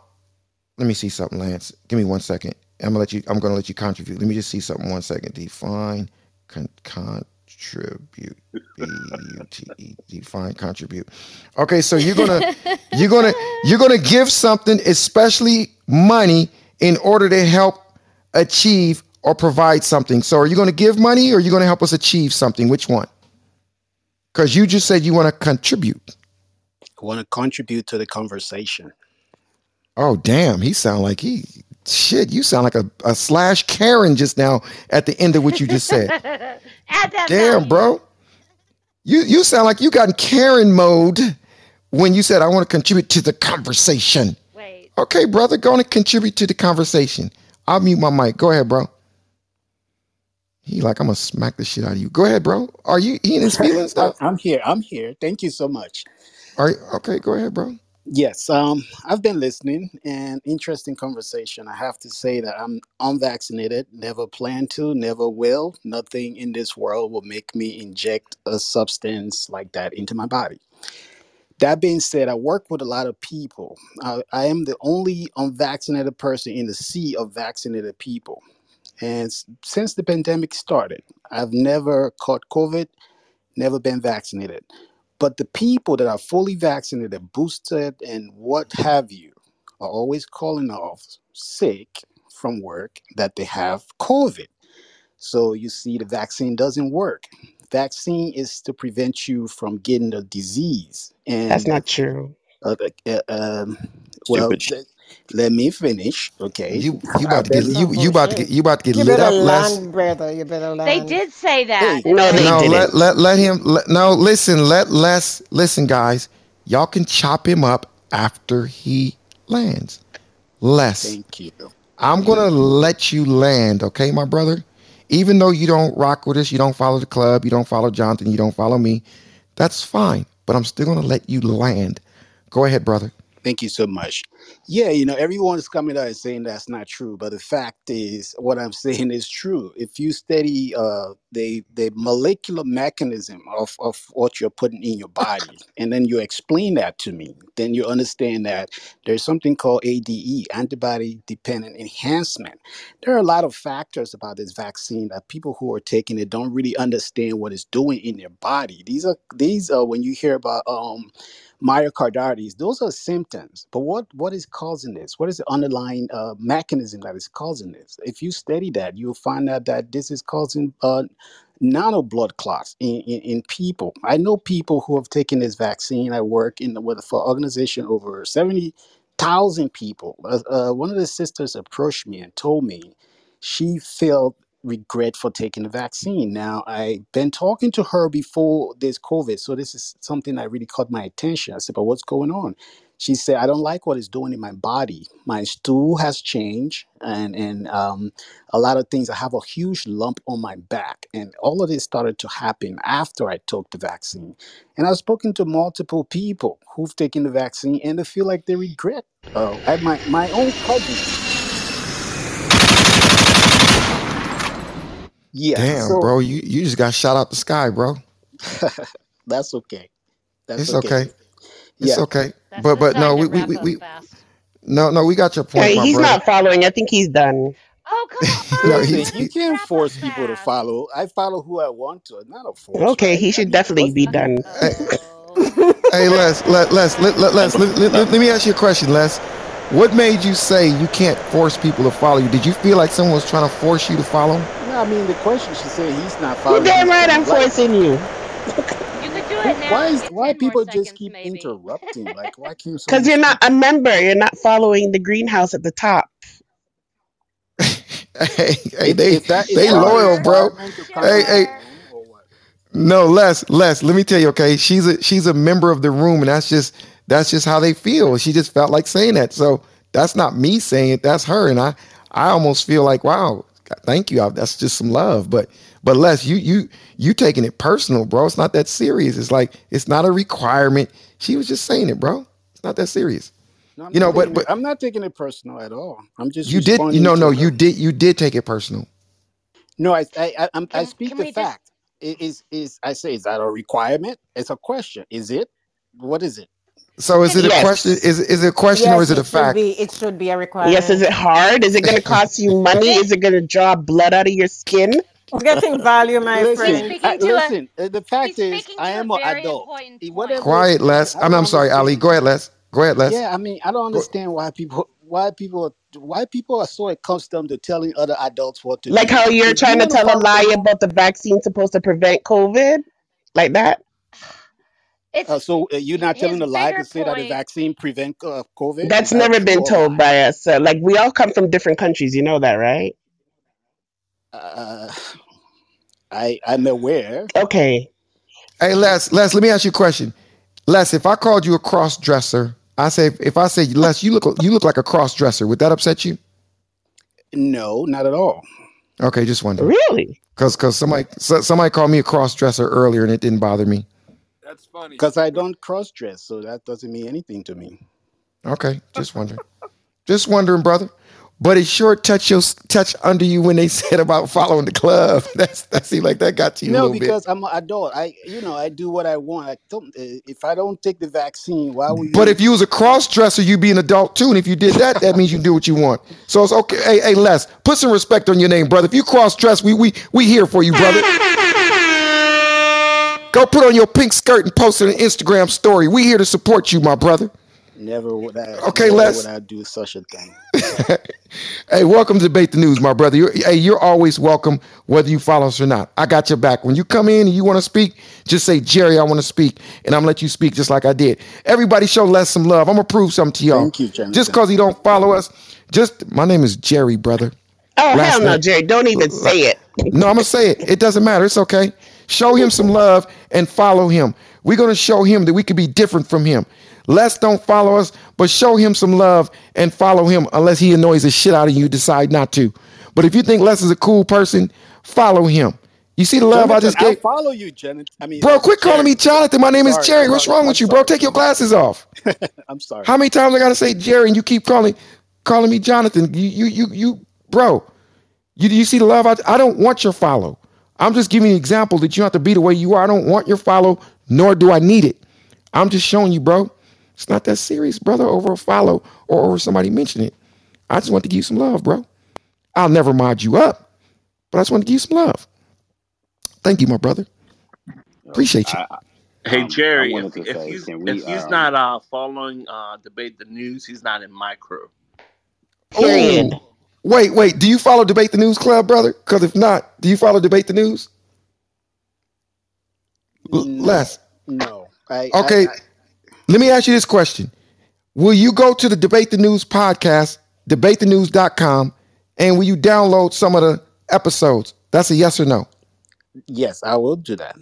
let me see something, Lance. Give me one second. I'm gonna let you. I'm gonna let you contribute. Let me just see something. One second. Define con, con- contribute. B U T E. Define contribute. Okay, so you're gonna you're gonna you're gonna give something, especially money, in order to help achieve or provide something. So are you gonna give money or are you gonna help us achieve something? Which one? Because you just said you want to contribute. I want to contribute to the conversation. Oh damn, he sound like he shit. You sound like a, a slash Karen just now at the end of what you just said. Add that damn, bro. You you sound like you got in Karen mode when you said I want to contribute to the conversation. Wait. Okay, brother, go on and contribute to the conversation. I'll mute my mic. Go ahead, bro. He like I'm gonna smack the shit out of you. Go ahead, bro. Are you eating his feelings I- though? I'm here. I'm here. Thank you so much. Are you, okay? Go ahead, bro. Yes, um, I've been listening and interesting conversation. I have to say that I'm unvaccinated, never plan to, never will. Nothing in this world will make me inject a substance like that into my body. That being said, I work with a lot of people. I, I am the only unvaccinated person in the sea of vaccinated people. And since the pandemic started, I've never caught COVID, never been vaccinated. But the people that are fully vaccinated, boosted, and what have you are always calling off sick from work that they have COVID. So you see, the vaccine doesn't work. Vaccine is to prevent you from getting the disease. That's not true. uh, uh, um, well, Stupid. let, let me finish, okay? You you about to get you you about to get you about to get You lit better up, Les. land, brother. You better They did say that. Hey, No, they No, didn't. let let let him. Let, no, listen. Let less listen, guys. Y'all can chop him up after he lands. Less. thank you. I'm gonna let you land, okay, my brother. Even though you don't rock with us, you don't follow the club, you don't follow Jonathan, you don't follow me. That's fine. But I'm still gonna let you land. Go ahead, brother. Thank you so much. Yeah, you know, everyone's coming out and saying that's not true, but the fact is, what I'm saying is true. If you study uh, the the molecular mechanism of of what you're putting in your body, and then you explain that to me, then you understand that there's something called ADE, antibody dependent enhancement. There are a lot of factors about this vaccine that people who are taking it don't really understand what it's doing in their body. These are these are when you hear about um myocarditis those are symptoms. But what what is causing this? What is the underlying uh, mechanism that is causing this? If you study that you'll find out that this is causing uh, nano blood clots in, in, in people. I know people who have taken this vaccine i work in the, with for organization over 70 thousand people. Uh, uh, one of the sisters approached me and told me she felt regret for taking the vaccine. Now I've been talking to her before this COVID, so this is something that really caught my attention. I said, "But what's going on?" She said, "I don't like what it's doing in my body. My stool has changed, and and um, a lot of things. I have a huge lump on my back, and all of this started to happen after I took the vaccine. And I've spoken to multiple people who've taken the vaccine, and they feel like they regret. Uh, I my my own cousin. Yeah, Damn, so bro, you you just got shot out the sky, bro. that's okay. That's It's okay. okay. It's okay. That's But but no, we we we, we no no we got your point, Hey, my he's brother. not following. I think he's done. Oh, come on, No, Marv. Listen, you he can't force people to follow. I follow who I want to. Not a force, Okay, right? he I should mean, definitely be done. hey, Uh-oh. hey Les let Les let, let, Les let, let, let, let me ask you a question, Les. What made you say you can't force people to follow you? Did you feel like someone was trying to force you to follow? No? I mean, the question she said he's not You following. damn He's right I'm like. forcing you. You could do it now Why is why 10 more people just keep maybe. interrupting? Like, why can't Because someone you're not a member. You're not following the greenhouse at the top. Hey, hey, they is they loyal, bro. requirement to come Hey, hey, the room or what? no, Les, Les, let me tell you, okay? She's a she's a member of the room, and that's just that's just how they feel. She just felt like saying that. So that's not me saying it, that's her. And I I almost feel like, wow, thank you. That's just some love. But but Les, you you you taking it personal, bro. It's not that serious. It's like it's not a requirement. She was just saying it, bro. It's not that serious. No, You know, but taking it. but I'm not taking it personal at all. I'm just you did you responding know, no, her. you did you did take it personal. No, I I I, I'm, I speak the we just fact. Is is I say is that a requirement? It's a question. Is it? What is it? So is can it a question? Is is it a question or is it a it should fact? be. It should be a requirement. Yes. Is it hard? Is it going to cost you money? Is it going to draw blood out of your skin? It's getting value, my Listen, friend. I, speaking to a listen. uh, The fact is, I am an adult. important point. Whatever. Quiet, I, Les. I I'm I'm sorry, Ali. Go ahead, Les. Go ahead, Les. Yeah, I mean, I don't understand why people why people why people are so accustomed to telling other adults what to do. Like do. how you're If trying to to tell a lie about the vaccine supposed to prevent COVID? Like that? It's uh, so uh, you're not his telling a lie to bigger say that the point. vaccine prevent uh, COVID. That's Is that never been or told lie? by us. Uh, like we all come from different countries. You know that, right? Uh, I I'm aware. Okay. hey, Les. Les, let me ask you a question. Les, if I called you a cross dresser, I say if I say Les, you look you look like a cross dresser. Would that upset you? No, not at all. Okay, just wondering. Really? Cause cause somebody so, somebody called me a cross dresser earlier and it didn't bother me. That's funny. Because I don't cross dress, so that doesn't mean anything to me. Okay, just wondering. Just wondering, brother. But it sure touched your touch under you when they said about following the club. That's that seemed like that got to you a No, little bit. because I'm an adult. I you know I do what I want. I don't. uh, If I don't take the vaccine, why would But you? if you was a cross dresser, you'd be an adult too. And if you did that, that means you do what you want. So it's okay. Hey, hey, Les, put some respect on your name, brother. If you cross dress, we we we here for you, brother. Go put on your pink skirt and post it on Instagram story. We here to support you, my brother. Never would I. Okay, never Les. would I do such a thing. Hey, welcome to Debate the News, my brother. You're, hey, you're always welcome, whether you follow us or not. I got your back. When you come in and you want to speak, just say, Jerry, I want to speak, and I'm gonna let you speak just like I did. Everybody show Les some love. I'm gonna prove something to y'all. Thank you, Just because he don't follow us, just my name is Jerry, brother. Oh Last hell no, name. Jerry! Don't even say it. No, I'm gonna say it. It doesn't matter. It's okay. Show him some love and follow him. We're gonna show him that we could be different from him. Les don't follow us, but show him some love and follow him unless he annoys the shit out of you, decide not to. But if you think Les is a cool person, follow him. You see the love I Jonathan, just I'll gave? follow you, Janet. I mean, Bro, quit calling me Jonathan. My name is Jerry. What's wrong I'm with you, bro? Take your glasses off. I'm sorry. How many times I gotta say Jerry and you keep calling calling me Jonathan? You you you you bro. You you see the love I I don't want your follow. I'm just giving you an example that you don't have to be the way you are. I don't want your follow, nor do I need it. I'm just showing you, bro. It's not that serious, brother, over a follow or over somebody mentioning it. I just want to give you some love, bro. I'll never mod you up, but I just want to give you some love. Thank you, my brother. Appreciate you. I, I- Hey um, Jerry, if wanted to if he's can if he's Um, not uh following uh debate the news, he's not in my crew. Period. Ooh. Wait, wait. Do you follow Debate the News Club, brother? Because if not, do you follow Debate the News? L- No, Les. no. I, I, Okay. I Let me ask you this question. will you go to the Debate the News podcast, debatethenews.com, and will you download some of the episodes? That's a yes or no. Yes, I will do that.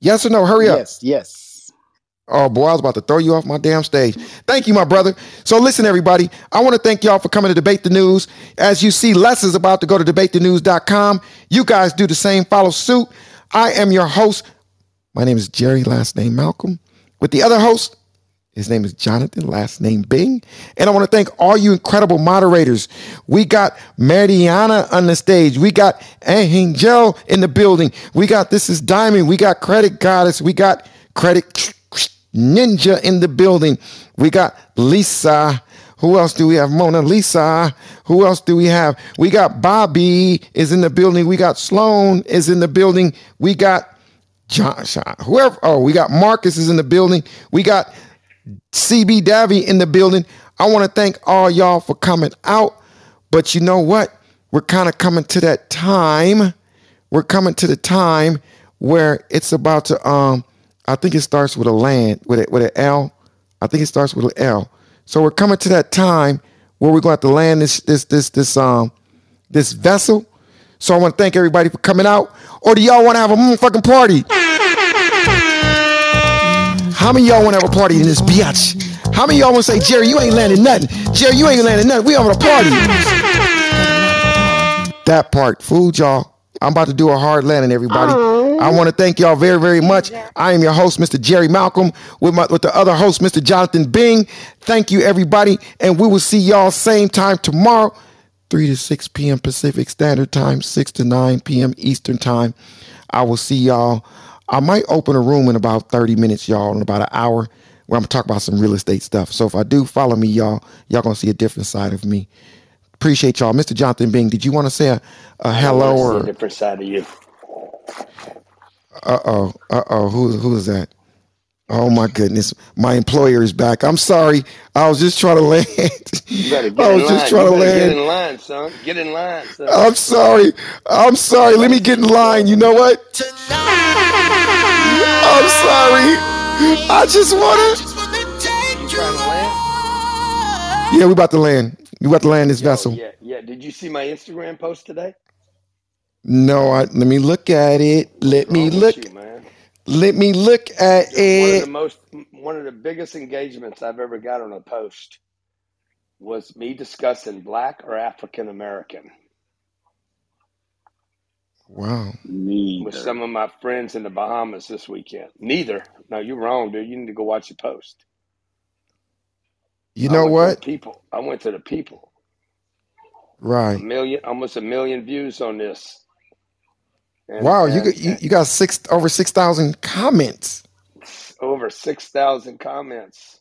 Yes or no? Hurry up. Yes, yes. Oh boy, I was about to throw you off my damn stage. Thank you, my brother. So listen, everybody, I want to thank y'all for coming to debate the news. As you see, Les is about to go to debatethenews.com. You guys do the same, follow suit. I am your host. My name is Jerry, last name Malcolm. With the other host, his name is Jonathan, last name Bing. And I want to thank all you incredible moderators. We got Mariana on the stage. We got Angel in the building. We got This is Diamond. We got Credit Goddess. We got Credit Ninja in the building. We got Lisa. Who else do we have? Mona Lisa. Who else do we have? We got Bobby is in the building. We got Sloan is in the building. We got Josh. Whoever. Oh, we got Marcus is in the building. We got CB Davy in the building. I want to thank all y'all for coming out. But you know what? We're kind of coming to that time. We're coming to the time where it's about to um I think it starts with a land with a, with an L. I think it starts with an L. So we're coming to that time where we're going to have to land this this this this um this vessel. So I want to thank everybody for coming out. Or do y'all want to have a motherfucking party? How many y'all want to have a party in this biatch? How many y'all want to say, Jerry, you ain't landing nothing? Jerry, you ain't landing nothing. We having a party. That part, food y'all. I'm about to do a hard landing, everybody. I want to thank y'all very, very much. I am your host, Mr. Jerry Malcolm, with my with the other host, Mr. Jonathan Bing. Thank you, everybody, and we will see y'all same time tomorrow, 3 to 6 p.m. Pacific Standard Time, 6 to 9 p.m. Eastern Time. I will see y'all. I might open a room in about 30 minutes, y'all, in about an hour, where I'm gonna talk about some real estate stuff. So if I do follow me, y'all, y'all gonna see a different side of me. Appreciate y'all, Mr. Jonathan Bing. Did you want to say a, a hello I wanna see or a different side of you. Uh oh, uh oh, who who is that? Oh my goodness, my employer is back. I'm sorry, I was just trying to land. You better get I in was line. just You trying to land. get in line, son. Get in line, son. I'm sorry. I'm sorry. Let me get in line. You know what? I'm sorry. I just wanna. To land? Yeah, we about to land. We about to land this Yo, vessel. yeah, yeah. Did you see my Instagram post today? No, I, let me look at it. Let me wrong look. you, man? Let me look at One of the it. most, one of the biggest engagements I've ever got on a post was me discussing black or African American Wow. with Neither. some of my friends in the Bahamas this weekend. Neither. No, you're wrong, dude. You need to go watch the post. You I know went to the what? people. I went to the people. A Right. million, almost a million views on this, and Wow. You and, got you, you got six over six thousand comments. over six thousand comments.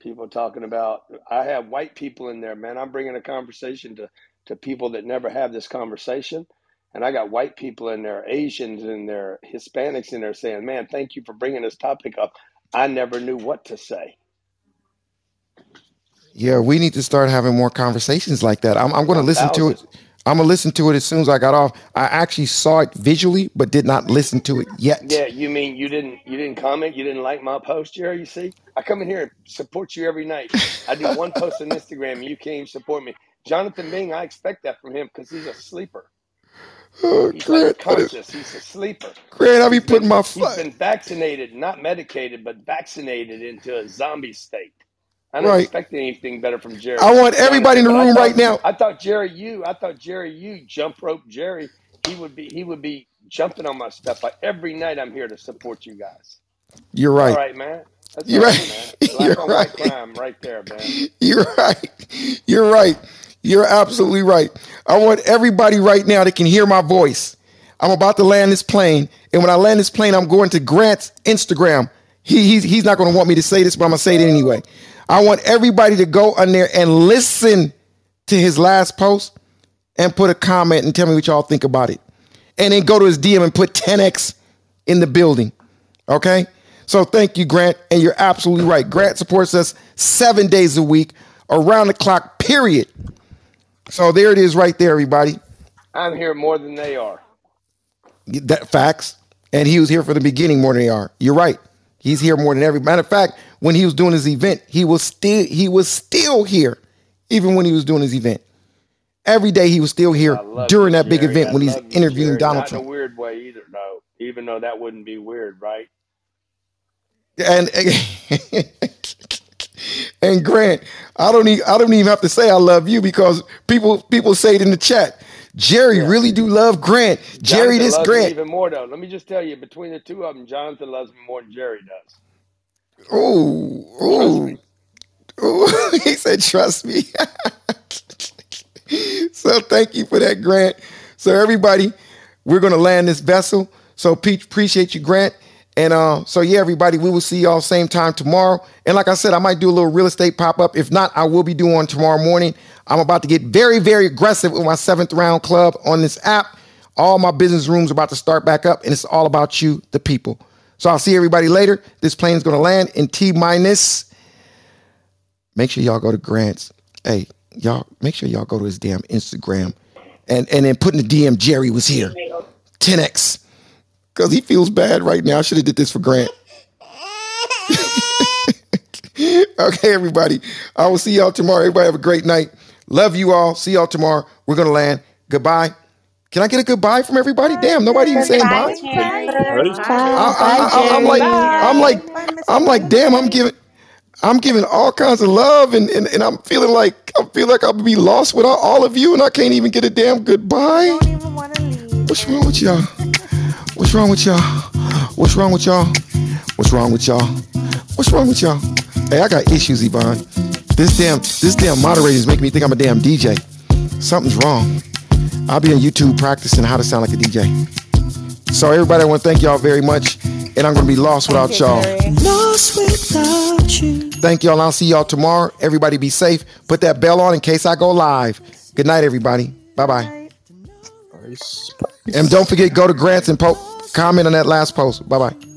People talking about. I have white people in there, man. I'm bringing a conversation to to people that never have this conversation, and I got white people in there, Asians in there, Hispanics in there, saying, "Man, thank you for bringing this topic up. I never knew what to say." Yeah, we need to start having more conversations like that. I'm, I'm going to listen to it. I'm gonna listen to it as soon as I got off. I actually saw it visually, but did not listen to it yet. Yeah, you mean you didn't you didn't comment, you didn't like my post, Jerry? You see, I come in here and support you every night. I do one post on Instagram, and you came support me. Jonathan Bing, I expect that from him because he's a sleeper. Oh, He's Grant, just- He's a sleeper. Grant, I be He's putting been my he's been vaccinated, not medicated, but vaccinated into a zombie state. I don't Right. expect anything better from Jerry. I want everybody in the room I right now. I thought Jerry, you, I thought Jerry, you jump rope Jerry. He would be, he would be jumping on my stuff. Like every night, I'm here to support you guys. You're right. All right. man. That's You're right. right. You're right. crime, right there, man. You're right. You're right. You're absolutely right. I want everybody right now that can hear my voice. I'm about to land this plane, and when I land this plane, I'm going to Grant's Instagram. He, he's he's not going to want me to say this, but I'm gonna say it anyway. I want everybody to go on there and listen to his last post and put a comment and tell me what y'all think about it, and then go to his DM and put 10x in the building. Okay. So thank you, Grant. And you're absolutely right. Grant supports us seven days a week, around the clock, period. So there it is right there, everybody. I'm here more than they are. That facts. And he was here for the beginning more than they are. You're right. He's here more than every matter of fact. When he was doing his event, he was still he was still here, even when he was doing his event. Every day he was still here during you, that big Jerry. event I when he's you, interviewing. Donald Not in Trump. a weird way either, though. Even though that wouldn't be weird, right? And and Grant, I don't even I don't even have to say I love you because people people say it in the chat. Jerry really do love Grant. Jerry Jonathan this loves me Grant. even more, though. Let me just tell you, between the two of them, Jonathan loves me more than Jerry does. Oh, oh, oh. he said, trust me. so thank you for that, Grant. So everybody, we're gonna land this vessel. So Pete, appreciate you, Grant. And uh, so yeah, everybody, we will see y'all same time tomorrow. And like I said, I might do a little real estate pop up. If not, I will be doing tomorrow morning. I'm about to get very, very aggressive with my seventh round club on this app. All my business rooms are about to start back up, and it's all about you, the people. So I'll see everybody later. This plane is going to land in T minus. Make sure y'all go to Grant's. Hey, y'all, make sure y'all go to his damn Instagram, and and then put in the DM Jerry was here. 10x, because he feels bad right now. I should have did this for Grant. okay, everybody. I will see y'all tomorrow. Everybody have a great night. Love you all. See y'all tomorrow. We're gonna land. Goodbye. Can I get a goodbye from everybody? Damn, nobody even saying bye. bye I, am like, I'm like, I'm like, damn, I'm giving, I'm giving all kinds of love, and and, and I'm feeling like I feel like I'll be lost without all of you, and I can't even get a damn goodbye. What's wrong with y'all? What's wrong with y'all? What's wrong with y'all? What's wrong with y'all? What's wrong with y'all? Hey, I got issues, Yvonne. This damn, this damn moderator is making me think I'm a damn DJ. Something's wrong. I'll be on YouTube practicing how to sound like a DJ. So everybody, I want to thank y'all very much, and I'm gonna be lost without y'all. Lost without you. Thank y'all. I'll see y'all tomorrow. Everybody be safe. Put that bell on in case I go live. Good night, everybody. Bye bye. And don't forget, go to Grants and po- comment on that last post. Bye bye.